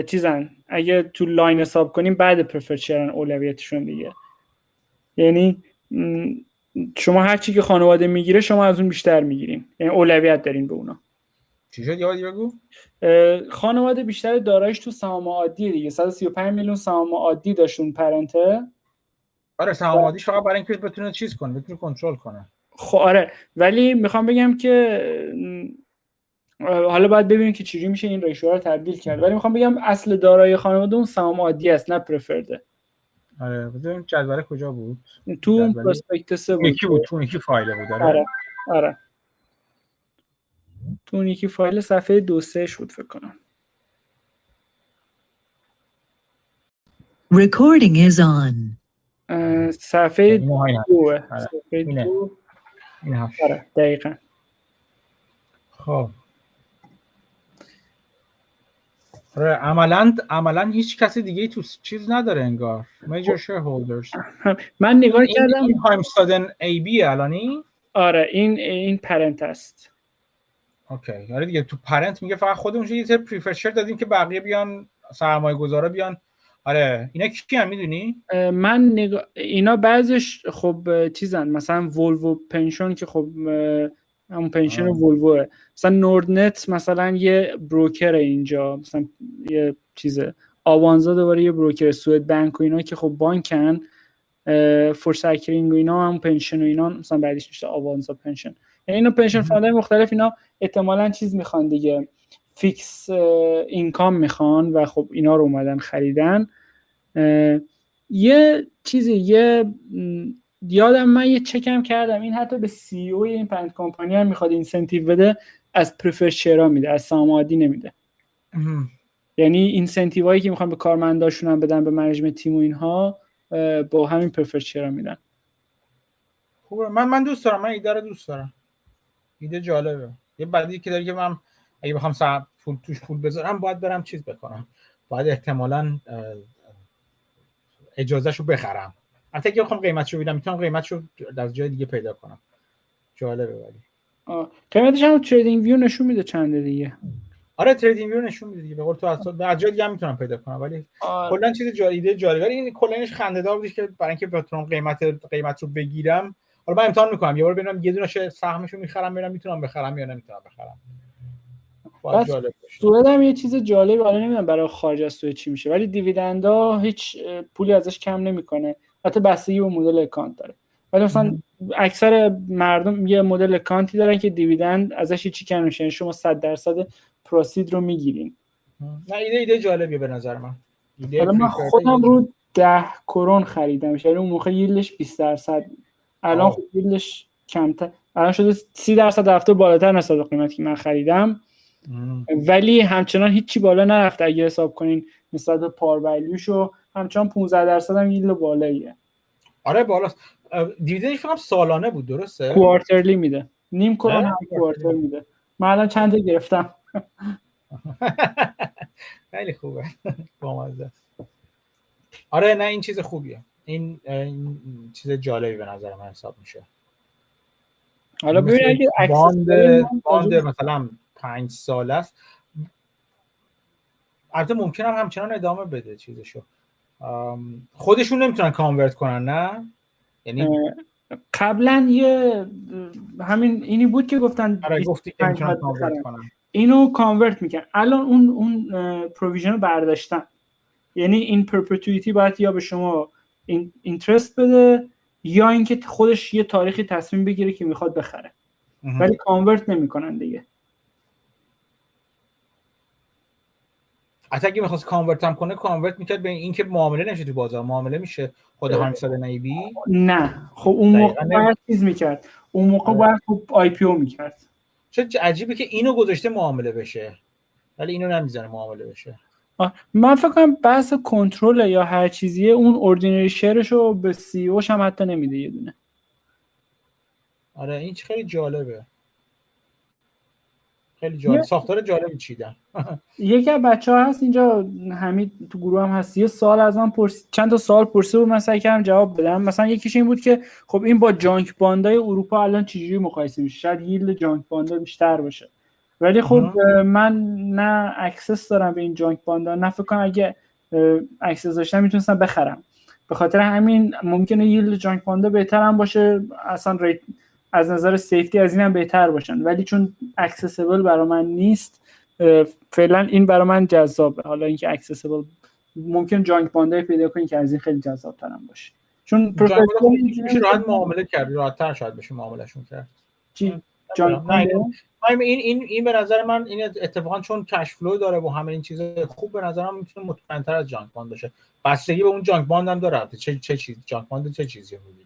[SPEAKER 1] چیزن. اگه تو لاین حساب کنیم بعد پرفرد شیرن اولویتشون دیگه. یعنی شما هر چی که خانواده می‌گیره شما از اون بیشتر می‌گیرین. یعنی اولویت دارین به اونا.
[SPEAKER 3] چی شد؟ یاد بگو.
[SPEAKER 1] خانواده بیشتر دارایش تو سهام عادی دیگه. 135 میلیون سهام عادی داشت اون پرنته.
[SPEAKER 3] آره سهامادیش فقط برای اینکه بتونه چیز کنه بتونه کنترل کنه.
[SPEAKER 1] خب آره. ولی می‌خوام بگم که حالا باید ببینیم که چجوری میشه این ریشو رو تبدیل کرد. ولی می‌خوام بگم اصل دارایی خانواده اون سهام عادی است نه پرفرده.
[SPEAKER 3] آره بذاریم جدول کجا بود.
[SPEAKER 1] تو اون
[SPEAKER 3] جدولی؟
[SPEAKER 1] پروسپکتس بود.
[SPEAKER 3] یکی بود تو اون یکی فایل بود آره.
[SPEAKER 1] آره آره. تو اون یکی فایل صفحه دو سه شد فکر کنم.
[SPEAKER 9] Recording is on.
[SPEAKER 1] صفحه
[SPEAKER 3] آره.
[SPEAKER 1] صفحه. دو.
[SPEAKER 3] این هفت.
[SPEAKER 1] آره دقیقا.
[SPEAKER 3] خب آره عملا عملا هیچ کسی دیگه تو چیز نداره انگار. Major shareholders.
[SPEAKER 1] من نگاه کردم
[SPEAKER 3] این time Sudden AB الانی؟
[SPEAKER 1] آره این این parent است.
[SPEAKER 3] okay آره دیگه تو parent میگه فقط خودمون یه سری preferred share دادیم که بقیه بیان سرمایه گذارا بیان. آره اینا کی هم می‌دونی
[SPEAKER 1] من نگاه... اینا بعضش خب چیزن مثلا ولوو pension که خب همون pension
[SPEAKER 3] آه.
[SPEAKER 1] ولوه. مثلا نوردنت مثلا یه broker اینجا مثلا یه چیزه. آوانزا دوباره یه broker Swedbank و اینا که خب بانکن اه، فورساکرینگ و اینا هم pension و اینا مثلا بعدش میشه آوانزا pension. یعنی اینا pension fund های مختلف اینا احتمالا چیز می‌خوان دیگه. fixed income می‌خوان و خب اینا رو اومدن خریدن. یه چیزی یه یادم من یه چکم کردم. این حتی به CEO این پنج کمپانی هم می‌خواد incentive بده از prefer share آ میده از سهام عادی نمیده. یعنی incentive هایی که می‌خوان به کارمنداشون هم بدن به management team و اینها با همین prefer share آ میدن.
[SPEAKER 3] خوبه. من من دوست دارم. من ایده رو دوست دارم. ایده جالبه. یه بدی که داره که من اگه بخوام سر پول توش پول بذارم باید برم چیز بکنم. باید احتمالا اجازهش رو بخرم. البته اگه بخوام قیمتشو ببینم می‌تونم قیمتشو از جای دیگه پیدا کنم. جالبه ولی.
[SPEAKER 1] قیمتش هم TradingView نشون میده چنده دیگه.
[SPEAKER 3] آره TradingView نشون میده دیگه. به قول تو از جای دیگه هم می‌تونم پیدا کنم. ولی کلا چیز جالب ایده جالبه. ولی این کلنش خنده دار بودش که برای اینکه بتونم قیمت قیمت رو بگیرم. حالا من امتحان می‌کنم. یه بار ببینم یه دونه سهمشو می‌خرم ببینم می‌تونم بخرم یا نمی‌تونم بخرم.
[SPEAKER 1] بس. سوئد هم یه چیز جالب حالا نمی‌دونم برای خارج از سوئد چی میشه. ولی dividend آ هیچ پولی ازش کم نمی‌کنه. حتی بستگی به مدل اکانت داره. ولی مثلا اکثر مردم یه مدل اکانتی دارن که دیویدند ازش هیچی کم نمیشه. یعنی شما 100 درصد پروسید رو می‌گیرین.
[SPEAKER 3] نه ایده ایده جالبیه به نظر من. ایده
[SPEAKER 1] حالا من خودم رو 10 کرون خریدم. یعنی اون موقع ییلدش 20 درصد. الان. خب ییلدش کمتر. الان شده 30 درصد رفته بالاتر نسبت به قیمتی که من خریدم. ولی همچنان هیچی بالا نرفته اگه حساب کنین نسبت به پار ولیوشو همچنان 15 درصد هم ییلد بالاییه.
[SPEAKER 3] آره بالاست دیویدندش فکر سالانه بود درسته؟
[SPEAKER 1] کوارترلی میده. نیم کرون؟ هم کوارتر میده. من الان چند تا گرفتم. [laughs]
[SPEAKER 3] خیلی خوبه. بامزه. آره نه این چیز خوبیه. این, این چیز جالبی به نظر من حساب میشه.
[SPEAKER 1] حالا ببین اگه
[SPEAKER 3] باند باند مثلا پنج ساله است. البته ممکنه هم همچنان ادامه بده چیزشو. خودشون نمی‌تونن convert کنن نه؟ یعنی
[SPEAKER 1] قبلا یه همین اینی بود که گفتن
[SPEAKER 3] آره گفتی که
[SPEAKER 1] 25
[SPEAKER 3] می‌تونن
[SPEAKER 1] باید convert.
[SPEAKER 3] کنن.
[SPEAKER 1] اینو convert می‌کنن الان اون اون provision رو برداشتن. یعنی این perpetuity باید یا به شما این interest بده یا اینکه خودش یه تاریخی تصمیم بگیره که می‌خواد بخره. ولی convert نمی‌کنن دیگه.
[SPEAKER 3] حتی اگه می‌خواست convert هم کنه convert می‌کرد به این که معامله نمیشه تو بازار. معامله میشه خود همین سال نیبی
[SPEAKER 1] نه. خب اون موقع باید چیز می‌کرد. اون موقع
[SPEAKER 3] آره.
[SPEAKER 1] باید خب IPO می‌کرد.
[SPEAKER 3] چه عجیبه که اینو گذاشته معامله بشه. ولی اینو نمی‌زنه معامله بشه.
[SPEAKER 1] من فکر کنم بحث کنترل یا هر چیزیه اون ordinary share ش رو به CEO ش هم حتی نمیده یه دونه.
[SPEAKER 3] آره این چه خیلی جالبه. خیلی جالب.
[SPEAKER 1] یه-
[SPEAKER 3] ساختار جالبی چیدن. [laughs]
[SPEAKER 1] یکی از بچه ها هست اینجا حمید تو گروه هم هست. یه سال از من پرس... چند تا سال پرسید و من سعی کردم جواب بدم. مثلا یکیش این بود که خب این با junk bond آی اروپا الان چجوری مقایسه میشه؟ شاید yield junk bond آ بیشتر باشه. ولی خب من نه access دارم به این junk bond آ نه فکر کنم اگه access داشتم می‌تونستم بخرم. به خاطر همین ممکنه yield junk bond آ بهتر هم باشه اصلا rate از نظر safety از این هم بهتر باشن. ولی چون accessible برای من نیست فعلا این برای من جذابه. حالا اینکه accessible ممکن junk bond آی پیدا کنی که از این خیلی جذاب ترم باشه. چون
[SPEAKER 3] خب میشه راحت معامله کرد راحت تر شاید بشه معاملهشون کرد.
[SPEAKER 1] چی؟ junk
[SPEAKER 3] این- این این به نظر من این اتفاقا چون cash flow داره و همه این چیزا خوب به نظرم می‌تونه مطمئن‌تر از junk bond باشه. بستگی به اون junk bond هم داره. چه چه چیز junk bond چه چیزی رو می‌بینی؟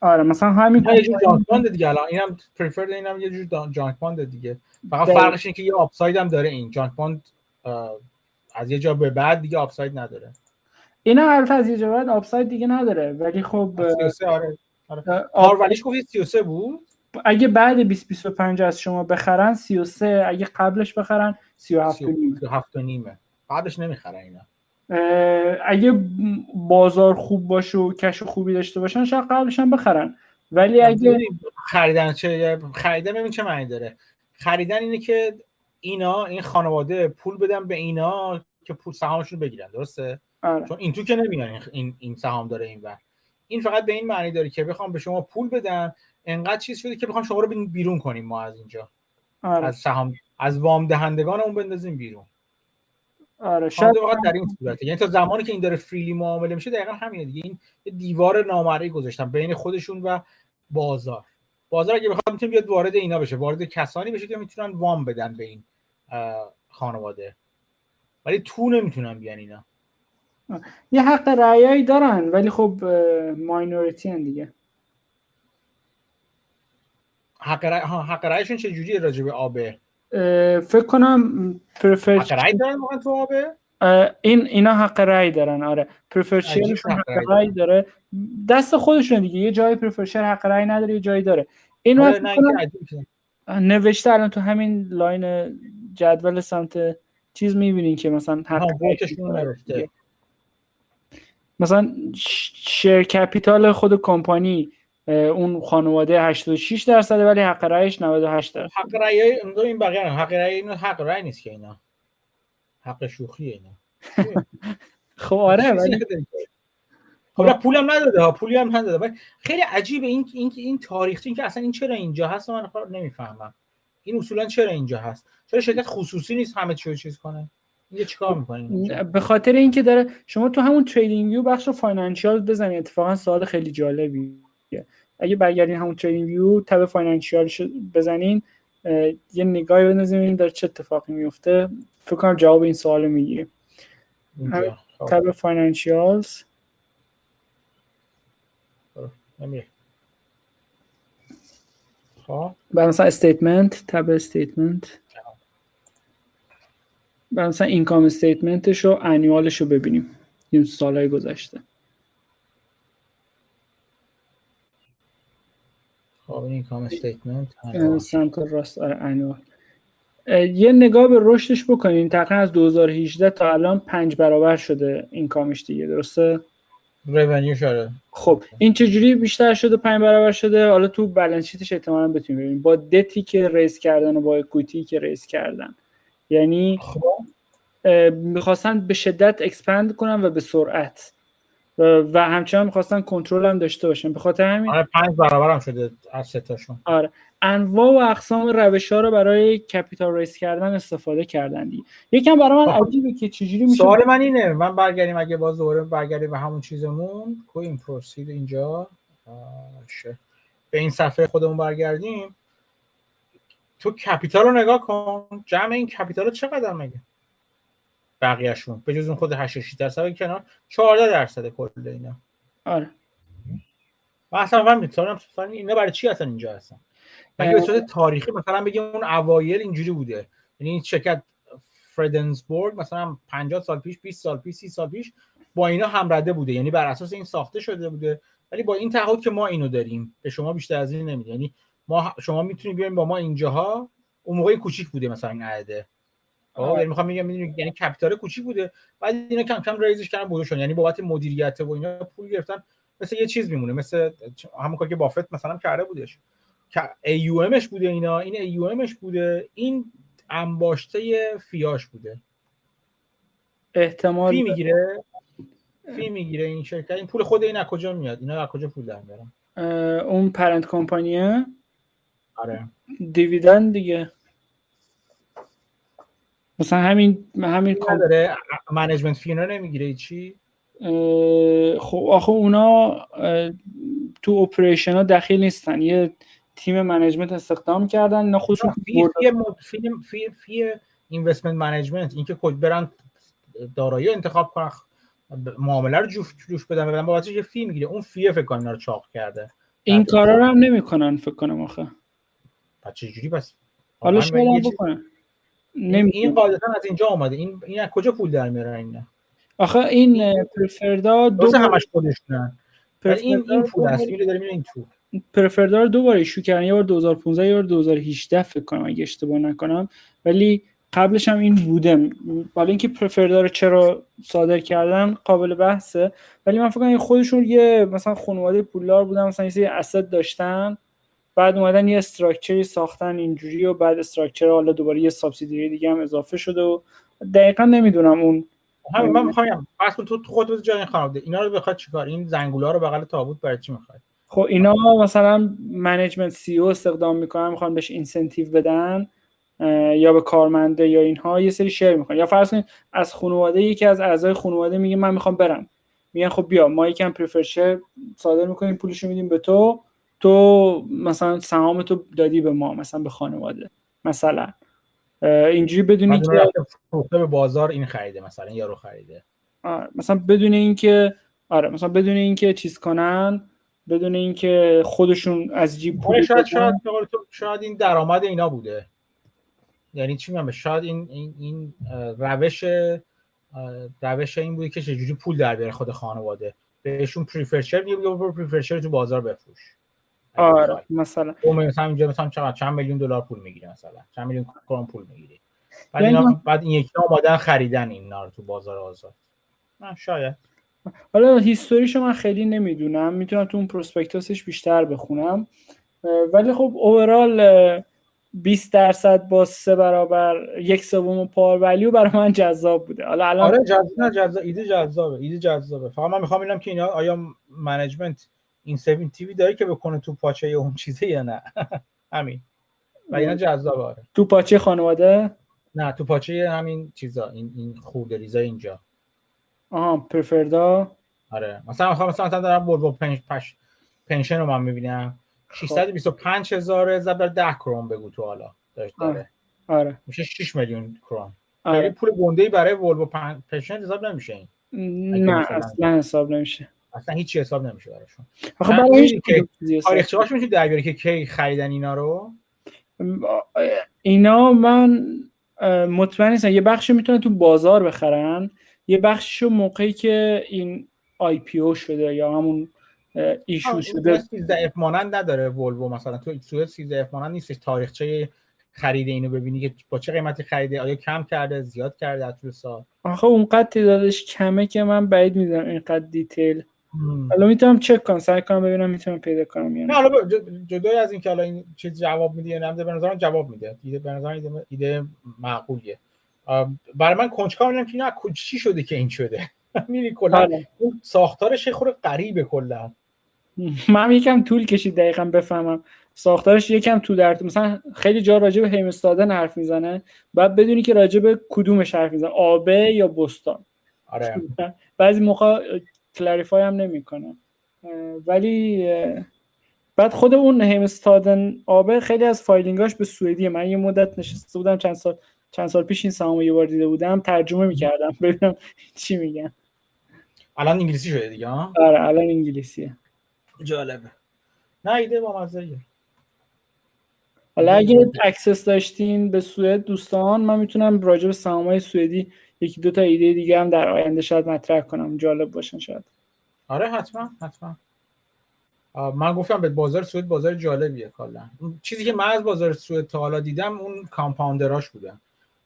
[SPEAKER 1] آره مثلا همین
[SPEAKER 3] یه جور جانک باند دیگه. الان اینم preferred اینم یه جور junk bond دیگه. فقط. فرقش اینه که یه upside هم داره این. junk bond از یه جا به بعد دیگه upside نداره.
[SPEAKER 1] اینا البته از یه جا بعد upside دیگه نداره. ولی خب اه،
[SPEAKER 3] 33 آره. آره. ولیش گفت 33 بود؟
[SPEAKER 1] اگه بعد 2025 از شما بخرن 33 اگه قبلش بخرن 37 و نیم.
[SPEAKER 3] 37 و نیمه قبلش نمی‌خرن اینا.
[SPEAKER 1] اگه بازار خوب باشه و کش خوبی داشته باشن شاید قبلش هم بخرن. ولی اگه
[SPEAKER 3] خریدن چه خریدن ببین چه معنی داره. خریدن اینه که اینا این خانواده پول بدن به اینا که پول سهامشون بگیرن درسته؟
[SPEAKER 1] آره.
[SPEAKER 3] چون این تو که نمیدن این این سهام داره این ور. این فقط به این معنی داره که بخوام به شما پول بدن انقدر چیز شده که بخوام شما رو بیرون کنیم ما از اینجا.
[SPEAKER 1] آره.
[SPEAKER 3] از سهام از وام دهندگان اون بندازیم بیرون.
[SPEAKER 1] آره
[SPEAKER 3] شاید در این صورته. یعنی تا زمانی که این داره فریلی معامله میشه دقیقا همینه دیگه. این یه دیوار نامرئی گذاشتن بین خودشون و بازار. بازار اگه بخواد می‌تونه بیاد وارد اینا بشه. وارد کسانی بشه که می‌تونن وام بدن به این خانواده. ولی تو نمی‌تونن بیان اینا.
[SPEAKER 1] یه حق رأیایی دارن ولی خب minority ان دیگه.
[SPEAKER 3] حق رأی ها حق رأیشون چه راجع به آبه
[SPEAKER 1] فکر کنم prefer
[SPEAKER 3] حق رأی دارن واقعا تو آبه
[SPEAKER 1] این اینا حق رأی دارن آره. prefer
[SPEAKER 3] عجیب
[SPEAKER 1] share
[SPEAKER 3] شون
[SPEAKER 1] حق
[SPEAKER 3] رأی
[SPEAKER 1] داره. دست خودشون دیگه. یه جای prefer share حق رأی نداره یه جایی داره. این
[SPEAKER 3] آره،.
[SPEAKER 1] نوشته الان تو همین line جدول سمت چیز می‌بینین که مثلا حق. مثلا شیر کپیتال خود کمپانی اون خانواده 86 درصده ولی حق رأیش 98 درصد.
[SPEAKER 3] حق رأی این بقیه هم. حق رأی اینو حق رأی نیست که اینا. حق شوخی اینا. [laughs]
[SPEAKER 1] خب آره ولی
[SPEAKER 3] نداره. خب نه پولم نداده ها پولی هم نداده. ولی خیلی عجیبه این این این تاریخچه این که اصلا این چرا اینجا هست من خب نمی‌فهمم. این اصولا چرا اینجا هست؟ چرا شرکت خصوصی نیست همه چی رو چیز کنه؟ اینجا چیکار می‌کنین
[SPEAKER 1] به خاطر اینکه داره شما تو همون TradingView بخش financial بزنید اتفاقا سوال خیلی جالبی. اگه برگردین همون TradingView tab financial بزنین یه نگاهی بندازیم ببینیم داره چه اتفاقی میفته. فکر کنم جواب این سوال رو می‌گیره
[SPEAKER 3] اینجا خب،
[SPEAKER 1] tab
[SPEAKER 3] financials خب.
[SPEAKER 1] بعد مثلا statement tab statement بعد مثلا income statement ش و annual ش رو ببینیم. این سالهای گذشته.
[SPEAKER 3] خب این income
[SPEAKER 1] statement سمت راست. آره یه نگاه به رشدش بکنین. تقریبا از 2018 تا الان پنج برابر شده income ش دیگه درسته؟
[SPEAKER 3] revenue شده
[SPEAKER 1] خب این چجوری بیشتر شده پنج برابر شده؟ حالا تو balance sheet ش احتمالاً بتونیم ببینیم. با دتی که raise کردن و با equity که raise کردن. یعنی
[SPEAKER 3] خب.
[SPEAKER 1] می‌خواستن به شدت expand کنن و به سرعت و همچنان می‌خواستن کنترل هم داشته باشن. به خاطر همین
[SPEAKER 3] آره پنج برابر هم شده asset اشون
[SPEAKER 1] آره. انواع و اقسام روش ها رو برای capital raise کردن استفاده کردن دیگه. یکم برای من عجیبه که چجوری میشه
[SPEAKER 3] سوال من اینه من برگردیم اگه باز دوباره برگردیم به همون چیزمون. کوین پروسید اینجا. آشه. به این صفحه خودمون برگردیم. تو کپیتال رو نگاه کن. جمع این کپیتال رو چقدر مگه؟ بقیهشون. به جز اون خود 86 درصد کنار 14 درصد کل اینا.
[SPEAKER 1] آره.
[SPEAKER 3] من اصلا من می‌تونم اینا برای چی اصلا اینجا هستن؟ مگه به صورت تاریخی مثلا بگیم اون اوایل اینجوری بوده؟ یعنی این شرکت فردنسبورگ مثلا 50 سال پیش 20 سال پیش 30 سال پیش با اینا هم رده بوده. یعنی بر اساس این ساخته شده بوده. ولی با این تعهد که ما اینو داریم به شما بیشتر از این نمیده یعنی ما شما می‌تونید بیاین با ما اینجاها اون موقع کوچیک بوده مثلا این عدده آه یعنی می‌خوام میگم یعنی کپیتال کوچیک بوده. بعد اینا کم کم ریزش کردن بزرگ شدن یعنی بابت مدیریت و اینا پول گرفتن. مثل یه چیز میمونه مثل همون کاری که بافت مثلا کرده بودش. AUMش بوده اینا. این AUMش بوده. این انباشته فیاش بوده.
[SPEAKER 1] احتمال
[SPEAKER 3] فی می‌گیره. فی می‌گیره این شرکت. این پول خود این از کجا میاد؟ اینا از کجا پول در میارن؟
[SPEAKER 1] اون parent company ه؟
[SPEAKER 3] آره.
[SPEAKER 1] dividend دیگه. مثلا همین همین
[SPEAKER 3] داره management fee اینا نمی‌گیره چی
[SPEAKER 1] خب آخه اونا تو operation ها دخیل نیستن. یه تیم management استخدام کردن اینا خودشون
[SPEAKER 3] fee fee fee fee investment management اینکه کد برن دارایی انتخاب کنن معامله رو جوش جوش بدن بدن بابتش یه فی می‌گیره. اون فی فکر کنم رو چاق کرده.
[SPEAKER 1] این کارا رو هم نمی‌کنن فکر کنم آخه.
[SPEAKER 3] بعد چه جوری بس
[SPEAKER 1] حالا شاید بکنن.
[SPEAKER 3] نمی... این قاعدتا از اینجا اومده. این این از کجا پول در میارن اینا
[SPEAKER 1] آخه این پرفردا
[SPEAKER 3] دو همش خودشونن. این این پول است. میره داره این تو.
[SPEAKER 1] پرفردا رو دو بار ایشو کردن. یه بار 2015 یه بار 2018 فکر کنم اگه اشتباه نکنم. ولی قبلش هم این بوده. حالا اینکه preferred ا رو چرا صادر کردن قابل بحثه. ولی من فکر کنم خودشون یه مثلا خانواده پولدار بودن مثلا یه asset داشتن. بعد اومدن یه structure ی ساختن اینجوری و بعد structure حالا دوباره یه subsidiary دیگه هم اضافه شده و دقیقا نمی‌دونم اون
[SPEAKER 3] همین من می‌خوام کن تو خودت جای خانواده اینا رو بخواد چیکار؟ این زنگولا رو بغل تابوت برای چی می‌خواد؟
[SPEAKER 1] خب اینا مثلا management CEO استخدام می‌کنن می‌خوان بهش incentive بدن یا به کارمنده یا اینها یه سری شیر می‌خوان. یا فرض کنید از خانواده یکی از اعضای خانواده میگه من می‌خوام برم. میگن خب بیا ما یکم پریفر شیر صادر می‌کنیم پولشو میدیم به تو. تو مثلا سهام تو دادی به ما مثلا به خانواده مثلا. اینجوری بدون اینکه
[SPEAKER 3] به بازار این خریده مثلا یارو خریده.
[SPEAKER 1] آره مثلا بدون اینکه آره مثلا بدون اینکه چیز کنن بدون اینکه خودشون از جیب
[SPEAKER 3] پول شاید شاید شاید این درآمد اینا بوده. یعنی چی میگم؟ شاید این این, این روش روش این بوده که چجوری پول در بیاره خود خانواده. بهشون پریفرشر میگه پریفرشر تو بازار بفروش.
[SPEAKER 1] آره مثلا.
[SPEAKER 3] او مثلا اینجا مثلا چقدر چند میلیون دلار پول می‌گیره مثلا؟ چند میلیون کرون پول می‌گیره بعد اینا بعد این یکی آمادن خریدن اینا رو تو بازار آزاد. نه شاید.
[SPEAKER 1] حالا history شو من خیلی نمی‌دونم. می‌تونم تو اون prospectus ش بیشتر بخونم. ولی خب overall 20 درصد با سه برابر یک سوم par value برای من جذاب بوده. حالا الان
[SPEAKER 3] آره جذاب جذاب ایده جذابه ایده جذابه. فقط من می‌خوام ببینم که اینا آیا management incentive ی داره که بکنه تو پاچه اون چیزه یا نه؟ [laughs] همین. و اینا جذابه آره.
[SPEAKER 1] تو پاچه خانواده؟
[SPEAKER 3] نه تو پاچه همین چیزا این این خورده ریزا اینجا.
[SPEAKER 1] آها پرفردا؟
[SPEAKER 3] آره. مثلا مثلا مثلا دارم ولوو پنش پش پنشن رو من می‌بینم. 625 هزار ضرب 10 کرون بگو تو حالا. داشت داره.
[SPEAKER 1] آره.
[SPEAKER 3] میشه 6 میلیون کرون آره. یعنی پول گنده برای ولوو پنشن حساب نمیشه
[SPEAKER 1] این. نه اصلا حساب نمیشه.
[SPEAKER 3] اصلا هیچی حساب نمیشه براشون.
[SPEAKER 1] آخه برای
[SPEAKER 3] تاریخچه هاش میشه در بیاری که کی خریدن اینا رو؟
[SPEAKER 1] اینا من مطمئن نیستم. یه بخشی می‌تونه تو بازار بخرن. یه بخششو موقعی که این IPO شده یا همون issue شده.
[SPEAKER 3] 13 F مانند نداره ولوو مثلا. تو سوئد 13 F مانند نیستش. تاریخچه خرید اینو ببینی که با چه قیمتی خریده آیا کم کرده زیاد کرده از طول سال.
[SPEAKER 1] آخه اونقدر تعدادش کمه که من بعید می‌دونم اینقدر detail حالا می‌تونم چک کنم سعی کنم ببینم می‌تونم پیدا کنم
[SPEAKER 3] یا نه حالا جدای از اینکه حالا این چیز جواب میده یا نه به نظرم جواب میده. ایده به نظرم ایده, ایده معقولیه. برای من کنجکاو میدم که نه چی شده که این شده؟ [laughs] میری کلا
[SPEAKER 1] آره.
[SPEAKER 3] اون ساختارش یه خورده غریبه کلا. [laughs]
[SPEAKER 1] من یکم طول کشید دقیقا بفهمم. ساختارش یکم تو در مثلا خیلی جا راجع به هیمستادن حرف می‌زنه. بعد بدونی که راجع به کدومش حرف می‌زنه آبه یا بستان.
[SPEAKER 3] آره.
[SPEAKER 1] بعضی موقع کلریفای هم نمی‌کنه. ولی بعد خود اون هیمستادن آبه خیلی از فایلینگاش به سوئدیه. من یه مدت نشسته بودم چند سال چند سال پیش این سهامو یه بار دیده بودم ترجمه می‌کردم [laughs] ببینم چی میگن.
[SPEAKER 3] الان انگلیسی شده دیگه ها؟
[SPEAKER 1] آره الان انگلیسیه.
[SPEAKER 3] جالبه. نه ایده با مزه
[SPEAKER 1] حالا اگه access داشتین به سوئد دوستان من می‌تونم راجع به سهام‌های سوئدی یکی دو تا ایده دیگه هم در آینده شاید مطرح کنم. جالب باشن شاید.
[SPEAKER 3] آره حتما حتما. من گفتم به بازار سوئد بازار جالبیه کلا. چیزی که من از بازار سوئد تا حالا دیدم اون کامپاوندراش بودن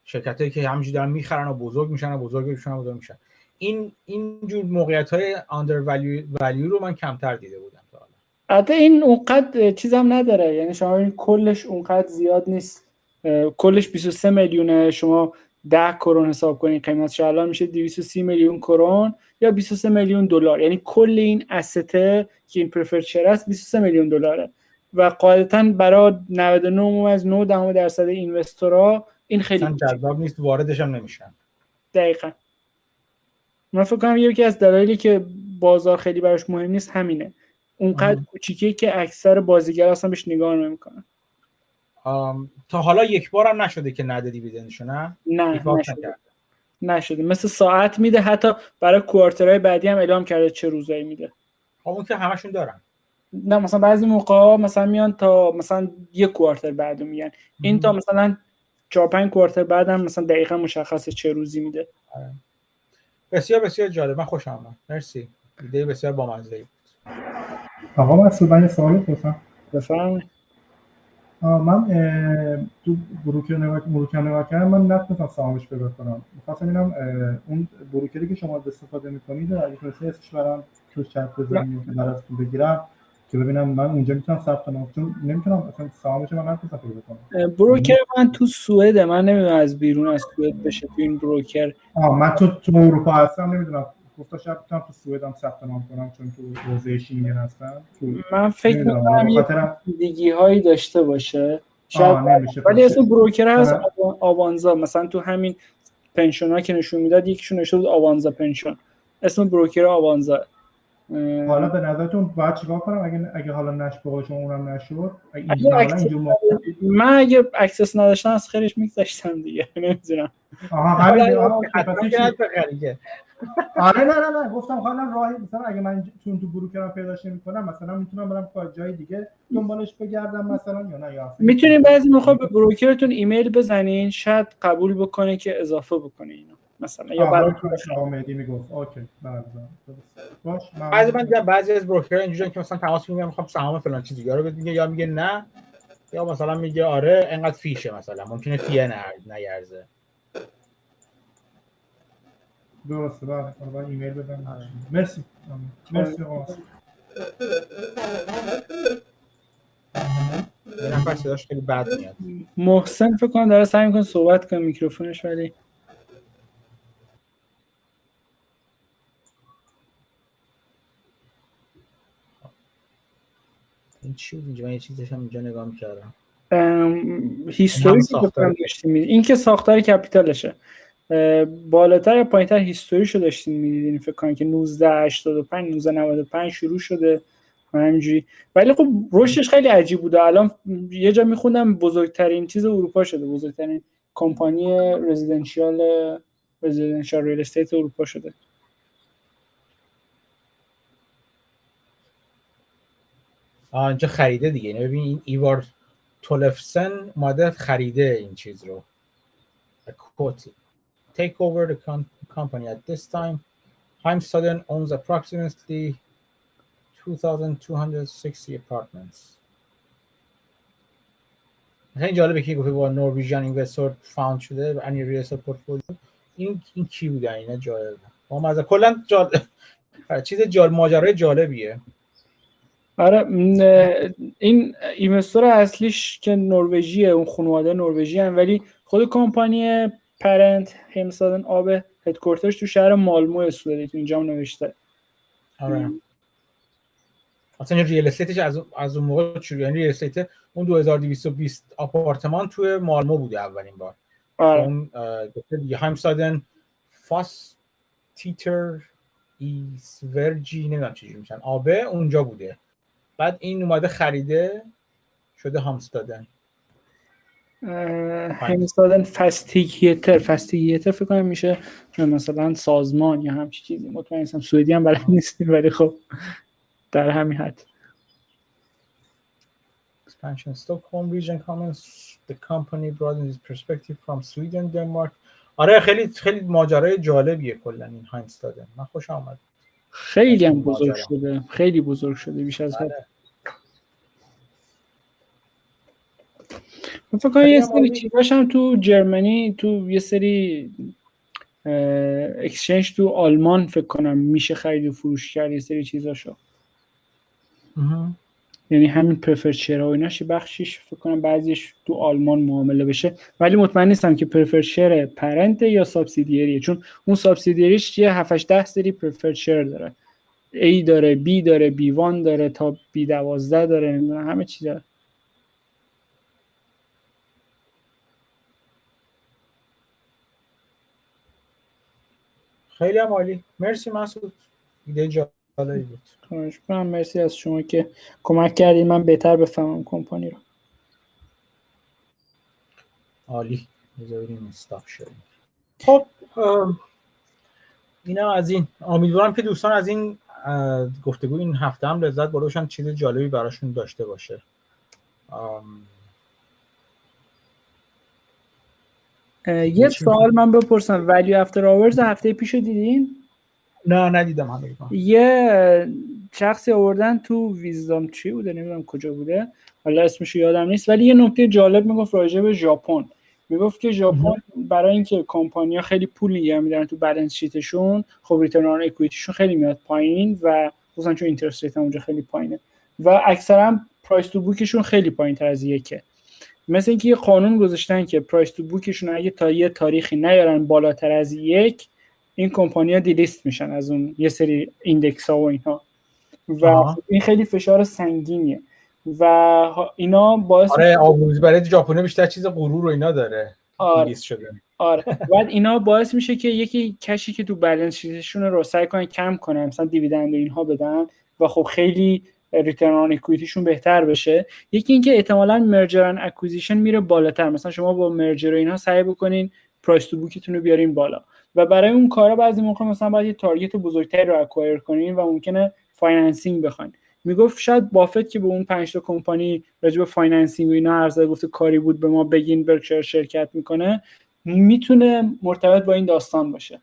[SPEAKER 3] شرکتایی که همینجوری دارن می‌خرن و بزرگ میشن و بزرگ میشن و بزرگ میشن. این این جور موقعیت های آندر ولیو رو من کمتر دیده بودم تا حالا.
[SPEAKER 1] البته این اونقدر چیزم نداره. یعنی شما این کلش اونقدر زیاد نیست. کلش 23 میلیونه. شما 10 کرون حساب کنین قیمتش الان میشه 230 میلیون کرون یا 23 میلیون دلار. یعنی کل این استه که این پرفرد شیر است 23 میلیون دلاره. و قاعدتا برای 99 از 9 دهم درصد اینوستورها این خیلی
[SPEAKER 3] جذاب نیست واردش هم نمیشن.
[SPEAKER 1] دقیقا. من فکر کنم یکی از دلایلی که بازار خیلی براش مهم نیست همینه. اونقدر کوچیکه که اکثر بازیگر اصلا بهش نگاه نمی‌کنن.
[SPEAKER 3] تا حالا یک بار هم نشده که نده دیویدندشو نه؟
[SPEAKER 1] نه نشده. نشده. مثل ساعت میده حتی برای کوارترهای بعدی هم اعلام کرده چه روزایی میده.
[SPEAKER 3] خب اون که همشون دارن.
[SPEAKER 1] نه مثلا بعضی موقع ها مثلا میان تا مثلا یک کوارتر بعد میگن. این تا مثلا چهار پنج کوارتر بعد هم مثلا دقیقا مشخصه چه روزی میده.
[SPEAKER 3] بسیار بسیار جالب. من خوشم آمد مرسی. ایده بسیار بامزه ای
[SPEAKER 2] آقا مسعود من یه سوالی پرسم
[SPEAKER 1] بفرمایید.
[SPEAKER 2] من تو بروکر نگاه بروکر نگاه کردم من نتونستم سهامش پیدا کنم. می‌خواستم ببینم اه، اون بروکری که شما استفاده می‌کنید اگه تونستی اسمش برام تو چت بزنید که براتون بگیرم که ببینم من اونجا می‌تونم ثبت نام چون نمی‌تونم اصلا سهامش من نتونستم پیدا کنم.
[SPEAKER 1] بروکر من تو سوئده من نمی‌دونم از بیرون از سوئد بشه تو این بروکر.
[SPEAKER 2] آه من تو تو اروپا هستم نمی‌دونم. گفتا شاید بتونم تو سوئد هم ثبت نام کنم چون تو حوزه شینگن هستم.
[SPEAKER 1] من فکر می‌کنم
[SPEAKER 2] به
[SPEAKER 1] یه
[SPEAKER 2] خاطرم-
[SPEAKER 1] دیگی هایی داشته باشه. شاید ولی. اسم بروکر هست
[SPEAKER 2] آره.
[SPEAKER 1] آوا- آوانزا. مثلا تو همین pension ها که نشون می‌داد یکیشون نشون بود Avanza pension اسم بروکر Avanza.
[SPEAKER 2] حالا به نظرتون باید چیکار کنم؟ اگه اگه حالا نش به شما اونم نشد اگه access
[SPEAKER 1] من اگه access نداشتم از خیرش میگذاشتم دیگه. [laughs] نمی‌دونم.
[SPEAKER 2] آها همین آره نه نه نه گفتم حالا راهی مثلا اگه من چون تو بروکرم پیداش نمی‌کنم مثلا می‌تونم برم کار جای دیگه دنبالش بگردم مثلا یا نه یا
[SPEAKER 1] می‌تونین بعضی موقع به بروکرتون ایمیل بزنین شاید قبول بکنه که اضافه بکنه اینو مثلا یا
[SPEAKER 2] آقا مهدی می‌گفت okay بله بله. باش من-
[SPEAKER 3] بعضی من دیدم بعضی از بروکرها اینجوریه که مثلا تماس می‌گیرن می‌خوام سهام فلان چیز دیگه رو میگه یا میگه نه یا مثلا میگه آره انقدر fee شه مثلا ممکنه fee ه نه نیرزه
[SPEAKER 2] درسته بله. حالا باید ایمیل بدم. مرسی. مرسی آقا.
[SPEAKER 3] یه نفر صداش خیلی بد میاد.
[SPEAKER 1] محسن فکر کنم داره سعی می‌کنه صحبت کنه میکروفونش ولی
[SPEAKER 3] این چی بود اینجا؟ من یه چیزش هم اینجا نگاه می‌کردم.
[SPEAKER 1] هیستوری که داشتیم. این که ساختار کپیتالشه. بالاتر یا پایینتر هیستوریشو داشتین می‌دیدین فکر کنم که 1985 1995 شروع شده. همینجوری. ولی خب رشدش خیلی عجیب بوده. الان یه جا میخوندم بزرگترین چیز اروپا شده. بزرگترین کمپانی رزیدنشیال رزیدنشیال ریل استیت اروپا شده.
[SPEAKER 3] آه اینجا خریده دیگه. اینو ببین این ایوار تولفسن اومده خریده این چیز رو. کوت take over the com- company. At this time Heimstaden owns approximately 2260 apartments. خیلی جالبه که گفته با نورویژن اینوستور فاوند شده و انی استیت پورتفولیو این این کی بودن اینا جالبه با مزه کلا. چیز جال ماجرای جالبیه
[SPEAKER 1] آره این اینوستور اصلیش که نروژیه اون خانواده نروژی ولی خود کمپانی parent Heimstaden AB headquarter ش تو شهر مالمو سوئد تو اینجا هم نوشته.
[SPEAKER 3] آره. اصلا real estate ش از از اون موقع شروع. یعنی real estate اون 2220 آپارتمان توی مالمو بوده اولین بار.
[SPEAKER 1] آره.
[SPEAKER 3] اون Heimstaden Fastigheter i Sverige نمی‌دونم چجوری میشن. AB ه اونجا بوده. بعد این اومده خریده شده هامستادن
[SPEAKER 1] همستادن فستیگیتر فستیگیتر فکر کنم میشه مثلا سازمان یا همچی چیزی. مطمئن نیستم. سوئدی هم بلد نیستیم ولی خب در همین حد.
[SPEAKER 3] Expansion. Stockholm region comments the company broadened its perspective from Sweden Denmark. آره خیلی خیلی ماجرای جالبیه کلا این هایمستادن من خوش آمد
[SPEAKER 1] خیلی هم. بزرگ شده. خیلی بزرگ شده. بیش از حد
[SPEAKER 3] بله.
[SPEAKER 1] من فکر کنم یه سری. چیزاش هم تو جرمنی تو یه سری اکسچنج تو آلمان فکر کنم میشه خرید و فروش کرد یه سری چیزاشو. یعنی همین پرفر شیر و ایناش بخشیش فکر کنم بعضیش تو آلمان معامله بشه ولی مطمئن نیستم که پرفر شیر پرنت یا سابسیدیریه چون اون سابسیدیریش یه 7 10 سری پرفر شیر داره A داره B داره B1 داره تا B12 داره همه چی داره
[SPEAKER 3] خیلی هم عالی. مرسی مسعود. ایده جالبی بود.
[SPEAKER 1] خواهش. مرسی از شما که کمک کردید من بهتر بفهمم کمپانی رو.
[SPEAKER 3] عالی. بذاریم استاپ شدیم. خب اینا از این امیدوارم که دوستان از این گفتگو این هفته هم لذت برداشتن چیز جالبی براشون داشته باشه ام،
[SPEAKER 1] اه، یه سوال من بپرسم. ولی افتر آورز هفته پیشو دیدین؟
[SPEAKER 3] نه ندیدم همه
[SPEAKER 1] یه شخصی آوردن تو ویزدام چی بوده؟ نمی‌دونم کجا بوده. حالا اسمش یادم نیست ولی یه نکته جالب می‌گفت راجع به ژاپن. می‌گفت که ژاپن برای اینکه کمپانیا خیلی پول نگه میدارن تو balance sheet شون خب return on equity شون خیلی میاد پایین و خصوصا چون interest rate اونجا خیلی پایینه. و اکثرا price to book شون خیلی پایین تر از یکه. مثل اینکه یه قانون گذاشتن که price to book شون اگه تا یه تاریخی نیارن بالاتر از یک این کمپانیا delist میشن از اون یه سری index ها و اینها. و. این خیلی فشار سنگینیه. و اینا باعث
[SPEAKER 3] آره آبروز برای ژاپن بیشتر چیز غرور و اینا داره.
[SPEAKER 1] آره.
[SPEAKER 3] شده.
[SPEAKER 1] آره. بعد اینا باعث میشه که یکی cash ی که تو balance sheet شون رو سعی کنن کم کنن مثلا dividend و اینها بدن. و خب خیلی return on equity شون بهتر بشه. یکی اینکه احتمالاً merger and acquisition میره بالاتر. مثلا شما با merger و اینها سعی بکنین price to book تون رو بیارین بالا. و برای اون کارا بعضی موقع مثلا باید یه target بزرگتری رو acquire کنین و ممکنه financing بخواین. می‌گفت شاید Buffett که به اون پنج تا کمپانی راجع به financing و اینا عرض گفته کاری بود به ما بگین برکشایر شرکت می‌کنه می‌تونه مرتبط با این داستان باشه.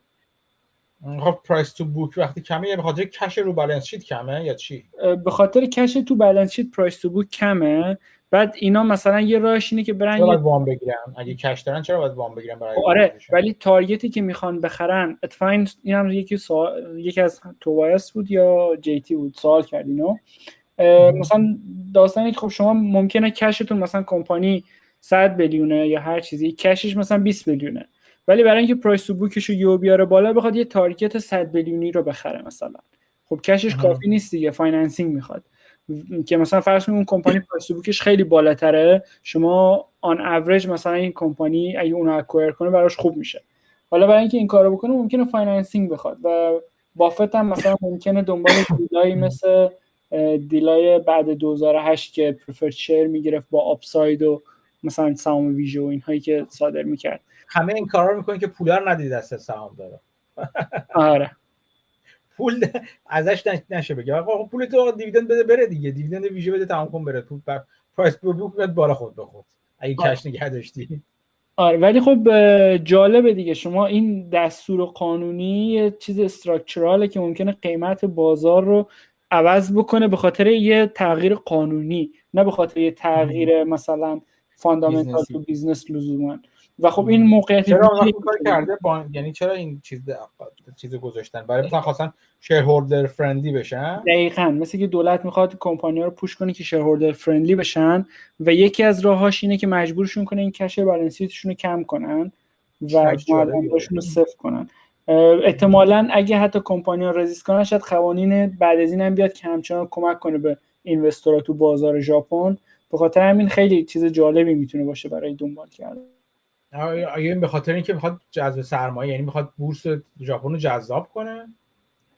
[SPEAKER 3] خب price to book وقتی کمه یا به خاطر cash رو balance sheet کمه یا چی؟
[SPEAKER 1] به خاطر cash تو balance sheet price to book کمه. بعد اینا مثلا یه راهش اینه که برن
[SPEAKER 3] چرا
[SPEAKER 1] یه
[SPEAKER 3] باید وام بگیرن؟ اگه cash دارن چرا باید وام بگیرن برای
[SPEAKER 1] آره
[SPEAKER 3] acquisition؟
[SPEAKER 1] ولی target ی که می‌خوان بخرن اتفاقا این هم یکی سوال یکی از توبایس بود یا جیتی بود؟ سوال کرد اینو. مثلا داستانی که خب شما ممکنه cash تون مثلا کمپانی 100 میلیونه یا هر چیزی cash ش مثلا 20 میلیونه ولی برای اینکه price to book ش رو بیاره بالا بخواد یه target 100 میلیونی رو بخره مثلا. خب cash
[SPEAKER 3] ش.
[SPEAKER 1] کافی نیست دیگه financing می‌خواد. که مثلا فرض کنید اون کمپانی price to book ش خیلی بالاتره. شما on average مثلا این کمپانی اگه اون رو acquire کنه براش خوب میشه. حالا برای اینکه این کارو بکنه ممکنه financing بخواد و بافت هم مثلا ممکنه دنبال deal ایی مثل deal ای بعد 2008 که preferred share می‌گرفت با upside و مثلا سهام ویژه و اینهایی که صادر می‌کرد.
[SPEAKER 3] همه این کارا رو می‌کنن که پولا رو ندید دست سهامداره.
[SPEAKER 1] آره.
[SPEAKER 3] پول ازش نش- نشه بگه آقا پول تو dividend بده بره دیگه. dividend ویژه بده تمام کن بره. پول بر price per book بالا خود به خود اگه
[SPEAKER 1] آره.
[SPEAKER 3] cash نگه داشتی.
[SPEAKER 1] آره ولی خب جالبه دیگه. شما این دستور قانونی چیز structural ه که ممکنه قیمت بازار رو عوض بکنه به خاطر یه تغییر قانونی نه به خاطر یه تغییر مثلا
[SPEAKER 3] fundamental.
[SPEAKER 1] تو business لزوما. و خب این موقعیت
[SPEAKER 3] چرا کار کرده؟ با... یعنی چرا این چیز چیز گذاشتن؟ برای مثلا خواستن shareholder friendly بشن؟
[SPEAKER 1] دقیقا مثل که دولت می‌خواد کمپانی رو push کنه که shareholder friendly بشن و یکی از راهاش اینه که مجبورشون کنه این کش بالانسیتشون رو کم کنن و. مردمشون رو صفر کنن. احتمالا اگه حتی کمپانی ها رزیست کنن شاید قوانین بعد از این هم بیاد که همچنان کمک کنه به اینوستورها تو بازار ژاپن. به خاطر همین خیلی چیز جالبی می‌تونه باشه برای دنبال کردن.
[SPEAKER 3] آیا این به خاطر اینکه می‌خواد جذب سرمایه یعنی می‌خواد بورس ژاپن رو جذاب کنه؟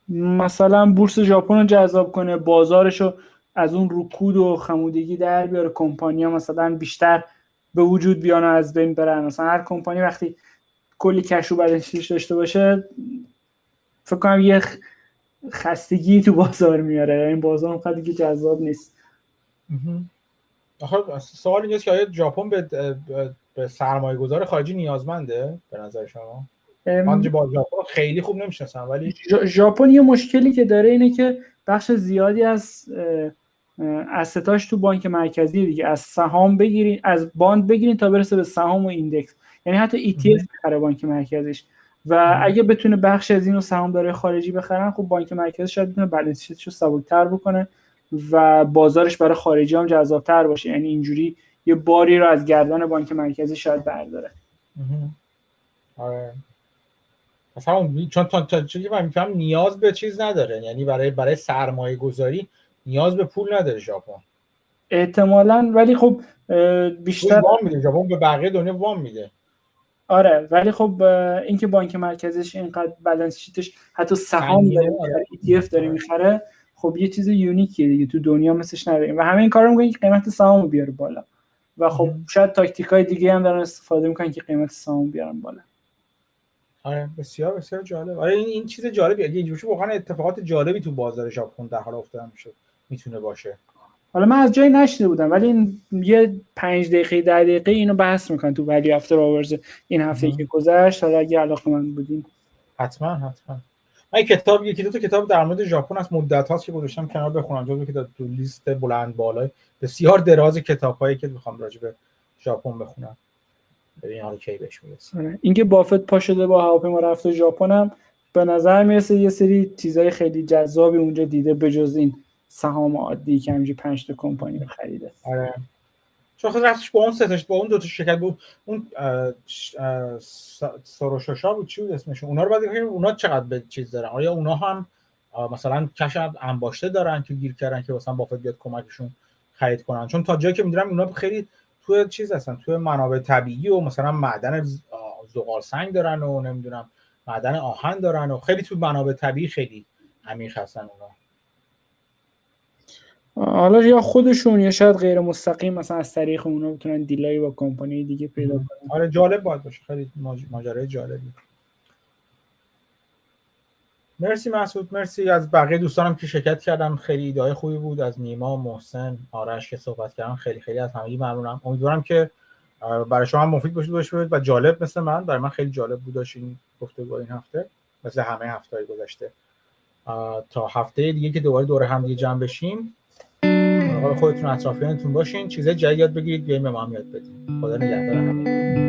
[SPEAKER 1] مثلا بورس ژاپن رو جذاب کنه بازارش رو از اون رکود و خمودگی در بیاره. کمپانیا مثلا بیشتر به وجود بیان و از بین برن. مثلا هر کمپانی وقتی کلی کش رو بدنشیش داشته باشه فکر کنم یه خستگی تو بازار میاره. این بازار اونقدر دیگه جذاب نیست.
[SPEAKER 3] آخه سوال اینجاست که آیا ژاپن به, به سرمایه گذار خارجی نیازمنده به نظر شما؟ من با ژاپن خیلی خوب نمی‌شناسم ولی
[SPEAKER 1] ژاپن یه مشکلی که داره اینه که بخش زیادی از asset اش تو بانک مرکزی دیگه. از سهام بگیرین از bond بگیرین تا برسه به سهام و index. یعنی حتی ETF بخره بانک مرکزیش. و اگه بتونه بخش از اینو سهامدارای خارجی بخرن خب بانک مرکزی شاید بتونه بالانس رو سبکتر بکنه و بازارش برای خارجی هم جذابتر باشه. یعنی اینجوری یه باری رو از گردن بانک مرکزی شاید برداره.
[SPEAKER 3] آره. مثلا چون تا تا نیاز به چیز نداره. یعنی برای برای سرمایه گذاری نیاز به پول نداره ژاپن.
[SPEAKER 1] احتمالا ولی خب بیشتر
[SPEAKER 3] وام میده ژاپن به بقیه دنیا وام میده.
[SPEAKER 1] آره ولی خب اینکه بانک مرکزیش اینقدر بالانس شیتش حتی سهام داره ETF داره می‌خره خب یه چیز یونیکیه دیگه تو دنیا مثلش نداریم. و همه این کارو می‌کنن که قیمت سهام بیاره بالا. و خب شاید تاکتیک های دیگه هم دارن استفاده می‌کنن که قیمت سهام بیارن بالا.
[SPEAKER 3] آره بسیار بسیار جالب. آره این این چیز جالبی اگه اینجوری واقعا اتفاقات جالبی تو بازار ژاپن در حال افتادن میشه می‌تونه باشه.
[SPEAKER 1] حالا من از جایی نشده بودم ولی این یه پنج دقیقه ده دقیقه اینو بحث می‌کنن تو ولی افتر آورز این هفته که گذشت. حالا اگه علاقه من بودین.
[SPEAKER 3] حتما حتما. من کتاب یکی دو تا کتاب در مورد ژاپن از مدت هاست که گذاشتم کنار بخونم. جزو که تو لیست بلند بالای بسیار دراز کتابایی که می‌خوام راجع به ژاپن بخونم. ببین حالا کی بهش می‌رسه.
[SPEAKER 1] اینکه بافت پا شده با هواپیما رفته ژاپن هم به نظر می‌رسه یه سری چیزای خیلی جذابی اونجا دیده به جز این سهام عادی که همینجوری 5 تا کمپانی رو خریده.
[SPEAKER 3] آره. چون خود رفتش با اون ستاش با اون دو تا شرکت بود. اون ساروشاشا بود چی بود اسمشون؟ اونا رو بعد اونا چقدر به چیز دارن؟ آیا اونا هم مثلا کش انباشته دارن که گیر کردن که مثلا بافت بیاد کمکشون خرید کنن؟ چون تا جایی که می‌دونم اونا خیلی توی چیز هستن توی منابع طبیعی و مثلا معدن زغال سنگ دارن و نمی‌دونم معدن آهن دارن و خیلی توی منابع طبیعی خیلی عمیق هستن اونا.
[SPEAKER 1] حالا یا خودشون یا شاید غیر مستقیم مثلا از طریق اونا بتونن دیلای با کمپانی دیگه پیدا کنن.
[SPEAKER 3] آره جالب باید باشه. خیلی ماجرای جالبی. مرسی مسعود مرسی. از بقیه دوستانم که شرکت کردم خیلی ایده خوبی بود. از نیما محسن آرش که صحبت کردن خیلی خیلی از همگی ممنونم. امیدوارم که برای شما مفید باشه باشه و جالب مثل من. برای من خیلی جالب بود این گفتگو این هفته. مثل همه هفته گذشته. تا هفته دیگه که دوباره دور هم دیگه جمع بشیم. حال خودتون اطرافیانتون باشین چیزای جدید یاد بگیرید بیاین به ما هم یاد بدین. خدا نگهدار همه.